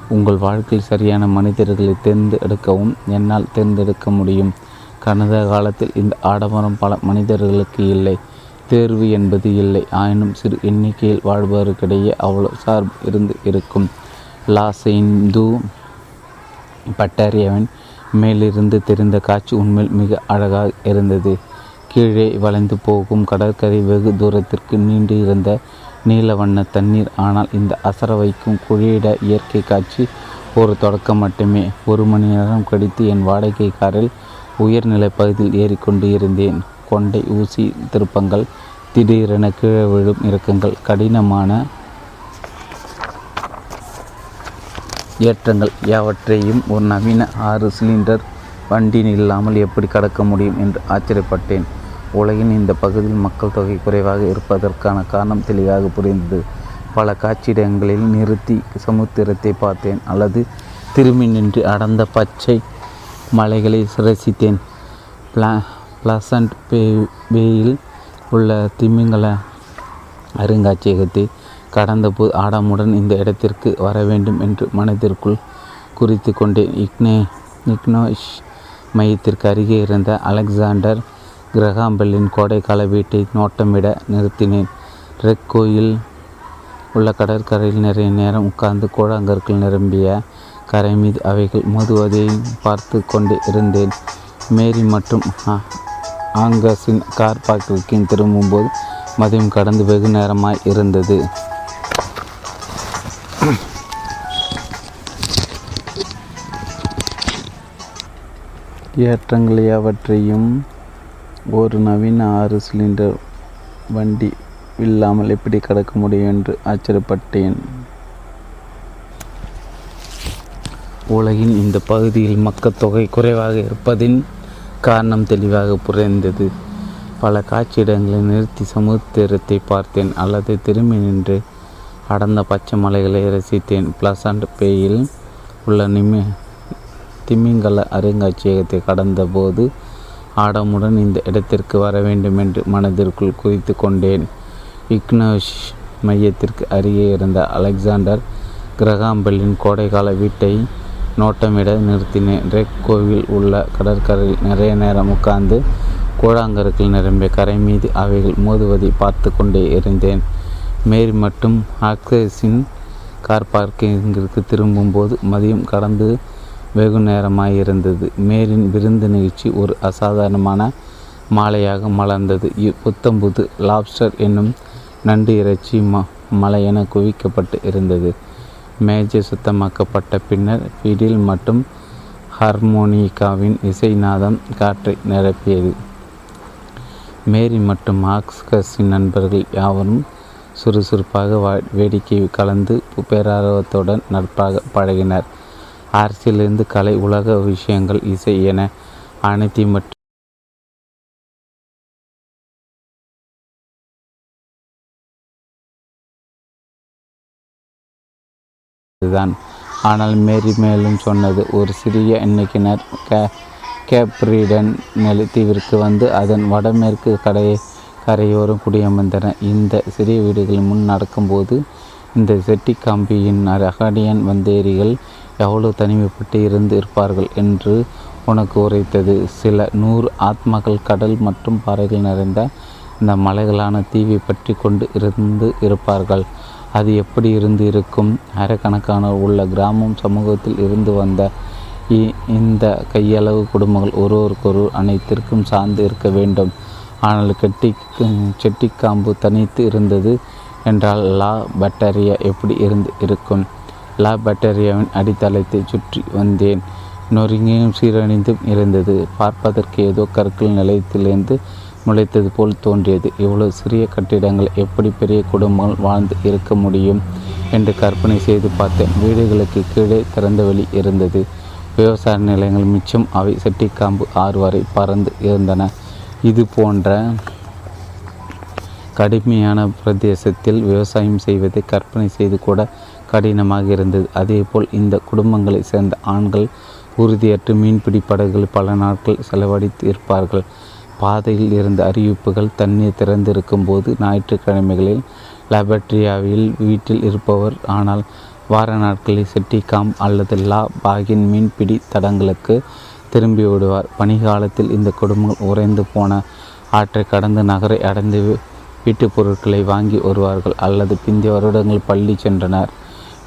உங்கள் வாழ்க்கையில் சரியான மனிதர்களை தேர்ந்தெடுக்கவும் என்னால் தேர்ந்தெடுக்க முடியும். கடந்த காலத்தில் இந்த ஆடம்பரம் பல மனிதர்களுக்கு இல்லை. தேர்வு என்பது இல்லை. ஆயினும் சிறு எண்ணிக்கையில் வாழ்பவருக்கிடையே அவ்வளோ சார்பு இருந்து இருக்கும். லாஸ் இந்து பட்டாரியாவின் மேலிருந்து தெரிந்த காட்சி உண்மையில் மிக அழகாக இருந்தது. கீழே வளைந்து போகும் கடற்கரை வெகு தூரத்திற்கு நீண்டு இருந்த நீல வண்ண தண்ணீர். ஆனால் இந்த அசர வைக்கும் குழியிட இயற்கை காட்சி ஒரு தொடக்கம் மட்டுமே. ஒரு மணி நேரம் கழித்து என் வாடகை காரில் உயர்நிலை பகுதியில் ஏறிக்கொண்டு இருந்தேன் கொண்டை ஊசி திருப்பங்கள் திடீரென கீழே விழும் இறக்கங்கள் கடினமான ஏற்றங்கள் யாவற்றையும் ஒரு நவீன ஆறு சிலிண்டர் வண்டியில் இல்லாமல் எப்படி கடக்க முடியும் என்று ஆச்சரியப்பட்டேன். உலகின் இந்த பகுதியில் மக்கள் தொகை குறைவாக இருப்பதற்கான காரணம் தெளிவாக புரிந்தது. பல காட்சியிடங்களில் நிறுத்தி சமுத்திரத்தை பார்த்தேன். அல்லது திரும்பி நின்று அடர்ந்த பச்சை மலைகளை ரசித்தேன். பிளா பிளசண்ட் பே பேயில் உள்ள திமிங்கல அருங்காட்சியகத்தை கடந்தபோது ஆடமுடன் இந்த இடத்திற்கு வர வேண்டும் என்று மனதிற்குள் குறித்து கொண்டேன். இக்னே இக்னோஷ் மையத்திற்கு அருகே இருந்த அலெக்சாண்டர் கிரகாம்பெல்லின் கோடைக்கால வீட்டை நோட்டமிட நிறுத்தினேன். ரெக்கோயில் உள்ள கடற்கரையில் நிறைய நேரம் உட்கார்ந்து கூழாங்கற்கள் நிரம்பிய கரை மீது அவைகள் மோதுவதை பார்த்து கொண்டு இருந்தேன். மேரி மற்றும் ஆ- ஆங்கஸின் கார் பார்க்கிற்கு திரும்பும்போது மதியம் கடந்து வெகு நேரமாய் இருந்தது. ஏற்றங்கள் அவற்றையும் ஒரு நவீன ஆறு சிலிண்டர் வண்டி இல்லாமல் எப்படி கடக்க முடியும் என்று ஆச்சரியப்பட்டேன். உலகின் இந்த பகுதியில் மக்கள் தொகை குறைவாக இருப்பதின் காரணம் தெளிவாக புரிந்தது. பல காட்சியிடங்களை நிறுத்தி சமுத்திரத்தை பார்த்தேன். அல்லது திரும்பி நின்று அடர்ந்த பச்சை மலைகளை ரசித்தேன். பிளசண்ட் பேயில் உள்ள நிமி திமிங்கல அருங்காட்சியகத்தை கடந்தபோது ஆடமுடன் இந்த இடத்திற்கு வர வேண்டும் என்று மனதிற்குள் குறித்து கொண்டேன். இக்னோஷ் மையத்திற்கு அருகே இருந்த அலெக்சாண்டர் கிரகாம்பெல்லின் கோடைக்கால வீட்டை நோட்டமிட நிறுத்தினேன். ரெக் கோவில் உள்ள கடற்கரையில் நிறைய நேரம் உட்கார்ந்து கூழாங்கற்கள் நிரம்பிய கரை மீது அவைகள் மோதுவதை பார்த்து கொண்டே இருந்தேன். மேரி மற்றும் ஆக்சஸின் கார் பார்க்கிங்கிற்கு திரும்பும்போது மதியம் கடந்து வெகு நேரமாயிருந்தது மேரின் விருந்து நிகழ்ச்சி ஒரு அசாதாரணமான மாலையாக மலர்ந்தது. இ- புத்தம்புது லாப்ஸ்டர் என்னும் நண்டு இறைச்சி ம மலையென குவிக்கப்பட்டு இருந்தது. மேஜை சுத்தமாக்கப்பட்ட பின்னர் பிடில் மற்றும் ஹார்மோனிகாவின் இசைநாதம் காற்றை நிரப்பியது. மேரி மற்றும் ஆக்ஸ்கஸின் நண்பர்கள் யாவரும் சுறுசுறுப்பாக வா- வேடிக்கை கலந்து பேரார்வத்துடன் நட்பாக பழகினர். அரசியலிருந்து கலை உலக விஷயங்கள் இசை என அனைத்தையும் மற்றும் இதுதான். ஆனால் மேரி மேலும் சொன்னது ஒரு சிறிய எண்ணிக்கையினர் கே கேப்ரிடன் நிலத்தீவிற்கு வந்து அதன் வடமேற்கு கடையை கரையோரம் குடியமர்ந்தனர். இந்த சிறிய வீடுகள் முன் நடக்கும்போது இந்த செட்டிக்காம்பியின் அகடியன் வந்தேரிகள் எவ்வளவு தனிமைப்பட்டு இருந்து இருப்பார்கள் என்று உனக்கு உரைத்தது. சில நூறு ஆத்மாக்கள் கடல் மற்றும் பாறைகள் நிறைந்த இந்த மலைகளான தீவை பற்றி கொண்டு இருந்து இருப்பார்கள். அது எப்படி இருந்து இருக்கும் ஆயிரக்கணக்கான உள்ள கிராமம் சமூகத்தில் இருந்து வந்த இ- இந்த கையளவு குடும்பங்கள் ஒருவருக்கொரு அனைத்திற்கும் சார்ந்து இருக்க வேண்டும். ஆனால் கெட்டி செட்டிக்காம்பு தனித்து இருந்தது என்றால் லா பட்டரியா எப்படி இருந்து இருக்கும்? லா பட்டரியாவின் அடித்தளத்தை சுற்றி வந்தேன். நொறுங்கியும் சீரணிந்தும் இருந்தது. பார்ப்பதற்கு ஏதோ கற்கள் நிலையத்திலிருந்து முளைத்தது போல் தோன்றியது. இவ்வளவு சிறிய கட்டிடங்கள் எப்படி பெரிய குடும்பங்கள் வாழ்ந்து இருக்க முடியும்? என்று கற்பனை செய்து பார்த்தேன். வீடுகளுக்கு கீழே திறந்த வழி இருந்தது. விவசாய நிலையங்கள் மிச்சம். அவை செட்டிக்காம்பு ஆறு வரை பறந்து இருந்தன. இது போன்ற கடுமையான பிரதேசத்தில் விவசாயம் செய்வதை கற்பனை செய்து கூட கடினமாக இருந்தது. அதேபோல் இந்த குடும்பங்களை சேர்ந்த ஆண்கள் உறுதியற்று மீன்பிடி படகுகள் பல நாட்கள் செலவழித்து இருப்பார்கள் பாதையில் இருந்த அறிவிப்புகள் தண்ணீர் திறந்திருக்கும் போது ஞாயிற்றுக்கிழமைகளில் லபட்ரியாவில் வீட்டில் இருப்பவர் ஆனால் வார நாட்களில் செட்டிகாம் அல்லது லா பாகின் மீன்பிடி தடங்களுக்கு திரும்பி விடுவார் பனிகாலத்தில் இந்த குடும்பங்கள் உறைந்து போன ஆற்றை கடந்து நகரை அடைந்து வீட்டுப் பொருட்களை வாங்கி வருவார்கள் அல்லது பிந்தைய வருடங்கள் பள்ளி சென்றனர்.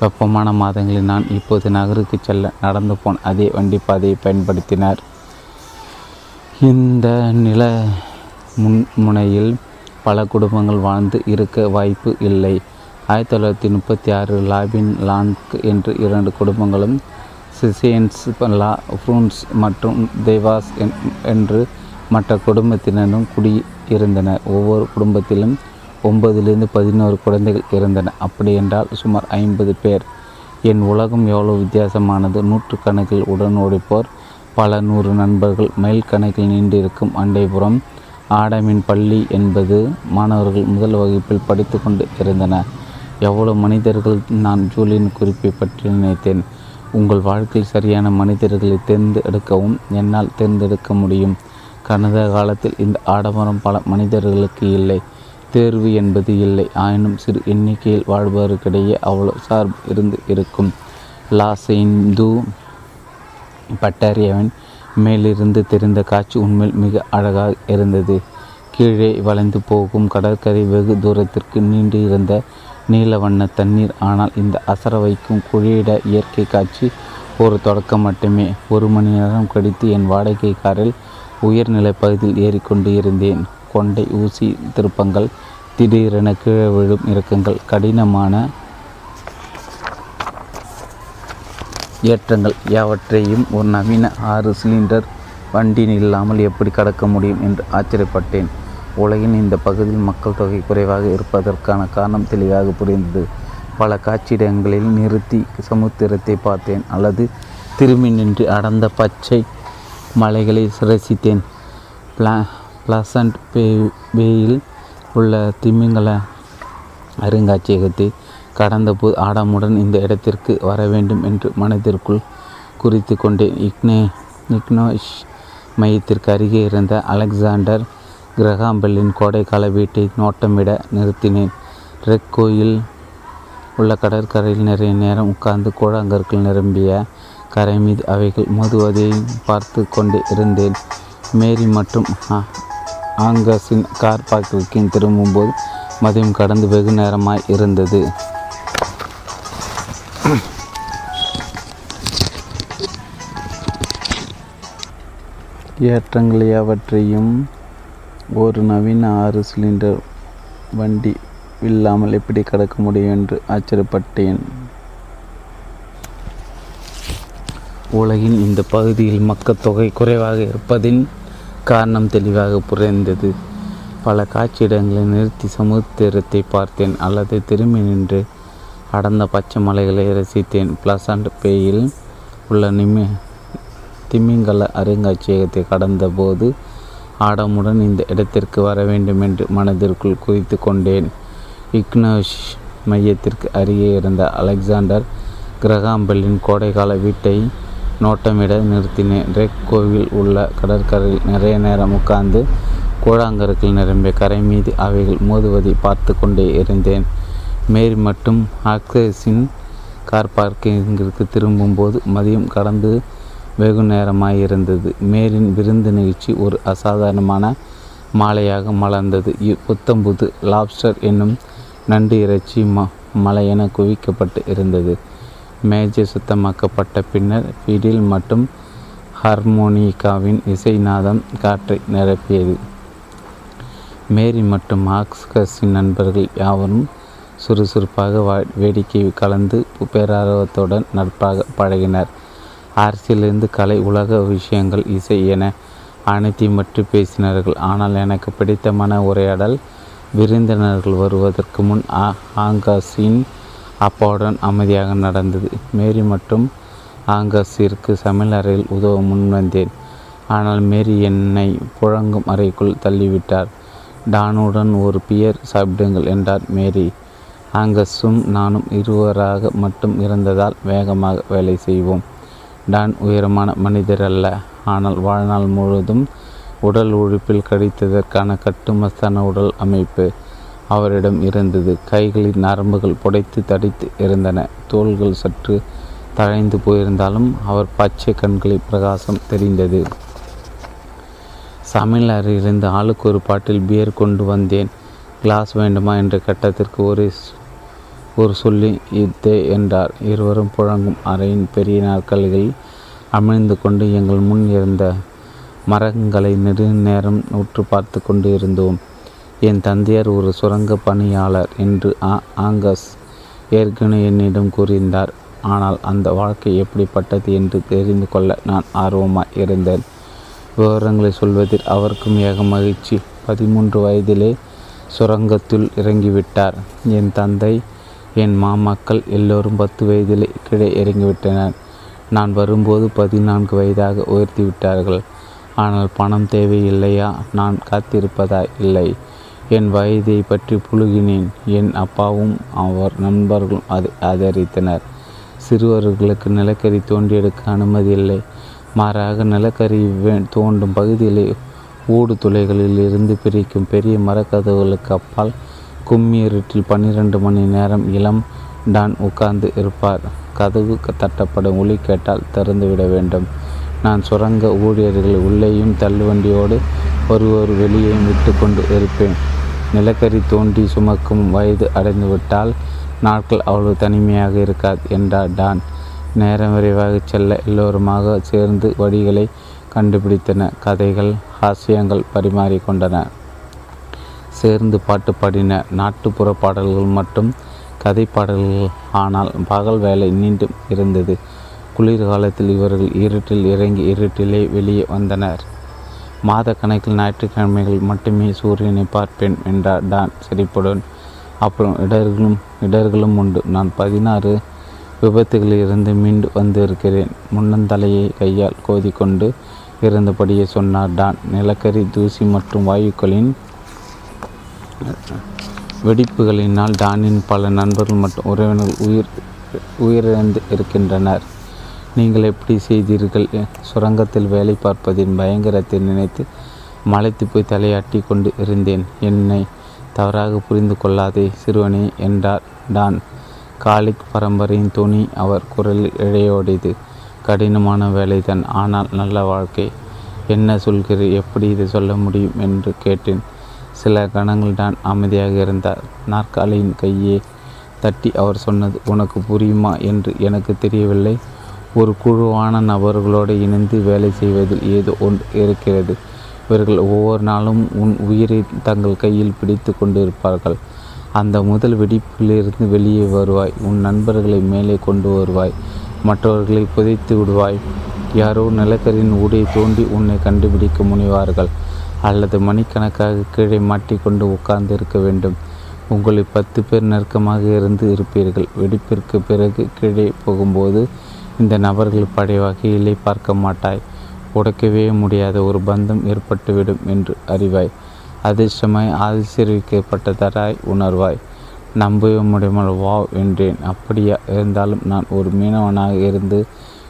வெப்பமான மாதங்களில் நான் இப்போது நகருக்கு செல்ல நடந்து போன அதே வண்டி பாதையை பயன்படுத்தினார். இந்த நில முன் முனையில் பல குடும்பங்கள் வாழ்ந்து இருக்க வாய்ப்பு இல்லை. ஆயிரத்தி தொள்ளாயிரத்தி முப்பத்தி ஆறு லாபின் லான்க் என்று இரண்டு குடும்பங்களும் சிசியன்ஸ் லா ஃப்ரூன்ஸ் மற்றும் தேவாஸ் என்று மற்ற குடும்பத்தினரும் குடியிருந்தனர். ஒவ்வொரு குடும்பத்திலும் ஒன்பதிலிருந்து பதினோரு குழந்தைகள் இருந்தன அப்படி என்றால் சுமார் ஐம்பது பேர். என் உலகம் எவ்வளோ வித்தியாசமானது. நூற்றுக்கணக்கில் உடன் ஓடிப்போர் பல நூறு நண்பர்கள் மைல் கணக்கில் நீண்டிருக்கும் அண்டைபுறம் ஆடமின் பள்ளி என்பது மாணவர்கள் முதல் வகுப்பில் படித்து கொண்டு இருந்தனர் எவ்வளவு மனிதர்கள் நான் ஜூலியின் குறிப்பை பற்றி நினைத்தேன். உங்கள் வாழ்க்கையில் சரியான மனிதர்களை தேர்ந்தெடுக்கவும் என்னால் தேர்ந்தெடுக்க முடியும். கடந்த காலத்தில் இந்த ஆடம்பரம் பல மனிதர்களுக்கு இல்லை. தேர்வு என்பது இல்லை. ஆயினும் சிறு எண்ணிக்கையில் வாழ்பவருக்கிடையே அவ்வளோ சார்பு இருந்து இருக்கும். லாஸ் இந்து மேலிருந்து தெரிந்த காட்சி உண்மையில் மிக அழகாக இருந்தது. கீழே வளைந்து போகும் கடற்கரை வெகு தூரத்திற்கு நீண்டு இருந்த நீல வண்ண தண்ணீர். ஆனால் இந்த அசர வைக்கும் குழியிட இயற்கை காட்சி ஒரு தொடக்கம் மட்டுமே. ஒரு மணி நேரம் கழித்து என் வாடகை காரில் உயர்நிலை பகுதியில் ஏறிக்கொண்டு இருந்தேன் கொண்டை ஊசி திருப்பங்கள் திடீரென கீழே விழும் இறக்கங்கள் கடினமான ஏற்றங்கள் யாவற்றையும் ஒரு நவீன ஆறு சிலிண்டர் வண்டியில் இல்லாமல் எப்படி கடக்க முடியும் என்று ஆச்சரியப்பட்டேன். உலகின் இந்த பகுதியில் மக்கள் தொகை குறைவாக இருப்பதற்கான காரணம் தெளிவாக புரிந்தது. பல காட்சியிடங்களில் நிறுத்தி சமுத்திரத்தை பார்த்தேன் அல்லது திரும்பி நின்று அடர்ந்த பச்சை மலைகளை ரசித்தேன் பிளா பிளசண்ட் பே பேயில் உள்ள திமிங்கல அருங்காட்சியகத்தை கடந்த போது ஆடமுடன் இந்த இடத்திற்கு வர வேண்டும் என்று மனதிற்குள் குறித்து கொண்டேன். இக்னே இக்னோஷ் மையத்திற்கு அருகே இருந்த அலெக்சாண்டர் கிரகாம்பெல்லின் கோடைக்கால வீட்டை நோட்டமிட நிறுத்தினேன். ரெக் கோயில் உள்ள கடற்கரையில் நிறைய நேரம் உட்கார்ந்து கூழாங்கற்கள் நிரம்பிய கரை மீது அவைகள் மோதுவதையும் பார்த்து கொண்டு இருந்தேன். மேரி மற்றும் ஆங்கஸின் கார் பார்க்கிற்கு திரும்பும்போது மதியம் கடந்து வெகு நேரமாய் இருந்தது. ஏற்றங்கள் யாவற்றையும் ஒரு நவீன ஆறு சிலிண்டர் வண்டி இல்லாமல் எப்படி கடக்க முடியும் என்று ஆச்சரியப்பட்டேன். உலகின் இந்த பகுதியில் மக்கள் தொகை குறைவாக இருப்பதின் காரணம் தெளிவாக புரிந்தது. பல காட்சியிடங்களை நிறுத்தி சமுத்திரத்தை பார்த்தேன். அல்லது திரும்பி நின்று அடர்ந்த பச்சை மலைகளை ரசித்தேன். பிளசண்ட் பேயில் உள்ள நிமி திமிங்கல அருங்காட்சியகத்தை கடந்தபோது ஆடமுடன் இந்த இடத்திற்கு வர வேண்டும் என்று மனதிற்குள் குறித்து கொண்டேன். இக்னோஷ் மையத்திற்கு அருகே இருந்த அலெக்சாண்டர் கிரகாம்பெல்லின் கோடைக்கால வீட்டை நோட்டமிட நிறுத்தினேன். ரெக் கோவில் உள்ள கடற்கரையில் நிறைய நேரம் உட்கார்ந்து கூழாங்கற்கள் நிரம்பிய கரை மீது அவைகள் மோதுவதை பார்த்து கொண்டே இருந்தேன். மேரி மற்றும் ஆக்சஸின் கார் பார்க்கிங்கிற்கு திரும்பும்போது மதியம் கடந்து வெகு நேரமாயிருந்தது. மேரின் விருந்து நிகழ்ச்சி ஒரு அசாதாரணமான மாலையாக மலர்ந்தது. புத்தம்புது லாப்ஸ்டர் என்னும் நண்டு இறைச்சி ம மலையென குவிக்கப்பட்டு இருந்தது. மேஜை சுத்தமாக்கப்பட்ட பின்னர் ஃபிடில் மற்றும் ஹார்மோனிகாவின் இசைநாதம் காற்றை நிரப்பியது. மேரி மற்றும் ஆக்ஸ்கஸின் நண்பர்கள் யாவரும் சுறுசுறுப்பாக வா வேடிக்கை கலந்து பேரார்வத்துடன் நட்பாக பழகினர். அரசியலிருந்து கலை உலக விஷயங்கள் இசை என அனைத்தையும் பற்றி பேசினார்கள். ஆனால் எனக்கு பிடித்தமான உரையாடல் விருந்தினர்கள் வருவதற்கு முன் ஆங்காஸின் அப்பாவுடன் அமைதியாக நடந்தது. மேரி மற்றும் ஆங்கஸிற்கு சமையல் அறையில் உதவ முன்வந்தேன். ஆனால் மேரி என்னை புழங்கும் அறைக்குள் தள்ளிவிட்டார். டானுடன் ஒரு பியர் சாப்பிடுங்கள் என்றார் மேரி. ஆங்கஸும் நானும் இருவராக மட்டும் இருந்ததால் வேகமாக வேலை செய்வோம். டான் உயரமான மனிதர் அல்ல. ஆனால் வாழ்நாள் முழுவதும் உடல் உழைப்பில் கடித்ததற்கான கட்டுமஸ்தான உடல் அமைப்பு. அவரிடம் இருந்தது. கைகளின் நரம்புகள் புடைத்து தடித்து இருந்தன. தோள்கள் சற்று தழைந்து போயிருந்தாலும் அவர் பச்சை கண்களில் பிரகாசம் தெரிந்தது. சமையலறையிலிருந்து ஆளுக்கு ஒரு பாட்டில் பியர் கொண்டு வந்தேன். கிளாஸ் வேண்டுமா? என்ற கட்டத்திற்கு ஒரு ஒரு சொல்லி இதே என்றார். இருவரும் புழங்கும் அறையின் பெரிய நாற்காலிகளில் அமிழ்ந்து கொண்டு எங்கள் முன் இருந்த மரங்களை நெடு நேரம் உற்று பார்த்து கொண்டு இருந்தோம். என் தந்தையார் ஒரு சுரங்க பணியாளர் என்று ஆ ஆங்கஸ் ஏற்கனவே என்னிடம் கூறியிருந்தார். ஆனால் அந்த வாழ்க்கை எப்படிப்பட்டது என்று தெரிந்து கொள்ள நான் ஆர்வமாக இருந்தேன். விவரங்களை சொல்வதில் அவருக்கும் ஏக மகிழ்ச்சி. பதிமூன்று வயதிலே சுரங்கத்தில் இறங்கிவிட்டார். என் தந்தை என் மாமாக்கள் எல்லோரும் பத்து வயதிலே கீழே இறங்கிவிட்டனர். நான் வரும்போது பதினான்கு வயதாக உயர்த்தி விட்டார்கள் ஆனால் பணம் தேவையில்லையா? நான் காத்திருப்பதா? இல்லை. என் வயதை பற்றி புழுகினேன். என் அப்பாவும் அவர் நண்பர்களும் அதை ஆதரித்தனர். சிறுவர்களுக்கு நிலக்கரி தோண்டி எடுக்க அனுமதி இல்லை. மாறாக நிலக்கரி தோண்டும் பகுதியிலே ஊடு துளைகளில் இருந்து பிரிக்கும் பெரிய மரக்கதவுகளுக்கு அப்பால் கும்மி இருட்டில் பன்னிரண்டு மணி நேரம் இளம் டான் உட்கார்ந்து இருப்பார். கதவு தட்டப்படும் ஒளி கேட்டால் திறந்துவிட வேண்டும். நான் சுரங்க ஊழியர்கள் உள்ளேயும் தள்ளுவண்டியோடு ஒருவர் வெளியேயும் விட்டு கொண்டு இருப்பேன். நிலக்கரி தோண்டி சுமக்கும் வயது அடைந்துவிட்டால் நாட்கள் அவ்வளவு தனிமையாக இருக்காது என்றார் டான். நேரம் விரைவாக செல்ல எல்லோருமாக சேர்ந்து வழிகளை கண்டுபிடித்தன. கதைகள் ஹாஸ்யங்கள் பரிமாறிக்கொண்டன சேர்ந்து பாட்டு பாடின நாட்டுப்புற பாடல்கள் மற்றும் கதை பாடல்கள். ஆனால் பகல் வேலை நீண்டும் இருந்தது. குளிர்காலத்தில் இவர்கள் இருட்டில் இறங்கி இருட்டிலே வெளியே வந்தனர். மாத கணக்கில் ஞாயிற்றுக்கிழமைகள் மட்டுமே சூரியனை பார்ப்பேன் என்றார் டான் சிரிப்புடன் அப்புறம் இடர்களும் இடர்களும் உண்டு. நான் பதினாறு விபத்துகளில் இருந்து மீண்டு வந்திருக்கிறேன். முன்னந்தலையை கையால் கோதிக்கொண்டு இருந்தபடியே சொன்னார் டான் நிலக்கரி தூசி மற்றும் வாயுக்களின் வெடிப்புகளினால் டானின் பல நண்பர்கள் மற்றும் உறவினர்கள் உயிர் உயிரிழந்து இருக்கின்றனர். நீங்கள் எப்படி செய்தீர்கள்? சுரங்கத்தில் வேலை பார்ப்பதின் பயங்கரத்தை நினைத்து மலைத்து போய் தலையாட்டி கொண்டு இருந்தேன். என்னை தவறாக புரிந்து கொள்ளாதே சிறுவனே என்றார் டான். காலிக் பரம்பரையின் துணி அவர் குரலில் இழையோடியது. கடினமான வேலைதான். ஆனால் நல்ல வாழ்க்கை. என்ன சொல்கிறீர் எப்படி இதை சொல்ல முடியும் என்று கேட்டேன். சில கணங்கள் தான் அமைதியாக இருந்தார். நாற்காலியின் கையே தட்டி அவர் சொன்னது உனக்கு புரியுமா? என்று எனக்கு தெரியவில்லை. ஒரு குழுவான நபர்களோடு இணைந்து வேலை செய்வதில் ஏதோ ஒன்று இருக்கிறது. இவர்கள் ஒவ்வொரு நாளும் உன் உயிரை தங்கள் கையில் பிடித்து கொண்டிருப்பார்கள். அந்த முதல் வெடிப்பிலிருந்து வெளியே வருவாய். உன் நண்பர்களை மேலே கொண்டு வருவாய். மற்றவர்களை புதைத்து விடுவாய். யாரோ நிலக்கரியின் ஊடை தோண்டி உன்னை கண்டுபிடிக்க முனைவார்கள். அல்லது மணிக்கணக்காக கீழே மாட்டிக்கொண்டு உட்கார்ந்து இருக்க வேண்டும். உங்களை பத்து பேர் நெருக்கமாக இருந்து இருப்பீர்கள். வெடிப்பிற்கு பிறகு கீழே போகும்போது இந்த நபர்கள் படை வகையிலே பார்க்க மாட்டாய். உடைக்கவே முடியாத ஒரு பந்தம் ஏற்பட்டுவிடும் என்று அறிவாய். அதிர்ஷ்டமாய் ஆசிரியக்கப்பட்டதராய் உணர்வாய். நம்பவே முடியாமல் வா என்றேன். அப்படியா இருந்தாலும் நான் ஒரு மீனவனாக இருந்து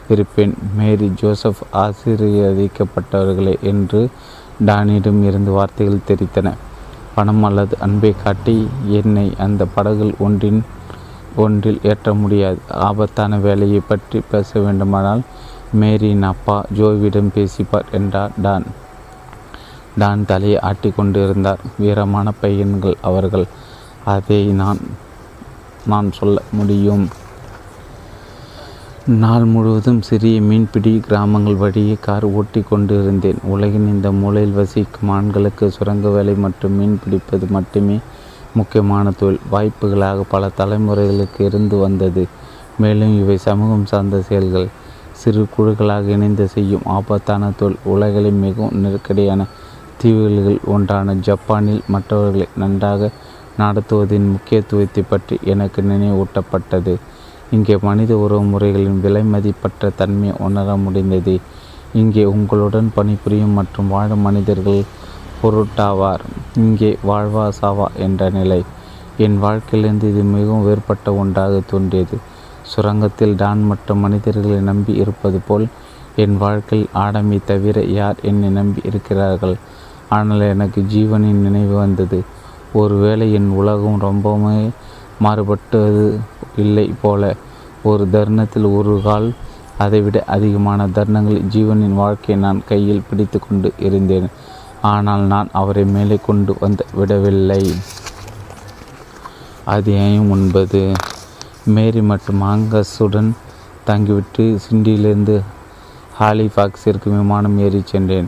இருப்பேன். மேரி ஜோசப் ஆசீர்வதிக்கப்பட்டவர்களே என்று டானியிடம் இருந்து வார்த்தைகள் தெரித்தன. பணம் அல்லது அன்பை காட்டி என்னை அந்த படகுகள் ஒன்றின் ஒன்றில் ஏற்ற முடியாது. ஆபத்தான வேலையை பற்றி பேச வேண்டுமானால் மேரியின் அப்பா ஜோவிடம் பேசிப்பார் என்றார் டான். டான் தலையை ஆட்டி கொண்டிருந்தார். வீரமான பையன்கள் அவர்கள். அதை நான் நான் சொல்ல முடியும். நாள் முழுவதும் சிறிய மீன்பிடி கிராமங்கள் வழியே கார் ஓட்டி கொண்டிருந்தேன். உலகின் இந்த மூலையில் வசிக்கும் ஆண்களுக்கு சுரங்க வேலை மற்றும் மீன் பிடிப்பது மட்டுமே முக்கியமான தொழில். வாய்ப்புகளாக பல தலைமுறைகளுக்கு இருந்து வந்தது. மேலும் இவை சமூகம் சார்ந்த செயல்கள். சிறு குழுக்களாக இணைந்து செய்யும் ஆபத்தான தொழில். உலகில் மிகவும் நெருக்கடியான தீவுகளில் ஒன்றான ஜப்பானில் மற்றவர்களை நன்றாக நடத்துவதின் முக்கியத்துவத்தை பற்றி எனக்கு நினைவூட்டப்பட்டது. இங்கே மனித உறவு முறைகளின் விலை மதிப்பற்ற தன்மையை உணர முடிந்தது. இங்கே உங்களுடன் பணிபுரியும் மற்றும் வாழும் மனிதர்கள் பொருட்டாவார். இங்கே வாழ்வா சாவா என்ற நிலை. என் வாழ்க்கையிலிருந்து இது மிகவும் வேறுபட்ட ஒன்றாக தோன்றியது. சுரங்கத்தில் டான் மற்ற மனிதர்களை நம்பி இருப்பது போல் என் வாழ்க்கையில் ஆடமை தவிர யார் என்னை நம்பி இருக்கிறார்கள்? ஆனால் எனக்கு ஜீவனின் நினைவு வந்தது. ஒருவேளை என் உலகம் ரொம்பவுமே மாறுபட்டது இல்லை போல. ஒரு தருணத்தில் ஒரு கால் அதைவிட அதிகமான தருணங்களில் ஜீவனின் வாழ்க்கையை நான் கையில் பிடித்து கொண்டு இருந்தேன். ஆனால் நான் அவரை மேலே கொண்டு வந்து விடவில்லை. அத்தியாயம் ஒன்பது. மேரி மற்றும் ஆங்கஸுடன் தங்கிவிட்டு சிண்டியிலிருந்து ஹாலிஃபாக்ஸிற்கு விமானம் ஏறி சென்றேன்.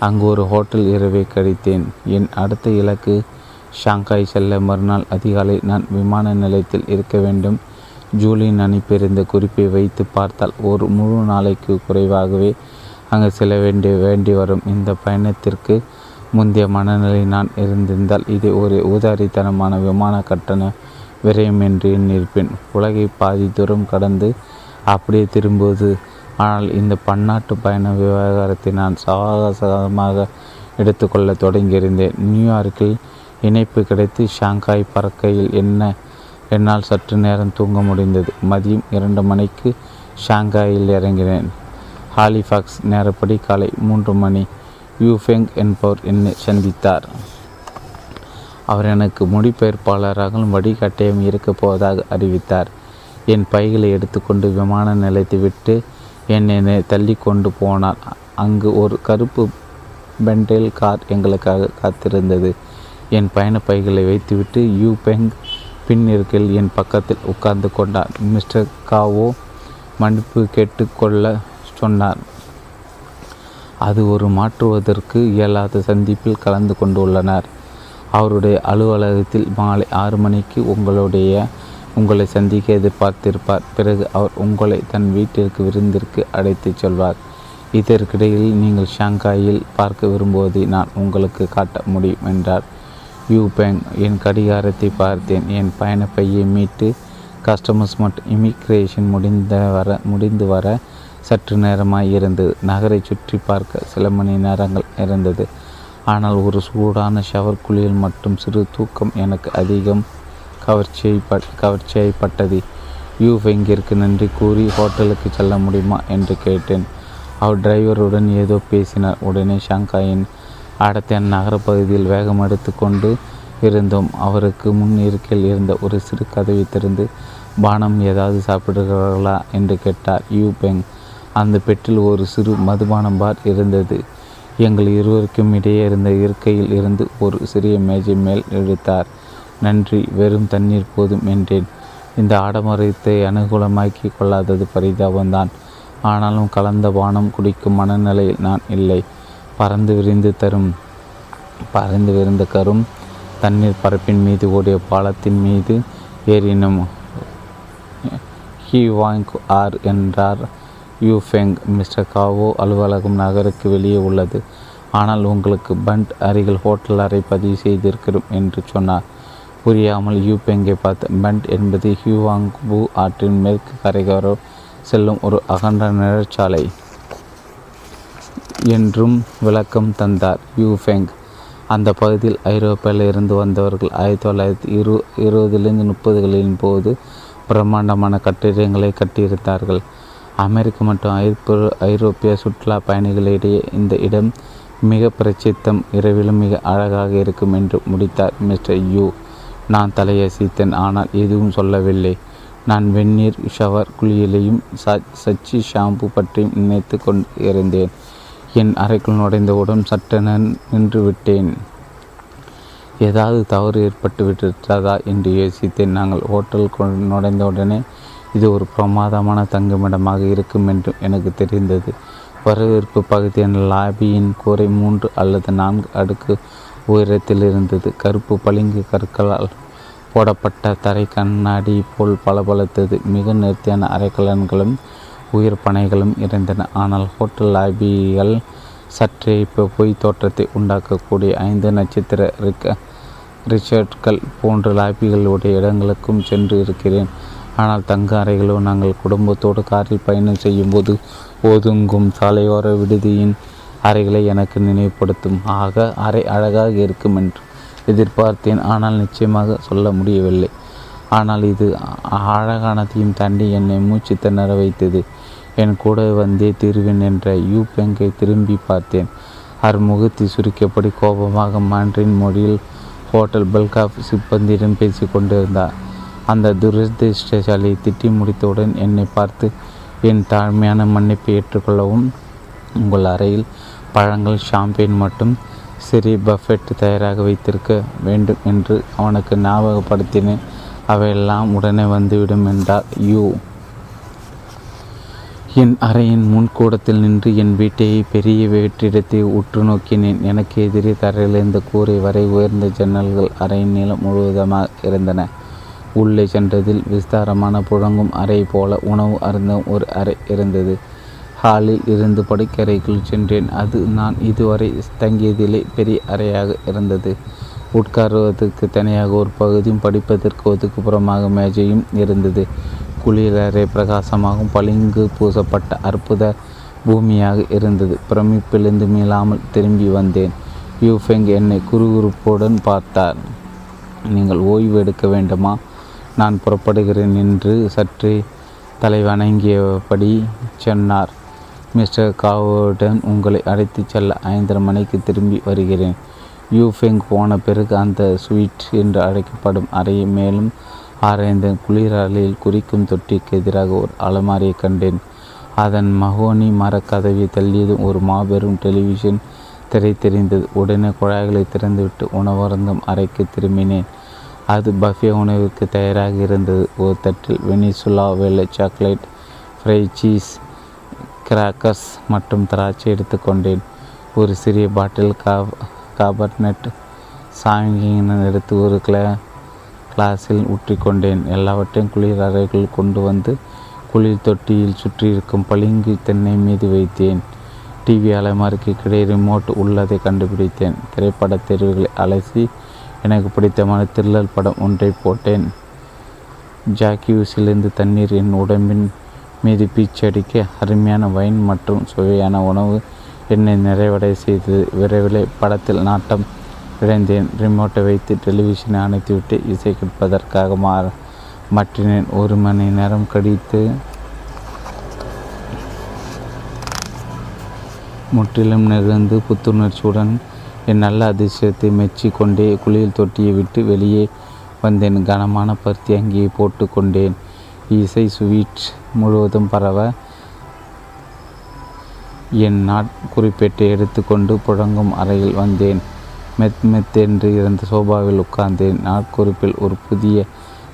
அங்கு ஒரு ஹோட்டல் இரவை கழித்தேன். என் அடுத்த இலக்கு ஷாங்காய் செல்ல மறுநாள் அதிகாலை நான் விமான நிலையத்தில் இருக்க வேண்டும். ஜூலியன் அனுப்பியிருந்த குறிப்பை வைத்து பார்த்தால் ஒரு முழு நாளைக்கு குறைவாகவே அங்கு செல்ல வேண்டி வேண்டி வரும். இந்த பயணத்திற்கு முந்தைய மனநிலை நான் இருந்திருந்தால் இது ஒரு ஊதாரித்தனமான விமான கட்டண விரயம் என்று எண்ணியிருப்பேன். உலகை பாதி தூரம் கடந்து அப்படியே திரும்புவது. ஆனால் இந்த பன்னாட்டு பயண விவகாரத்தை நான் சாகசமாக எடுத்துக்கொள்ள தொடங்கியிருந்தேன். நியூயார்க்கில் இணைப்பு கிடைத்து ஷாங்காய் பறக்கையில் என்ன என்னால் சற்று நேரம் தூங்க முடிந்தது. மதியம் இரண்டு மணிக்கு ஷாங்காயில் இறங்கினேன். ஹாலிஃபாக்ஸ் நேரப்படி காலை மூன்று மணி யூஃபெங் என்பவர் என்னை சந்தித்தார். அவர் எனக்கு மொழிபெயர்ப்பாளராகவும் வழிகாட்டியும் இருக்கப் போவதாக அறிவித்தார். என் பைகளை எடுத்துக்கொண்டு விமான நிலையத்தை விட்டு என்னை தள்ளி கொண்டு போனார். அங்கு ஒரு கருப்பு பெண்டேல் கார் எங்களுக்காக காத்திருந்தது. என் பயண பைகளை வைத்துவிட்டு யூ பெங் பின் இருக்கையில் என் பக்கத்தில் உட்கார்ந்து கொண்டார். மிஸ்டர் காவோ மன்னிப்பு கேட்டுக்கொள்ள சொன்னார். அது ஒரு மாற்றுவதற்கு இயலாத சந்திப்பில் கலந்து கொண்டுள்ளனர். அவருடைய அலுவலகத்தில் மாலை ஆறு மணிக்கு உங்களுடைய உங்களை சந்திக்க எதிர்பார்த்திருப்பார். பிறகு அவர் உங்களை தன் வீட்டிற்கு விருந்திற்கு அழைத்துச் செல்வார். இதற்கிடையில் நீங்கள் ஷாங்காயில் பார்க்க விரும்புவதை நான் உங்களுக்கு காட்ட முடியும் என்றார். யூ பேங் என் கடிகாரத்தை பார்த்தேன். என் பயணப்பையை பையை மீட்டு கஸ்டமர்ஸ் மற்றும் இமிக்ரேஷன் முடிந்த வர முடிந்து வர சற்று நேரமாய் இருந்தது நகரை சுற்றி பார்க்க சில மணி நேரங்கள் இருந்தது. ஆனால் ஒரு சூடான ஷவர் குளியல் மற்றும் சிறு தூக்கம் எனக்கு அதிகம் கவர்ச்சியை கவர்ச்சியாய்ப்பட்டது. யூ வெங்கிற்கு நன்றி கூறி ஹோட்டலுக்கு செல்ல முடியுமா என்று கேட்டேன். அவர் டிரைவருடன் ஏதோ பேசினார். உடனே ஷாங்காயின் அடர்த்தியான நகரப்பகுதியில் வேகம் எடுத்து கொண்டு இருந்தோம். அவருக்கு முன் இருக்கையில் இருந்த ஒரு சிறு கதவை திறந்து பானம் ஏதாவது சாப்பிடுகிறார்களா? என்று கேட்டார். யூ பெங் அந்த பெட்டில் ஒரு சிறு மதுபான பார் இருந்தது. எங்கள் இருவருக்கும் இடையே இருந்த இருக்கையில் இருந்து ஒரு சிறிய மேஜை மேல் எடுத்தார் நன்றி வெறும் தண்ணீர் போதும் என்றேன். இந்த ஆடம்பரத்தை அனுகூலமாக்கி கொள்ளாதது பரிதாபம்தான் ஆனாலும் கலந்த பானம் குடிக்கும் மனநிலையில் நான் இல்லை. பறந்து விரிந்து தரும் பறந்து விரிந்த கரும் தண்ணீர் பரப்பின் மீது ஓடிய பாலத்தின் மீது ஏறினோம். ஹி வாங் ஆர் என்றார். யூஃபெங் மிஸ்டர் காவோ அலுவலகம் நகருக்கு வெளியே உள்ளது. ஆனால் உங்களுக்கு பண்ட் அருகில் ஹோட்டல் அறை பதிவு செய்திருக்கிறோம் என்று சொன்னார். புரியாமல் யூபெங்கை பார்த்து பண்ட் என்பது ஹியூவாங் பூ ஆற்றின் மேற்கு கரைகரோ செல்லும் ஒரு அகன்ற நிழற்சாலை என்றும் விளக்கம் தந்தார் யூஃபெங். அந்த பகுதியில் ஐரோப்பாவில் இருந்து வந்தவர்கள் ஆயிரத்தி தொள்ளாயிரத்தி இரு இருபதுலேருந்து முப்பதுகளின் போது பிரம்மாண்டமான கட்டிடங்களை கட்டியிருந்தார்கள். அமெரிக்க மற்றும் ஐரோப்பிய ஐரோப்பிய சுற்றுலா பயணிகளிடையே இந்த இடம் மிக பிரசித்தம். இரவிலும் மிக அழகாக இருக்கும் என்று முடித்தார் மிஸ்டர் யூ. நான் தலையசித்தேன் ஆனால் எதுவும் சொல்லவில்லை. நான் வெந்நீர் ஷவர் குளியலையும் சச்சி ஷாம்பு பற்றியும் நினைத்து கொண்டு இருந்தேன் என் அறைக்குள் நுழைந்தவுடன் சட்டென நின்று விட்டேன். ஏதாவது தவறு ஏற்பட்டு விட்டதா என்று யோசித்தேன். நாங்கள் ஹோட்டல் நுழைந்தவுடனே இது ஒரு பிரமாதமான தங்குமிடமாக இருக்கும் என்றும் எனக்கு தெரிந்தது. வரவேற்பு பகுதியின் லாபியின் கூரை மூன்று அல்லது நான்கு அடுக்கு உயரத்தில் இருந்தது கருப்பு பளிங்கு கற்களால் போடப்பட்ட தரை கண்ணாடி போல் பளபளத்தது. மிக நேர்த்தியான அரைக்கலன்களும் உயிர் பனைகளும் இருந்தன ஆனால் ஹோட்டல் லாபிகள் சற்றே இப்போ பொய் தோற்றத்தை உண்டாக்கக்கூடிய ஐந்து நட்சத்திர ரிக்க ரிச்சர்ட்கள் போன்ற லாபிகளுடைய இடங்களுக்கும் சென்று இருக்கிறேன். ஆனால் தங்க அறைகளோ நாங்கள் குடும்பத்தோடு காரில் பயணம் செய்யும்போது ஒதுங்கும் சாலையோர விடுதியின் அறைகளை எனக்கு நினைவுபடுத்தும். ஆக அறை அழகாக இருக்கும் என்று எதிர்பார்த்தேன். ஆனால் நிச்சயமாக சொல்ல முடியவில்லை. ஆனால் இது அழகானதையும் தாண்டி என்னை மூச்சு திணற வைத்தது என் கூட வந்தே தீர்வேன் என்ற யூ பெங்கை திரும்பி பார்த்தேன். அவர் முகத்தை சுருக்கப்படி கோபமாக மான்றின் மொழியில் ஹோட்டல் பெல்காப் சிப்பந்தியிடம் பேசி கொண்டிருந்தார் அந்த துரதிருஷ்டசாலியை திட்டி முடித்தவுடன் என்னை பார்த்து என் தாழ்மையான மன்னிப்பை ஏற்றுக்கொள்ளவும் உங்கள் அறையில் பழங்கள் ஷாம்பெயின் மற்றும் சிறி பஃபெட் தயாராக வைத்திருக்க வேண்டும் என்று அவனுக்கு ஞாபகப்படுத்தினேன். அவையெல்லாம் உடனே வந்துவிடும் என்றார். யூ. என் அறையின் முன்கூடத்தில் நின்று என் வீட்டை பெரிய வெற்றிடத்தை உற்று நோக்கினேன். எனக்கு எதிரே தரையிலிருந்து கூரை வரை உயர்ந்த ஜன்னல்கள் அறையின் நீளம் முழுவதுமாக இருந்தன. உள்ளே சென்றதில் விஸ்தாரமான புழங்கும் அறை போல உணவு அருந்தும் ஒரு அறை இருந்தது. ஹாலில் இருந்து படுக்கறைக்குள் சென்றேன். அது நான் இதுவரை தங்கியதிலே பெரிய அறையாக இருந்தது. உட்காருவதற்கு தனியாக ஒரு பகுதியும் படிப்பதற்கு ஒதுக்குப்புறமாக மேஜையும் இருந்தது. குளிரறை பிரகாசமாகவும் பளிங்கு பூசப்பட்ட அற்புத பூமியாக இருந்தது. பிரமிப்பிலிருந்து மீளாமல் திரும்பி வந்தேன். யூஃபெங் என்னை குறுகுறுப்புடன் பார்த்தார். நீங்கள் ஓய்வு எடுக்க வேண்டுமா? நான் புறப்படுகிறேன் என்று சற்றே தலை வணங்கியபடி சொன்னார். மிஸ்டர் காவோடன் உங்களை அழைத்துச் செல்ல ஐந்தரை மணிக்கு திரும்பி வருகிறேன். யூஃபெங் போன பிறகு அந்த ஸ்வீட் என்று அழைக்கப்படும் அறையை மேலும் ஆராய்ந்த குளிரலையில் குறிக்கும் தொட்டிக்கு எதிராக ஒரு அலமாரியை கண்டேன். அதன் மகோனி மரக்கதவை தள்ளியதும் ஒரு மாபெரும் டெலிவிஷன் திரை தெரிந்தது. உடனே குழாய்களை திறந்துவிட்டு உணவருந்தும் அறைக்கு திரும்பினேன். அது பஃபே உணவுக்கு தயாராக இருந்தது. ஒரு தட்டில் வெனிசுலா வெள்ளை சாக்லேட் ஃப்ரை சீஸ் கிராக்கர்ஸ் மற்றும் திராட்சை எடுத்துக்கொண்டேன் ஒரு சிறிய பாட்டில் கா காபர்னெட் சாங்கிங் எடுத்து ஒரு கிளா கிளாஸில் ஊற்றிக்கொண்டேன் எல்லாவற்றையும் குளிர் அறைக்குள் கொண்டு வந்து குளிர் தொட்டியில் சுற்றியிருக்கும் பளிங்கு தென்னை மீது வைத்தேன். டிவி அலைமாரிக்கு கிடையே ரிமோட் உள்ளதை கண்டுபிடித்தேன். திரைப்பட தேர்வுகளை அலசி எனக்கு பிடித்தமான திருளல் படம் ஒன்றை போட்டேன். ஜாக்கியூஸிலிருந்து தண்ணீர் என் உடம்பின் மீது பீச்சடிக்க அருமையான வைன் மற்றும் சுவையான உணவு என்னை நிறைவடை செய்தது. விரைவில் படத்தில் நாட்டம் விரைந்தேன் ரிமோட்டை வைத்து டெலிவிஷனை அணைத்துவிட்டு இசை கேட்பதற்காக மாற மாற்றினேன். ஒரு மணி நேரம் கழித்து முற்றிலும் நெகிழ்ந்து புத்துணர்ச்சியுடன் என் நல்ல அதிசயத்தை மெச்சி கொண்டே குளியல் தொட்டியை விட்டு வெளியே வந்தேன். கனமான பருத்தி அங்கேயே போட்டு கொண்டேன். இசை ஸ்வீட் முழுவதும் பரவ என் நாட் குறிப்பேட்டை எடுத்துக்கொண்டு புழங்கும் அறையில் வந்தேன். மெத் மெத்தென்று இருந்த சோபாவில் உட்கார்ந்தேன். நாட்குறிப்பில் ஒரு புதிய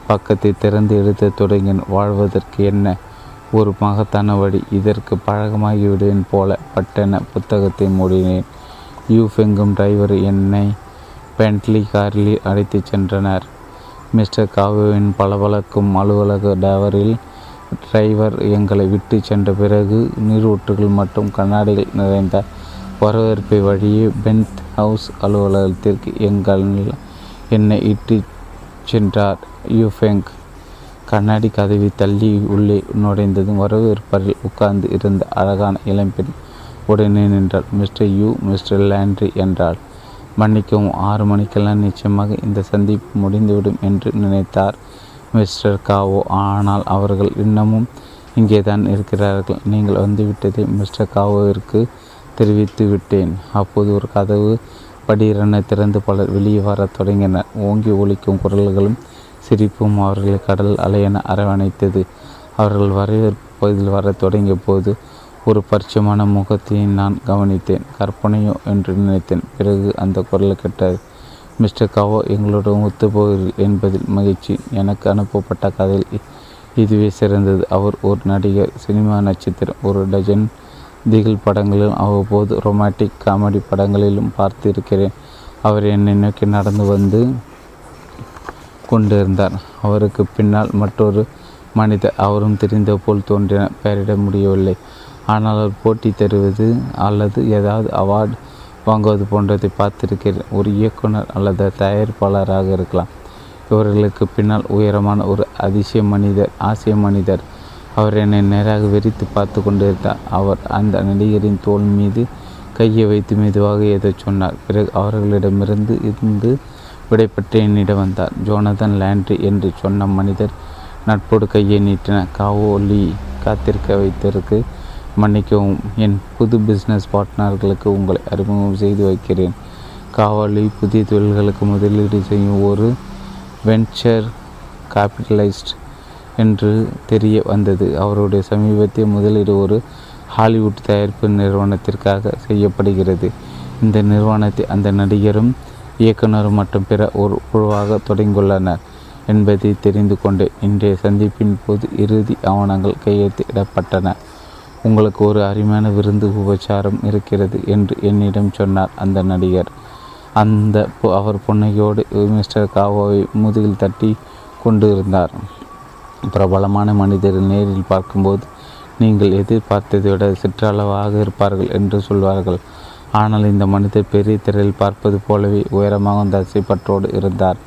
பக்கத்தை திறந்து எடுத்து தொடங்கின் வாழ்வதற்கு என்ன? ஒரு மகத்தான வழி. இதற்கு பழகமாகிவிடுவேன் போல பட்டென புத்தகத்தை மூடினேன். யூஃபெங்கும் டிரைவர் என்னை பென்ட்லி காரில் அழைத்துச் சென்றனர். மிஸ்டர் காவுவின் பளபளக்கும் அலுவலக டவரில் டிரைவர் எங்களை விட்டு சென்ற பிறகு நீரூற்றுகள் மற்றும் கண்ணாடிகள் நிறைந்த வரவேற்பை வழியே பென்த் ஹவுஸ் அலுவலகத்திற்கு எங்கள் என்னை இட்டு சென்றார். யூஃபெங் கண்ணாடி கதவை தள்ளி உள்ளே நுழைந்ததும் வரவேற்பரில் உட்கார்ந்து இருந்த அழகான இளம்பெண் உடனே நின்றாள். மிஸ்டர் யூ மிஸ்டர் லேண்ட்ரி என்றாள். மன்னிக்கவும் ஆறு மணிக்கெல்லாம் நிச்சயமாக இந்த சந்திப்பு முடிந்துவிடும் என்று நினைத்தார் மிஸ்டர் காவோ. ஆனால் அவர்கள் இன்னமும் இங்கே தான் இருக்கிறார்கள். நீங்கள் வந்துவிட்டதை மிஸ்டர் காவோவிற்கு தெரிவித்து விட்டேன். அப்போது ஒரு கதவு படீரென திறந்து பலர் வெளியே வரத் தொடங்கினர். ஓங்கி ஒலிக்கும் குரல்களும் சிரிப்பும் அவர்களை கடல் அலையென அரவணைத்தது. அவர்கள் வரவேற்பு பகுதியில் வரத் தொடங்கிய போது ஒரு பரிச்சயமான முகத்தை நான் கவனித்தேன். கற்பனையோ என்று நினைத்தேன். பிறகு அந்த குரல் கேட்டது மிஸ்டர் காவோ எங்களுடன் ஒத்துப்போகிறீர்கள் என்பதில் மகிழ்ச்சி. எனக்கு அனுப்பப்பட்ட கதையில் இதுவே சிறந்தது. அவர் ஒரு நடிகர் சினிமா நட்சத்திரம் ஒரு டஜன் திகில் படங்களிலும் அவ்வப்போது ரொமாட்டிக் காமெடி படங்களிலும் பார்த்திருக்கிறேன். அவர் என்னை நோக்கி நடந்து வந்து கொண்டிருந்தார். அவருக்கு பின்னால் மற்றொரு மனிதர் அவரும் தெரிந்த போல் தோன்றின பெயரிட முடியவில்லை. ஆனால் ஒரு போட்டி தருவது அல்லது ஏதாவது அவார்டு வாங்குவது போன்றதை பார்த்திருக்கிறேன் ஒரு இயக்குனர் அல்லது தயாரிப்பாளராக இருக்கலாம். இவர்களுக்கு பின்னால் உயரமான ஒரு அதிசய மனிதர் ஆசிய மனிதர். அவர் என்னை நேராக வெறித்து பார்த்து கொண்டிருந்தார். அவர் அந்த நடிகரின் தோல் மீது கையை வைத்து மெதுவாக ஏதோ சொன்னார். பிறகு அவர்களிடமிருந்து இருந்து விடைபெற்று என்னிடம் வந்தார். ஜோனதன் லேண்ட்ரி என்று சொன்ன மனிதர் நட்போடு கையை நீட்டின காவோலி காத்திருக்க வைத்திருக்கு. மன்னிக்கவும். என் புது பிஸ்னஸ் பார்ட்னர்களுக்கு உங்களை அறிமுகம் செய்து வைக்கிறேன். காவலி புதிய தொழில்களுக்கு முதலீடு செய்யும் ஒரு வென்ச்சர் கேபிட்டலைஸ்ட் என்று தெரிய வந்தது. அவருடைய சமீபத்திய முதலீடு ஒரு ஹாலிவுட் தயாரிப்பு நிறுவனத்திற்காக செய்யப்படுகிறது. இந்த நிறுவனத்தை அந்த நடிகரும் இயக்குனரும் மற்றும் பிற ஒரு குழுவாக தொடங்கியுள்ளனர் என்பதை தெரிந்து கொண்டு இன்றைய சந்திப்பின் போது இறுதி ஆவணங்கள் கையெழுத்திடப்பட்டன. உங்களுக்கு ஒரு அருமையான விருந்து உபச்சாரம் இருக்கிறது என்று என்னிடம் சொன்னார் அந்த நடிகர். அந்த அவர் புன்னகையோடு மிஸ்டர் காவோவை முதுகில் தட்டி கொண்டு இருந்தார் பிரபலமான மனிதரை நேரில் பார்க்கும்போது நீங்கள் எதிர்பார்த்ததை விட சிற்றளவாக இருப்பார்கள் என்று சொல்வார்கள். ஆனால் இந்த மனிதர் பெரிய திரையில் பார்ப்பது போலவே உயரமாக தசைப்பற்றோடு இருந்தார்.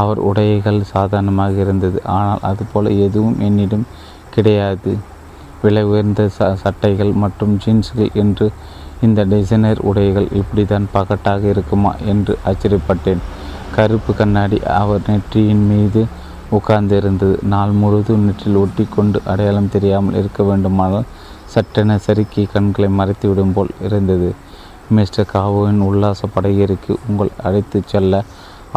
அவர் உடைகள் சாதாரணமாக இருந்தது. ஆனால் அதுபோல எதுவும் என்னிடம் கிடையாது. விலை உயர்ந்த ச சட்டைகள் மற்றும் ஜீன்ஸ்கள் என்று இந்த டிசைனர் உடைகள் இப்படி தான் பகட்டாக இருக்குமா என்று ஆச்சரியப்பட்டேன். கருப்பு கண்ணாடி அவர் நெற்றியின் மீது உட்கார்ந்திருந்தது. நாள் முழுவதும் நெற்றில் ஒட்டி கொண்டு அடையாளம் தெரியாமல் இருக்க வேண்டுமானால் சட்டென சறுக்கி கண்களை மறைத்துவிடும் போல் இருந்தது. மிஸ்டர் காவோவின் உல்லாச படகேறிக்கு உங்கள் அழைத்து செல்ல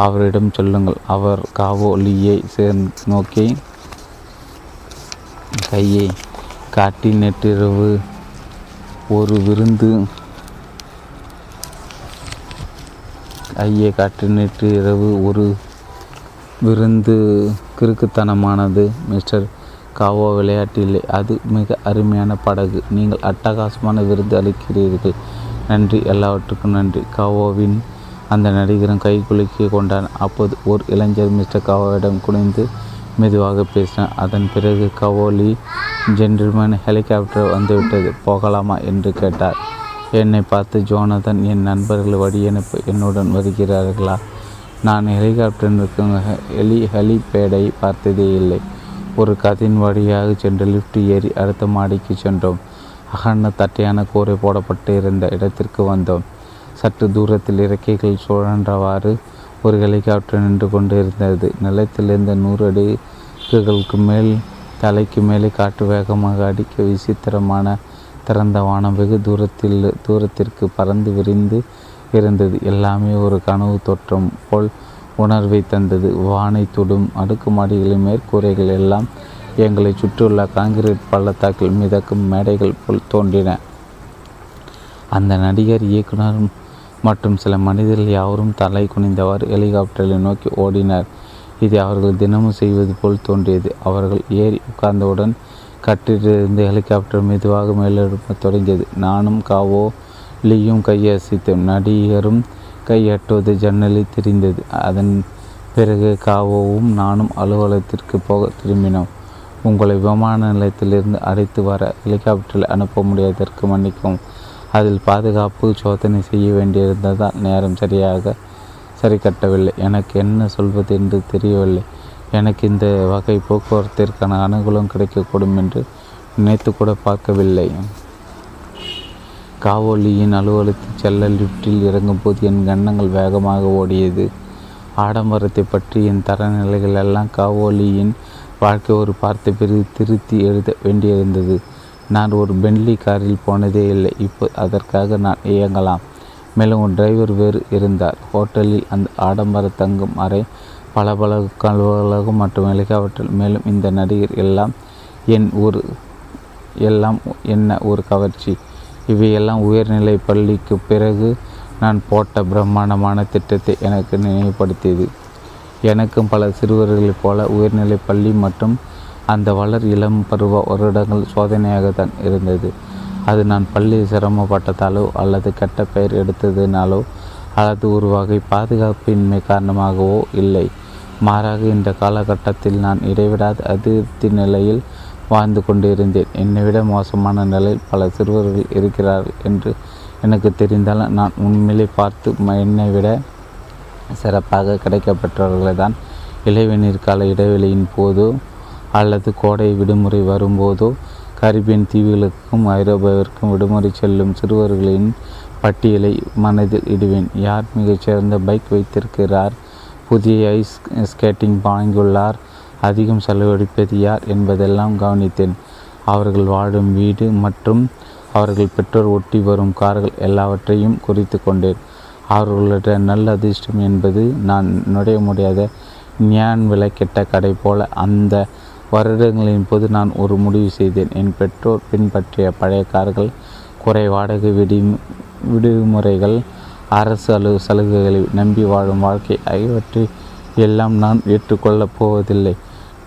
அவரிடம் சொல்லுங்கள். அவர் காவோ லீயை சேர் நோக்கி கையை காட்டி நேற்றிரவு ஒரு விருந்து. ஐயே காற்று நேற்று இரவு ஒரு விருந்து. கிறுக்குத்தனமானது மிஸ்டர் காவோ விளையாட்டில்லை அது மிக அருமையான படகு. நீங்கள் அட்டகாசமான விருந்து அளிக்கிறீர்கள். நன்றி எல்லாவற்றுக்கும் நன்றி. காவோவின் அந்த நடிகரும் கை குலுக்கி கொண்டான். அப்போது ஒரு இளைஞர் மிஸ்டர் காவோவிடம் குனிந்து மெதுவாக பேசினார் அதன் பிறகு கவோலி ஜென்டில்மேன் ஹெலிகாப்டர் வந்துவிட்டது. போகலாமா என்று கேட்டார். என்னை பார்த்து ஜோனதன் என் நண்பர்கள் வழியனுப்ப என்னுடன் வருகிறார்களா? நான் ஹெலிகாப்டருக்கு ஹெலி ஹெலிபேடை பார்த்ததே இல்லை. ஒரு கதையின் வழியாக சென்று லிஃப்ட் ஏறி அடுத்த மாடிக்கு சென்றோம். அகண்ட தட்டையான கூரை போடப்பட்டு இருந்த இடத்திற்கு வந்தோம். சற்று தூரத்தில் இறக்கைகள் சுழன்றவாறு ஒரு ஹெலிகாப்டர் நின்று கொண்டு இருந்தது. நிலத்திலிருந்து நூறு அடிகளுக்கு மேல் தலைக்கு மேலே காற்று வேகமாக அடிக்க விசித்திரமான திறந்த வானம் வெகு தூரத்தில் தூரத்திற்கு பறந்து விரிந்து இருந்தது. எல்லாமே ஒரு கனவு தோற்றம் போல் உணர்வை தந்தது. வானை தொடும் அடுக்குமாடிகளின் மேற்கூரைகள் எல்லாம் எங்களை சுற்றியுள்ள காங்கிரீட் பள்ளத்தாக்கில் மிதக்கும் மேடைகள் போல் தோன்றின. அந்த நடிகர் இயக்குனர் மற்றும் சில மனிதர்கள் யாவரும் தலை குனிந்தவாறு ஹெலிகாப்டரை நோக்கி ஓடினர். இதை அவர்கள் தினமும் செய்வது போல் தோன்றியது. அவர்கள் ஏறி உட்கார்ந்தவுடன் கட்டிலிருந்து ஹெலிகாப்டர் மெதுவாக மேலெடுப்ப தொடங்கியது. நானும் காவோ லீயும் கையசைத்தோம். நடிகரும் கையட்டுவது ஜன்னலில் தெரிந்தது. அதன் பிறகு காவோவும் நானும் அலுவலகத்திற்கு போக திரும்பினோம். உங்களை விமான நிலையத்திலிருந்து அழைத்து வர ஹெலிகாப்டரில் அனுப்ப முடியாததற்கு மன்னிக்கவும். அதில் பாதுகாப்பு சோதனை செய்ய வேண்டியிருந்ததால் நேரம் சரியாக சரி கட்டவில்லை எனக்கு என்ன சொல்வது என்று தெரியவில்லை. எனக்கு இந்த வகை போக்குவரத்திற்கான அனுகூலம் கிடைக்கக்கூடும் என்று நினைத்து கூட பார்க்கவில்லை. காவோலியின் அலுவலகத்தில் செல்ல லிஃப்டில் இறங்கும்போது என் கண்ணங்கள் வேகமாக ஓடியது. ஆடம்பரத்தை பற்றி என் தரநிலைகள் எல்லாம் காவோலியின் வாழ்க்கை ஒரு பார்த்து பிரிவு திருத்தி எழுத வேண்டியிருந்தது. நான் ஒரு பென்லி காரில் போனதே இல்லை. இப்போ அதற்காக நான் இயங்கலாம். மேலும் ஒரு டிரைவர் வேறு இருந்தார். ஹோட்டலில் அந்த ஆடம்பர தங்கும் அறை பல பல அலுவலகம் மற்றும் ஹெலிகாப்டர் மேலும் இந்த நடிகர் எல்லாம் என் ஒரு எல்லாம் என்ன ஒரு கவர்ச்சி. இவையெல்லாம் உயர்நிலை பள்ளிக்கு பிறகு நான் போட்ட பிரம்மாண்டமான திட்டத்தை எனக்கு நினைவுபடுத்தியது. எனக்கும் பல சிறுவர்களைப் போல உயர்நிலை பள்ளி மற்றும் அந்த வளர் இளம் பருவ வருடங்கள் சோதனையாகத்தான் இருந்தது. அது நான் பள்ளி சிரமப்பட்டதாலோ அல்லது கெட்ட பெயர் எடுத்ததினாலோ அல்லது ஒரு வகை பாதுகாப்பின்மை காரணமாகவோ இல்லை. மாறாக இந்த காலகட்டத்தில் நான் இடைவிடாத அதிருப்தி நிலையில் வாழ்ந்து கொண்டிருந்தேன். என்னை விட மோசமான நிலையில் பல சிறுவர்கள் இருக்கிறார்கள் என்று எனக்கு தெரிந்தாலும் நான் உண்மையிலே பார்த்து என்னை விட சிறப்பாக கிடைக்கப்பெற்றவர்களை தான் இளைவநீர் இடைவெளியின் போது அல்லது கோடை விடுமுறை வரும்போதோ கரிபியன் தீவுகளுக்கும் ஐரோப்பாவிற்கும் விடுமுறை செல்லும் சிறுவர்களின் பட்டியலை மனதில் இடுவேன். யார் மிகச்சிறந்த பைக் வைத்திருக்கிறார்? புதிய ஐஸ் ஸ்கேட்டிங் வாங்கியுள்ளார். அதிகம் செலவழிப்பது யார் என்பதெல்லாம் கவனித்தேன். அவர்கள் வாழும் வீடு மற்றும் அவர்கள் பெற்றோர் ஒட்டி வரும் கார்கள் எல்லாவற்றையும் குறித்து கொண்டேன். அவர்களுடைய நல்ல அதிர்ஷ்டம் என்பது நான் நுழைய முடியாத ஞான் விலை கெட்ட கடை போல அந்த வருடங்களின் போது நான் ஒரு முடிவு செய்தேன். என் பெற்றோர் பின்பற்றிய பழைய கார்கள் குறை வாடகை விடி விடுமுறைகள் அரசு அலு சலுகைகளை நம்பி வாழும் வாழ்க்கை ஆகியவற்றை எல்லாம் நான் ஏற்றுக்கொள்ளப் போவதில்லை.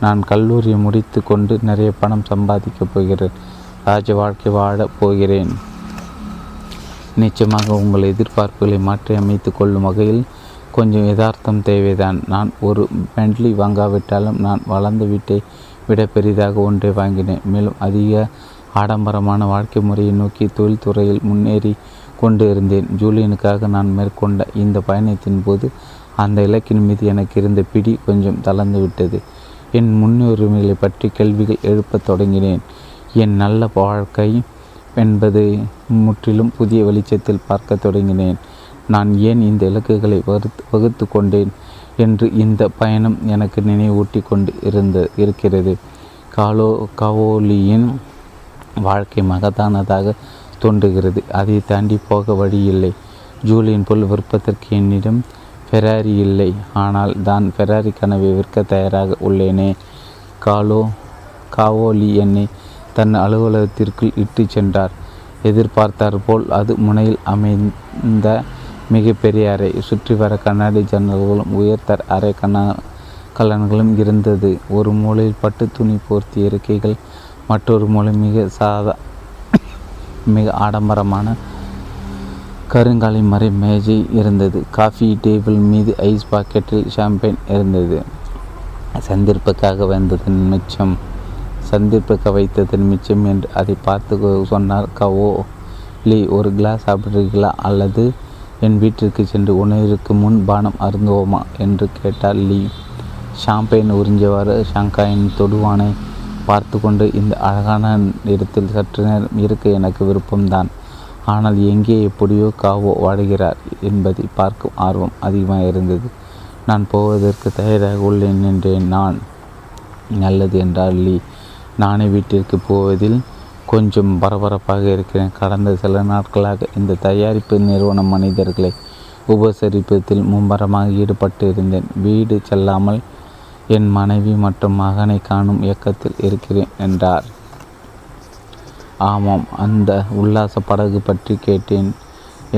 நான் கல்லூரியை முடித்து கொண்டு நிறைய பணம் சம்பாதிக்கப் போகிறேன். ராஜ வாழ்க்கை வாழப் போகிறேன். நிச்சயமாக உங்கள் எதிர்பார்ப்புகளை மாற்றி அமைத்து கொள்ளும் வகையில் கொஞ்சம் யதார்த்தம் தேவைதான். நான் ஒரு பென்ட்லி வாங்காவிட்டாலும் நான் வளர்ந்த வீட்டை விட பெரிதாக ஒன்றை வாங்கினேன். மேலும் அதிக ஆடம்பரமான வாழ்க்கை முறையை நோக்கி தொழில்துறையில் முன்னேறி கொண்டு இருந்தேன். ஜூலியனுக்காக நான் மேற்கொண்ட இந்த பயணத்தின் போது அந்த இலக்கின் மீது எனக்கு இருந்த பிடி கொஞ்சம் தளர்ந்து விட்டது. என் முன்னுரிமைகளை பற்றி கேள்விகள் எழுப்பத் தொடங்கினேன். என் நல்ல வாழ்க்கை என்பது முற்றிலும் புதிய வெளிச்சத்தில் பார்க்க தொடங்கினேன். நான் ஏன் இந்த இலக்குகளை வகுத்து வகுத்து கொண்டேன்? என்று இந்த பயணம் எனக்கு நினைவூட்டி கொண்டு இருந்த இருக்கிறது. காலோ கவோலியின் வாழ்க்கை மகத்தானதாக தோன்றுகிறது. அதை தாண்டி போக வழியில்லை ஜூலியின் போல் விருப்பத்திற்கு என்னிடம் ஃபெராரி இல்லை. ஆனால் தான் ஃபெராரி கனவை விற்க தயாராக உள்ளேனே. காலோ காவோலி என்னை தன் அலுவலகத்திற்குள் இட்டு சென்றார். எதிர்பார்த்தார் போல் அது முனையில் அமைந்த மிகப்பெரிய அறை. சுற்றி வர கண்ணாடி ஜன்னல்களும் உயர்த்தர் அறை கண்ணா கலன்களும் இருந்தது. ஒரு மூலையில் பட்டு துணி போர்த்திய இருக்கைகள் மற்றொரு மூலை மிக சாதா மிக ஆடம்பரமான கருங்காலி மறை மேஜை இருந்தது. காஃபி டேபிள் மீது ஐஸ் பாக்கெட்டில் ஷாம்பெயின் இருந்தது. சந்திருப்புக்காக வந்ததன் மிச்சம் சந்திருப்புக்க வைத்ததன் மிச்சம் என்று அதை பார்த்து சொன்னார். கவோ லீ ஒரு கிளாஸ் சாப்பிட்றீங்களா அல்லது என் வீட்டிற்கு சென்று உணவிற்கு முன் பானம் அருந்துவோமா? என்று கேட்டார் லீ. ஷாம்பெயின் உறிஞ்சவாறு ஷாங்காயின் தொடுவானை பார்த்து கொண்டு இந்த அழகான இடத்தில் சற்று நேரம் இருக்க எனக்கு விருப்பம்தான். ஆனால் எங்கே எப்படியோ காவோ வாடுகிறார் என்பதை பார்க்கும் ஆர்வம் அதிகமாக இருந்தது நான் போவதற்கு தயாராக உள்ளேன் என்றேன். நான் நல்லது என்றார் லீ. நானே வீட்டிற்கு போவதில் கொஞ்சம் பரபரப்பாக இருக்கிறேன். கடந்த சில நாட்களாக இந்த தயாரிப்பு நிறுவன மனிதர்களை உபசரிப்பதில் மும்பரமாக ஈடுபட்டு இருந்தேன். வீடு செல்லாமல் என் மனைவி மற்றும் மகனை காணும் இயக்கத்தில் இருக்கிறேன் என்றார். ஆமாம் அந்த உல்லாச படகு பற்றி கேட்டேன்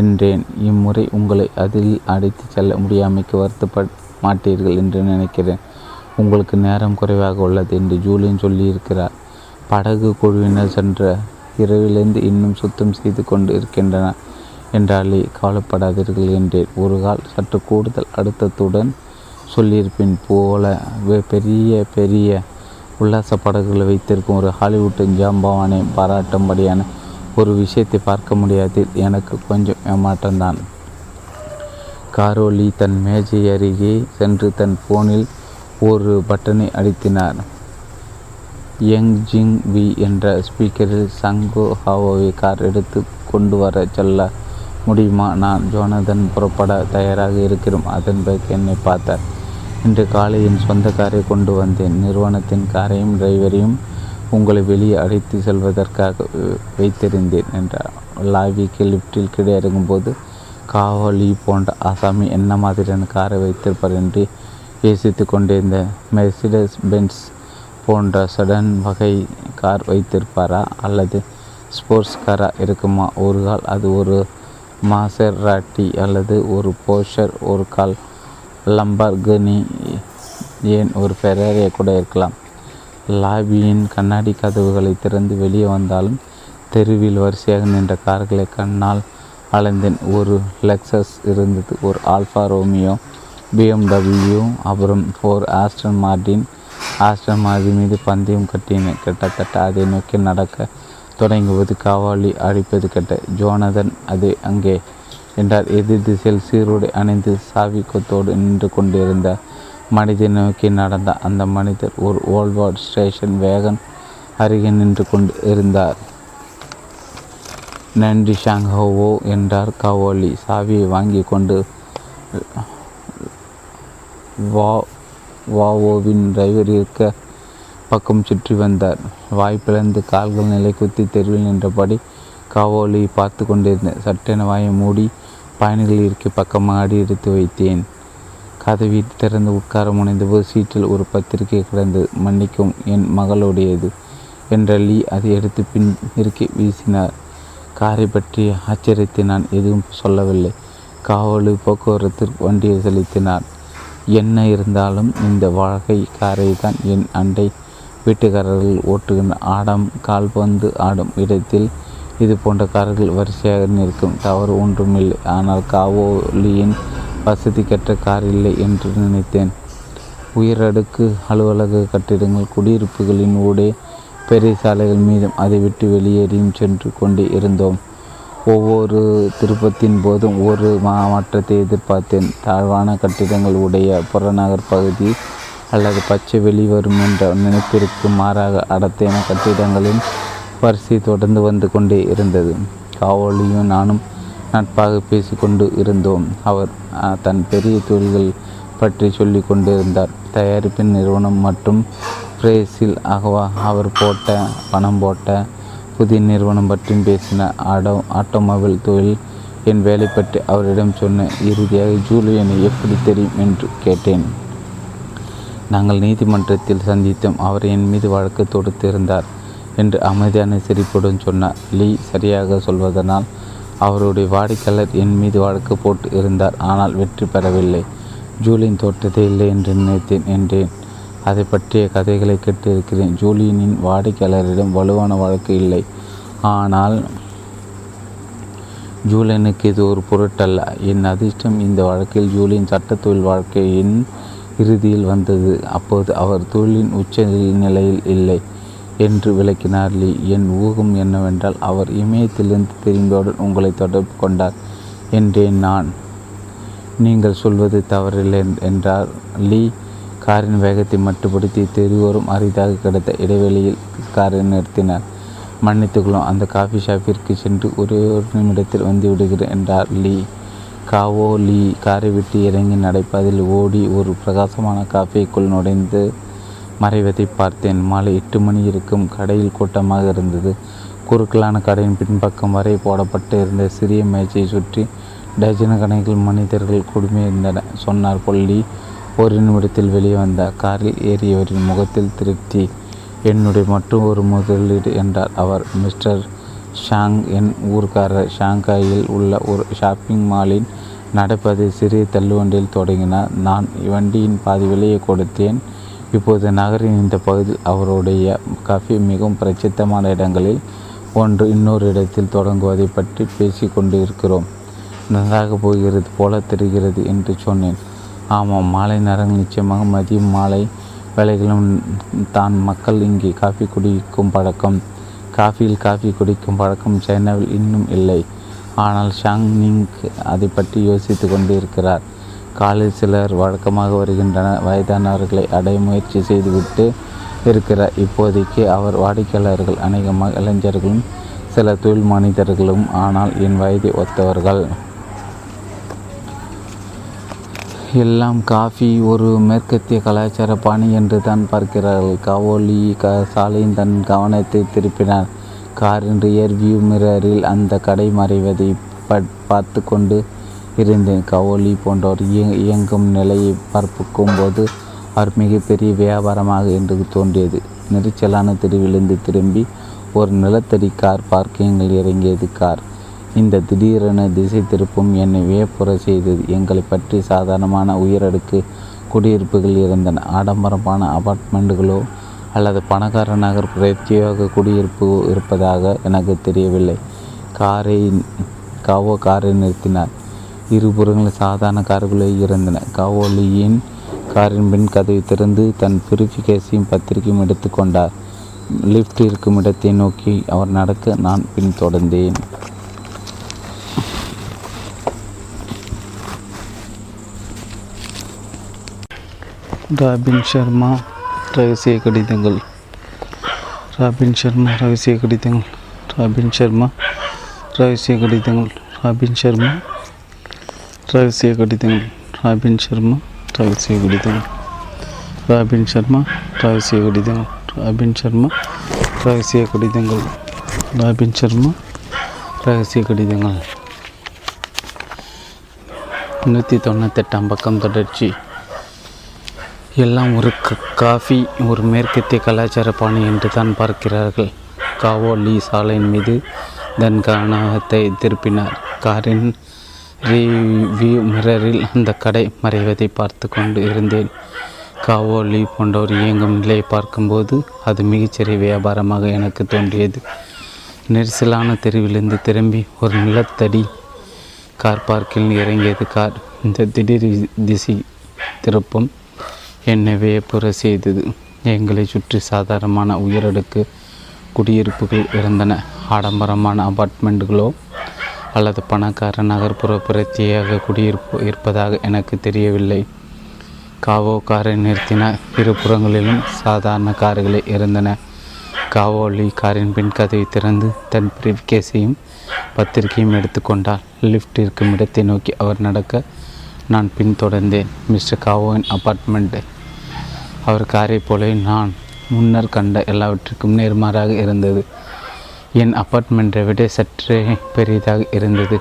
என்றேன். இம்முறை உங்களை அதில் அடித்து செல்ல முடியாமைக்கு வருத்தப்பட மாட்டீர்கள் என்று நினைக்கிறேன். உங்களுக்கு நேரம் குறைவாக உள்ளது என்று ஜூலியன் சொல்லியிருக்கிறார். படகு குழுவினர் சென்ற இரவிலிருந்து இன்னும் சுத்தம் செய்து கொண்டு இருக்கின்றன. என்றாலே கவலைப்படாதீர்கள் என்றேன். ஒரு கால் சற்று கூடுதல் அழுத்தத்துடன் சொல்லியிருப்பேன் போல பெரிய பெரிய உல்லாச படகுகளை வைத்திருக்கும் ஒரு ஹாலிவுட் ஜாம்பவானை பாராட்டும்படியான ஒரு விஷயத்தை பார்க்க முடியாது எனக்கு கொஞ்சம் ஏமாற்றம்தான். காரோலி தன் மேஜை அருகே சென்று தன் ஃபோனில் ஒரு பட்டனை அழுத்தினார். யங் ஜிங் வி என்ற ஸ்பீக்கரில் சங்கோ ஹாவோவை கார் எடுத்து கொண்டு வர சொல்ல முடியுமா? நான் ஜோனதன் புறப்பட தயாராக இருக்கிறோம். அதன் பிறகு என்னை பார்த்தார். இன்று காலை என் சொந்த காரை கொண்டு வந்தேன். நிறுவனத்தின் காரையும் டிரைவரையும் உங்களை வெளியே அழைத்து செல்வதற்காக வைத்திருந்தேன் என்றார். லாவிக்கு லிஃப்டில் கீழே இறங்கும்போது காவலி போன்ற ஆசாமி என்ன மாதிரியான காரை வைத்திருப்பார் என்று யோசித்து கொண்டிருந்த மெர்சிடஸ் பென்ஸ் போன்ற சடன் வகை கார் வைத்திருப்பாரா? அல்லது ஸ்போர்ட்ஸ் காராக இருக்குமா? ஒரு கால் அது ஒரு மாசராட்டி அல்லது ஒரு போஷர் ஒரு கால் லம்பர்கனி ஏன் ஒரு ஃபெராரியை கூட இருக்கலாம். லாபியின் கண்ணாடி கதவுகளை திறந்து வெளியே வந்தாலும் தெருவில் வரிசையாக நின்ற கார்களை கண்ணால் அலைந்தேன். ஒரு லெக்சஸ் இருந்தது ஒரு ஆல்ஃபா ரோமியோ பிஎம்டபிள்யூ அப்புறம் ஒரு ஆஸ்டன் மார்டின் ஆஸ்டன் அது மீது பந்தயம் கட்டினேன் கிட்டத்தட்ட அதை நோக்கி நடக்க தொடங்குவது காவாலி அடிப்பது கெட்ட. ஜோனதன் அது அங்கே என்றார் எதிர் திசையில் சீருடை அணிந்து சாவி கொத்தோடு நின்று கொண்டிருந்த மனிதனை நோக்கி நடந்த அந்த மனிதர் ஒரு ஓல்வார்ட் ஸ்டேஷன் வேகன் அருகே நின்று கொண்டு இருந்தார் நன்றி ஷாங்ஹோவோ என்றார் காவோலி. சாவியை வாங்கி கொண்டு வா வாவோவின் டிரைவர் இருக்க பக்கம் சுற்றி வந்தார். வாய்ப்பிழந்து கால்கள் நிலை குத்தி தெருவில் நின்றபடி காவோலி பார்த்து கொண்டிருந்தேன். சட்டென வாயை மூடி பயணிகள் இருக்கை பக்கமாக அடி எடுத்து வைத்தேன். கதவி திறந்து உட்கார முனைந்தபோது சீட்டில் ஒரு பத்திரிகை கிடந்தது. மன்னிக்கும் என் மகளுடையது என்ற லீ அதை எடுத்து பின் இறுக்கி வீசினார். காரை பற்றி ஆச்சரியத்தை நான் எதுவும் சொல்லவில்லை. காவலு போக்குவரத்திற்கு வண்டியை செலுத்தினார். என்ன இருந்தாலும் இந்த வகை காரை தான் என் அண்டை வீட்டுக்காரர்கள் ஓட்டுகின்ற ஆடம் கால்பந்து ஆடும் இடத்தில் இது போன்ற கார்கள் வரிசையாக நிற்கும். தவறு ஒன்றுமில்லை. ஆனால் காவோலியின் வசதி கற்ற கார் இல்லை என்று நினைத்தேன். உயரடுக்கு அலுவலக கட்டிடங்கள் குடியிருப்புகளின் ஊடே பெரிய சாலைகள் மீதும் அதை விட்டு வெளியேறியும் சென்று கொண்டே இருந்தோம். ஒவ்வொரு திருப்பத்தின் போதும் ஒரு மாற்றத்தை எதிர்பார்த்தேன். தாழ்வான கட்டிடங்கள் உடைய புறநகர் பகுதி அல்லது பச்சை வெளிவரும் என்ற நினைப்பிற்கு மாறாக அடர்த்தியான கட்டிடங்களின் வரிசை தொடர்ந்து வந்து கொண்டே இருந்தது. காவலியும் நானும் நட்பாக பேசிக்கொண்டு இருந்தோம். அவர் தன் பெரிய தொழில்கள் பற்றி சொல்லி கொண்டிருந்தார். தயாரிப்பின் நிறுவனம் மற்றும் பிரேசில் அகவா அவர் போட்ட பணம் போட்ட புதிய நிறுவனம் பற்றியும் பேசின ஆடோ ஆட்டோமொபைல் தொழில் என் வேலை பற்றி அவரிடம் சொன்ன இறுதியாக ஜூலியனை எப்படி தெரியும் என்று கேட்டேன். நாங்கள் நீதிமன்றத்தில் சந்தித்தோம். அவர் என் மீது வழக்கு தொடுத்திருந்தார் என்று அமைதியான சிரிப்புடன் சொன்னார். லீ சரியாக சொல்வதனால் அவருடைய வாடிக்கையாளர் என் மீது வழக்கு போட்டு இருந்தார். ஆனால் வெற்றி பெறவில்லை. ஜூலின் தோற்றதே இல்லை என்று நினைத்தேன் என்றேன். அதை பற்றிய கதைகளை கேட்டிருக்கிறேன். ஜூலியனின் வாடிக்கையாளரிடம் வலுவான வழக்கு இல்லை. ஆனால் ஜூலியனுக்கு இது ஒரு பொருட்டல்ல. என் அதிர்ஷ்டம் இந்த வழக்கில் ஜூலியன் சட்டத்தொழில் வாழ்க்கையின் இறுதியில் வந்தது. அப்போது அவர் தொழிலின் உச்ச நிலையில் இல்லை என்று விளக்கினார் லீ. என் ஊகம் என்னவென்றால் அவர் இமயத்திலிருந்து திரும்பியவுடன் உங்களை தொடர்பு கொண்டார் என்றேன் நான். நீங்கள் சொல்வது தவறில்லை என்றார் லீ. காரின் வேகத்தை மட்டுப்படுத்தி தெருவோரும் அரிதாக கிடைத்த இடைவெளியில் காரை நிறுத்தினார். மன்னித்துக்கொள்ளும் அந்த காஃபி ஷாப்பிற்கு சென்று ஒரே ஒரு நிமிடத்தில் வந்து விடுகிறேன் என்றார் லீ. காவோ லீ காரை விட்டு இறங்கி நடைப்பதில் ஓடி ஒரு பிரகாசமான காஃபிக்குள் நுழைந்து மறைவதை பார்த்தேன். மாலை எட்டு மணி இருக்கும் கடையில் கூட்டமாக இருந்தது. குறுக்கலான கடையின் பின்பக்கம் வரை போடப்பட்டு இருந்த சிறிய மேய்ச்சியை சுற்றி டஜன கணக்கில் மனிதர்கள் குடுமியிருந்தன சொன்னார் பொல்லி ஒரு நிமிடத்தில் வெளியே வந்த காரில் ஏறியவரின் முகத்தில் திருப்தி. என்னுடைய மற்றும் ஒரு முதலீடு என்றார் அவர். மிஸ்டர் ஷாங் என் ஊர்க்காரர் ஷாங்காயில் உள்ள ஒரு ஷாப்பிங் மாலின் நடப்பதை சிறிய தள்ளுவண்டியில் தொடங்கினார். நான் வண்டியின் பாதி விலையை கொடுத்தேன். இப்போது நகரின் இந்த பகுதியில் அவருடைய காஃபி மிகவும் பிரசித்தமான இடங்களில் ஒன்று. இன்னொரு இடத்தில் தொடங்குவதை பற்றி பேசி கொண்டு இருக்கிறோம் நன்றாக போகிறது போல தெரிகிறது என்று சொன்னேன். ஆமாம் மாலை நேரங்கள் நிச்சயமாக மதியம் மாலை வேலைகளும் தான் மக்கள் இங்கே காஃபி குடிக்கும் பழக்கம். காஃபியில் காஃபி குடிக்கும் பழக்கம் சைனாவில் இன்னும் இல்லை. ஆனால் ஷாங் நிங் அதை பற்றி யோசித்து கொண்டு இருக்கிறார் காலில் சிலர் வழக்கமாக வருகின்றனர். வயதானவர்களை அடைய முயற்சி செய்துவிட்டு இருக்கிறார். இப்போதைக்கு அவர் வாடிக்கையாளர்கள் அநேகமாக இளைஞர்களும் சில தொழில் மனிதர்களும். ஆனால் என் வயதை ஒத்தவர்கள். எல்லாம் காஃபி ஒரு மேற்கத்திய கலாச்சார பாணி என்று தான் பார்க்கிறார்கள். காவோலி க சாலையின் தன் கவனத்தை திருப்பினார். காரின் ரியர் வியூ மிரரில் அந்த கடை மறைவதை பார்த்து கொண்டு இருந்தேன். கவோலி போன்றவர் இயங்கும் நிலையை பார்ப்புக்கும் போது அவர் மிகப்பெரிய வியாபாரமாக என்று தோன்றியது. நெரிச்சலான தெருவிலிருந்து திரும்பி ஒரு நிலத்தடி கார் பார்க்கிங்கில் இறங்கியது கார். இந்த திடீரென திசை திருப்பும் என்னை வியப்புற செய்தது எங்களை பற்றி சாதாரணமான உயரடுக்கு குடியிருப்புகள் இருந்தன. ஆடம்பரமான அபார்ட்மெண்ட்டுகளோ அல்லது பணக்கார நகர் பிரத்யேக குடியிருப்பு இருப்பதாக எனக்கு தெரியவில்லை. காரை காவோ காரை நிறுத்தினார். இருபுறங்களும் சாதாரண கார்களே இருந்தன. காவோலியின் காரின் பின் கதவை திறந்து தன் பிரிஃபிகேஸையும் பத்திரிகையும் எடுத்துக்கொண்டார் லிஃப்ட் இருக்கும் இடத்தை நோக்கி அவர் நடக்க நான் பின்தொடர்ந்தேன் ರಾಬಿನ್ ಶರ್ಮಾ ರಹಸ್ಯ ಕಡಿತಂಗಲ್ ರಾಬಿನ್ ಶರ್ಮಾ ರಹಸ್ಯ ಕಡಿತಂಗಲ್ ರಾಬಿನ್ ಶರ್ಮಾ ರಹಸ್ಯ ಕಡಿತಂಗಲ್ ರಾಬಿನ್ ಶರ್ಮಾ ರಹಸ್ಯ ಕಡಿತಂಗಲ್ ರಾಬಿನ್ ಶರ್ಮಾ ರಹಸ್ಯ ಕಡಿತಂಗಲ್ ರಾಬಿನ್ ಶರ್ಮಾ ರಹಸ್ಯ ಕಡಿತಂಗಲ್ ರಾಬಿನ್ ಶರ್ಮಾ ರಹಸ್ಯ ಕಡಿತಂಗಲ್ ರಾಬಿನ್ ಶರ್ಮಾ ரகசிய கடிதங்கள் முன்னூற்றி தொண்ணூத்தெட்டாம் பக்கம் தொடர்ச்சி எல்லாம் ஒரு க காஃபி ஒரு மேற்கத்திய கலாச்சார பாணி என்று தான் பார்க்கிறார்கள். காவோ லீ சாலையின் மீது தன் கவனத்தை திருப்பினார். காரின் ரிவ்யூ மிரரில் அந்த கடை மறைவதை பார்த்து கொண்டு இருந்தேன். காவோ லீ போன்றவர் இயங்கும் நிலையை பார்க்கும்போது அது மிகச்சிறிய வியாபாரமாக எனக்கு தோன்றியது. நெரிசலான தெருவிலிருந்து திரும்பி ஒரு நிலத்தடி கார் பார்க்கில் இறங்கியது கார். இந்த திடீர் திசை திருப்பம் என்னை வியப்புற செய்தது. எங்களை சுற்றி சாதாரணமான உயரடுக்கு குடியிருப்புகள் இருந்தன. ஆடம்பரமான அபார்ட்மெண்ட்டுகளோ அல்லது பணக்கார நகர்ப்புற பிரத்தியாக குடியிருப்பு இருப்பதாக எனக்கு தெரியவில்லை. காவோ காரை நிறுத்தின இருபுறங்களிலும் சாதாரண கார்களே இருந்தன. காவோலி காரின் பின் கதவை திறந்து தன் பிரிவிகேஸையும் பத்திரிகையும் எடுத்துக்கொண்டார் லிஃப்ட் இருக்கும் இடத்தை நோக்கி அவர் நடக்க நான் பின்தொடர்ந்தேன். மிஸ்டர் காவோவின் அப்பார்ட்மெண்ட் அவர் காரை போல நான் முன்னர் கண்ட எல்லாவற்றிற்கும் நேர்மாறாக இருந்தது. என் அப்பார்ட்மெண்ட்டை விட சற்றே பெரியதாக இருந்தது.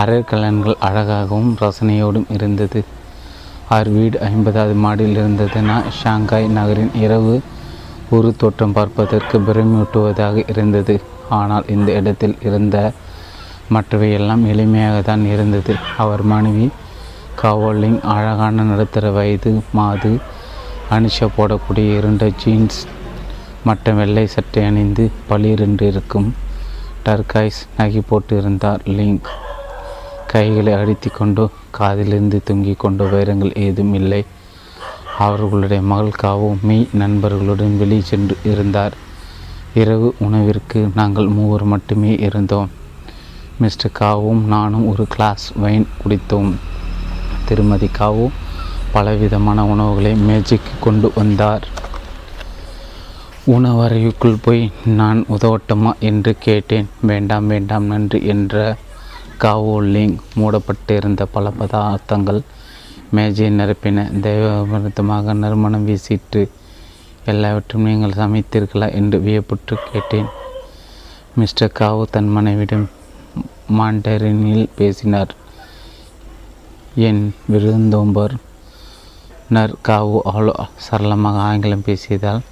அரற்கலன்கள் அழகாகவும் ரசனையோடும் இருந்தது. அவர் வீடு ஐம்பதாவது மாடியில் இருந்ததுனா ஷாங்காய் நகரின் இரவு ஒரு தோற்றம் பார்ப்பதற்கு பிரமியூட்டுவதாக இருந்தது. ஆனால் இந்த இடத்தில் இருந்த மற்றவை எல்லாம் எளிமையாக தான் இருந்தது. அவர் மனைவி காவோலிங் அழகான நடுத்தர வயது மாது அனிஷா போடக்கூடிய இருண்ட ஜீன்ஸ் மற்ற வெள்ளை சட்டை அணிந்து பளிரென்று இருக்கும் டர்காய்ஸ் நகை போட்டு இருந்தார் லிங்க் கைகளை அடித்து கொண்டோ காதிலிருந்து தொங்கி கொண்டோ வைரங்கள் ஏதும் இல்லை. அவர்களுடைய மகள் காவோ மெய் நண்பர்களுடன் வெளியே சென்று இருந்தார். இரவு உணவிற்கு நாங்கள் மூவர் மட்டுமே இருந்தோம். மிஸ்டர் காவும் நானும் ஒரு கிளாஸ் வைன் குடித்தோம். திருமதி காவு பலவிதமான உணவுகளை மேஜைக்கு கொண்டு வந்தார். உணவறைக்குள் போய் நான் உதவட்டுமா என்று கேட்டேன். வேண்டாம் வேண்டாம் நன்றி என்ற காவோலிங் மூடப்பட்டிருந்த பல பதார்த்தங்கள் மேஜையை நிரப்பின. தெய்வமிருத்தமாக நறுமணம் வீசிட்டு எல்லாவற்றையும் நீங்கள் சமைத்தீர்களா என்று வியப்புற்று கேட்டேன். மிஸ்டர் காவு தன் மனைவிடம் மாண்டரினில் பேசினார். என் விருந்தோம்பர் நர் காவு அவ்வளோ சரளமாக ஆங்கிலம் பேசியதால்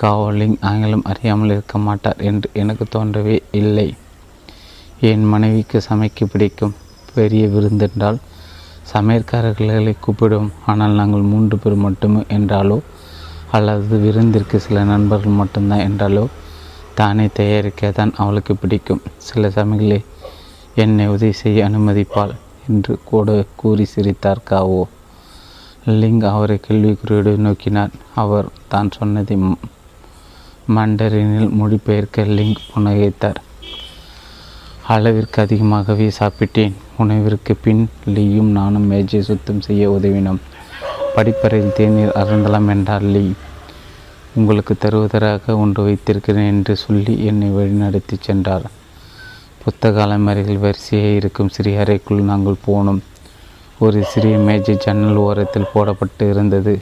காவோலிங் ஆங்கிலம் அறியாமல் இருக்க மாட்டார் என்று எனக்கு தோன்றவே இல்லை. என் மனைவிக்கு சமைக்க பிடிக்கும் பெரிய விருந்தென்றால் சமையற்காரர்களை கூப்பிடும். ஆனால் நாங்கள் மூன்று பேர் மட்டுமே என்றாலோ அல்லது விருந்திற்கு சில நண்பர்கள் மட்டும்தான் என்றாலோ தானே தயாரிக்க தான் அவளுக்கு பிடிக்கும். சில சமயங்களில் என்னை உதவி செய்ய அனுமதிப்பாள். என்று கூட கூறி சிரித்தார் காவோ. லிங் அவரை கேள்விக்குறியோடு நோக்கினார். அவர் தான் சொன்னதை மண்டரினில் மொழிபெயர்க்க லிங்க் புன்னகைத்தார் அளவிற்கு அதிகமாகவே சாப்பிட்டேன். உணவிற்கு பின் லீயும் நானும் மேஜை சுத்தம் செய்ய உதவினோம். படிப்பறையில் தேநீர் அருந்தலாம் என்றார் லீ உங்களுக்கு தருவதற்காக ஒன்று வைத்திருக்கிறேன் என்று சொல்லி என்னை வழிநடத்தி சென்றார். புத்தக அலைமறையில் வரிசையாக இருக்கும் சிறிய அறைக்குள் நாங்கள் போனோம். ஒரு சிறிய மேஜை ஜன்னல் ஓரத்தில் போடப்பட்டு இருந்தது.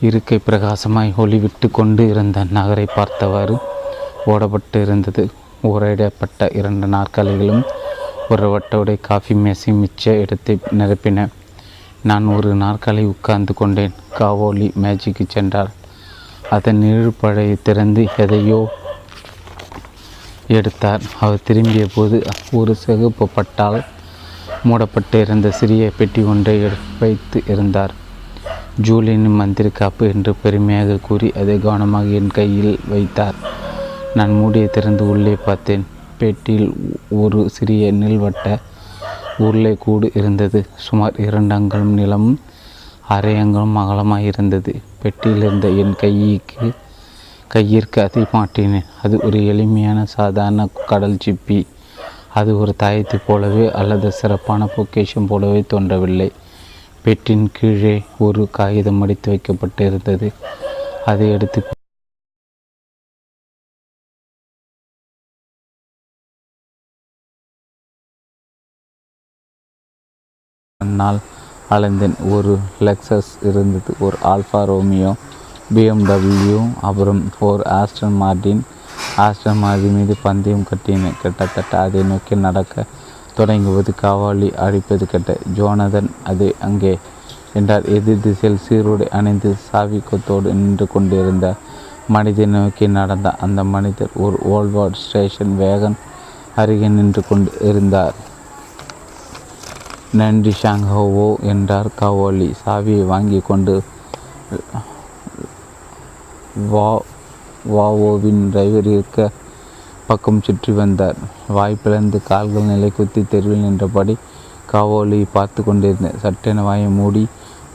இருக்கை பிரகாசமாய் ஒளிவிட்டு கொண்டு இருந்த நகரை பார்த்தவாறு ஓடப்பட்டு இருந்தது. ஓரையிடப்பட்ட இரண்டு நாற்காலிகளும் ஒரு வட்டவுடைய காஃபி மேசை மிச்ச இடத்தை நிரப்பின. நான் ஒரு நாற்காலி உட்கார்ந்து கொண்டேன். காவோலி மேஜிக்கு சென்றார் அதன் நிழற்பழையை திறந்து எதையோ எடுத்தார். அவர் திரும்பிய போது ஒரு சிகப்பு பட்டால் மூடப்பட்டு இருந்த சிறிய பெட்டி ஒன்றை வைத்து இருந்தார். ஜூலியனின் மந்திர காப்பு என்று பெருமையாக கூறி அதை கவனமாக என் கையில் வைத்தார். நான் மூடியை திறந்து உள்ளே பார்த்தேன். பெட்டியில் ஒரு சிறிய நெல்வட்ட உருளை கூடு இருந்தது. சுமார் இரண்டு அங்குலம் நிலமும் அரை அங்குலம் அகலமாக இருந்தது பெட்டியில் இருந்த என் கைக்கு கையிற்கு அதை மாட்டினேன் அது ஒரு எளிமையான சாதாரண கடல் சிப்பி அது ஒரு தாயத்தை போலவே அல்லது சிறப்பான பொக்கேஷம் போலவே தோன்றவில்லை. பெட்டின் கீழே ஒரு காகிதம் மடித்து வைக்கப்பட்டிருந்தது. அதை எடுத்து கண்ணால் அளந்தேன் ஒரு லெக்சஸ் இருந்தது. ஒரு ஆல்ஃபா ரோமியோ. பிஎம்டபிள்யூ அப்புறம் four Aston Martin Aston Martin மீது பந்தயம் கட்டினேன் கிட்டத்தட்ட அதை நோக்கி நடக்க தொடங்குவது காவாலி அழைப்பது கெட்ட. ஜோனதன் அது அங்கே என்றார் எதிர் திசையில் சீருடை அணிந்து சாவி கொத்தோடு நின்று கொண்டிருந்த மனிதனை நோக்கி நடந்த அந்த மனிதர் ஒரு ஓல்வார்ட் ஸ்டேஷன் வேகன் அருகே நின்று கொண்டு இருந்தார் நன்றி ஷாங்ஹோவோ என்றார் காவோலி. சாவியை வாங்கி கொண்டு வா வாவோவின் டிரைவர் இருக்க பக்கம் சுற்றி வந்தார். வாய் பிளந்து கால்கள் நிலை குத்தி தெருவில் நின்றபடி காவோலி பார்த்து கொண்டிருந்தேன். சட்டென வாயை மூடி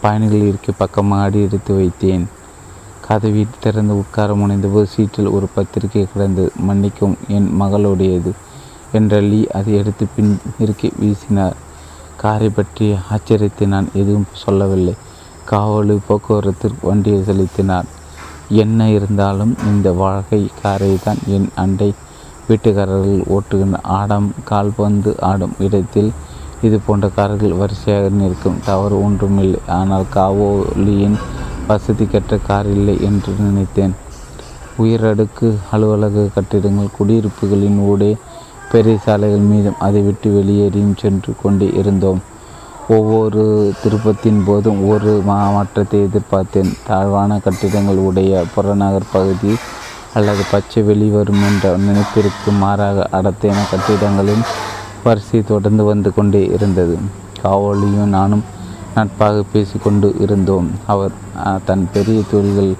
பயணிகள் இருக்கை பக்கமாக அடி எடுத்து வைத்தேன். கதவி திறந்து உட்கார முனைந்தபோது சீட்டில் ஒரு பத்திரிகை கிடந்தது மன்னிக்கும் என் மகளுடையது என்ற லீ அதை எடுத்து பின் இருக்கி வீசினார். காரை பற்றி ஆச்சரியத்தை நான் எதுவும் சொல்லவில்லை. காவலு போக்குவரத்திற்கு வண்டியை செலுத்தினார். என்ன இருந்தாலும் இந்த வகை காரை தான் என் அண்டை வீட்டுக்காரர்கள் ஓட்டுகின்ற ஆடம் கால்பந்து ஆடும் இடத்தில் இது போன்ற கார்கள் வரிசையாக நிற்கும். தவறு ஒன்றுமில்லை. ஆனால் காவோலியின் வசதி கற்ற கார் இல்லை என்று நினைத்தேன். உயரடுக்கு அலுவலக கட்டிடங்கள் குடியிருப்புகளின் ஊடே பெரிய சாலைகள் மீதும் அதை விட்டு வெளியேறியும் சென்று கொண்டே இருந்தோம். ஒவ்வொரு திருப்பத்தின் போதும் ஒரு மாற்றத்தை எதிர்பார்த்தேன். தாழ்வான கட்டிடங்கள் உடைய புறநகர் பகுதி அல்லது பச்சை வெளிவரும் என்ற நினைப்பிற்கு மாறாக அடர்த்தியான கட்டிடங்களின் வரிசை தொடர்ந்து வந்து கொண்டே இருந்தது. காவலியும் நானும் நட்பாக பேசிக்கொண்டு இருந்தோம். அவர் தன் பெரிய தொழில்கள்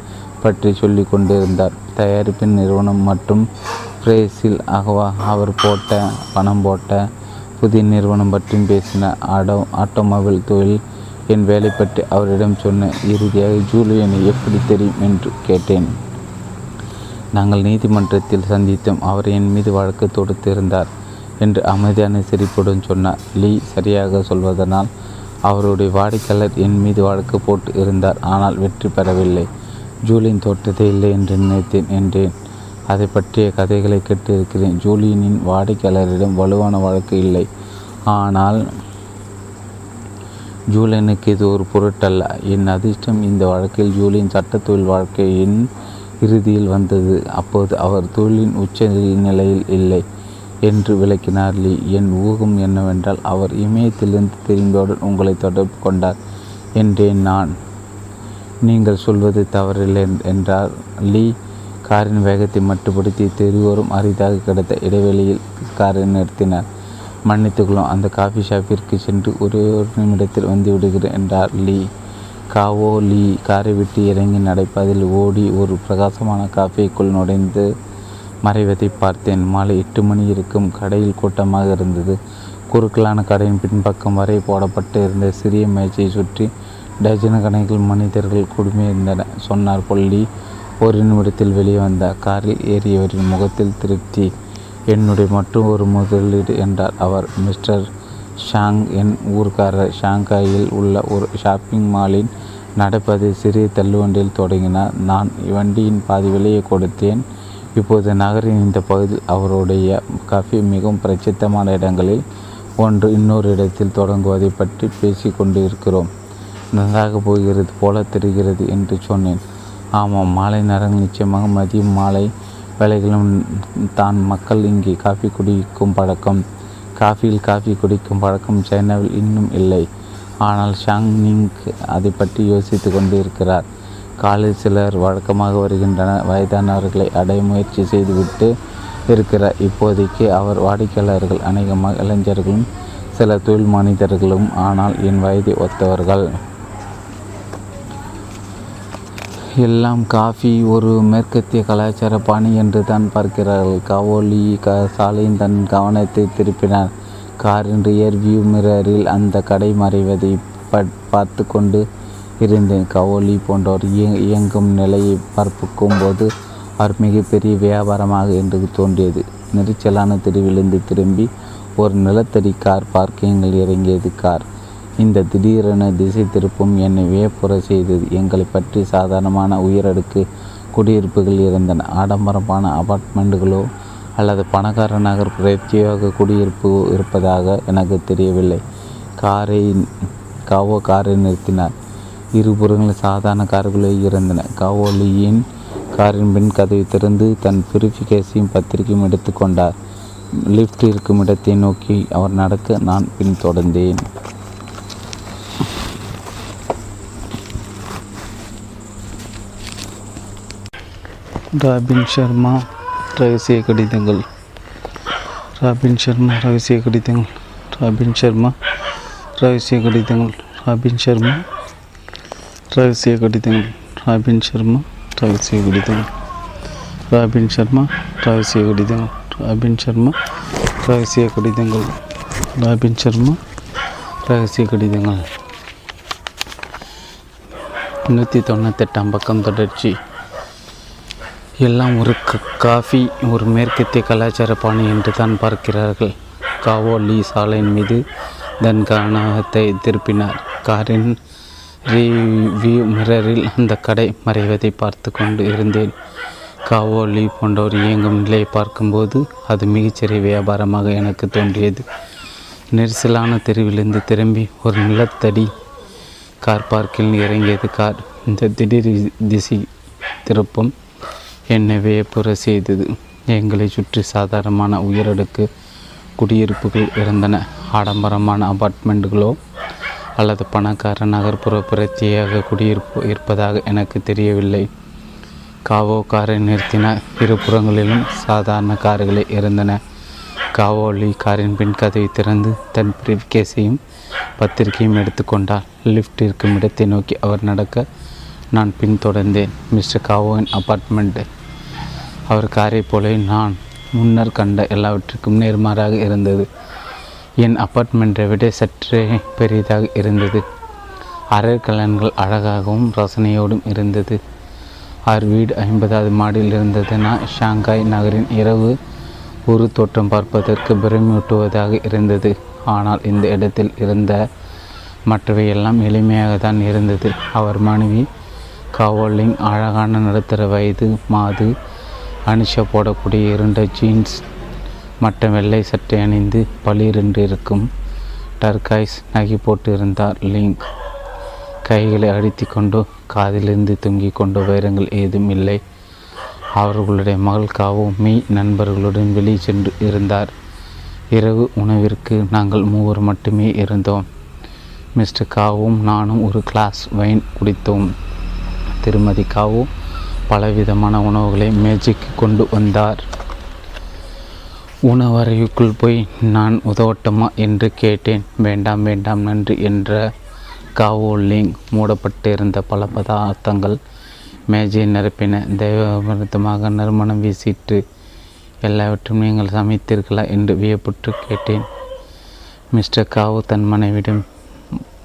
பற்றி சொல்லி கொண்டிருந்தார். தயாரிப்பின் நிறுவனம் மற்றும் பிரேசில் அகவா அவர் போட்ட பணம் போட்ட புதிய நிறுவனம் பற்றியும் பேசின ஆடோ ஆட்டோமொபைல் தொழில் என் வேலை பற்றி அவரிடம் சொன்ன இறுதியாக ஜூலியனை எப்படி தெரியும் என்று கேட்டேன். நாங்கள் நீதிமன்றத்தில் சந்தித்தோம். அவர் என் மீது வழக்கு தொடுத்திருந்தார் என்று அமைதியான சிரிப்புடன் சொன்னார். லீ சரியாக சொல்வதனால் அவருடைய வாடிக்கையாளர் என் மீது வழக்கு போட்டு இருந்தார். ஆனால் வெற்றி பெறவில்லை. ஜூலியின் தோற்றத்தை இல்லை என்று நினைத்தேன் என்றேன். அதை பற்றிய கதைகளை கேட்டிருக்கிறேன். ஜூலியனின் வாடிக்கையாளரிடம் வலுவான வழக்கு இல்லை. ஆனால் ஜூலியனுக்கு இது ஒரு பொருட்டல்ல. என் அதிர்ஷ்டம் இந்த வழக்கில் ஜூலியன் சட்ட தொழில் வாழ்க்கையின் இறுதியில் வந்தது. அப்போது அவர் தொழிலின் உச்ச நிலையில் இல்லை என்று விளக்கினார் லீ. என் ஊகம் என்னவென்றால் அவர் இமயத்திலிருந்து தெரிந்தவுடன் உங்களை தொடர்பு கொண்டார் என்றேன் நான். நீங்கள் சொல்வது தவறில்லை என்றார் லீ. காரின் வேகத்தை மட்டுப்படுத்தி தெருவோரும் அரிதாக கிடைத்த இடைவெளியில் காரை நிறுத்தினார். மன்னித்துக்கொள்ளும் அந்த காஃபி ஷாப்பிற்கு சென்று ஒரே ஒரு நிமிடத்தில் வந்து விடுகிறேன் என்றார் லீ. காவோ லீ காரை விட்டு இறங்கி நடைப்பதில் ஓடி ஒரு பிரகாசமான காஃபிக்குள் நுழைந்து மறைவதை பார்த்தேன். மாலை எட்டு மணி இருக்கும் கடையில் கூட்டமாக இருந்தது. குறுக்கலான கடையின் பின்பக்கம் வரை போடப்பட்டு இருந்த சிறிய மேய்ச்சியை சுற்றி டஜன கணக்கில் மனிதர்கள் குடுமையிருந்தன சொன்னார் பொல்லி ஒரு நிமிடத்தில் வெளியே வந்த காரில் ஏறியவரின் முகத்தில் திருப்தி. என்னுடைய மட்டும் ஒரு முதலீடு என்றார் அவர். மிஸ்டர் ஷாங் என் ஊர்க்காரர் ஷாங்காயில் உள்ள ஒரு ஷாப்பிங் மாலின் நடப்பதை சிறிய தள்ளுவண்டியில் தொடங்கினார். நான் வண்டியின் பாதி விலையை கொடுத்தேன். இப்போது நகரின் இந்த பகுதியில் அவருடைய காஃபி மிகவும் பிரசித்தமான இடங்களில் ஒன்று. இன்னொரு இடத்தில் தொடங்குவதை பற்றி பேசி கொண்டு இருக்கிறோம் நன்றாக போகிறது போல தெரிகிறது என்று சொன்னேன். ஆமாம் மாலை நேரங்கள் நிச்சயமாக மதியம் மாலை வேலைகளும் தான் மக்கள் இங்கே காஃபி குடிக்கும் பழக்கம். காஃபியில் காஃபி குடிக்கும் பழக்கம் சைனாவில் இன்னும் இல்லை. ஆனால் ஷாங் நிங் அதை பற்றி யோசித்து கொண்டு இருக்கிறார் காலில் சிலர் வழக்கமாக வருகின்றனர். வயதானவர்களை அடைய முயற்சி செய்துவிட்டு இருக்கிறார். இப்போதைக்கு அவர் வாடிக்கையாளர்கள் அநேகமாக இளைஞர்களும் சில தொழில் மனிதர்களும். ஆனால் என் வயதை ஒத்தவர்கள். எல்லாம் காஃபி ஒரு மேற்கத்திய கலாச்சார பாணி என்று தான் பார்க்கிறார்கள். காவோலி க சாலையின் தன் கவனத்தை திருப்பினார். காரின் ரியர்வியூ மிரரில் அந்த கடை மறைவதை பார்த்து கொண்டு இருந்தேன். கவோலி போன்றோர் இய இயங்கும் நிலையை பார்ப்புக்கும் போது அவர் மிகப்பெரிய வியாபாரமாக என்று தோன்றியது. நெரிச்சலான தெருவிலிருந்து திரும்பி ஒரு நிலத்தடி கார் பார்க்கிங்கில் இறங்கியது கார். இந்த திடீரென திசை திருப்பும் என்னை வியப்புற செய்தது. எங்களை பற்றி சாதாரணமான உயரடுக்கு குடியிருப்புகள் இருந்தன. ஆடம்பரமான அபார்ட்மெண்ட்டுகளோ அல்லது பணக்கார நகர் பிரத்யேக குடியிருப்பு இருப்பதாக எனக்கு தெரியவில்லை. காரை காவோ காரை நிறுத்தினார். இருபுறங்களில் சாதாரண கார்களே இருந்தன. காவோலியின் காரின் பின் கதவை திறந்து தன் பிரிஃபிகேஸையும் பத்திரிகையும் எடுத்துக்கொண்டார் லிஃப்ட் இருக்கும் இடத்தை நோக்கி அவர் நடக்க நான் பின்தொடர்ந்தேன் ராபின் சர்மா ரகசிய கடிதங்கள். ராபின் சர்மா ரகசிய கடிதங்கள். ராபின் சர்மா ரகசிய கடிதங்கள். ராபின் சர்மா ரகசிய கடிதங்கள். ராபின் சர்மா ரகசிய கடிதங்கள். ராபின் சர்மா ரகசிய கடிதங்கள். ராபின் சர்மா ரகசிய கடிதங்கள். ராபின் சர்மா ரகசிய கடிதங்கள். நூற்றி தொண்ணூத்தெட்டாம் பக்கம் தொடர்ச்சி. எல்லாம் ஒரு க காஃபி ஒரு மேற்கத்திய கலாச்சார பாணி என்று தான் பார்க்கிறார்கள். காவோ லீ சாலையின் மீது தன் கவனத்தை திருப்பினார். காரின் ரிவ்யூ மிரரில் அந்த கடை மறைவதை பார்த்து கொண்டு இருந்தேன். காவோ லீ போன்றவர் இயங்கும் நிலையை பார்க்கும்போது அது மிகச்சிறிய வியாபாரமாக எனக்கு தோன்றியது. நெரிசலான தெருவிலிருந்து திரும்பி ஒரு நிலத்தடி கார் பார்க்கில் இறங்கியது கார். இந்த திடீர் திசை திருப்பம் என்னை வியப்புற செய்தது. எங்களை சுற்றி சாதாரணமான உயரடுக்கு குடியிருப்புகள் இருந்தன. ஆடம்பரமான அபார்ட்மெண்ட்டுகளோ அல்லது பணக்கார நகர்ப்புற பிரத்யேக குடியிருப்பு இருப்பதாக எனக்கு தெரியவில்லை. காவோ காரை நிறுத்தின இருபுறங்களிலும் சாதாரண கார்களே இருந்தன. காவோலி காரின் பின் கதவை திறந்து தன் பிரிவ்கேஸையும் பத்திரிகையும் எடுத்துக்கொண்டார் லிஃப்ட் இருக்கும் இடத்தை நோக்கி அவர் நடக்க நான் பின்தொடர்ந்தேன். மிஸ்டர் காவோவின் அப்பார்ட்மெண்ட் அவர் காரை போல நான் முன்னர் கண்ட எல்லாவற்றிற்கும் நேர்மாறாக இருந்தது. என் அப்பார்ட்மெண்ட்டை விட சற்றே பெரியதாக இருந்தது. அரற்கலன்கள் அழகாகவும் ரசனையோடும் இருந்தது. அவர் வீடு ஐம்பதாவது மாடியில் இருந்ததுனா ஷாங்காய் நகரின் இரவு ஒரு தோற்றம் பார்ப்பதற்கு பிரமியூட்டுவதாக இருந்தது. ஆனால் இந்த இடத்தில் இருந்த மற்றவை எல்லாம் எளிமையாக தான் இருந்தது. அவர் மனைவி காவோலிங் அழகான நடுத்தர வயது மாது அனிஷா போடக்கூடிய இருண்ட ஜீன்ஸ் மற்ற வெள்ளை சட்டை அணிந்து பளிரென்று இருக்கும் டர்காய்ஸ் நகை போட்டு இருந்தார் லிங்க் கைகளை அடித்து கொண்டு காதிலிருந்து தொங்கிக் கொண்டு வைரங்கள் ஏதும் இல்லை. அவர்களுடைய மகள் காவோ மீ நண்பர்களுடன் வெளியே சென்று இருந்தார். இரவு உணவிற்கு நாங்கள் மூவர் மட்டுமே இருந்தோம். மிஸ்டர் காவும் நானும் ஒரு கிளாஸ் வைன் குடித்தோம். திருமதி காவு பலவிதமான உணவுகளை மேஜைக்கு கொண்டு வந்தார். உணவறைக்குள் போய் நான் உதவட்டுமா என்று கேட்டேன். வேண்டாம் வேண்டாம் நன்றி என்ற காவோலிங் மூடப்பட்டிருந்த பல பதார்த்தங்கள் மேஜையை நிரப்பின தெய்வமிருத்தமாக நறுமணம் வீசிட்டு எல்லாவற்றையும் நீங்கள் சமைத்தீர்களா என்று வியப்புற்று கேட்டேன். மிஸ்டர் காவு தன் மனைவிடம்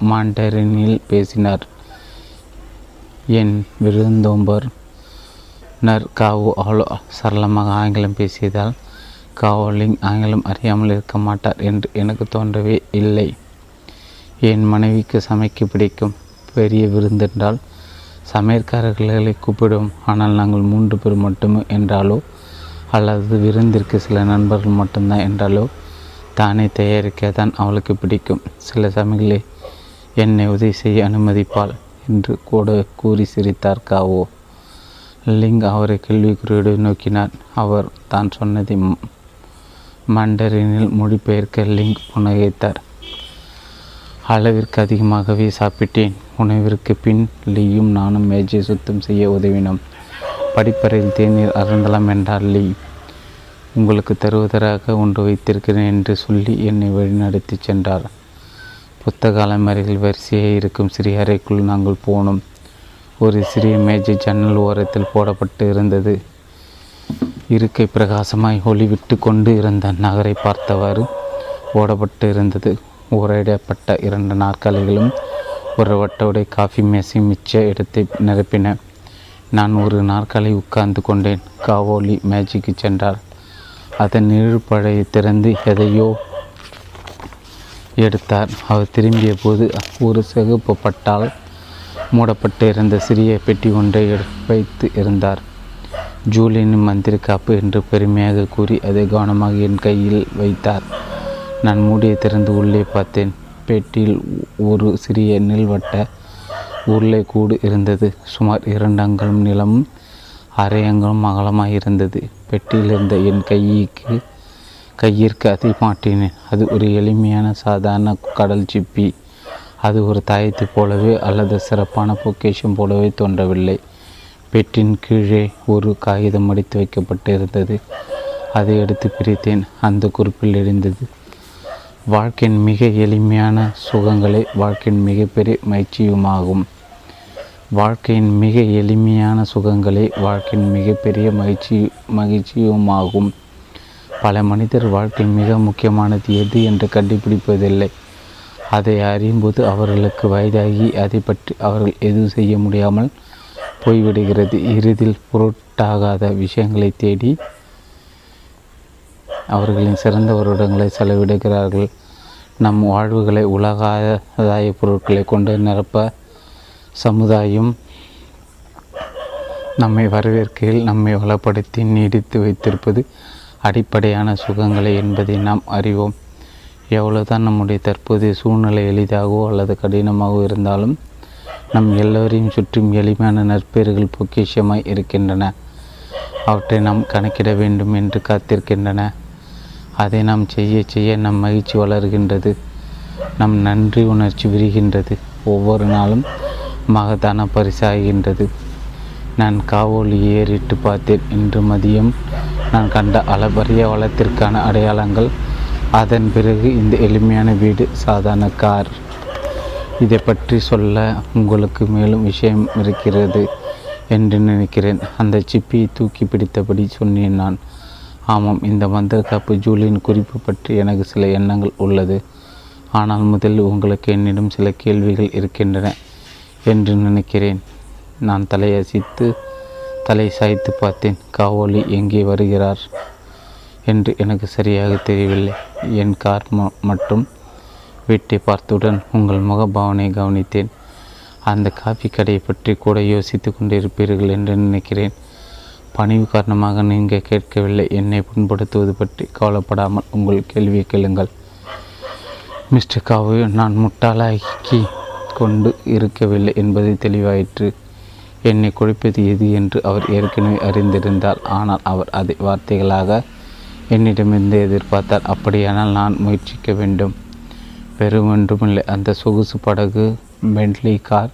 மாண்டரினில் பேசினார். என் விருந்தோம்பர் நர் காவு அவ்வளோ சரளமாக ஆங்கிலம் பேசியதால் காவோலிங் ஆங்கிலம் அறியாமல் இருக்க மாட்டார் என்று எனக்கு தோன்றவே இல்லை. என் மனைவிக்கு சமைக்க பிடிக்கும் பெரிய விருந்தென்றால் சமையற்காரர்களை கூப்பிடுவோம் ஆனால் நாங்கள் மூன்று பேர் மட்டுமே என்றாலோ அல்லது விருந்திற்கு சில நண்பர்கள் மட்டும்தான் என்றாலோ தானே தயாரிக்க தான் அவளுக்கு பிடிக்கும். சில சமயங்களில் என்னை உதவி செய்ய அனுமதிப்பாள். என்று கூட கூறி சிரித்தார் காவோ. லிங் அவரை கேள்விக்குறியோடு நோக்கினார் அவர் தான் சொன்னதை மண்டரினில் மொழிபெயர்க்க லிங் புன்னகைத்தார் அளவிற்கு அதிகமாகவே சாப்பிட்டேன். உணவிற்கு பின் லீயும் நானும் மேஜை சுத்தம் செய்ய உதவினோம். படிப்பறையில் தேநீர் அருந்தலாம் என்றார் லீ. உங்களுக்கு தருவதற்காக ஒன்று வைத்திருக்கிறேன் என்று சொல்லி என்னை வழிநடத்தி சென்றார். புத்தக அலைமறைகள் வரிசையாக இருக்கும் சிறிய அறைக்குள் நாங்கள் போனோம். ஒரு சிறிய மேஜை ஜன்னல் ஓரத்தில் போடப்பட்டு இருந்தது. இருக்கை பிரகாசமாய் ஒளிவிட்டு கொண்டு இருந்த நகரை பார்த்தவாறு ஓடப்பட்டு இருந்தது. உரையிடப்பட்ட இரண்டு நாற்காலிகளும் ஒரு வட்டவுடைய காஃபி மேசை மிச்ச இடத்தை நிரப்பின. நான் ஒரு நாற்காலி உட்கார்ந்து கொண்டேன். காவோலி மேஜிக்கு சென்றார் அதன் நிழற்பழையை திறந்து எதையோ எடுத்தார். அவர் திரும்பிய போது ஒரு சிகப்பு பட்டால் மூடப்பட்டு இருந்த சிறிய பெட்டி ஒன்றை எடு- வைத்து இருந்தார். ஜூலியன் மந்திர காப்பு என்று பெருமையாக கூறி அதை கவனமாக என் கையில் வைத்தார். நான் மூடியை திறந்து உள்ளே பார்த்தேன். பெட்டியில் ஒரு சிறிய நீள்வட்ட உருளை கூடு இருந்தது. சுமார் இரண்டு அங்குலம் நீளமும் அரை அங்குலம் அகலமாக இருந்தது பெட்டியில் இருந்த என் கைக்கு கையிற்கு அதை மாட்டினேன். அது ஒரு எளிமையான சாதாரண கடல் சிப்பி. அது ஒரு தாயத்தை போலவே அல்லது சிறப்பான பொக்கேஷன் போலவே தோன்றவில்லை. பெட்டின் கீழே ஒரு காகிதம் மடித்து வைக்கப்பட்டு இருந்தது அதை எடுத்து பிரித்தேன். அந்த குறிப்பில் இருந்தது வாழ்க்கையின் மிக எளிமையான சுகங்களே வாழ்க்கையின் மிகப்பெரிய மகிழ்ச்சியுமாகும். வாழ்க்கையின் மிக எளிமையான சுகங்களே வாழ்க்கையின் மிகப்பெரிய மகிழ்ச்சி மகிழ்ச்சியுமாகும். பல மனிதர் வாழ்க்கை மிக முக்கியமானது எது என்று கண்டுபிடிப்பதில்லை. அதை அறியும்போது அவர்களுக்கு வயதாகி அதை பற்றி அவர்கள் எதுவும் செய்ய முடியாமல் போய்விடுகிறது. இறுதியில் பொருட்டாகாத விஷயங்களை தேடி அவர்களின் சிறந்த வருடங்களை செலவிடுகிறார்கள். நம் வாழ்வுகளை உலகாதாய பொருட்களை கொண்டு நிரப்ப சமுதாயம் நம்மை வரவேற்கையில் நம்மை வளப்படுத்தி நீடித்து வைத்திருப்பது அடிப்படையான சுகங்களை என்பதை நாம் அறிவோம். எவ்வளவுதான் நம்முடைய தற்போதைய சூழ்நிலை எளிதாகவோ அல்லது கடினமாகவோ இருந்தாலும் நம் எல்லோரையும் சுற்றும் எளிமையான நற்பெயர்கள் பொக்கிஷமாய் இருக்கின்றன. அவற்றை நாம் கணக்கிட வேண்டும் என்று காத்திருக்கின்றன. அதை நாம் செய்ய செய்ய நம் மகிழ்ச்சி வளர்கின்றது. நம் நன்றி உணர்ச்சி விரிகின்றது. ஒவ்வொரு நாளும் மகத்தான பரிசாகின்றது. நான் காவோலி ஏறிட்டு பார்த்தேன் இன்று மதியம் நான் கண்ட அளபரிய வளத்திற்கான அடையாளங்கள். அதன் பிறகு இந்த எளிமையான வீடு சாதாரண கார். இதை பற்றி சொல்ல உங்களுக்கு மேலும் விஷயம் இருக்கிறது என்று நினைக்கிறேன். அந்த சிப்பியை தூக்கி பிடித்தபடி சொன்னேன் நான். ஆமாம் இந்த மந்திர காப்பு ஜூலியின் குறிப்பு பற்றி எனக்கு சில எண்ணங்கள் உள்ளது. ஆனால் முதலில் உங்களுக்கு என்னிடம் சில கேள்விகள் இருக்கின்றன என்று நினைக்கிறேன். நான் தலையசித்து தலை சாய்த்து பார்த்தேன். காவோலி எங்கே வருகிறார் என்று எனக்கு சரியாக தெரியவில்லை. என் கார் மற்றும் வீட்டை பார்த்தவுடன் உங்கள் முகபாவனை கவனித்தேன். அந்த காஃபி கடையை பற்றி கூட யோசித்து கொண்டிருப்பீர்கள் என்று நினைக்கிறேன். பணிவு காரணமாக நீங்கள் கேட்கவில்லை. என்னை புண்படுத்துவது பற்றி கவலைப்படாமல் உங்கள் கேள்வியை கேளுங்கள். மிஸ்டர் காவு நான் முட்டாளாக்கி கொண்டு இருக்கவில்லை என்பது தெளிவாயிற்று. என்னை குழைப்பது எது என்று அவர் ஏற்கனவே அறிந்திருந்தார். ஆனால் அவர் அதை வார்த்தைகளாக என்னிடமிருந்து எதிர்பார்த்தார். அப்படியானால் நான் முயற்சிக்க வேண்டும். பெருமொன்றுமில்லை அந்த சொகுசு படகு பென்ட்லி கார்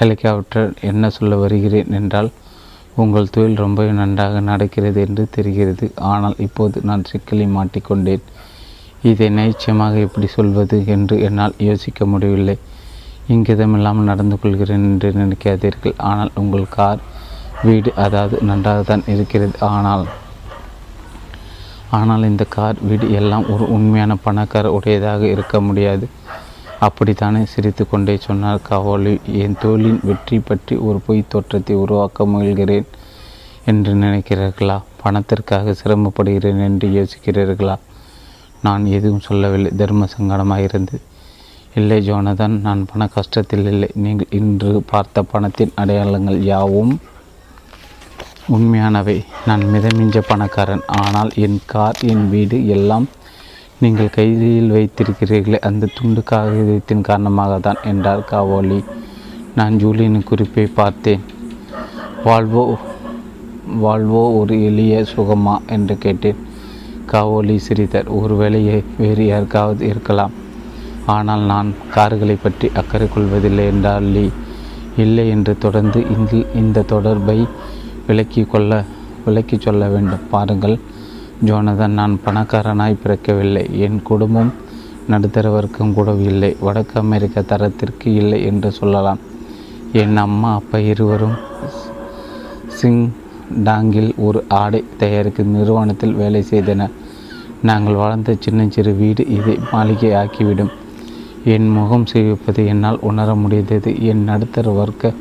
ஹெலிகாப்டர் என்ன சொல்ல வருகிறேன் என்றால் உங்கள் தொழில் ரொம்ப நன்றாக நடக்கிறது என்று தெரிகிறது. ஆனால் இப்போது நான் சிக்கலை மாட்டிக்கொண்டேன். இதை நிச்சயமாக எப்படி சொல்வது என்று என்னால் யோசிக்க முடியவில்லை. இங்கிதமில்லாமல் நடந்து கொள்கிறேன் என்று நினைக்காதீர்கள். ஆனால் உங்கள் கார் வீடு அதாவது நன்றாக தான் இருக்கிறது. ஆனால் ஆனால் இந்த கார் வீடு எல்லாம் ஒரு உண்மையான பணக்கார உடையதாக இருக்க முடியாது. அப்படித்தானே சிரித்து கொண்டே சொன்னார் காவலி. என் தொழிலின் வெற்றி பற்றி ஒரு பொய் தோற்றத்தை உருவாக்க முயல்கிறேன் என்று நினைக்கிறீர்களா? பணத்திற்காக சிரமப்படுகிறேன் என்று யோசிக்கிறீர்களா? நான் எதுவும் சொல்லவில்லை. தர்ம சங்கடமாக இருந்தது இல்லை ஜோனதன் நான் பண கஷ்டத்தில் இல்லை. நீங்கள் இன்று பார்த்த பணத்தின் அடையாளங்கள் யாவும் உண்மையானவை. நான் மிதமிஞ்ச பணக்காரன். ஆனால் என் கார் என் வீடு எல்லாம் நீங்கள் கையில் வைத்திருக்கிறீர்களே அந்த துண்டு காகிதத்தின் காரணமாக தான் என்றார் காவோலி. நான் ஜூலியின் குறிப்பை பார்த்தேன். வாழ்வோ வாழ்வோ ஒரு எளிய சுகமா? என்று கேட்டேன். காவோலி சிரித்தார். ஒருவேளை வேறு யாருக்காவது இருக்கலாம். ஆனால் நான் கார்களை பற்றி அக்கறை கொள்வதில்லை என்றால் லீ இல்லை என்று தொடர்ந்து இந்த இந்த தொடர்பை விலக்கி கொள்ள விலக்கி சொல்ல வேண்டும். பாருங்கள் ஜோனதன் நான் பணக்காரனாய் பிறக்கவில்லை. என் குடும்பம் நடுத்தர வர்க்கம் கூட இல்லை. வடக்கு அமெரிக்க தரத்திற்கு இல்லை என்று சொல்லலாம். என் அம்மா அப்பா இருவரும் சிங் டாங்கில் ஒரு ஆடை தயாரிக்கும் நிறுவனத்தில் வேலை செய்தனர். நாங்கள் வாழ்ந்த சிறு வீடு இதை மாளிகை ஆக்கிவிடும் என் முகம் சிரிப்பதை என்னால் உணர முடிந்தது. என் நடுத்தர வர்க்க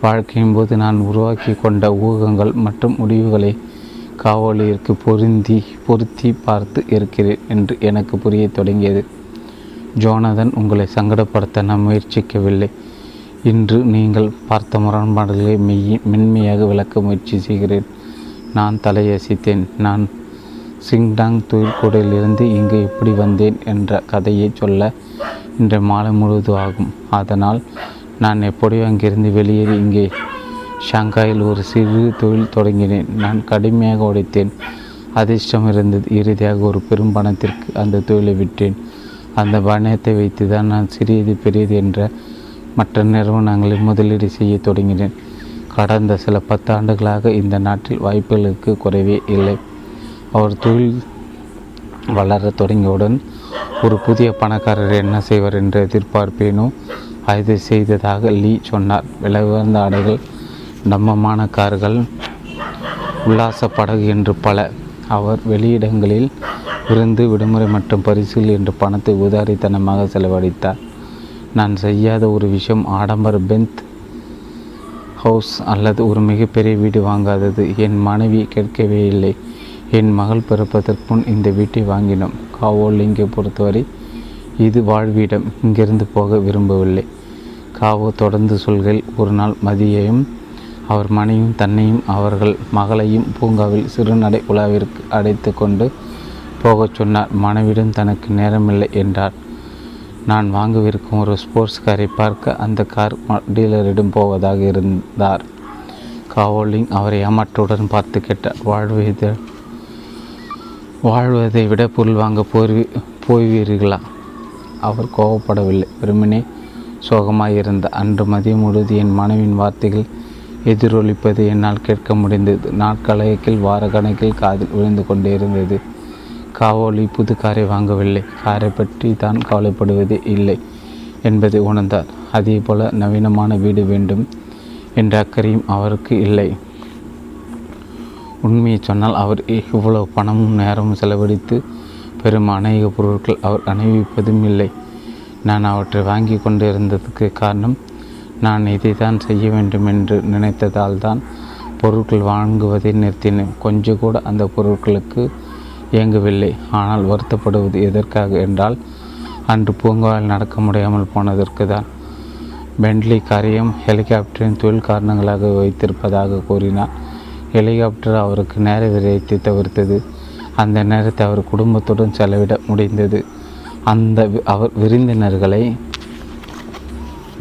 வாழ்க்கையின் போது நான் உருவாக்கி கொண்ட ஊகங்கள் மற்றும் முடிவுகளை காவலிற்கு பொருந்தி பொருத்தி பார்த்து இருக்கிறேன் என்று எனக்கு புரிய தொடங்கியது. ஜோனதன் உங்களை சங்கடப்படுத்த நான் முயற்சிக்கவில்லை. இன்று நீங்கள் பார்த்த முரண்பாடுகளை மெய் மென்மையாக விளக்க முயற்சி செய்கிறேன். நான் தலையசித்தேன். நான் சிங்டாங் தொழிற்கூடையிலிருந்து இங்கு எப்படி வந்தேன் என்ற கதையை சொல்ல இன்று மாலை முழுவதும் ஆகும். அதனால் நான் எப்படியோ அங்கிருந்து வெளியேறி இங்கே ஷாங்காயில் ஒரு சிறு தொழில் தொடங்கினேன். நான் கடுமையாக உடைத்தேன் அதிர்ஷ்டம் இருந்தது. இறுதியாக ஒரு பெரும் பணத்திற்கு அந்த தொழிலை விட்டேன். அந்த பணத்தை வைத்து தான் நான் சிறியது பெரியது என்ற மற்ற நிறுவனங்களில் முதலீடு செய்ய தொடங்கினேன். கடந்த சில பத்து ஆண்டுகளாக இந்த நாட்டில் வாய்ப்புகளுக்கு குறைவே இல்லை. அவர் தொழில் வளர தொடங்கியவுடன் ஒரு புதிய பணக்காரர் என்ன செய்வார் என்று எதிர்பார்ப்பேனோ அதை செய்ததாக லீ சொன்னார். விலை உயர்ந்த ஆடைகள் நம்மமான கார்கள் உல்லாச படகு என்று பல. அவர் வெளியிடங்களில் விருந்து விடுமுறை மற்றும் பரிசுகள் என்று பணத்தை உதாரித்தனமாக செலவழித்தார். நான் செய்யாத ஒரு விஷயம் ஆடம்பர பெந்த் ஹவுஸ் அல்லது ஒரு மிகப்பெரிய வீடு வாங்காதது. என் மனைவி கேட்கவே இல்லை. என் மகள் பிறப்பதற்கு முன் இந்த வீட்டை வாங்கினோம். காவோலிங்கை பொறுத்தவரை இது வாழ்விடம் இங்கிருந்து போக விரும்பவில்லை. காவோ தொடர்ந்து சொல்கள் ஒரு நாள் மதியையும் அவர் மனையும் தன்னையும் அவர்கள் மகளையும் பூங்காவில் சிறுநடை உலாவிற்கு அடைத்து கொண்டு போகச் சொன்னார். மனைவிடம் தனக்கு நேரமில்லை என்றார். நான் வாங்கவிருக்கும் ஒரு ஸ்போர்ட்ஸ் காரை பார்க்க அந்த கார் டீலரிடம் போவதாக இருந்தார். காவோலிங் அவரை ஏமாற்றுடன் பார்த்து கேட்டார். வாழ்வதை வாழ்வதை விட பொருள் வாங்க போய் போய்வீர்களா? அவர் கோவப்படவில்லை. வெறுமனே சோகமாக இருந்த அன்று மதியம் முழுது என் மனைவின் வார்த்தைகள் எதிரொலிப்பது என்னால் கேட்க முடிந்தது. நாட்கணக்கில் வார கணக்கில் காதில் விழுந்து கொண்டே இருந்தது காவோலி புது காரை வாங்கவில்லை. காரை பற்றி தான் கவலைப்படுவதே இல்லை என்பதை உணர்ந்தார். அதே போல நவீனமான வீடு வேண்டும் என்ற அக்கறையும் அவருக்கு இல்லை. உண்மையை சொன்னால் அவர் இவ்வளவு பணமும் நேரமும் செலவழித்து பெரும் அநேக பொருட்கள் அவர் அணிவிப்பதும் இல்லை. நான் அவற்றை வாங்கி கொண்டிருந்ததுக்கு காரணம் நான் இதை தான் செய்ய வேண்டும் என்று நினைத்ததால் தான் பொருட்கள் வாங்குவதை நிறுத்தினேன். கொஞ்சம் கூட அந்த பொருட்களுக்கு இயங்கவில்லை. ஆனால் வருத்தப்படுவது எதற்காக என்றால் அன்று பூங்காவில் நடக்க முடியாமல் போனதற்கு தான். பென்ட்லி காரையும் ஹெலிகாப்டரின் தொழில் காரணங்களாக வைத்திருப்பதாக கூறினார். ஹெலிகாப்டர் அவருக்கு நேர விரயத்தை தவிர்த்தது. அந்த நேரத்தை அவர் குடும்பத்துடன் செலவிட முடிந்தது. அந்த அவர் விருந்தினர்களை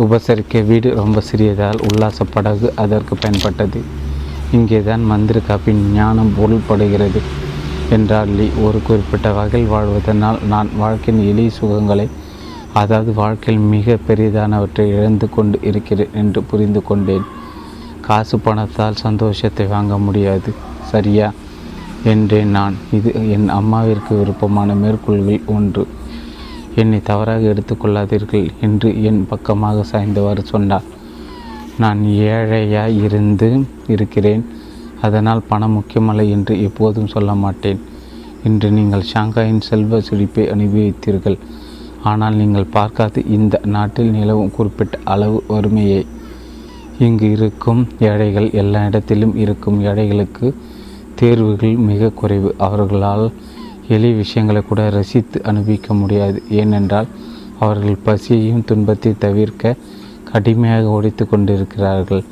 உபசரிக்க வீடு ரொம்ப சிறியதால் உல்லாச படகு அதற்கு பயன்பட்டது. இங்கே தான் மந்திர காப்பின் ஞானம் பொருள்படுகிறது என்றார் லீ. ஒரு குறிப்பிட்ட வகையில் வாழ்வதனால் நான் வாழ்க்கையின் எளிய சுகங்களை அதாவது வாழ்க்கையில் மிக பெரிதானவற்றை இழந்து கொண்டு இருக்கிறேன் என்று புரிந்து கொண்டேன். காசு பணத்தால் சந்தோஷத்தை வாங்க முடியாது. சரியா? என்றேன் நான். இது என் அம்மாவிற்கு விருப்பமான மேற்கோள்கள் ஒன்று. என்னை தவறாக எடுத்துக்கொள்ளாதீர்கள் என்று என் பக்கமாக சாய்ந்தவாறு சொன்னார் நான் ஏழையாக இருந்து இருக்கிறேன். அதனால் பணம் முக்கியமல்ல என்று எப்போதும் சொல்ல மாட்டேன். இன்று நீங்கள் ஷாங்காயின் செல்வ செழிப்பை அனுபவித்தீர்கள். ஆனால் நீங்கள் பார்க்காத இந்த நாட்டில் நிலவும் குறிப்பிட்ட அளவு வறுமையை இங்கு இருக்கும் ஏழைகள் எல்லா இடத்திலும் இருக்கும் ஏழைகளுக்கு தேர்வுகள் மிக குறைவு. அவர்களால் எளிய விஷயங்களை கூட ரசித்து அனுபவிக்க முடியாது. ஏனென்றால் அவர்கள் பசியையும் துன்பத்தை தவிர்க்க கடுமையாக உடைத்து கொண்டிருக்கிறார்கள்.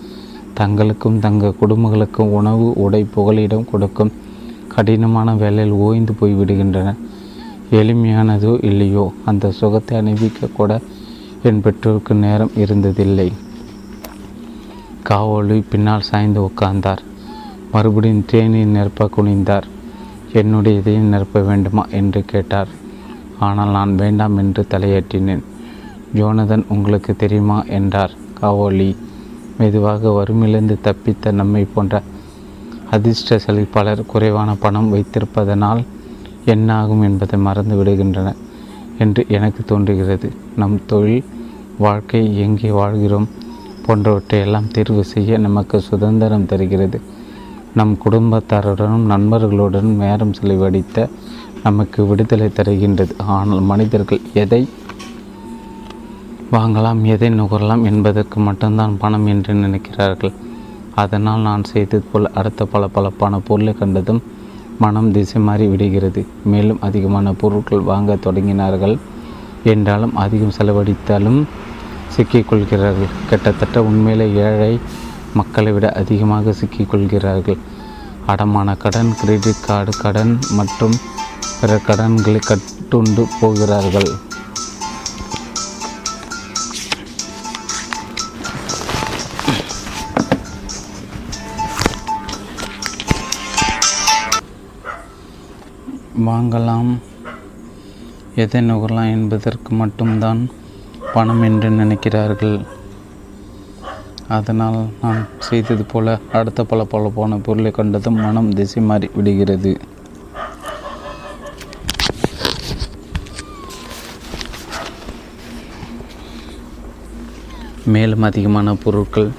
தங்களுக்கும் தங்கள் குடும்பங்களுக்கும் உணவு உடை புகலிடம் கொடுக்கும் கடினமான வேலையில் ஓய்ந்து போய் விடுகின்றனர் எளிமையானதோ இல்லையோ அந்த சுகத்தை அனுபவிக்க கூட என் பெற்றோருக்கு நேரம் இருந்ததில்லை. காவலி பின்னால் சாய்ந்து உட்கார்ந்தார் மறுபடியும் தேநீர் நிரப்ப குனிந்தார். என்னுடைய இதையும் நிரப்ப வேண்டுமா? என்று கேட்டார். ஆனால் நான் வேண்டாம் என்று தலையாட்டினேன் ஜோனதன் உங்களுக்கு தெரியுமா? என்றார் காவோலி. மெதுவாக வறுமையிலிருந்து தப்பித்த நம்மை போன்ற அதிர்ஷ்ட செழிப்பாளர் குறைவான பணம் வைத்திருப்பதனால் என்ன ஆகும் என்பதை மறந்து விடுகின்றனர் என்று எனக்கு தோன்றுகிறது. நம் தொழில் வாழ்க்கை எங்கே வாழ்கிறோம்? போன்றவற்றை எல்லாம் தேர்வு செய்ய நமக்கு சுதந்திரம் தருகிறது. நம் குடும்பத்தாருடனும் நண்பர்களுடனும் நேரம் செலவழித்த நமக்கு விடுதலை தருகின்றது. ஆனால் மனிதர்கள் எதை வாங்கலாம் எதை நுகரலாம் என்பதற்கு மட்டும்தான் பணம் என்று நினைக்கிறார்கள். அதனால் நான் செய்தது போல் அடுத்த பல பலப்பான பொருளை கண்டதும் மனம் திசை மாறி விடுகிறது. மேலும் அதிகமான பொருட்கள் வாங்க தொடங்கினார்கள். என்றாலும் அதிகம் செலவழித்தாலும் சிக்கிக்கொள்கிறார்கள். கிட்டத்தட்ட உண்மையிலே ஏழை மக்களை விட அதிகமாக சிக்கிக்கொள்கிறார்கள். அடமான கடன் கிரெடிட் கார்டு கடன் மற்றும் பிற கடன்களை கட்டுண்டு போகிறார்கள். வாங்கலாம். எதை நுகரலாம் என்பதற்கு மட்டும்தான் பணம் என்று நினைக்கிறார்கள். அதனால் நான் செய்தது போல அடுத்த பல பல போன பொருளை கண்டதும் மனம் திசை மாறி விடுகிறது. மேலும் அதிகமான பொருட்கள்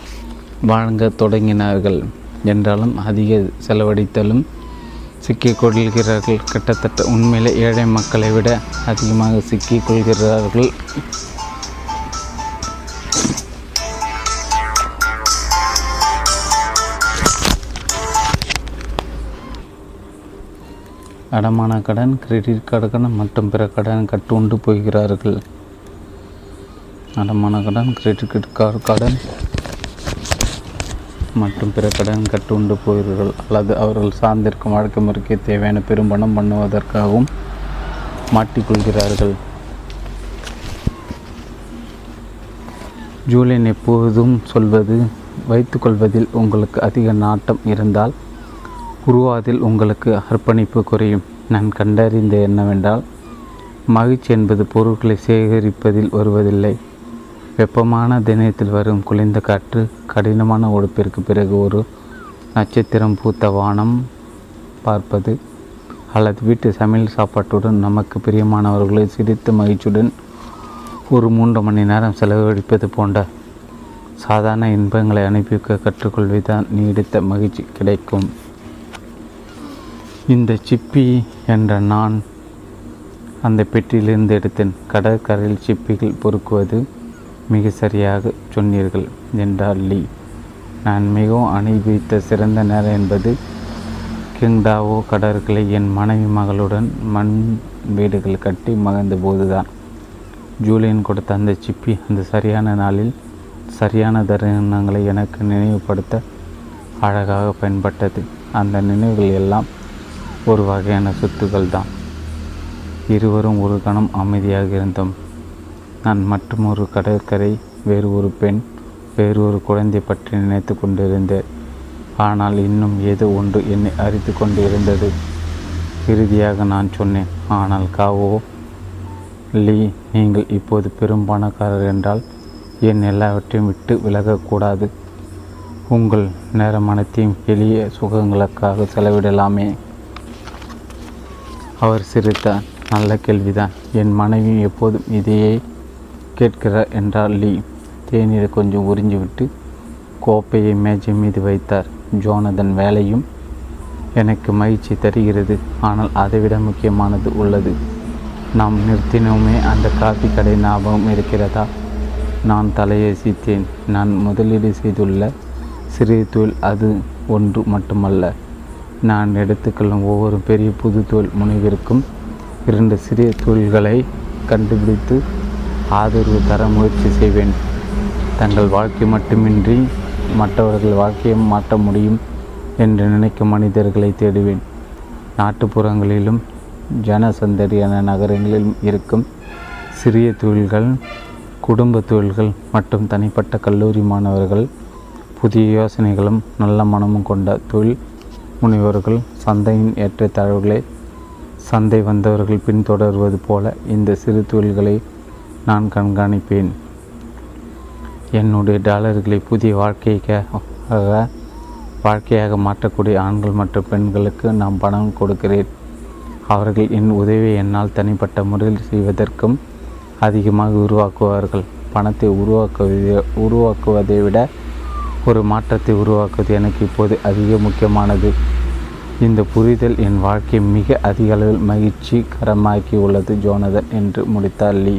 வாங்க தொடங்கினார்கள். என்றாலும் அதிக செலவழித்தலும் சிக்கிக் கொள்கிறார்கள். கிட்டத்தட்ட உண்மையிலே ஏழை மக்களை விட அதிகமாக சிக்கிக் கொள்கிறார்கள். அடமான கடன் கிரெடிட் கார்டு கடன் மற்றும் பிற கடன் கட்டுண்டு போகிறார்கள். அடமான கடன் கிரெடிட் கார்டு கடன் மற்றும் பிற கடன் கட்டுண்டு போகிறார்கள். அல்லது அவர்கள் சார்ந்திருக்கும் வாழ்க்கை முறைக்கு தேவையான பெரும்பணம் பண்ணுவதற்காகவும் மாட்டிக்கொள்கிறார்கள். ஜூலியன் எப்போதும் சொல்வது வைத்துக்கொள்வதில் உங்களுக்கு அதிக நாட்டம் இருந்தால் உருவாதில் உங்களுக்கு அர்ப்பணிப்பு குறையும். நான் கண்டறிந்த என்னவென்றால் மகிழ்ச்சி என்பது பொருட்களை சேகரிப்பதில் வருவதில்லை. வெப்பமான தினத்தில் வரும் குளிர்ந்த காற்று கடினமான உடுப்பிற்கு பிறகு ஒரு நட்சத்திரம் பூத்த வானம் பார்ப்பது அல்லது வீட்டு சமையல் சாப்பாட்டுடன் நமக்கு பிரியமானவர்களை சிரித்து மகிழ்ச்சியுடன் ஒரு மூன்று மணி நேரம் செலவழிப்பது போன்ற சாதாரண இன்பங்களை அனுப்பிக்க கற்றுக்கொள்வதுதான் நீடித்த மகிழ்ச்சி கிடைக்கும். இந்த சிப்பி என்ற நான் அந்த பெட்டியிலிருந்து எடுத்தேன். கடற்கரையில் சிப்பிகள் பொறுக்குவது மிக சரியாக சொன்னீர்கள் என்றார் லீ. நான் மிகவும் அனுபவித்த சிறந்த நேரம் என்பது கிங்டாவோ கடற்களை என் மனைவி மகளுடன் மண் வீடுகள் கட்டி மகிழ்ந்த போதுதான். ஜூலியன் கொடுத்த அந்த சிப்பி அந்த சரியான நாளில் சரியான தருணங்களை எனக்கு நினைவுபடுத்த அழகாக பயன்பட்டது. அந்த நினைவுகள் எல்லாம் ஒரு வகையான சொத்துக்கள் தான் இருவரும் ஒரு கணம் அமைதியாக இருந்தோம். நான் மற்றும் ஒரு கடற்கரை வேறு ஒரு பெண் வேறு ஒரு குழந்தை பற்றி நினைத்து கொண்டிருந்தேன். ஆனால் இன்னும் ஏதோ ஒன்று என்னை அறித்து கொண்டு இருந்தது. இறுதியாக நான் சொன்னேன் ஆனால் காவோ லீ நீங்கள் இப்போது பெரும் பணக்காரர் என்றால் என் எல்லாவற்றையும் விட்டு விலகக்கூடாது உங்கள் நேரம் அனைத்தையும் எளிய சுகங்களுக்காக செலவிடலாமே. அவர் சிரித்தார் நல்ல கேள்விதான். என் மனைவி எப்போதும் இதையே கேட்கிறார் என்றார் லீ. தேநீரை கொஞ்சம் உறிஞ்சிவிட்டு கோப்பையை மேஜை மீது வைத்தார். ஜோனதன் வேலையும் எனக்கு மகிழ்ச்சி தருகிறது. ஆனால் அதைவிட முக்கியமானது உள்ளது. நாம் நிறுத்தினோமே அந்த காஃபி கடை ஞாபகம் இருக்கிறதா? நான் தலையசித்தேன். நான் முதலீடு செய்துள்ள சிறிய தொழில் அது ஒன்று மட்டுமல்ல. நான் எடுத்துக்கொள்ளும் ஒவ்வொரு பெரிய புது தொழில் முனைவிற்கும் இரண்டு சிறிய தொழில்களை கண்டுபிடித்து ஆதரவு தர முயற்சி செய்வேன். தங்கள் வாழ்க்கை மட்டுமின்றி மற்றவர்கள் வாழ்க்கையை மாற்ற முடியும் என்று நினைக்கும் மனிதர்களை தேடுவேன். நாட்டுப்புறங்களிலும் ஜனசந்தரியான நகரங்களிலும் இருக்கும் சிறிய தொழில்கள் குடும்ப தொழில்கள் மற்றும் தனிப்பட்ட கல்லூரி மாணவர்கள் புதிய யோசனைகளும் நல்ல மனமும் கொண்ட தொழில் முனைவர்கள் சந்தையின் ஏற்றத்தாழ்வுகளை சந்தை வந்தவர்கள் பின்தொடர்வது போல இந்த சிறு தொழில்களை நான் கண்காணிப்பேன். என்னுடைய டாலர்களை புதிய வாழ்க்கைக்காக வாழ்க்கையாக மாற்றக்கூடிய ஆண்கள் மற்றும் பெண்களுக்கு நான் பணம் கொடுக்கிறேன். அவர்கள் என் உதவியை என்னால் தனிப்பட்ட முறையில் செய்வதற்கும் அதிகமாக உருவாக்குவார்கள். பணத்தை உருவாக்குவதை உருவாக்குவதை விட ஒரு மாற்றத்தை உருவாக்குவது எனக்கு இப்போது அதிக முக்கியமானது. இந்த புரிதல் என் வாழ்க்கையை மிக அதிக அளவில் மகிழ்ச்சிகரமாக்கி உள்ளது ஜோனதன் என்று முடித்தார் லீ.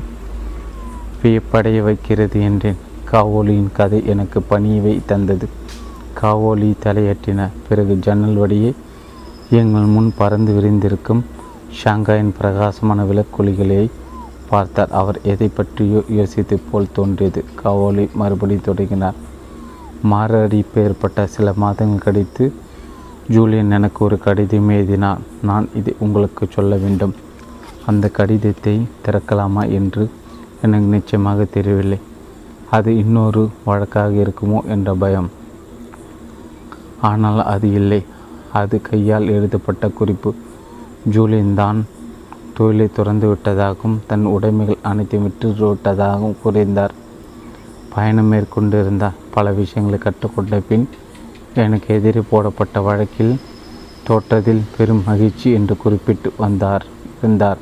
வியப்படைய வைக்கிறது என்றேன். காவோலியின் கதை எனக்கு பணியவை தந்தது. காவோலி தலையற்றின பிறகு ஜன்னல் வழியே எங்கள் முன் பறந்து விரிந்திருக்கும் ஷாங்காயின் பிரகாசமான விளக்குலிகளை பார்த்தார். அவர் எதை பற்றியோ யோசித்து போல் தோன்றியது. காவோலி மறுபடி தொடங்கினார். மாரடைப்பு ஏற்பட்ட சில மாதங்கள் கழித்து ஜூலியன் எனக்கு ஒரு கடிதம் எழுதினார் நான் இதை உங்களுக்கு சொல்ல வேண்டும். அந்த கடிதத்தை திறக்கலாமா என்று எனக்கு நிச்சயமாக தெரியவில்லை. அது இன்னொரு வழக்காக இருக்குமோ என்ற பயம். ஆனால் அது இல்லை. அது கையால் எழுதப்பட்ட குறிப்பு. ஜூலியன் தான் தொழிலை துறந்து விட்டதாகவும் தன் உடைமைகள் அனைத்தையும் விட்டு விட்டதாகவும் கூறியிருந்தார். பயணம் மேற்கொண்டிருந்தார் பல விஷயங்களை கற்றுக்கொண்ட பின் எனக்கு எதிரே போடப்பட்ட வழக்கில் தோற்றதில் பெரும் மகிழ்ச்சி என்று குறிப்பிட்டு வந்தார் இருந்தார்.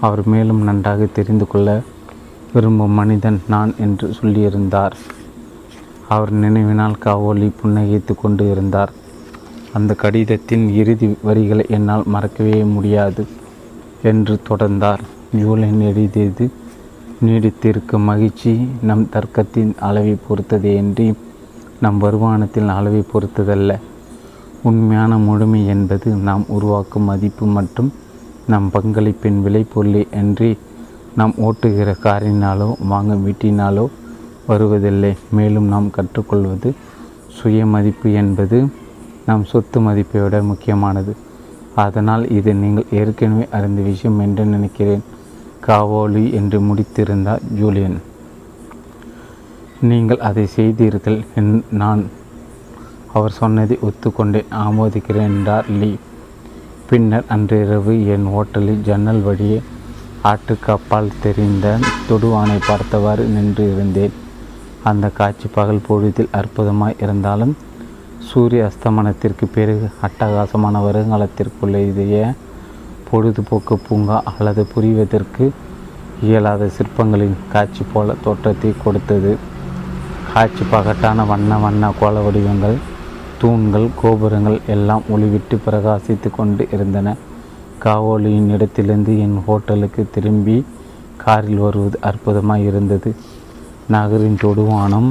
அவர் மேலும் நன்றாக தெரிந்து கொள்ள விரும்பும் மனிதன் நான் என்று சொல்லியிருந்தார். அவர் நினைவினால் காவோலி புன்னகைத்து கொண்டு இருந்தார். அந்த கடிதத்தின் இறுதி வரிகளை என்னால் மறக்கவே முடியாது என்று தொடர்ந்தார். ஜூலியன் எழுதியது நீடித்திருக்கும் மகிழ்ச்சி நம் தர்க்கத்தின் அளவை பொறுத்ததேயன்றி நம் வருமானத்தின் அளவை பொறுத்ததல்ல. உண்மையான முழுமை என்பது நாம் உருவாக்கும் மதிப்பு மற்றும் நம் பங்களிப்பின் விளைபொருளே அன்றி நாம் ஓட்டுகிற காரினாலோ வாங்கும் வீட்டினாலோ வருவதில்லை. மேலும் நாம் கற்றுக்கொள்வது சுய மதிப்பு என்பது நம் சொத்து மதிப்பை விட முக்கியமானது. அதனால் இது நீங்கள் ஏற்கனவே அறிந்த விஷயம் என்று நினைக்கிறேன். காவோலி என்று முடித்திருந்தார் ஜூலியன். நீங்கள் அதை செய்தீர்கள் என் நான். அவர் சொன்னதை ஒத்துக்கொண்டே ஆமோதிக்கிறேன் என்றார் லீ. பின்னர் அன்றிரவு என் ஹோட்டலில் ஜன்னல் வழியே ஆட்டுக்கப்பால் தெரிந்த தொடுவானை பார்த்தவாறு நின்று இருந்தேன். அந்த காட்சி பகல் பொழுதில் அற்புதமாய் இருந்தாலும் சூரிய அஸ்தமனத்திற்கு பிறகு அட்டகாசமான வருங்காலத்திற்குள்ளேயே பொழுதுபோக்கு பூங்கா அல்லது புரிவதற்கு இயலாத சிற்பங்களின் காட்சி போல தோற்றத்தை கொடுத்தது. காட்சி பகட்டான வண்ண வண்ண கோல வடிவங்கள் தூண்கள் கோபுரங்கள் எல்லாம் ஒளிவிட்டு பிரகாசித்து கொண்டு இருந்தன. காவோலியின் இடத்திலிருந்து என் ஹோட்டலுக்கு திரும்பி காரில் வருவது அற்புதமாக இருந்தது. நகரின் தொடுவானம்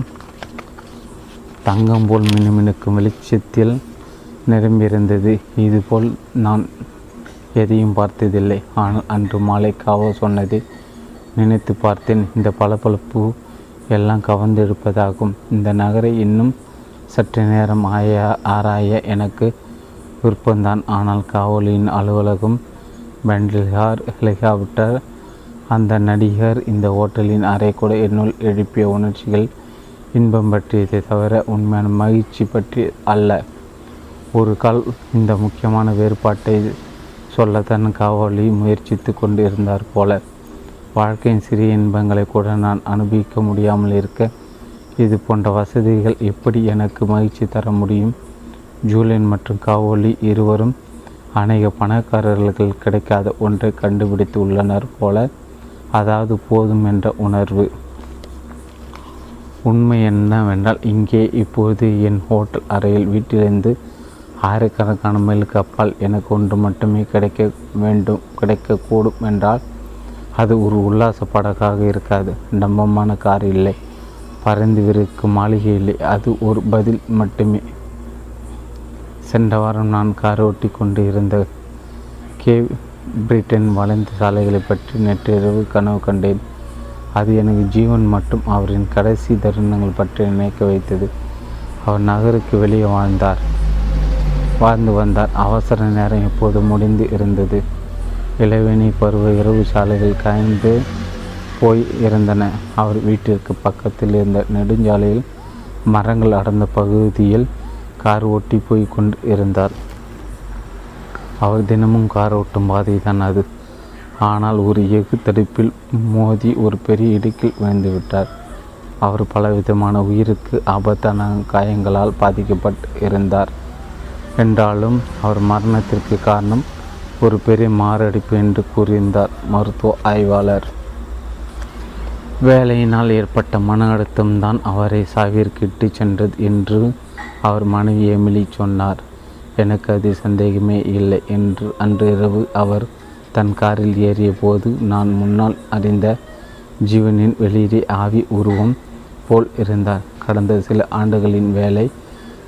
தங்கம் போல் மினுமினுக்கும் வெளிச்சத்தில் நிரம்பியிருந்தது. இதுபோல் நான் எதையும் பார்த்ததில்லை. ஆனால் அன்று மாலை காவோ சொன்னதை நினைத்து பார்த்தேன். இந்த பளபளப்பு எல்லாம் கவர்ந்தெடுப்பதாகும் இந்த நகரை இன்னும் சற்று நேரம் ஆய ஆராய எனக்கு விருப்பம்தான். ஆனால் காவலின் அலுவலகம் பெண்டில்ஹார் ஹெலிகாப்டர் அந்த நடிகர் இந்த ஹோட்டலின் அறை கூட என்னுள் எழுப்பிய உணர்ச்சிகள் இன்பம் பற்றியதை தவிர உண்மையான மகிழ்ச்சி பற்றி அல்ல. ஒரு கால் இந்த முக்கியமான வேறுபாட்டை சொல்ல தன் காவலி முயற்சித்து கொண்டு இருந்தார் போல. வாழ்க்கையின் சிறிய இன்பங்களை கூட நான் அனுபவிக்க முடியாமல் இருக்க இது போன்ற வசதிகள் எப்படி எனக்கு மகிழ்ச்சி தர முடியும்? ஜூலியன் மற்றும் காவோலி இருவரும் அநேக பணக்காரர்கள் கிடைக்காத ஒன்றை கண்டுபிடித்து உள்ளனர் போல. அதாவது போதும் என்ற உணர்வு. உண்மை என்னவென்றால் இங்கே இப்போது என் ஹோட்டல் அறையில் வீட்டிலிருந்து ஆயிரக்கணக்கான மைலுக்கு அப்பால் எனக்கு ஒன்று மட்டுமே கிடைக்க வேண்டும் கிடைக்கக்கூடும் என்றால் அது ஒரு உல்லாச படகாக இருக்காது. நம்பமான கார் இல்லை பறந்து விருக்கும் மாளிகை இல்லை அது ஒரு பதில் மட்டுமே. சென்ற வாரம் நான் கார் ஓட்டி கொண்டு இருந்த கே பிரிட்டன் வளைந்த சாலைகளை பற்றி நேற்றிரவு கனவு கண்டேன். அது எனக்கு ஜீவன் மற்றும் அவரின் கடைசி தருணங்கள் பற்றி நினைக்க வைத்தது. அவர் நகருக்கு வெளியே வாழ்ந்தார். வாழ்ந்து வந்தார். அவசர நேரம் எப்போது முடிந்து இருந்தது. இளவேணி பருவ இரவு சாலைகள் காய்ந்து போய் இருந்தன. அவர் வீட்டிற்கு பக்கத்தில் இருந்த நெடுஞ்சாலையில் மரங்கள் அடர்ந்த பகுதியில் கார் ஓட்டி போய் கொண்டு இருந்தார். அவர் தினமும் கார் ஓட்டும் பாதை தான் அது. ஆனால் ஒரு எஃகு தடுப்பில் மோதி ஒரு பெரிய இடுக்கில் விழுந்து விட்டார். அவர் பலவிதமான உயிருக்கு ஆபத்தான காயங்களால் பாதிக்கப்பட்டு இருந்தார். என்றாலும் அவர் மரணத்திற்கு காரணம் ஒரு பெரிய மாரடைப்பு என்று கூறியிருந்தார் மருத்துவ ஆய்வாளர். வேலையினால் ஏற்பட்ட மன அழுத்தம்தான் அவரை சாவிற்கு இட்டு சென்றது என்று அவர் மனைவி எமிலி சொன்னார். எனக்கு அது சந்தேகமே இல்லை என்று அன்று இரவு அவர் தன் காரில் ஏறிய போது நான் முன்னால் அறிந்த ஜீவனின் வெளியே ஆவி உருவம் போல் இருந்தார். கடந்த சில ஆண்டுகளின் வேலை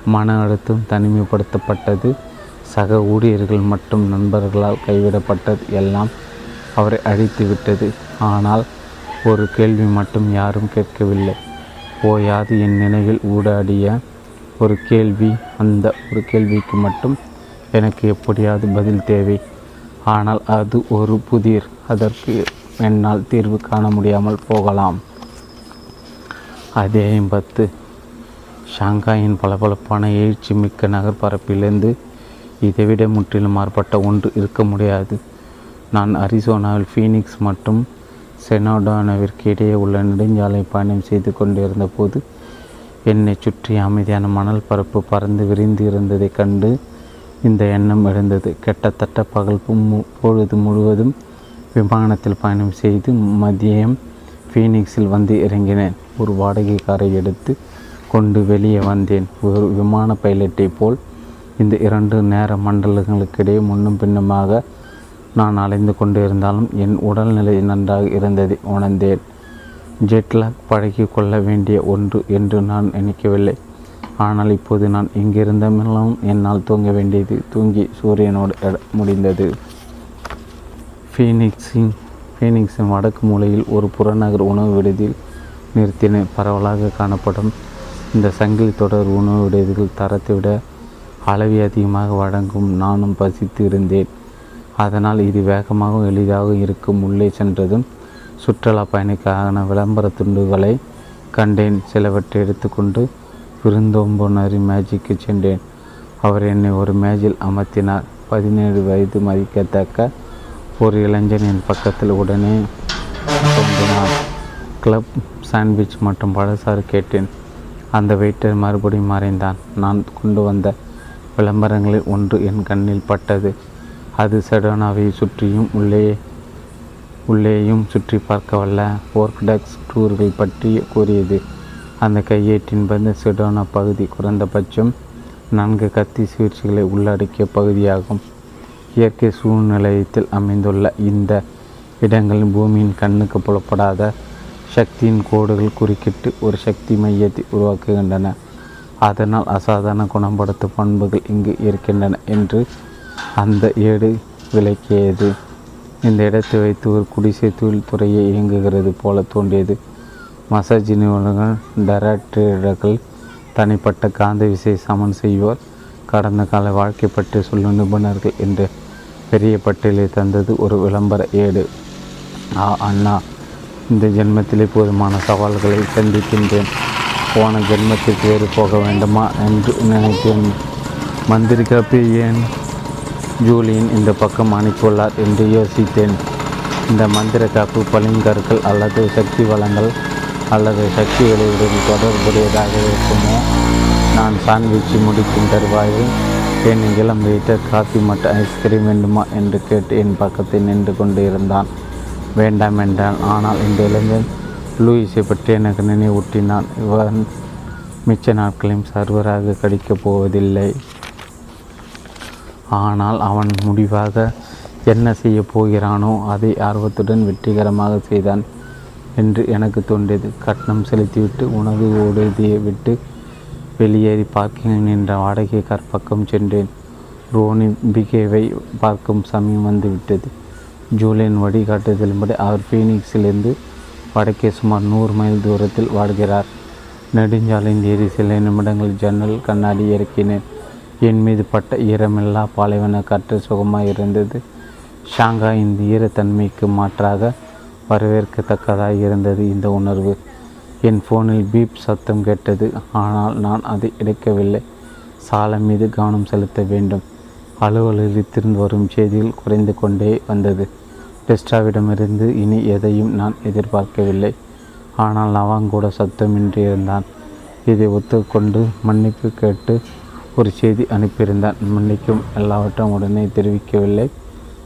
மன அழுத்தம் தனிமைப்படுத்தப்பட்டது. சக ஊழியர்கள் மற்றும் நண்பர்களால் கைவிடப்பட்டது. எல்லாம் அவரை அழித்து விட்டது. ஆனால் ஒரு கேள்வி மட்டும் யாரும் கேட்கவில்லை. ஓயாது என் நினைவில் ஊடாடிய ஒரு கேள்வி அந்த ஒரு கேள்விக்கு மட்டும் எனக்கு எப்படியாவது பதில் தேவை. ஆனால் அது ஒரு புதிர். அதற்கு என்னால் தீர்வு காண முடியாமல் போகலாம். அத்தியாயம் பத்து. ஷாங்காயின் பளபளப்பான எழுச்சி மிக்க நகர்பரப்பிலிருந்து இதைவிட முற்றிலும் மாறுபட்ட ஒன்று இருக்க முடியாது. நான் அரிசோனாவில் ஃபீனிக்ஸ் மற்றும் செனோடானவிற்கு இடையே உள்ள நெடுஞ்சாலை பயணம் செய்து கொண்டிருந்த போது என்னை சுற்றி அமைதியான மணல் பரப்பு பறந்து விரிந்து இருந்ததைக் கண்டு இந்த எண்ணம் எழுந்தது. கிட்டத்தட்ட பகல் மு- பொழுது முழுவதும் விமானத்தில் பயணம் செய்து மதியம் ஃபீனிக்ஸில் வந்து இறங்கினேன். ஒரு வாடகை காரை எடுத்து கொண்டு வெளியே வந்தேன். ஒரு விமான பைலட்டை போல் இந்த இரண்டு நேர மண்டலங்களுக்கிடையே முன்னும் பின்னுமாக நான் அலைந்து கொண்டிருந்தாலும் என் உடல்நிலை நன்றாக இருந்ததை உணர்ந்தேன். ஜெட்லாக் பழகி கொள்ள வேண்டிய ஒன்று என்று நான் நினைக்கவில்லை. ஆனால் இப்போது நான் எங்கிருந்தமெல்லாம் என்னால் தூங்க வேண்டியது தூங்கி சூரியனோடு முடிந்தது. ஃபீனிக்ஸின் ஃபீனிக்ஸின் வடக்கு மூலையில் ஒரு புறநகர் உணவு விடுதியில் நிறுத்தினேன். பரவலாக காணப்படும் இந்த சங்கிலி தொடர் உணவு விடுதிகள் தரத்தை விட அளவி அதிகமாக வழங்கும். நானும் பசித்து இருந்தேன் அதனால் இது வேகமாகவும் எளிதாக இருக்கும். உள்ளே சென்றதும் சுற்றுலா பயணிக்கான விளம்பர துண்டுகளை கண்டேன். சிலவற்றை எடுத்துக்கொண்டு விருந்தோம்புனரி மேஜிக்கு சென்றேன். அவர் என்னை ஒரு மேஜில் அமர்த்தினார். பதினேழு வயது மதிக்கத்தக்க ஒரு இளைஞன் என் பக்கத்தில் உடனே தோன்றினார். கிளப் சாண்ட்விச் மற்றும் பழசாறு கேட்டேன். அந்த வெயிட்டர் மறுபடியும் மறைந்தான். நான் கொண்டு வந்த விளம்பரங்களில் ஒன்று என் கண்ணில் பட்டது. அது செடோனாவை சுற்றியும் உள்ளே உள்ளேயும் சுற்றி பார்க்க வல்ல ஓர்க்டக்ஸ் டூர்கள் பற்றி கூறியது. அந்த கையேட்டின் பந்து செடோனா பகுதி குறைந்தபட்சம் நான்கு கத்தி சிகிச்சைகளை உள்ளடக்கிய பகுதியாகும். இயற்கை சூழ்நிலையத்தில் அமைந்துள்ள இந்த இடங்களில் பூமியின் கண்ணுக்கு புலப்படாத சக்தியின் கோடுகள் குறுக்கிட்டு ஒரு சக்தி மையத்தை உருவாக்குகின்றன. அதனால் அசாதாரண குணப்படுத்தும் பண்புகள் இங்கு இருக்கின்றன என்று அந்த ஏடு விளக்கியது. இந்த இடத்தை வைத்து ஒரு குடிசை தொழில்துறையை இயங்குகிறது போல தோன்றியது. மசாஜ் நிறுவனங்கள் டராட்டர்கள் தனிப்பட்ட காந்த விசை சமன் செய்வோர் கடந்த கால வாழ்க்கை பற்றி சொல்லும் நிபுணர்கள் என்று பெரிய பட்டியலை தந்தது ஒரு விளம்பர ஏடு. ஆ அண்ணா இந்த ஜென்மத்திலே போதுமான சவால்களை சந்திக்கின்றேன். போன ஜென்மத்திற்கு வேறு போக வேண்டுமா என்று நினைத்தேன். மந்திரி ஏன்? ஜூலியின் இந்த பக்கம் அனுப்பியுள்ளார் என்று யோசித்தேன். இந்த மந்திர காப்பு பளிங்கற்கள் அல்லது சக்தி வளங்கள் அல்லது சக்தி வெளியுடன் தொடர்புடையதாக இருக்குமோ? நான் சாண்ட்விச் முடிக்கும் தருவாயில் என் இளம் வெயிட்டர் காஃபி மற்றும் ஐஸ்கிரீம் வேண்டுமா என்று கேட்டு என் பக்கத்தில் நின்று கொண்டு இருந்தான். வேண்டாம் என்றான். ஆனால் இந்த இளைஞன் லூயிஸை பற்றி எனக்கு நினைவூட்டினான். இவன் மிச்ச நாட்களையும் சர்வராக கடிக்கப் போவதில்லை. ஆனால் அவன் முடிவாக என்ன செய்ய போகிறானோ அதை ஆர்வத்துடன் வெற்றிகரமாக செய்தான் என்று எனக்கு தோன்றியது. கட்டணம் செலுத்திவிட்டு உணவு ஓடுதியை விட்டு வெளியேறி பார்க்கிங் நின்ற வாடகை கற்பக்கம் சென்றேன். ரோனி பிகேவை பார்க்கும் சமயம் வந்துவிட்டது ஜூலியன் வழிகாட்டுதலின்படி அவர் ஃபீனிக்ஸிலிருந்து வடக்கே சுமார் நூறு மைல் தூரத்தில் வாழ்கிறார். நெடுஞ்சாலையின் ஏறி சில நிமிடங்கள் ஜன்னல் கண்ணாடி இறக்கினேன். என் மீது பட்ட ஈரமில்லா பாலைவன காற்று சுகமாக இருந்தது. ஷாங்காய் இந்த ஈரத்தன்மைக்கு மாற்றாக வரவேற்கத்தக்கதாக இருந்தது இந்த உணர்வு. என் ஃபோனில் பீப் சத்தம் கேட்டது ஆனால் நான் அதை எடுக்கவில்லை. சாலை மீது கவனம் செலுத்த வேண்டும். அலுவலகத்திலிருந்து வரும் செய்திகள் குறைந்து கொண்டே வந்தது. டெஸ்டாவிடமிருந்து இனி எதையும் நான் எதிர்பார்க்கவில்லை. ஆனால் அவன் கூட சத்தமின்றி இருந்தான் இதை ஒத்துக்கொண்டு மன்னிப்பு கேட்டு ஒரு செய்தி அனுப்பியிருந்தான். மன்னிக்கும் எல்லாவற்றையும் உடனே தெரிவிக்கவில்லை.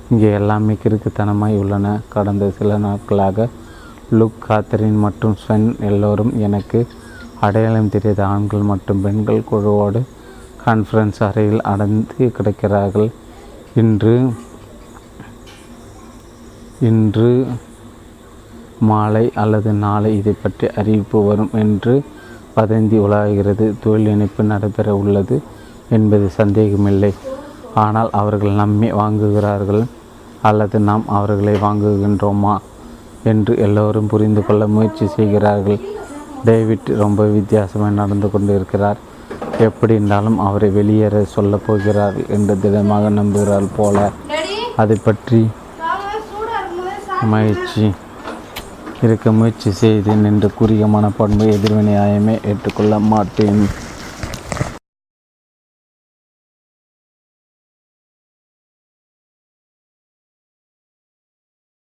இங்கே எல்லாமே கிறுக்குத்தனமாய் உள்ளன. கடந்த சில நாட்களாக லுக் காத்தரின் மற்றும் ஸ்வென் எல்லோரும் எனக்கு அடையாளம் தெரியாத ஆண்கள் மற்றும் பெண்கள் குழுவோடு கான்ஃபரன்ஸ் அறையில் அடைந்து கிடக்கிறார்கள். இன்று இன்று மாலை அல்லது நாளை இதை பற்றி அறிவிப்பு வரும் என்று வதந்தி உலாகிறது தொழில் இணைப்பு நடைபெற உள்ளது என்பது சந்தேகமில்லை. ஆனால் அவர்கள் நம்மை வாங்குகிறார்கள் அல்லது நாம் அவர்களை வாங்குகின்றோமா என்று எல்லோரும் புரிந்து கொள்ள முயற்சி செய்கிறார்கள். டேவிட் ரொம்ப வித்தியாசமாக நடந்து கொண்டிருக்கிறார். எப்படி இருந்தாலும் அவரை வெளியேற சொல்லப் போகிறார்கள் என்று திடமாக நம்புகிறாள் போல. அதை பற்றி முயற்சி இருக்க முயற்சி செய்தேன் என்று கூறிய மனப்பான்மை எதிர்வினையாயமே ஏற்றுக்கொள்ள மாட்டேன்.